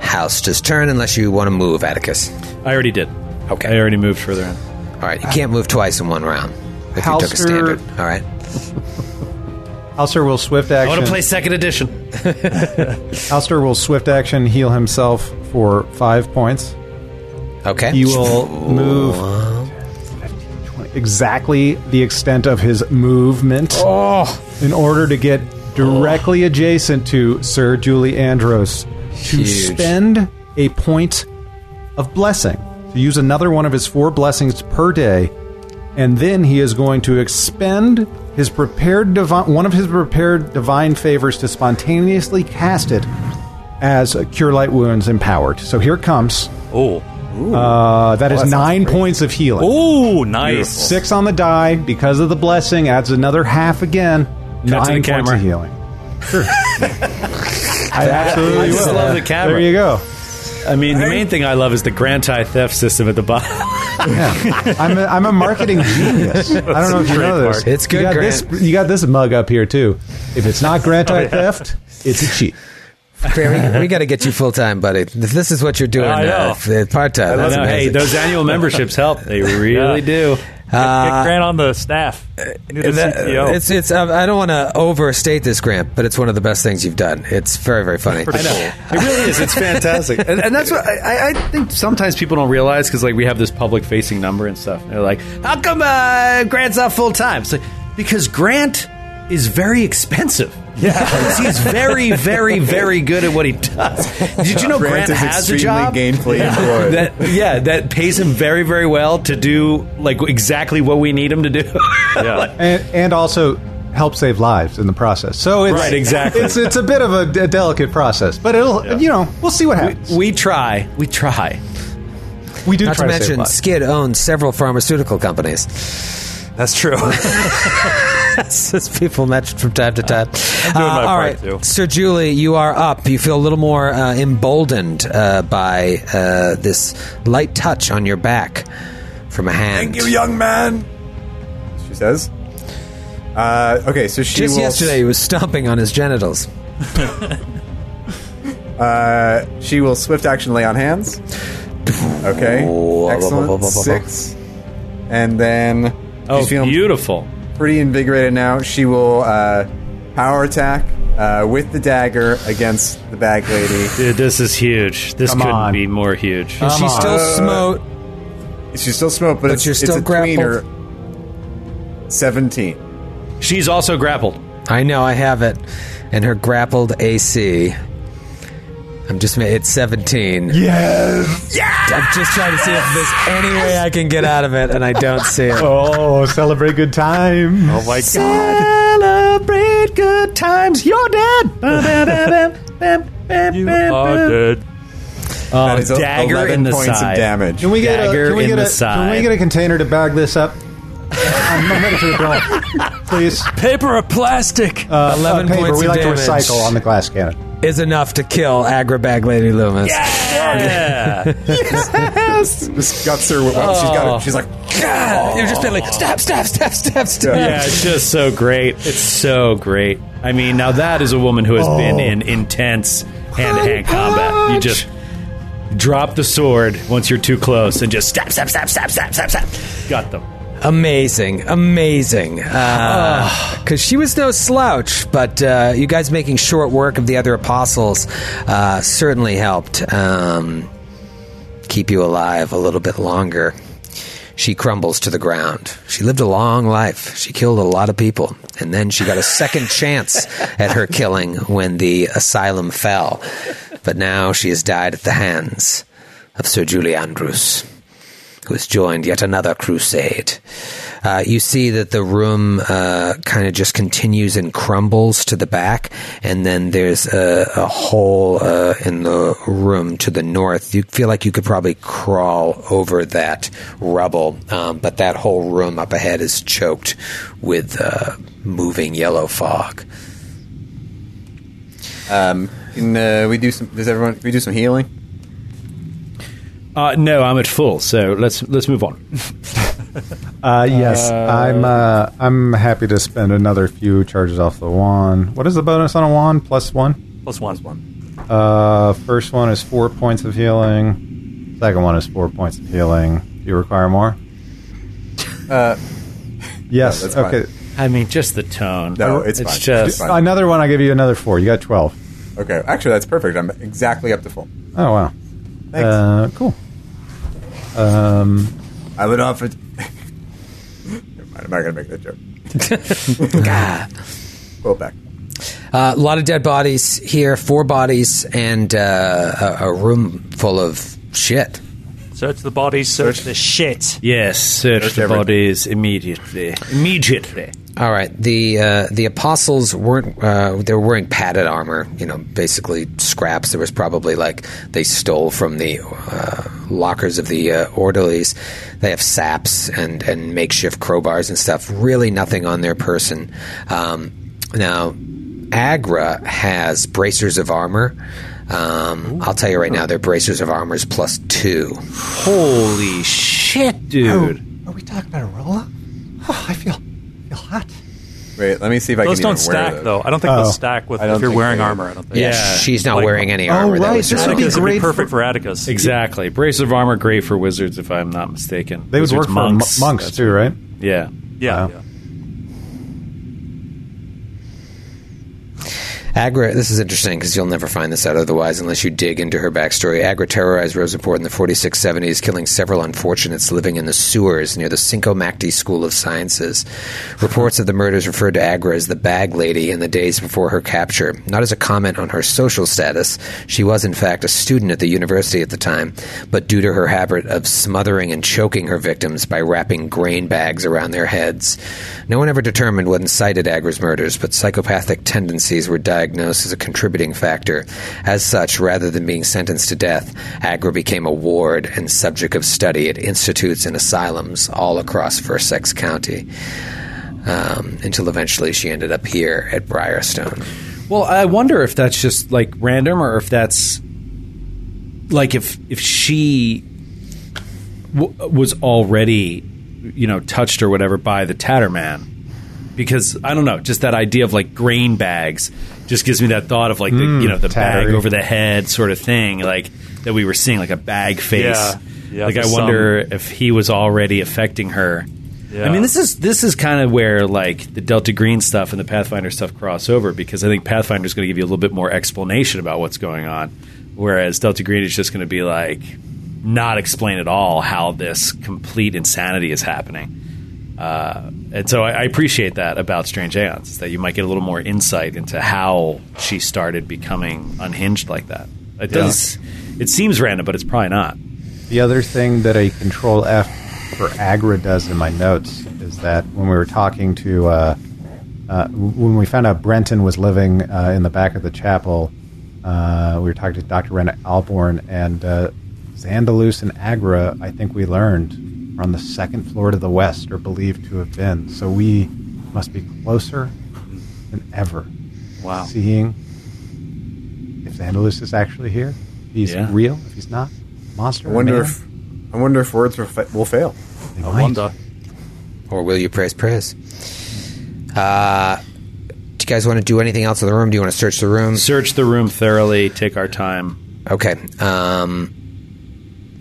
House's turn unless you want to move, Atticus. I already did. Okay. I already moved further in. All right. You can't move twice in one round if you took a standard. All right. Halster will swift action. I want to play second edition. (laughs) Halster will swift action heal himself for five points. Okay. He will move exactly the extent of his movement oh. in order to get directly oh. adjacent to Sir Julie Andros to Huge. spend a point of blessing. To use another one of his four blessings per day, and then he is going to expend his prepared divine one of his prepared divine favors to spontaneously cast it as a cure light wounds empowered. So here it comes. Oh. Uh, that is that nine great. points of healing. Ooh, nice. Six on the die because of the blessing adds another half again. Cut to nine the points camera. of healing. Sure. (laughs) I absolutely I just will. love the camera. There you go. I mean, the main thing I love is the Grantai theft system at the bottom. Yeah. I'm a, I'm a marketing genius. (laughs) I don't know if you know this. It's good, You got Grant. this. You got this mug up here too. If it's not grant (laughs) Oh, theft, it's a cheat. Barry, we got to get you full time, buddy. If this is what you're doing I know. uh, part time. I That's know, hey, those annual memberships help. They (laughs) really do. Get Grant on the staff. Need a That- It's it's. uh, I don't want to overstate this, Grant, but it's one of the best things you've done. It's very very funny. I know. It really is. It's fantastic. (laughs) and, and that's what I, I- think sometimes people don't realize because, like, we have this public facing number and stuff. They're like, how come uh, Grant's not full time? It's like, because Grant is very expensive. (laughs) Yeah. he's very, very, very good at what he does. Did you know Grant, Grant is has a extremely job? gainfully employed. That, yeah, that pays him very, very well to do like exactly what we need him to do. yeah. (laughs) and, and also help save lives in the process. So it's Right, exactly. It's it's a bit of a delicate process, but it'll you know we'll see what happens. we try. We try. We do Not to try to save mention, lives. Skid owns several pharmaceutical companies. That's true. (laughs) As people mention from time to time. doing my all part, right, too. Sir Julie, you are up. You feel a little more uh, emboldened uh, by uh, this light touch on your back from a hand. Thank you, young man. She says. Uh, okay, so she Just will. yesterday, he was stomping on his genitals. (laughs) Uh, she will swift action lay on hands. Okay, excellent. Six, and then Oh, she's feeling beautiful. pretty invigorated now. She will uh, power attack uh, with the dagger against the bag lady. Dude, this is huge. This Come couldn't on. be more huge. She's still smote. She's still smoked, but, But it's, you're it's still a grappled. tweener. Seventeen. She's also grappled. I know I have it. And her grappled AC. I'm just ma- it's 17. Yes. I'm just trying to see if there's any way I can get out of it, and I don't see it. Oh, celebrate good time. Oh my god! Celebrate good times. You're dead. (laughs) You are dead. Oh, That is dagger 11 in the points side. of damage. Can we get Dagger a can we in get the a side. can we get a container to bag this up? I'm, I'm ready for the bill, (laughs) please. Paper or plastic? Uh, 11 uh, paper. points we of like damage. to recycle on the glass cannon. Is enough to kill Agra Bag Lady Loomis. Yeah. (laughs) This guts her. She's got it. She's like, God, you're just been like stab, stab, stab, stab, stab. yeah, it's just so great. It's so great. I mean, now that is a woman who has been oh. in intense hand-to-hand combat. You just drop the sword once you're too close and just stab, stab, stab, stab, stab, stab, stab. Got them. Amazing, amazing. Because she was no slouch, but uh, you guys making short work of the other apostles uh, certainly helped um, keep you alive a little bit longer. She crumbles to the ground. She lived a long life. She killed a lot of people. And then she got a second (laughs) chance at her killing when the asylum fell. But now she has died at the hands of Sir Juliandrus who has joined yet another crusade. Uh, you see that the room uh, kind of just continues and crumbles to the back, and then there's a, a hole uh, in the room to the north. You feel like you could probably crawl over that rubble, um, but that whole room up ahead is choked with uh, moving yellow fog. um, can uh, we do some? Does everyone? Can we do some healing? Uh, no, I'm at full. So let's let's move on. (laughs) Uh, yes, I'm. Uh, I'm happy to spend another few charges off the wand. What is the bonus on a wand? Plus one. Plus one. Is one. Uh, first one is four points of healing. Second one is four points of healing. Do you require more? Uh, (laughs) Yes. No, that's fine. okay. I mean, just the tone. No, it's fine. just It's fine. Another one. I give you another four. You got twelve. okay, actually, that's perfect. I'm exactly up to full. Oh wow. Thanks. Uh, cool. Um, I would offer. (laughs) Never mind, I'm not going to make that joke. (laughs) Go back. Uh, a lot of dead bodies here, four bodies, and uh, a, a room full of shit. Search the bodies. Search, Search- the shit. yes. Search Search the everything. bodies immediately. Immediately. All right. The uh, the apostles weren't uh, they were wearing padded armor. You know, basically scraps. There was probably like they stole from the uh, lockers of the uh, orderlies. They have saps and and makeshift crowbars and stuff. Really, nothing on their person. Um, now, Agra has bracers of armor. Um, I'll tell you right now, their bracers of armor is plus two. Holy shit, dude. are we talking about a rolla? Oh, I feel feel hot. Wait, let me see if I Those can don't even wear stack those. though. I don't think Oh. they'll stack with I don't if you're think wearing they- armor. I don't think. Yeah, Yeah. she's not Like- wearing any Oh, armor. That right, this would be Atticus would be great perfect for- for Atticus. Exactly. Brace of armor, great for wizards, if I'm not mistaken. They would Wizards, work for monks, monks too, right? Yeah. Yeah. Wow. yeah. Agra, this is interesting because you'll never find this out otherwise unless you dig into her backstory. Agra terrorized Rozenport in the 4670s, killing several unfortunates living in the sewers near the Sincomakti School of Sciences. Reports of the murders referred to Agra as the bag lady in the days before her capture, not as a comment on her social status. She was, in fact, a student at the university at the time, but due to her habit of smothering and choking her victims by wrapping grain bags around their heads. No one ever determined what incited Agra's murders, but psychopathic tendencies were diagnosed as a contributing factor. As such, rather than being sentenced to death, Agra became a ward and subject of study at institutes and asylums all across Versex County. Um, until eventually she ended up here at Briarstone. Well, I wonder if that's just like random, or if that's like if if she w- was already, you know, touched or whatever by the Tatterman. Because I don't know, just that idea of like grain bags just gives me that thought of like the you know the bag over the head sort of thing, like that we were seeing, like a bag face. Yeah. Yeah, like I for wonder if he was already affecting her. Yeah. I mean, this is this is kind of where like the Delta Green stuff and the Pathfinder stuff cross over because I think Pathfinder is going to give you a little bit more explanation about what's going on, whereas Delta Green is just going to be like not explain at all how this complete insanity is happening. Uh, and so I, I appreciate that about Strange Aeons, is that you might get a little more insight into how she started becoming unhinged like that. It does. It seems random, but it's probably not. The other thing that a Control F for Agra does in my notes is that when we were talking to, uh, uh, when we found out Brenton was living uh, in the back of the chapel, uh, we were talking to Dr. Ren Alborn, and uh, Xandalus and Agra, I think we learned, are on the second floor to the west, or believed to have been. So we must be closer than ever. Wow. Seeing if the Xandalus is actually here, if he's Yeah. real, if he's not, monster. I wonder if I wonder if words will, fa- will fail. They I might. wonder. Or will you praise praise? Uh, do you guys want to do anything else in the room? Do you want to search the room? Search the room thoroughly, take our time. Okay. Um,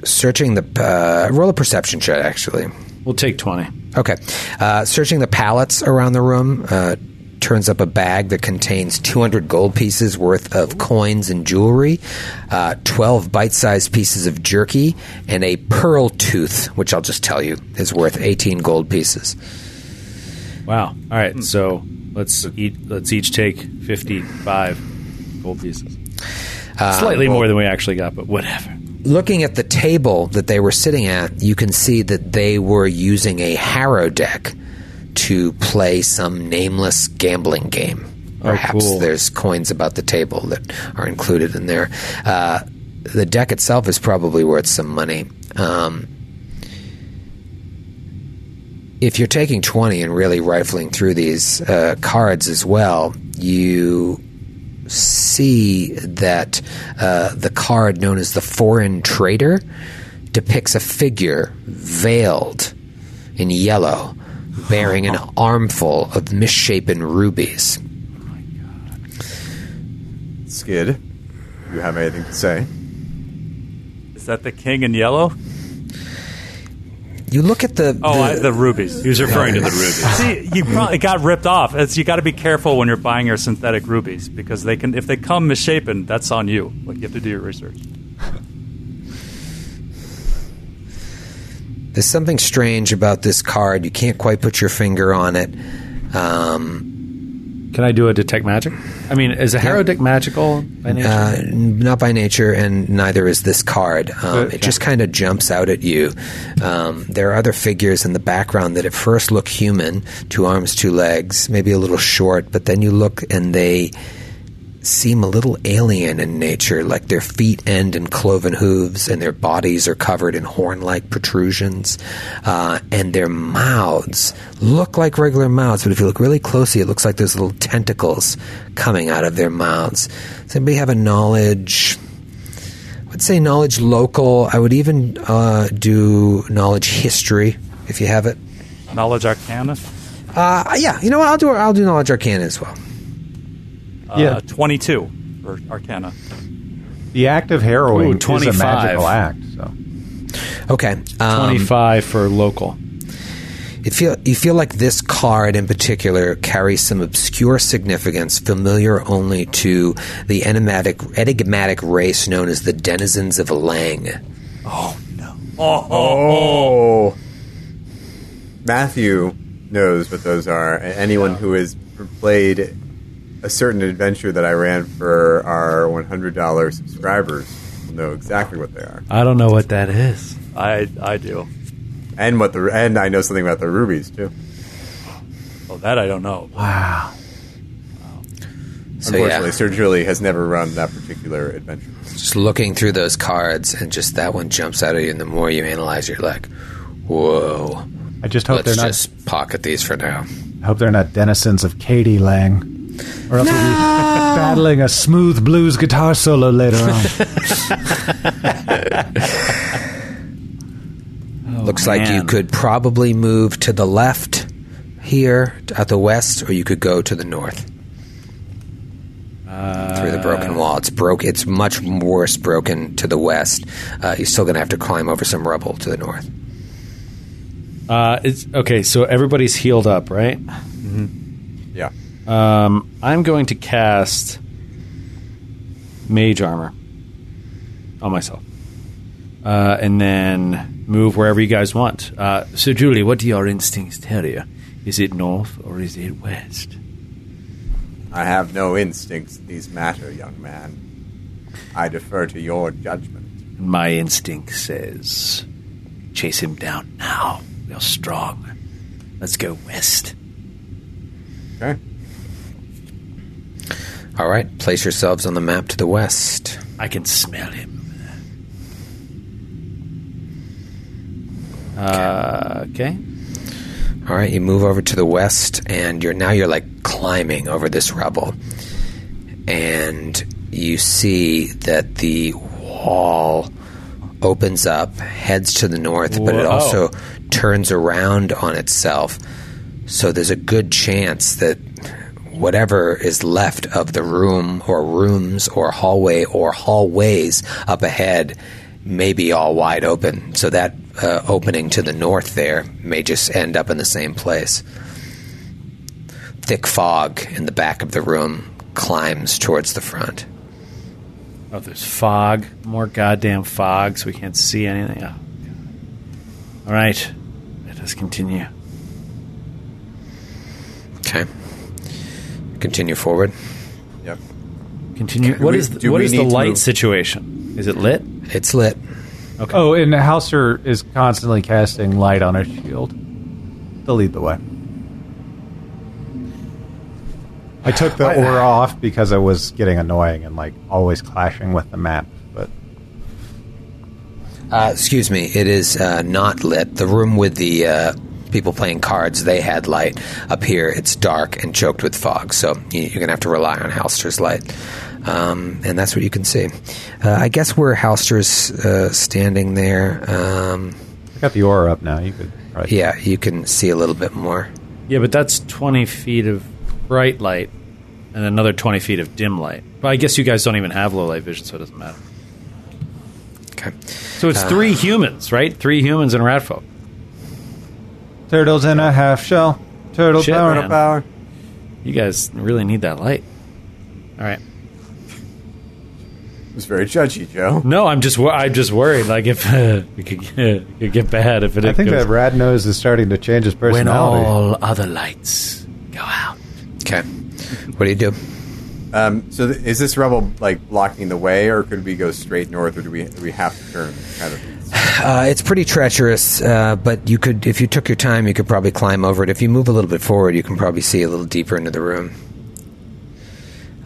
searching the uh, roll a perception check. Actually, We'll take 20. okay. Uh, searching the pallets around the room uh, turns up a bag that contains 200 gold pieces worth of coins and jewelry, uh, 12 bite-sized pieces of jerky, and a pearl tooth, which I'll just tell you is worth 18 gold pieces. Wow. All right, so let's eat, let's each take 55 gold pieces. Slightly more than we actually got, but whatever. Looking at the table that they were sitting at, you can see that they were using a Harrow deck to play some nameless gambling game. Oh, Perhaps cool. there's coins about the table that are included in there. Uh, the deck itself is probably worth some money. Um, if you're taking 20 and really rifling through these uh, cards as well, you see that uh, the card known as the Foreign Trader depicts a figure veiled in yellow bearing an (laughs) armful of misshapen rubies. Skid, do you have anything to say? Is that the king in yellow? You look at the. Oh, the- I, the rubies. He was referring to the rubies. See, you probably got ripped off. It's, you got to be careful when you're buying your synthetic rubies because they can, if they come misshapen, that's on you. Like you have to do your research. There's something strange about this card. You can't quite put your finger on it. Um, Can I do a detect magic? I mean, is a harrow deck magical by nature? uh, not by nature, and neither is this card. Um, Okay. It just kind of jumps out at you. Um, there are other figures in the background that at first look human two arms, two legs, maybe a little short, but then you look and they seem a little alien in nature, like their feet end in cloven hooves and their bodies are covered in horn like protrusions. Uh, and their mouths look like regular mouths, but if you look really closely, it looks like there's little tentacles coming out of their mouths. Does anybody have a knowledge? I would say knowledge local. I would even uh, do knowledge history if you have it. Knowledge Arcana. Uh, yeah, you know what? I'll do I'll do knowledge arcana as well. Yeah. Uh, 22 for Arcana. The act of harrowing Ooh, is a magical act. So Okay, um, 25 for local. You feel you feel like this card in particular carries some obscure significance, familiar only to the enigmatic, enigmatic race known as the denizens of Leng. Oh. No. Oh, oh, oh. Matthew knows what those are, and anyone who has played a certain adventure that I ran for our $100 subscribers will know exactly what they are, I don't know what that is. I I do. and what the and I know something about the rubies too. Oh, that I don't know. wow. So Unfortunately, yeah, Sir Julie has never run that particular adventure. just looking through those cards, and just that one jumps out at you. And the more you analyze, you're like, "Whoa!" I just hope Let's they're not. just pocket these for now. I hope they're not denizens of Katie Lang, or else we'll be battling a smooth blues guitar solo later on. (laughs) Looks like you could probably move to the left here at the west, or you could go to the north through the broken wall. It's broke. It's much worse broken to the west. Uh, you're still going to have to climb over some rubble to the north. Uh, it's, okay, so everybody's healed up, right? Yeah. Um, I'm going to cast Mage Armor on myself. Uh, and then move wherever you guys want. Uh, so, Julie, what do your instincts tell you? Is it north or is it west? I have no instincts that these matter, young man. I defer to your judgment. My instinct says chase him down now. We're strong. Let's go west. Okay. All right, place yourselves on the map to the west. I can smell him. Uh, okay. All right, you move over to the west, and you're now you're like climbing over this rubble, and you see that the wall opens up, heads to the north, but it also turns around on itself. So there's a good chance that whatever is left of the room or rooms or hallway or hallways up ahead may be all wide open. So that uh, opening to the north there may just end up in the same place. Thick fog in the back of the room climbs towards the front. Oh, there's fog. More goddamn fog, so we can't see anything. Oh, All right. Let us continue. Okay. Continue forward. Yep. Continue. Do What we- is the, do what we is the light situation? Is it lit? It's lit. Okay. Oh, and Halster is constantly casting light on his shield to lead the way. I took the aura off because it was getting annoying and like always clashing with the map. But Uh, excuse me, it is uh, not lit. The room with the uh, people playing cards, they had light. Up here, it's dark and choked with fog, so you- you're going to have to rely on Halster's light. Um, and that's what you can see. Uh, I guess where Halster's uh, standing there, um, I got the aura up now. You could probably yeah, you can see a little bit more. Yeah, but that's 20 feet of bright light and another 20 feet of dim light. But I guess you guys don't even have low light vision, so it doesn't matter. Okay. So it's three humans, right? Three humans and a rat folk. Turtles in a half shell. Turtle Shit, power. man. Power. You guys really need that light. All right. It was very judgy, Joe. No, I'm just wor- I'm just worried. Like if uh, (laughs) it could, it could get bad if it. I think goes- that Rad Nose is starting to change his personality. When personality. all other lights go out. Okay. What do you do? Um, so th- is this rubble like blocking the way, or could we go straight north, or do we do we have to turn? Kind of. Uh, it's pretty treacherous, uh, but you could, if you took your time, you could probably climb over it. If you move a little bit forward, you can probably see a little deeper into the room.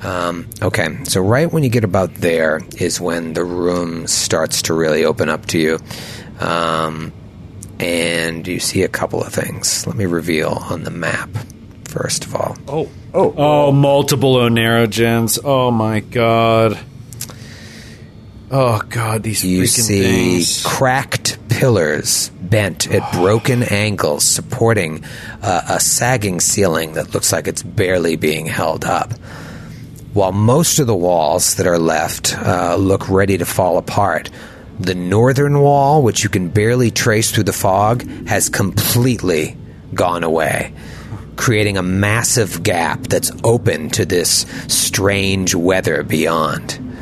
Um, okay, so right when you get about there is when the room starts to really open up to you. Um, and you see a couple of things. Let me reveal on the map, first of all. Oh, Oh, oh, multiple Oneirogens. Oh my god. Oh god, these You freaking see things. cracked pillars bent at broken angles supporting uh, a sagging ceiling that looks like it's barely being held up. While most of the walls that are left uh, look ready to fall apart, the northern wall, which you can barely trace through the fog, has completely gone away, creating a massive gap that's open to this strange weather beyond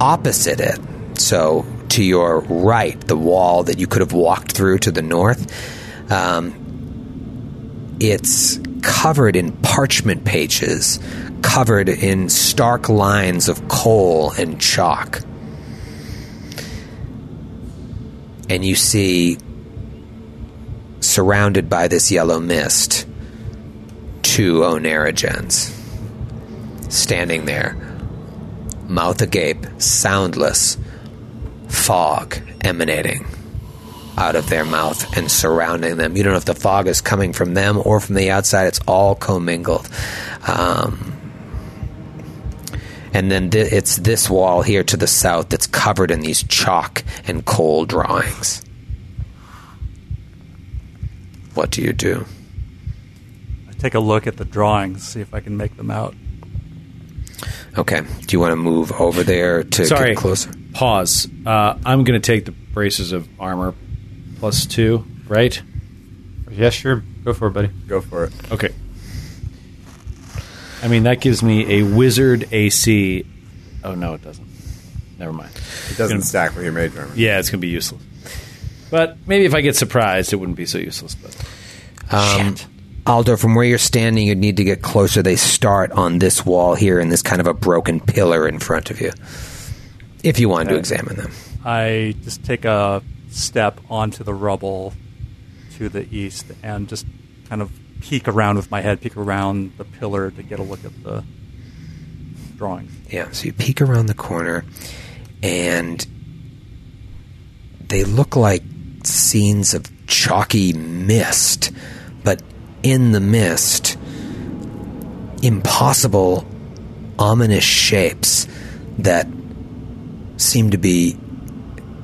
opposite it. So to your right, the wall that you could have walked through to the north, um, it's covered in parchment pages, covered in stark lines of coal and chalk. And you see, surrounded by this yellow mist, two Oneirogens standing there mouth agape, soundless, fog emanating out of their mouth and surrounding them. You don't know if the fog is coming from them or from the outside. It's all commingled. Um, and then th- it's this wall here to the south that's covered in these chalk and coal drawings. What do you do? I take a look at the drawings, see if I can make them out. Okay. Do you want to move over there to Sorry. get closer? Pause. Uh, I'm going to take the braces of armor plus two, right? Yeah, sure. Go for it, buddy. go for it. Okay. I mean, that gives me a wizard AC. Oh, no, it doesn't. Never mind. It doesn't stack with your mage armor. Yeah, it's going to be useless. But maybe if I get surprised, it wouldn't be so useless. But Um, Aldo, from where you're standing, you'd need to get closer. They start on this wall here, and this kind of a broken pillar in front of you. If you wanted to examine them, I just take a step onto the rubble to the east and just kind of peek around with my head, peek around the pillar to get a look at the drawings. yeah. So you peek around the corner, and they look like scenes of chalky mist, in the mist, impossible, ominous shapes that seem to be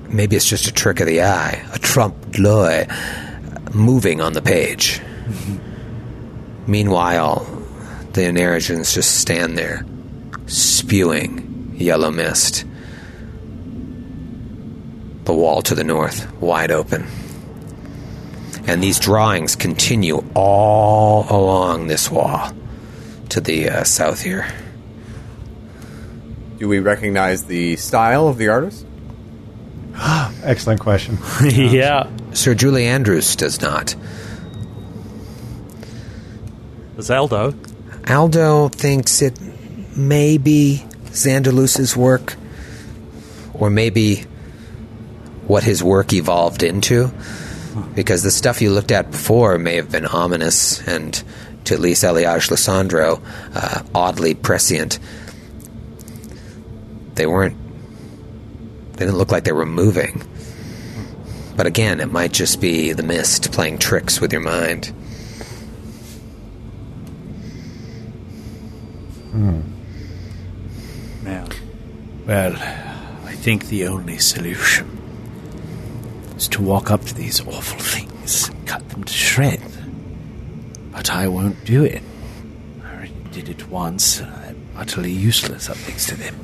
maybe it's just a trick of the eye, a trompe l'oeil moving on the page. Mm-hmm. Meanwhile, the Oneirogens just stand there, spewing yellow mist. The wall to the north, wide open. And these drawings continue all along this wall to the uh, south here. Do we recognize the style of the artist? (gasps) Excellent question. (laughs) yeah, Sir Juliandrus does not. Zelda, Aldo Aldo thinks it may be Xandalus's work, or maybe what his work evolved into, because the stuff you looked at before may have been ominous and, to at least Eliage Lissandro, uh, oddly prescient. They weren't. They didn't look like they were moving. But again, it might just be the mist playing tricks with your mind. man. Well, I think the only solution is to walk up to these awful things and cut them to shreds. But I won't do it. I already did it once, and I'm utterly useless up next to them.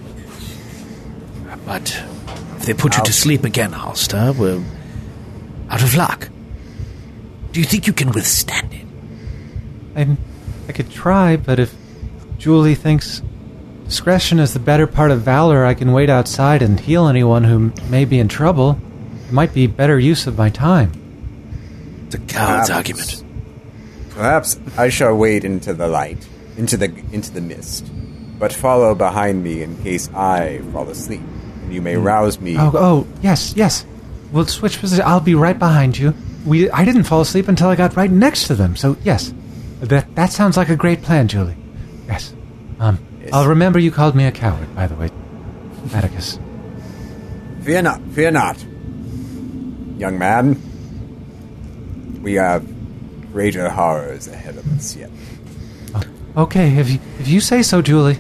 But if they put you to sleep again, Halster, we're out of luck. Do you think you can withstand it? I, I could try, but if Julie thinks discretion is the better part of valor, I can wait outside and heal anyone who may be in trouble. It might be better use of my time. It's a coward's Perhaps- argument. Perhaps I shall wade into the light, into the into the mist, but follow behind me in case I fall asleep, and you may rouse me. Oh, oh, yes, yes. We'll switch positions. I'll be right behind you. We, I didn't fall asleep until I got right next to them. So yes, that that sounds like a great plan, Julie. Yes. Um, Yes. I'll remember you called me a coward. By the way, Atticus. Fear not, fear not, young man. We have greater horrors ahead of us yet. Okay, if you if you say so, Julie.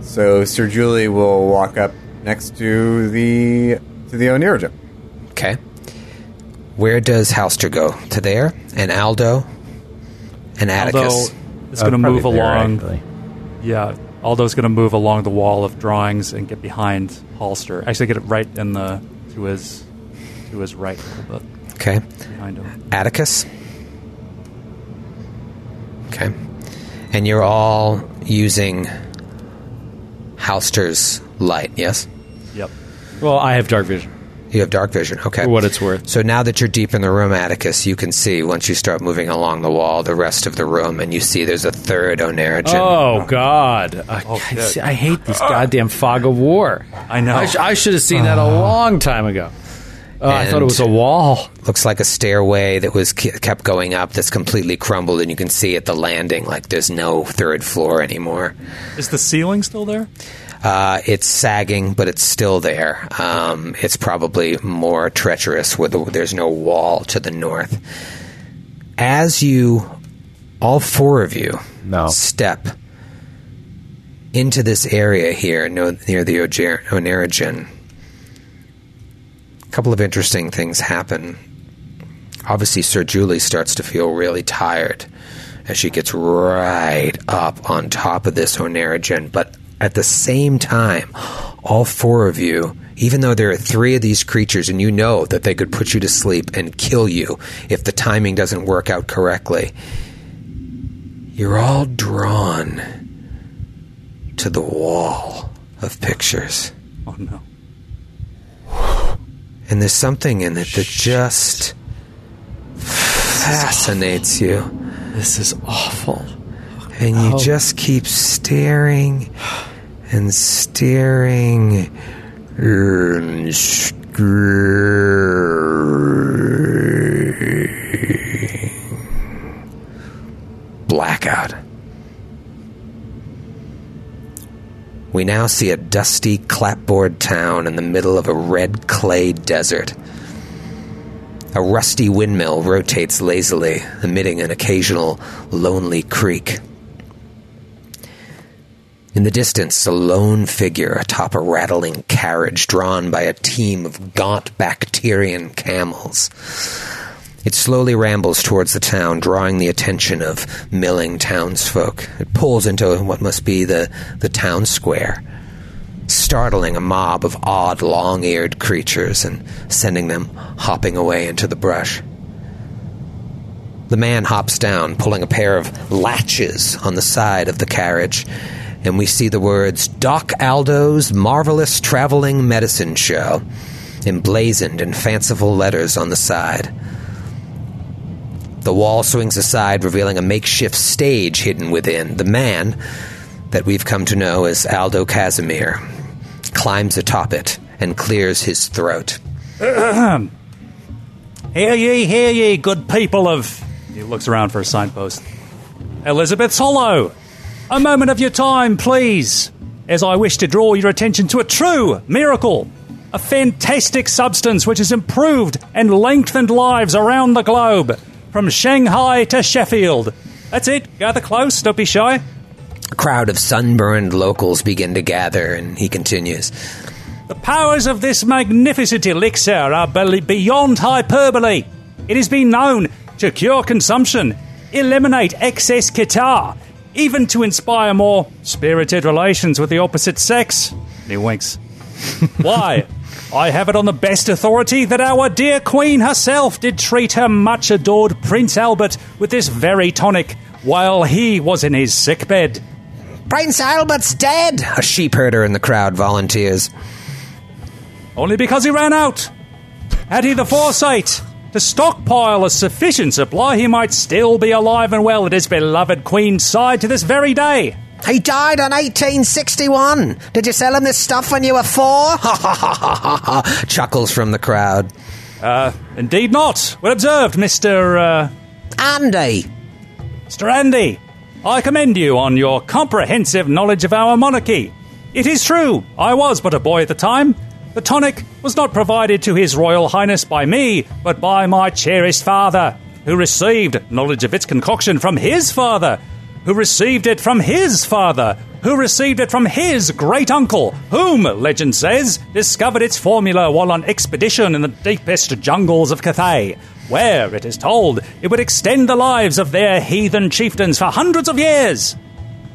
So Sir Julie will walk up next to the to the Oneirogen. Okay. Where does Halster go? To there? And Aldo? And Aldo Atticus? is going to Uh, move there, along. actually. Yeah, Aldo's going to move along the wall of drawings and get behind Halster. Actually, get it right in the to his to his right a little bit Okay. behind him. Atticus? Okay. And you're all using Halster's light, yes? Yep. well, I have dark vision You have dark vision, okay. for what it's worth. So now that you're deep in the room, Atticus, you can see once you start moving along the wall the rest of the room, and you see there's a third Oneirogen. Oh God! I, Oh, I, I hate this goddamn fog of war. I know. I, sh- I should have seen that a uh. long time ago. Oh, I thought it was a wall. Looks like a stairway that was kept going up that's completely crumbled, and you can see at the landing like there's no third floor anymore. Is the ceiling still there? Uh, it's sagging, but it's still there. Um, it's probably more treacherous with the, there's no wall to the north. As you, all four of you, No. step into this area here near the Oger- Oneirogen, a couple of interesting things happen. Obviously, Sir Julie starts to feel really tired as she gets right up on top of this Oneirogen, but at the same time, all four of you, even though there are three of these creatures and you know that they could put you to sleep and kill you if the timing doesn't work out correctly, you're all drawn to the wall of pictures. Oh no. And there's something in it that just fascinates you. This is awful. And you oh. just keep staring and staring and staring. Blackout. We now see a dusty clapboard town in the middle of a red clay desert. A rusty windmill rotates lazily, emitting an occasional lonely creak. In the distance, a lone figure atop a rattling carriage drawn by a team of gaunt Bactrian camels. It slowly rambles towards the town, drawing the attention of milling townsfolk. It pulls into what must be the, the town square, startling a mob of odd, long eared creatures and sending them hopping away into the brush. The man hops down, pulling a pair of latches on the side of the carriage, and we see the words Doc Aldo's Marvelous Traveling Medicine Show emblazoned in fanciful letters on the side. The wall swings aside, revealing a makeshift stage hidden within. The man, that we've come to know as Aldo Casimir, climbs atop it and clears his throat. (clears throat) Hear ye, hear ye, good people of. He looks around for a signpost. Elizabeth's Hollow! A moment of your time, please, as I wish to draw your attention to a true miracle. A fantastic substance which has improved and lengthened lives around the globe, from Shanghai to Sheffield. That's it. Gather close. Don't be shy. A crowd of sunburned locals begin to gather, and he continues. The powers of this magnificent elixir are beyond hyperbole. It has been known to cure consumption, eliminate excess catarrh, even to inspire more spirited relations with the opposite sex. And he winks. (laughs) Why? I have it on the best authority that our dear Queen herself did treat her much adored Prince Albert with this very tonic while he was in his sickbed. Prince Albert's dead! A sheep herder in the crowd volunteers. Only because he ran out. Had he the foresight to stockpile a sufficient supply, he might still be alive and well at his beloved Queen's side to this very day. He died in 1861. Did you sell him this stuff when you were four? (laughs) Chuckles from the crowd. Uh, indeed not. Well observed, Mr. Uh, Andy! Mr. Andy. I commend you on your comprehensive knowledge of our monarchy. It is true, I was but a boy at the time. The tonic was not provided to His Royal Highness by me, but by my cherished father, who received knowledge of its concoction from his father, who received it from his father, who received it from his great uncle, whom, legend says, discovered its formula while on expedition in the deepest jungles of Cathay, where, it is told, it would extend the lives of their heathen chieftains for hundreds of years.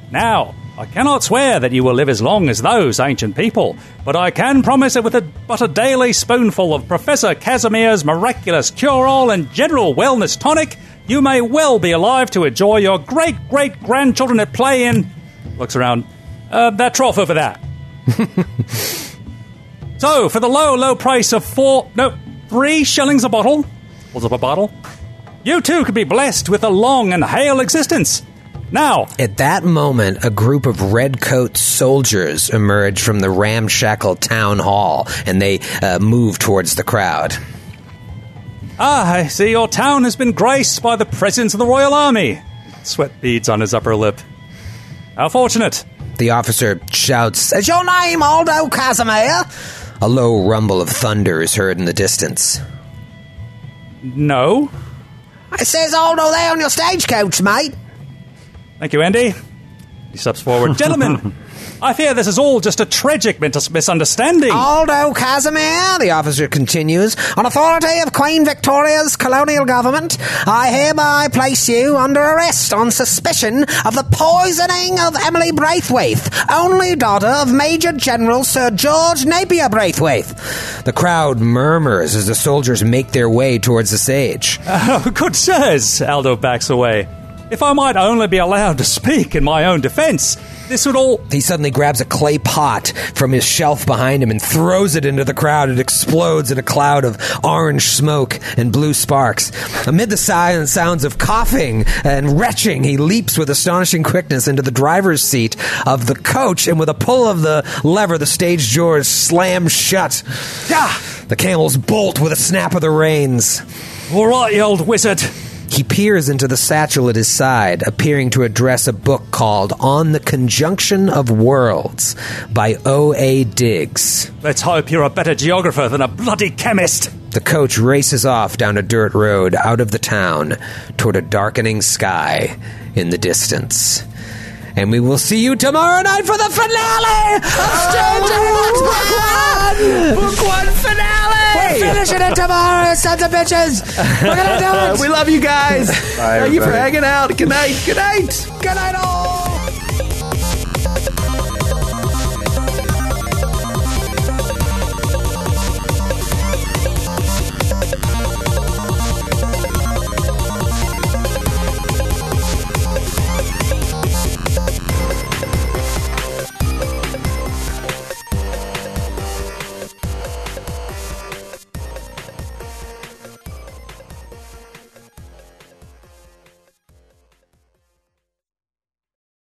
Now, I cannot swear that you will live as long as those ancient people, but I can promise it with a, but a daily spoonful of Professor Casimir's miraculous cure-all and general wellness tonic, you may well be alive to enjoy your great great grandchildren at play in. Looks around. Uh, that trough over there. (laughs) so, for the low, low price of four, no, three shillings a bottle, holds up a bottle, you too could be blessed with a long and hale existence. Now, At that moment, a group of redcoat soldiers emerge from the ramshackle town hall and they uh, move towards the crowd. Ah, I see your town has been graced by the presence of the Royal Army. Sweat beads on his upper lip. How fortunate. The officer shouts, Is your name Aldo Casimir? A low rumble of thunder is heard in the distance. No. It says Aldo there on your stagecoach, mate. Thank you, Andy. He steps forward. (laughs) Gentlemen, I fear this is all just a tragic mis- misunderstanding. Aldo Casimir, the officer continues, on authority of Queen Victoria's colonial government, I hereby place you under arrest on suspicion of the poisoning of Emily Braithwaite, only daughter of Major General Sir George Napier Braithwaite. The crowd murmurs as the soldiers make their way towards the stage. Oh, good sirs, Aldo backs away. If I might only be allowed to speak in my own defense, this would all. He suddenly grabs a clay pot from his shelf behind him and throws it into the crowd. It explodes in a cloud of orange smoke and blue sparks. Amid the silent sounds of coughing and retching, he leaps with astonishing quickness into the driver's seat of the coach, and with a pull of the lever, the stage doors slam shut. Ah! The camels bolt with a snap of the reins. All right, you old wizard. He peers into the satchel at his side, appearing to address a book called On the Conjunction of Worlds by O.A. Diggs. Let's hope you're a better geographer than a bloody chemist. The coach races off down a dirt road out of the town toward a darkening sky in the distance. And we will see you tomorrow night for the finale of Strange Aeons Book One! Book One finale! We're finishing it tomorrow, sons of bitches! We're gonna do (laughs) it! we love you guys. Bye, Thank you for hanging out. Good night. Good night. Good night, all!